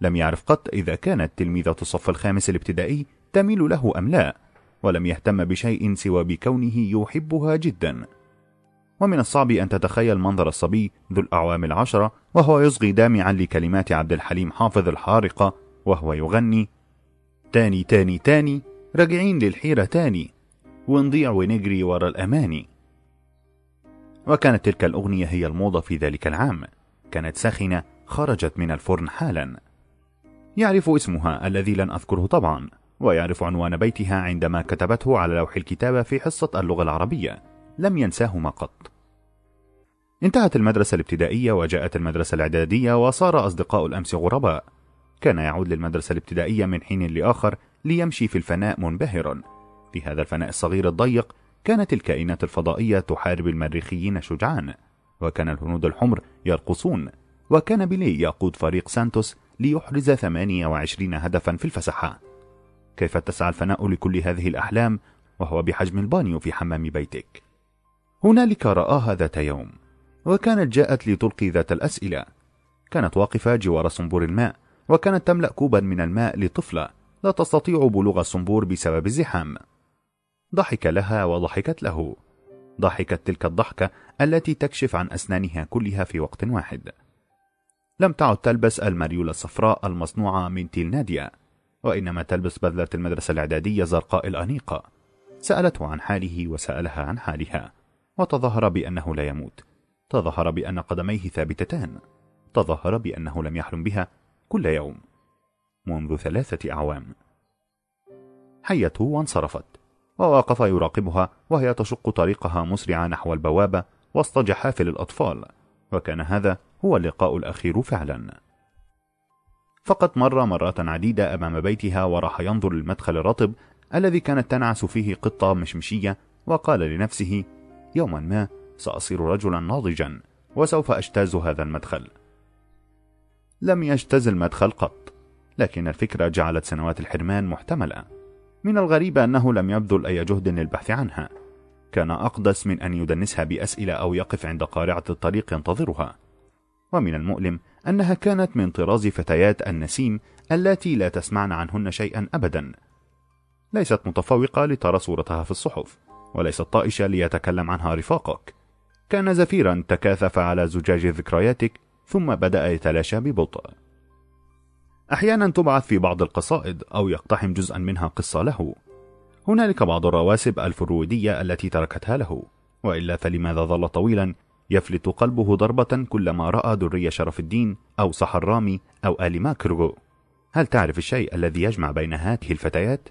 Speaker 2: لم يعرف قط إذا كانت تلميذة الصف الخامس الابتدائي تميل له أم لا ولم يهتم بشيء سوى بكونه يحبها جدا. ومن الصعب أن تتخيل منظر الصبي ذو الأعوام العشرة وهو يصغي دامعا لكلمات عبد الحليم حافظ الحارقة وهو يغني تاني تاني تاني راجعين للحيرة تاني ونضيع ونجري ورا الأماني. وكانت تلك الأغنية هي الموضة في ذلك العام. كانت ساخنة خرجت من الفرن حالا. يعرف اسمها الذي لن أذكره طبعا ويعرف عنوان بيتها عندما كتبته على لوح الكتابة في حصة اللغة العربية. لم ينساهما قط. انتهت المدرسة الابتدائية وجاءت المدرسة الإعدادية وصار أصدقاء الأمس غرباء. كان يعود للمدرسة الابتدائية من حين لآخر ليمشي في الفناء منبهرا. في هذا الفناء الصغير الضيق كانت الكائنات الفضائية تحارب المريخيين شجعان وكان الهنود الحمر يرقصون وكان بيليه يقود فريق سانتوس ليحرز 28 هدفا في الفسحة. كيف اتسع الفناء لكل هذه الأحلام؟ وهو بحجم البانيو في حمام بيتك. هنالك رآها ذات يوم وكانت جاءت لتلقي ذات الأسئلة. كانت واقفة جوار صنبور الماء وكانت تملأ كوبا من الماء لطفلة لا تستطيع بلوغ الصنبور بسبب الزحام. ضحك لها وضحكت له. ضحكت تلك الضحكة التي تكشف عن أسنانها كلها في وقت واحد. لم تعد تلبس المريولة الصفراء المصنوعة من تيل نادية وإنما تلبس بذلة المدرسة الإعدادية زرقاء الأنيقة. سألته عن حاله وسألها عن حالها. وتظاهر بأنه لا يموت تظاهر بأن قدميه ثابتتان تظاهر بأنه لم يحلم بها كل يوم. منذ ثلاثة أعوام. حيته وانصرفت ووقف يراقبها وهي تشق طريقها مسرعة نحو البوابة وسط جحافل الأطفال وكان هذا هو اللقاء الأخير فعلا. فقط مر مرات عديدة أمام بيتها وراح ينظر للمدخل الرطب الذي كانت تنعس فيه قطة مشمشية وقال لنفسه يوما ما سأصير رجلا ناضجا وسوف أجتاز هذا المدخل. لم يجتز المدخل قط لكن الفكرة جعلت سنوات الحرمان محتملة. من الغريب أنه لم يبذل أي جهد للبحث عنها. كان أقدس من أن يدنسها بأسئلة أو يقف عند قارعة الطريق ينتظرها. ومن المؤلم أنها كانت من طراز فتيات النسيم اللاتي لا تسمعن عنهن شيئا أبدا. ليست متفوقة لترى صورتها في الصحف. وليست طائشة ليتكلم عنها رفاقك. كان زفيرا تكاثف على زجاج ذكرياتك ثم بدأ يتلاشى ببطء. أحيانا تبعث في بعض القصائد أو يقتحم جزءا منها قصة له. هنالك بعض الرواسب الفرويدية التي تركتها له. وإلا فلماذا ظل طويلا يفلت قلبه ضربة كلما رأى دري شرف الدين أو صح الرامي أو آل ماكرو هل تعرف الشيء الذي يجمع بين هذه الفتيات؟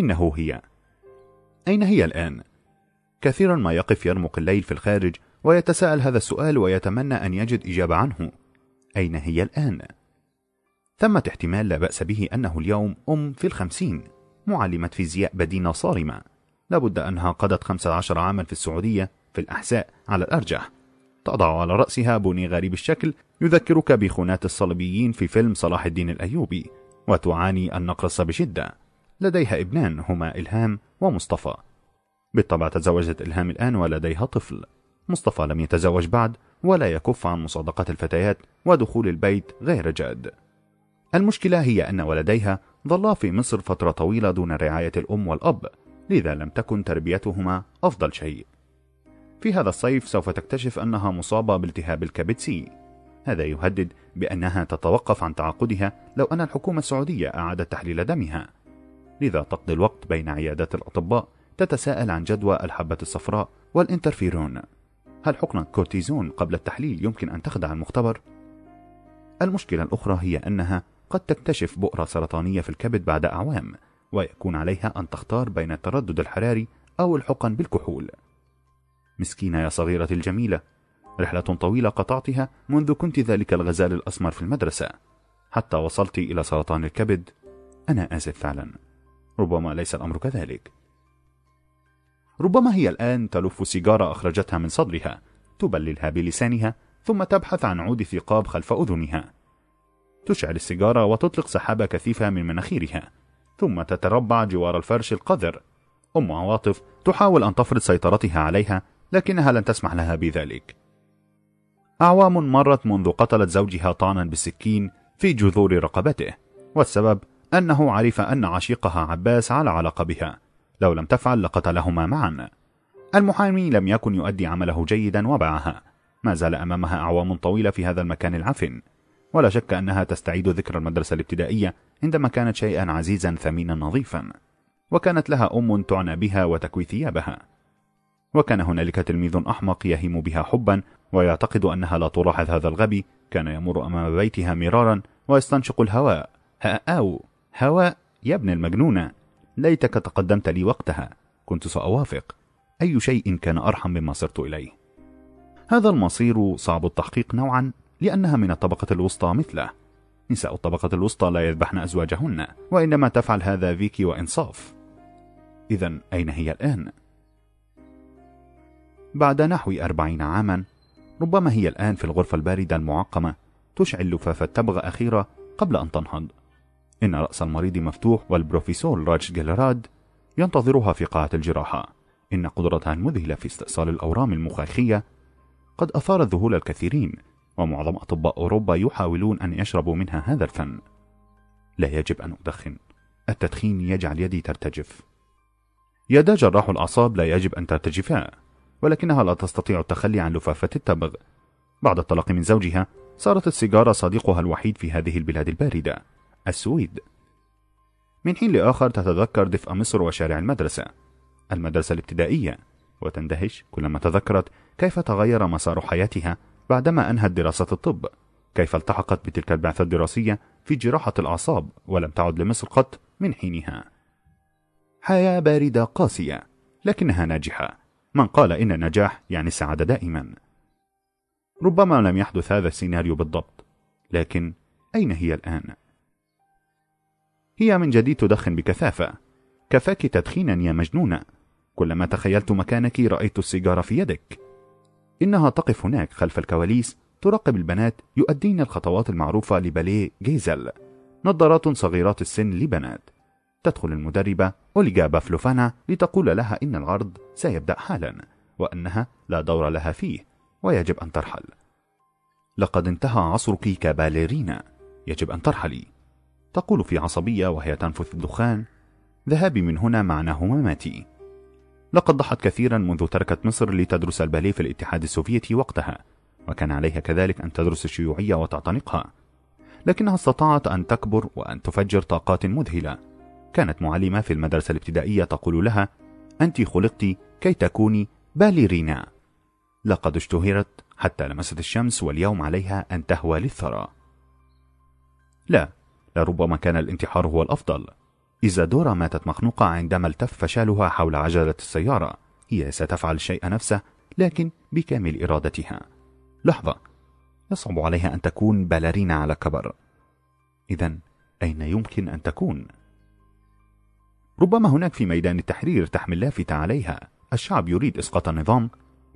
Speaker 2: إنه هي. أين هي الآن؟ كثيرا ما يقف يرمق الليل في الخارج ويتساءل هذا السؤال ويتمنى أن يجد إجابة عنه. أين هي الآن؟ ثمة احتمال لا بأس به أنه اليوم أم في الخمسين معلمة فيزياء بدينة صارمة. لابد أنها قضت 15 عاما في السعودية في الأحساء على الأرجح. تضع على رأسها بني غريب الشكل يذكرك بخونات الصليبيين في فيلم صلاح الدين الأيوبي وتعاني النقرس بشدة لديها ابنان هما إلهام ومصطفى. بالطبع تزوجت إلهام الآن ولديها طفل. مصطفى لم يتزوج بعد ولا يكف عن مصادقة الفتيات ودخول البيت غير جاد. المشكلة هي أن ولديها ظلا في مصر فترة طويلة دون رعاية الأم والأب لذا لم تكن تربيتهما أفضل شيء. في هذا الصيف سوف تكتشف أنها مصابة بالتهاب الكبد سي هذا يهدد بأنها تتوقف عن تعاقدها لو أن الحكومة السعودية أعادت تحليل دمها. لذا تقضي الوقت بين عيادات الأطباء تتساءل عن جدوى الحبة الصفراء والإنترفيرون. هل حقن الكورتيزون قبل التحليل يمكن أن تخدع المختبر؟ المشكلة الأخرى هي أنها قد تكتشف بؤرة سرطانية في الكبد بعد أعوام ويكون عليها أن تختار بين التردد الحراري أو الحقن بالكحول. مسكينة يا صغيرتي الجميلة رحلة طويلة قطعتها منذ كنت ذلك الغزال الأسمر في المدرسة. حتى وصلت إلى سرطان الكبد أنا آسف فعلا. ربما ليس الأمر كذلك. ربما هي الآن تلف سيجارة أخرجتها من صدرها تبللها بلسانها ثم تبحث عن عود ثقاب خلف أذنها. تشعل السيجارة وتطلق سحابة كثيفة من مناخيرها ثم تتربع جوار الفرش القذر. أم عواطف تحاول أن تفرض سيطرتها عليها لكنها لن تسمح لها بذلك. أعوام مرت منذ قتلت زوجها طعنا بالسكين في جذور رقبته والسبب أنه عرف أن عشيقها عباس على علاقة بها. لو لم تفعل لقتلهما معا. المحامي لم يكن يؤدي عمله جيدا وباعها ما زال أمامها أعوام طويلة في هذا المكان العفن. ولا شك أنها تستعيد ذكرى المدرسة الابتدائية عندما كانت شيئا عزيزا ثمينا نظيفا. وكانت لها أم تعنى بها وتكوي ثيابها. وكان هنالك تلميذ أحمق يهيم بها حبا ويعتقد أنها لا تلاحظ هذا الغبي. كان يمر أمام بيتها مرارا ويستنشق الهواء. ها أو. هواء يا ابن المجنونة. ليتك تقدمت لي وقتها. كنت سأوافق. أي شيء كان أرحم مما صرت إليه. هذا المصير صعب التحقيق نوعا لأنها من الطبقة الوسطى مثله. نساء الطبقة الوسطى لا يذبحن أزواجهن وإنما تفعل هذا فيكي وإنصاف. إذا أين هي الآن؟ بعد نحو أربعين عاما ربما هي الآن في الغرفة الباردة المعقمة تشعل لفافة تبغ أخيرة قبل أن تنهض. إن رأس المريض مفتوح والبروفيسور راج جيلراد ينتظرها في قاعة الجراحة. إن قدرتها المذهلة في استئصال الأورام المخاخية قد أثارت ذهول الكثيرين ومعظم أطباء أوروبا يحاولون أن يشربوا منها هذا الفن. لا يجب أن أدخن. التدخين يجعل يدي ترتجف. يدا جراح الأعصاب لا يجب أن ترتجفا ولكنها لا تستطيع التخلي عن لفافة التبغ. بعد الطلاق من زوجها صارت السيجارة صديقها الوحيد في هذه البلاد الباردة. السويد. من حين لآخر تتذكر دفء مصر وشارع المدرسة. المدرسة الابتدائية وتندهش كلما تذكرت كيف تغير مسار حياتها بعدما أنهت دراسة الطب. كيف التحقت بتلك البعثة الدراسية في جراحة الأعصاب ولم تعد لمصر قط من حينها. حياة باردة قاسية لكنها ناجحة. من قال إن النجاح يعني السعادة دائما. ربما لم يحدث هذا السيناريو بالضبط لكن أين هي الآن؟ هي من جديد تدخن بكثافة. كفاك تدخينا يا مجنونة. كلما تخيلت مكانك رأيت السيجارة في يدك. إنها تقف هناك خلف الكواليس تراقب البنات يؤدين الخطوات المعروفة لباليه جيزل. نظارات صغيرات السن لبنات. تدخل المدربة أوليغا بافلوفانا لتقول لها إن العرض سيبدأ حالا وأنها لا دور لها فيه ويجب أن ترحل. لقد انتهى عصرك كباليرينا. يجب أن ترحلي. تقول في عصبية وهي تنفث الدخان ذهابي من هنا معناه مماتي لقد ضحت كثيرا منذ تركت مصر لتدرس الباليه في الاتحاد السوفيتي وقتها وكان عليها كذلك أن تدرس الشيوعية وتعتنقها لكنها استطاعت أن تكبر وأن تفجر طاقات مذهلة. كانت معلمة في المدرسة الابتدائية تقول لها أنت خلقت كي تكوني باليرينا. لقد اشتهرت حتى لمست الشمس واليوم عليها أن تهوى للثرى. لا لربما كان الانتحار هو الأفضل. إيزادورا ماتت مخنوقة عندما التف فشالها حول عجلة السيارة. هي ستفعل الشيء نفسه لكن بكامل إرادتها. لحظة. يصعب عليها أن تكون باليرينا على كبر. إذا أين يمكن أن تكون؟ ربما هناك في ميدان التحرير تحمل لافتة عليها. الشعب يريد إسقاط النظام.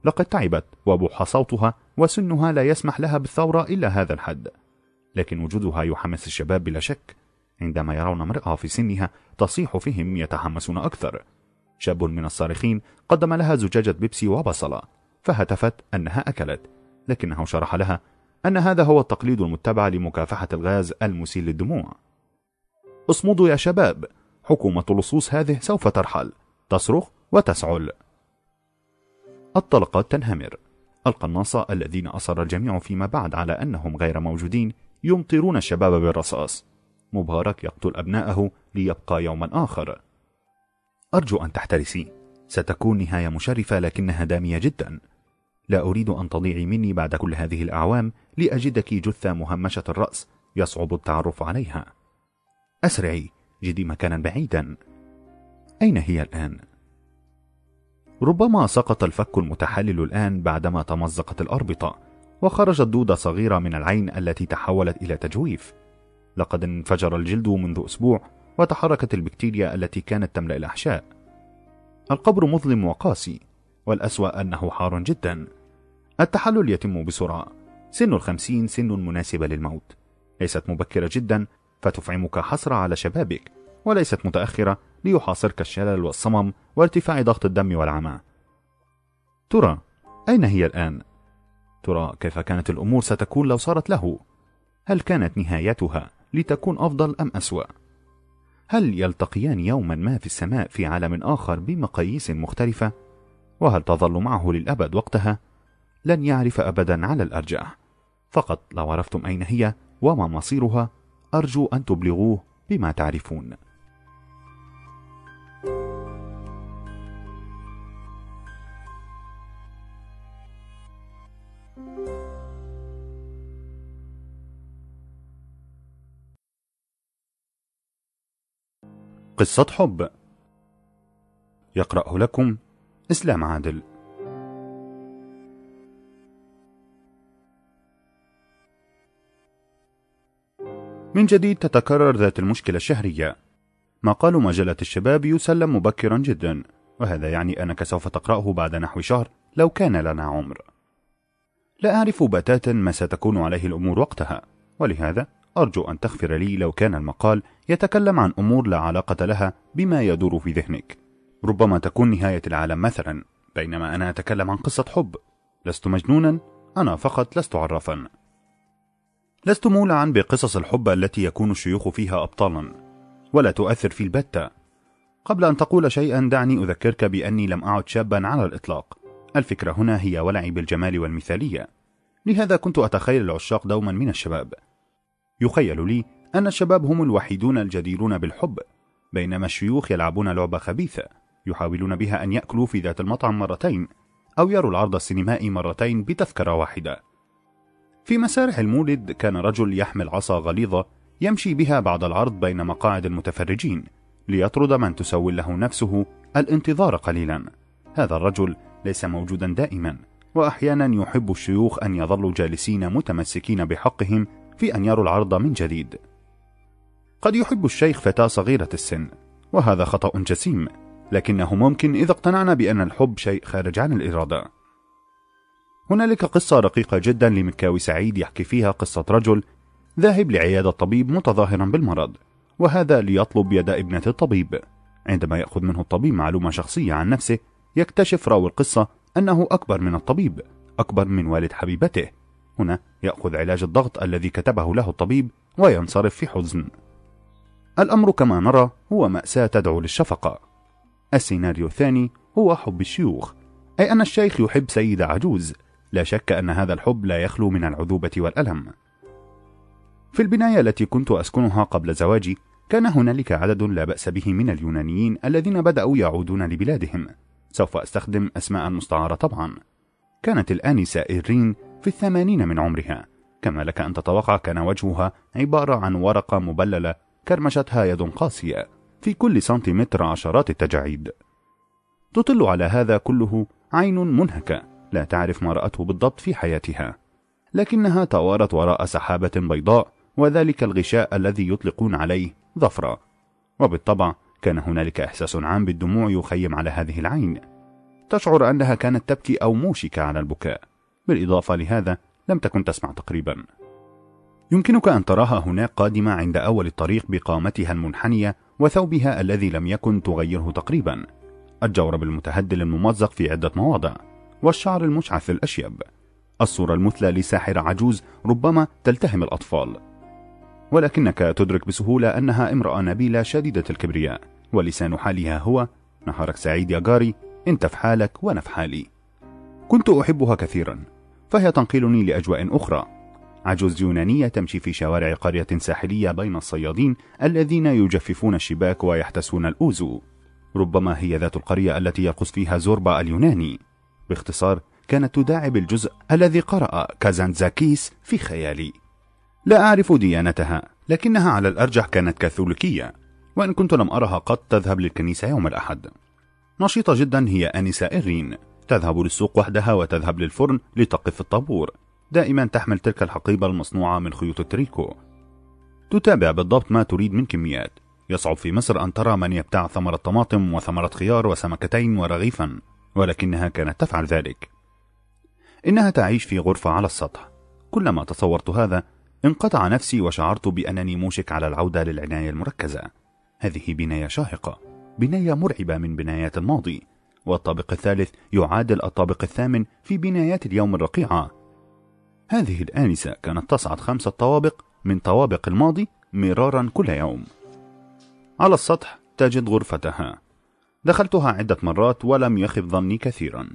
Speaker 2: لقد تعبت وبوح صوتها وسنها لا يسمح لها بالثورة إلا هذا الحد. لكن وجودها يحمس الشباب بلا شك. عندما يرون امرأة في سنها تصيح فيهم يتحمسون أكثر. شاب من الصارخين قدم لها زجاجة بيبسي وبصلة فهتفت أنها أكلت. لكنه شرح لها أن هذا هو التقليد المتبع لمكافحة الغاز المسيل للدموع. اصمدوا يا شباب حكومة اللصوص هذه سوف ترحل تصرخ وتسعل. الطلقات تنهمر. القناصة الذين أصر الجميع فيما بعد على أنهم غير موجودين يمطرون الشباب بالرصاص. مبارك يقتل أبناءه ليبقى يوما آخر. أرجو أن تحترسي. ستكون نهاية مشرفة لكنها دامية جدا. لا أريد أن تضيعي مني بعد كل هذه الأعوام لأجدك جثة مهمشة الرأس يصعب التعرف عليها. أسرعي. جدي مكانا بعيدا. أين هي الآن؟ ربما سقط الفك المتحلل الآن بعدما تمزقت الأربطة. وخرجت دودة صغيرة من العين التي تحولت إلى تجويف. لقد انفجر الجلد منذ أسبوع وتحركت البكتيريا التي كانت تملأ الأحشاء. القبر مظلم وقاسي والأسوأ أنه حار جدا. التحلل يتم بسرعة. سن الخمسين سن مناسبة للموت. ليست مبكرة جدا فتفعمك حسرة على شبابك وليست متأخرة ليحاصرك الشلل والصمم وارتفاع ضغط الدم والعمى. ترى أين هي الآن؟ ترى كيف كانت الأمور ستكون لو صارت له؟ هل كانت نهايتها لتكون أفضل أم أسوأ؟ هل يلتقيان يوما ما في السماء في عالم آخر بمقاييس مختلفة؟ وهل تظل معه للأبد وقتها؟ لن يعرف أبدا على الأرجح فقط لو عرفتم أين هي وما مصيرها أرجو أن تبلغوه بما تعرفون قصة حب. يقرأه لكم إسلام عادل. من جديد تتكرر ذات المشكلة الشهرية. مقال مجلة الشباب يسلم مبكرا جدا وهذا يعني أنك سوف تقرأه بعد نحو شهر لو كان لنا عمر. لا أعرف بتاتا ما ستكون عليه الأمور وقتها ولهذا أرجو أن تغفر لي لو كان المقال يتكلم عن أمور لا علاقة لها بما يدور في ذهنك. ربما تكون نهاية العالم مثلا بينما أنا أتكلم عن قصة حب. لست مجنونا أنا فقط لست عرافا. لست مولعا بقصص الحب التي يكون الشيوخ فيها أبطالا. ولا تؤثر في البتة. قبل أن تقول شيئا دعني أذكرك بأني لم أعد شابا على الإطلاق. الفكرة هنا هي ولعي بالجمال والمثالية. لهذا كنت أتخيل العشاق دوما من الشباب. يخيل لي أن الشباب هم الوحيدون الجديرون بالحب بينما الشيوخ يلعبون لعبة خبيثة يحاولون بها أن يأكلوا في ذات المطعم مرتين أو يروا العرض السينمائي مرتين بتذكرة واحدة. في مسارح المولد كان رجل يحمل عصا غليظة يمشي بها بعد العرض بين مقاعد المتفرجين ليطرد من تسول له نفسه الانتظار قليلا. هذا الرجل ليس موجودا دائما وأحيانا يحب الشيوخ أن يظلوا جالسين متمسكين بحقهم في أن يروا العرض من جديد. قد يحب الشيخ فتاة صغيرة السن وهذا خطأ جسيم لكنه ممكن إذا اقتنعنا بأن الحب شيء خارج عن الإرادة. هنالك قصة رقيقة جدا لمكاوي سعيد يحكي فيها قصة رجل ذاهب لعيادة طبيب متظاهرا بالمرض وهذا ليطلب يد ابنة الطبيب. عندما يأخذ منه الطبيب معلومة شخصية عن نفسه يكتشف راوي القصة أنه أكبر من الطبيب أكبر من والد حبيبته. هنا يأخذ علاج الضغط الذي كتبه له الطبيب وينصرف في حزن. الأمر كما نرى هو مأساة تدعو للشفقة. السيناريو الثاني هو حب الشيوخ أي أن الشيخ يحب سيدة عجوز. لا شك أن هذا الحب لا يخلو من العذوبة والألم. في البناية التي كنت أسكنها قبل زواجي كان هنالك عدد لا بأس به من اليونانيين الذين بدأوا يعودون لبلادهم. سوف أستخدم أسماء مستعارة طبعا. كانت الآنسة إيرين في الثمانين من عمرها. كما لك أن تتوقع كان وجهها عبارة عن ورقة مبللة كرمشتها يد قاسية في كل سنتيمتر عشرات التجاعيد. تطل على هذا كله عين منهكة لا تعرف ما رأته بالضبط في حياتها. لكنها توارت وراء سحابة بيضاء وذلك الغشاء الذي يطلقون عليه ظفرة. وبالطبع كان هنالك إحساس عام بالدموع يخيم على هذه العين. تشعر أنها كانت تبكي أو موشكة على البكاء. بالإضافة لهذا لم تكن تسمع تقريبا. يمكنك أن تراها هناك قادمة عند أول الطريق بقامتها المنحنية وثوبها الذي لم يكن تغيره تقريبا. الجورب المتهدل الممزق في عدة مواضع والشعر المشعث الأشيب. الصورة المثلى لساحرة عجوز ربما تلتهم الأطفال. ولكنك تدرك بسهولة أنها امرأة نبيلة شديدة الكبرياء ولسان حالها هو نهارك سعيد يا جاري انت في حالك وأنا في حالي كنت أحبها كثيرا. فهي تنقلني لأجواء أخرى. عجوز يونانية تمشي في شوارع قرية ساحلية بين الصيادين الذين يجففون الشباك ويحتسون الأوزو ربما هي ذات القرية التي يرقص فيها زوربا اليوناني. باختصار كانت تداعب الجزء الذي قرأ كازانزاكيس في خيالي. لا أعرف ديانتها لكنها على الأرجح كانت كاثوليكية وإن كنت لم أرها قط تذهب للكنيسة يوم الأحد. نشيطة جدا هي أنسة إيرين. تذهب للسوق وحدها وتذهب للفرن لتقف الطابور. دائما تحمل تلك الحقيبة المصنوعة من خيوط التريكو. تتابع بالضبط ما تريد من كميات. يصعب في مصر أن ترى من يبتاع ثمرة طماطم وثمرة خيار وسمكتين ورغيفا ولكنها كانت تفعل ذلك. إنها تعيش في غرفة على السطح. كلما تصورت هذا انقطع نفسي وشعرت بأنني موشك على العودة للعناية المركزة. هذه بناية شاهقة بناية مرعبة من بنايات الماضي. والطابق الثالث يعادل الطابق الثامن في بنايات اليوم الرقيعة. هذه الآنسة كانت تصعد خمسة طوابق من طوابق الماضي مرارا كل يوم. على السطح تجد غرفتها. دخلتها عدة مرات ولم يخف ظني كثيرا.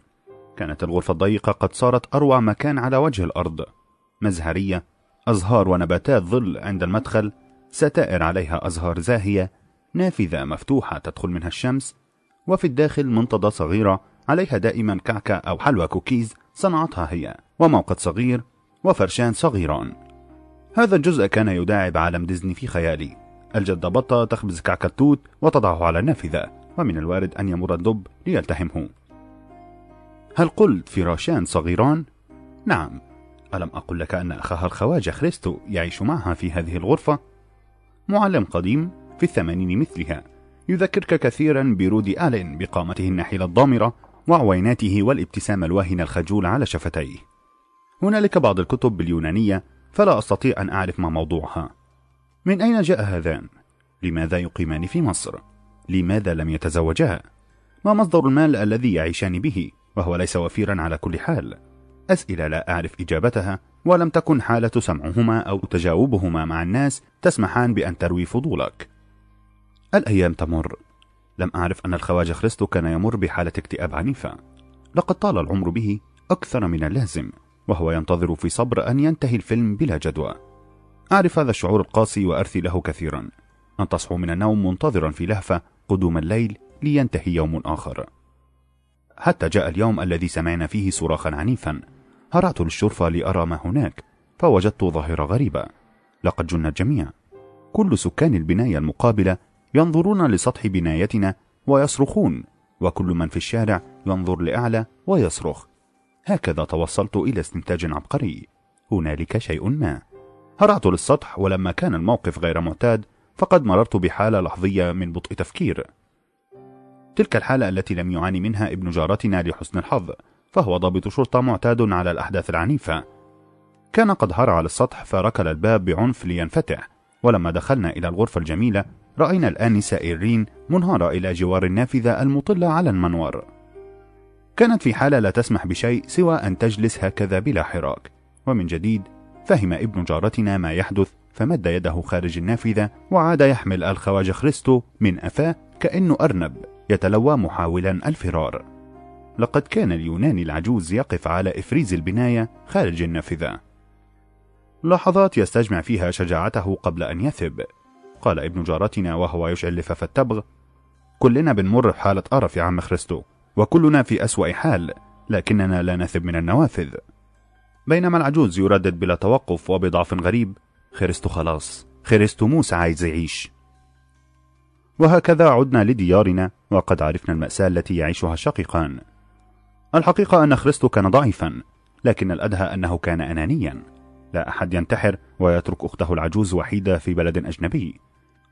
Speaker 2: كانت الغرفة الضيقة قد صارت أروع مكان على وجه الأرض. مزهرية أزهار ونباتات ظل عند المدخل ستائر عليها أزهار زاهية نافذة مفتوحة تدخل منها الشمس وفي الداخل منضدة صغيرة عليها دائما كعكة أو حلوى كوكيز صنعتها هي وموقد صغير وفرشان صغيران. هذا الجزء كان يداعب عالم ديزني في خيالي. الجدة بطة تخبز كعك التوت وتضعه على النافذة ومن الوارد أن يمر الدب ليلتهمه هل قلت فراشان صغيران؟ نعم. ألم أقل لك أن أخاها الخواجة خريستو يعيش معها في هذه الغرفة؟ معلم قديم في الثمانين مثلها. يذكرك كثيرا برودي آلين بقامته النحيلة الضامرة وعويناته والابتسامة الواهنة الخجول على شفتيه هنالك بعض الكتب باليونانية فلا أستطيع أن أعرف ما موضوعها من أين جاء هذان؟ لماذا يقيمان في مصر؟ لماذا لم يتزوجا؟ ما مصدر المال الذي يعيشان به وهو ليس وفيرا على كل حال؟ أسئلة لا أعرف إجابتها ولم تكن حالة سمعهما أو تجاوبهما مع الناس تسمحان بأن تروي فضولك الأيام تمر. لم أعرف أن الخواجة خريستو كان يمر بحالة اكتئاب عنيفة. لقد طال العمر به أكثر من اللازم وهو ينتظر في صبر أن ينتهي الفيلم بلا جدوى. أعرف هذا الشعور القاسي وأرثي له كثيرا. أن تصحو من النوم منتظرا في لهفة قدوم الليل لينتهي يوم آخر. حتى جاء اليوم الذي سمعنا فيه صراخا عنيفا. هرعت للشرفة لأرى ما هناك فوجدت ظاهرة غريبة. لقد جن الجميع. كل سكان البناية المقابلة ينظرون لسطح بنايتنا ويصرخون وكل من في الشارع ينظر لأعلى ويصرخ. هكذا توصلت إلى استنتاج عبقري. هنالك شيء ما. هرعت للسطح ولما كان الموقف غير معتاد فقد مررت بحالة لحظية من بطء تفكير. تلك الحالة التي لم يعاني منها ابن جارتنا لحسن الحظ فهو ضابط شرطة معتاد على الأحداث العنيفة. كان قد هرع للسطح فركل الباب بعنف لينفتح ولما دخلنا إلى الغرفة الجميلة رأينا الآنسة إيرين منهارة إلى جوار النافذة المطلة على المنور. كانت في حالة لا تسمح بشيء سوى أن تجلس هكذا بلا حراك. ومن جديد فهم ابن جارتنا ما يحدث فمد يده خارج النافذة وعاد يحمل الخواجة خريستو من أفاه كأنه أرنب يتلوى محاولا الفرار. لقد كان اليوناني العجوز يقف على إفريز البناية خارج النافذة. لحظات يستجمع فيها شجاعته قبل أن يثب. قال ابن جارتنا وهو يشعل لفاف التبغ كلنا بنمر بحالة قرف يا عم خريستو وكلنا في أسوأ حال لكننا لا نثب من النوافذ. بينما العجوز يردد بلا توقف وبضعف غريب خريستو خلاص خريستو موسى عايز يعيش. وهكذا عدنا لديارنا وقد عرفنا المأساة التي يعيشها الشقيقان الحقيقة أن خريستو كان ضعيفا لكن الأدهى أنه كان أنانيا. لا أحد ينتحر ويترك أخته العجوز وحيدة في بلد أجنبي.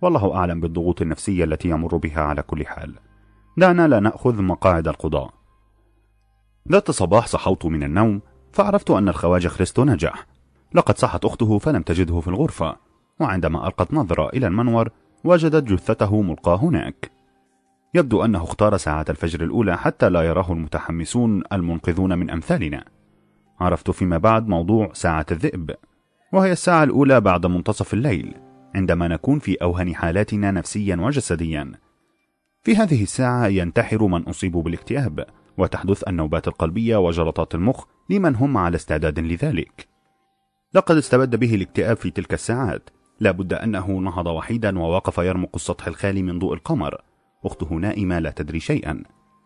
Speaker 2: والله أعلم بالضغوط النفسية التي يمر بها على كل حال. دعنا لا نأخذ مقاعد القضاء. ذات صباح صحوت من النوم فعرفت أن الخواجة خريستو نجح لقد صحت أخته فلم تجده في الغرفة وعندما ألقت نظرة إلى المنور وجدت جثته ملقاة هناك. يبدو أنه اختار ساعة الفجر الأولى حتى لا يراه المتحمسون المنقذون من أمثالنا. عرفت فيما بعد موضوع ساعة الذئب وهي الساعة الأولى بعد منتصف الليل. عندما نكون في أوهن حالاتنا نفسيا وجسديا. في هذه الساعة ينتحر من أصيبوا بالاكتئاب وتحدث النوبات القلبية وجلطات المخ لمن هم على استعداد لذلك. لقد استبد به الاكتئاب في تلك الساعات. لا بد أنه نهض وحيدا ووقف يرمق السطح الخالي من ضوء القمر. أخته نائمة لا تدري شيئا.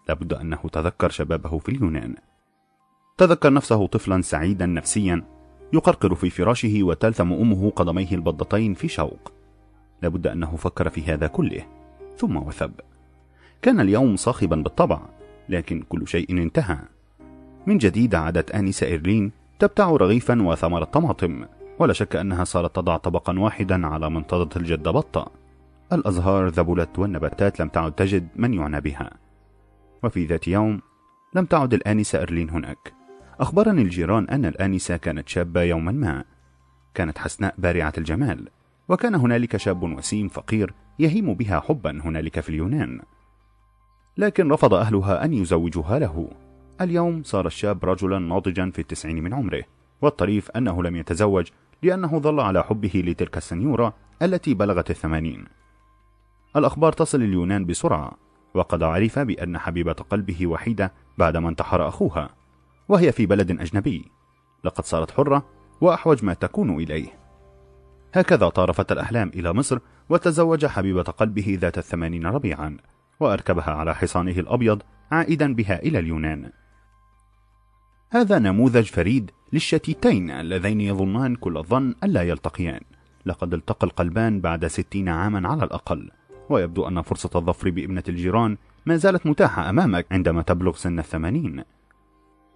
Speaker 2: لا بد أنه تذكر شبابه في اليونان. تذكر نفسه طفلا سعيدا نفسيا. يقرقر في فراشه وتلثم أمه قدميه البضتين في شوق. لابد أنه فكر في هذا كله ثم وثب. كان اليوم صاخبا بالطبع لكن كل شيء انتهى. من جديد عادت آنسة إيرلين تبتع رغيفا وثمرة طماطم ولا شك أنها صارت تضع طبقا واحدا على منطقة الجد بطة. الأزهار ذبلت والنباتات لم تعد تجد من يعنى بها. وفي ذات يوم لم تعد الآنسة إيرلين هناك. أخبرني الجيران أن الآنسة كانت شابة يوما ما. كانت حسناء بارعة الجمال وكان هنالك شاب وسيم فقير يهيم بها حبا هنالك في اليونان. لكن رفض أهلها أن يزوجوها له. اليوم صار الشاب رجلا ناضجا في التسعين من عمره والطريف أنه لم يتزوج لأنه ظل على حبه لتلك السنيورة التي بلغت الثمانين. الأخبار تصل اليونان بسرعة وقد عرف بأن حبيبة قلبه وحيدة بعدما انتحر أخوها. وهي في بلد أجنبي. لقد صارت حرة وأحوج ما تكون إليه. هكذا طارفت الأحلام إلى مصر وتزوج حبيبة قلبه ذات الثمانين ربيعا وأركبها على حصانه الأبيض عائدا بها إلى اليونان. هذا نموذج فريد للشتيتين اللذين يظنان كل الظن ألا يلتقيان. لقد التقى القلبان بعد ستين عاما على الأقل. ويبدو أن فرصة الظفر بابنة الجيران ما زالت متاحة أمامك عندما تبلغ سن الثمانين.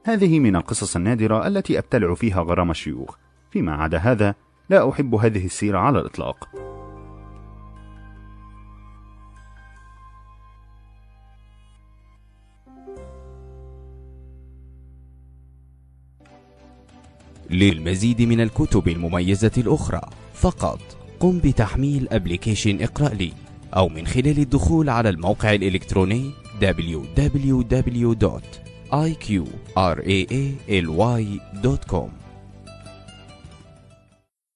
Speaker 2: هذه من القصص النادرة التي أبتلع فيها غرام الشيوخ. فيما عدا هذا لا أحب هذه السيرة على الإطلاق.
Speaker 1: للمزيد من الكتب المميزة الأخرى فقط قم بتحميل أبليكيشن اقرأ لي أو من خلال الدخول على الموقع الإلكتروني www.iqraally.com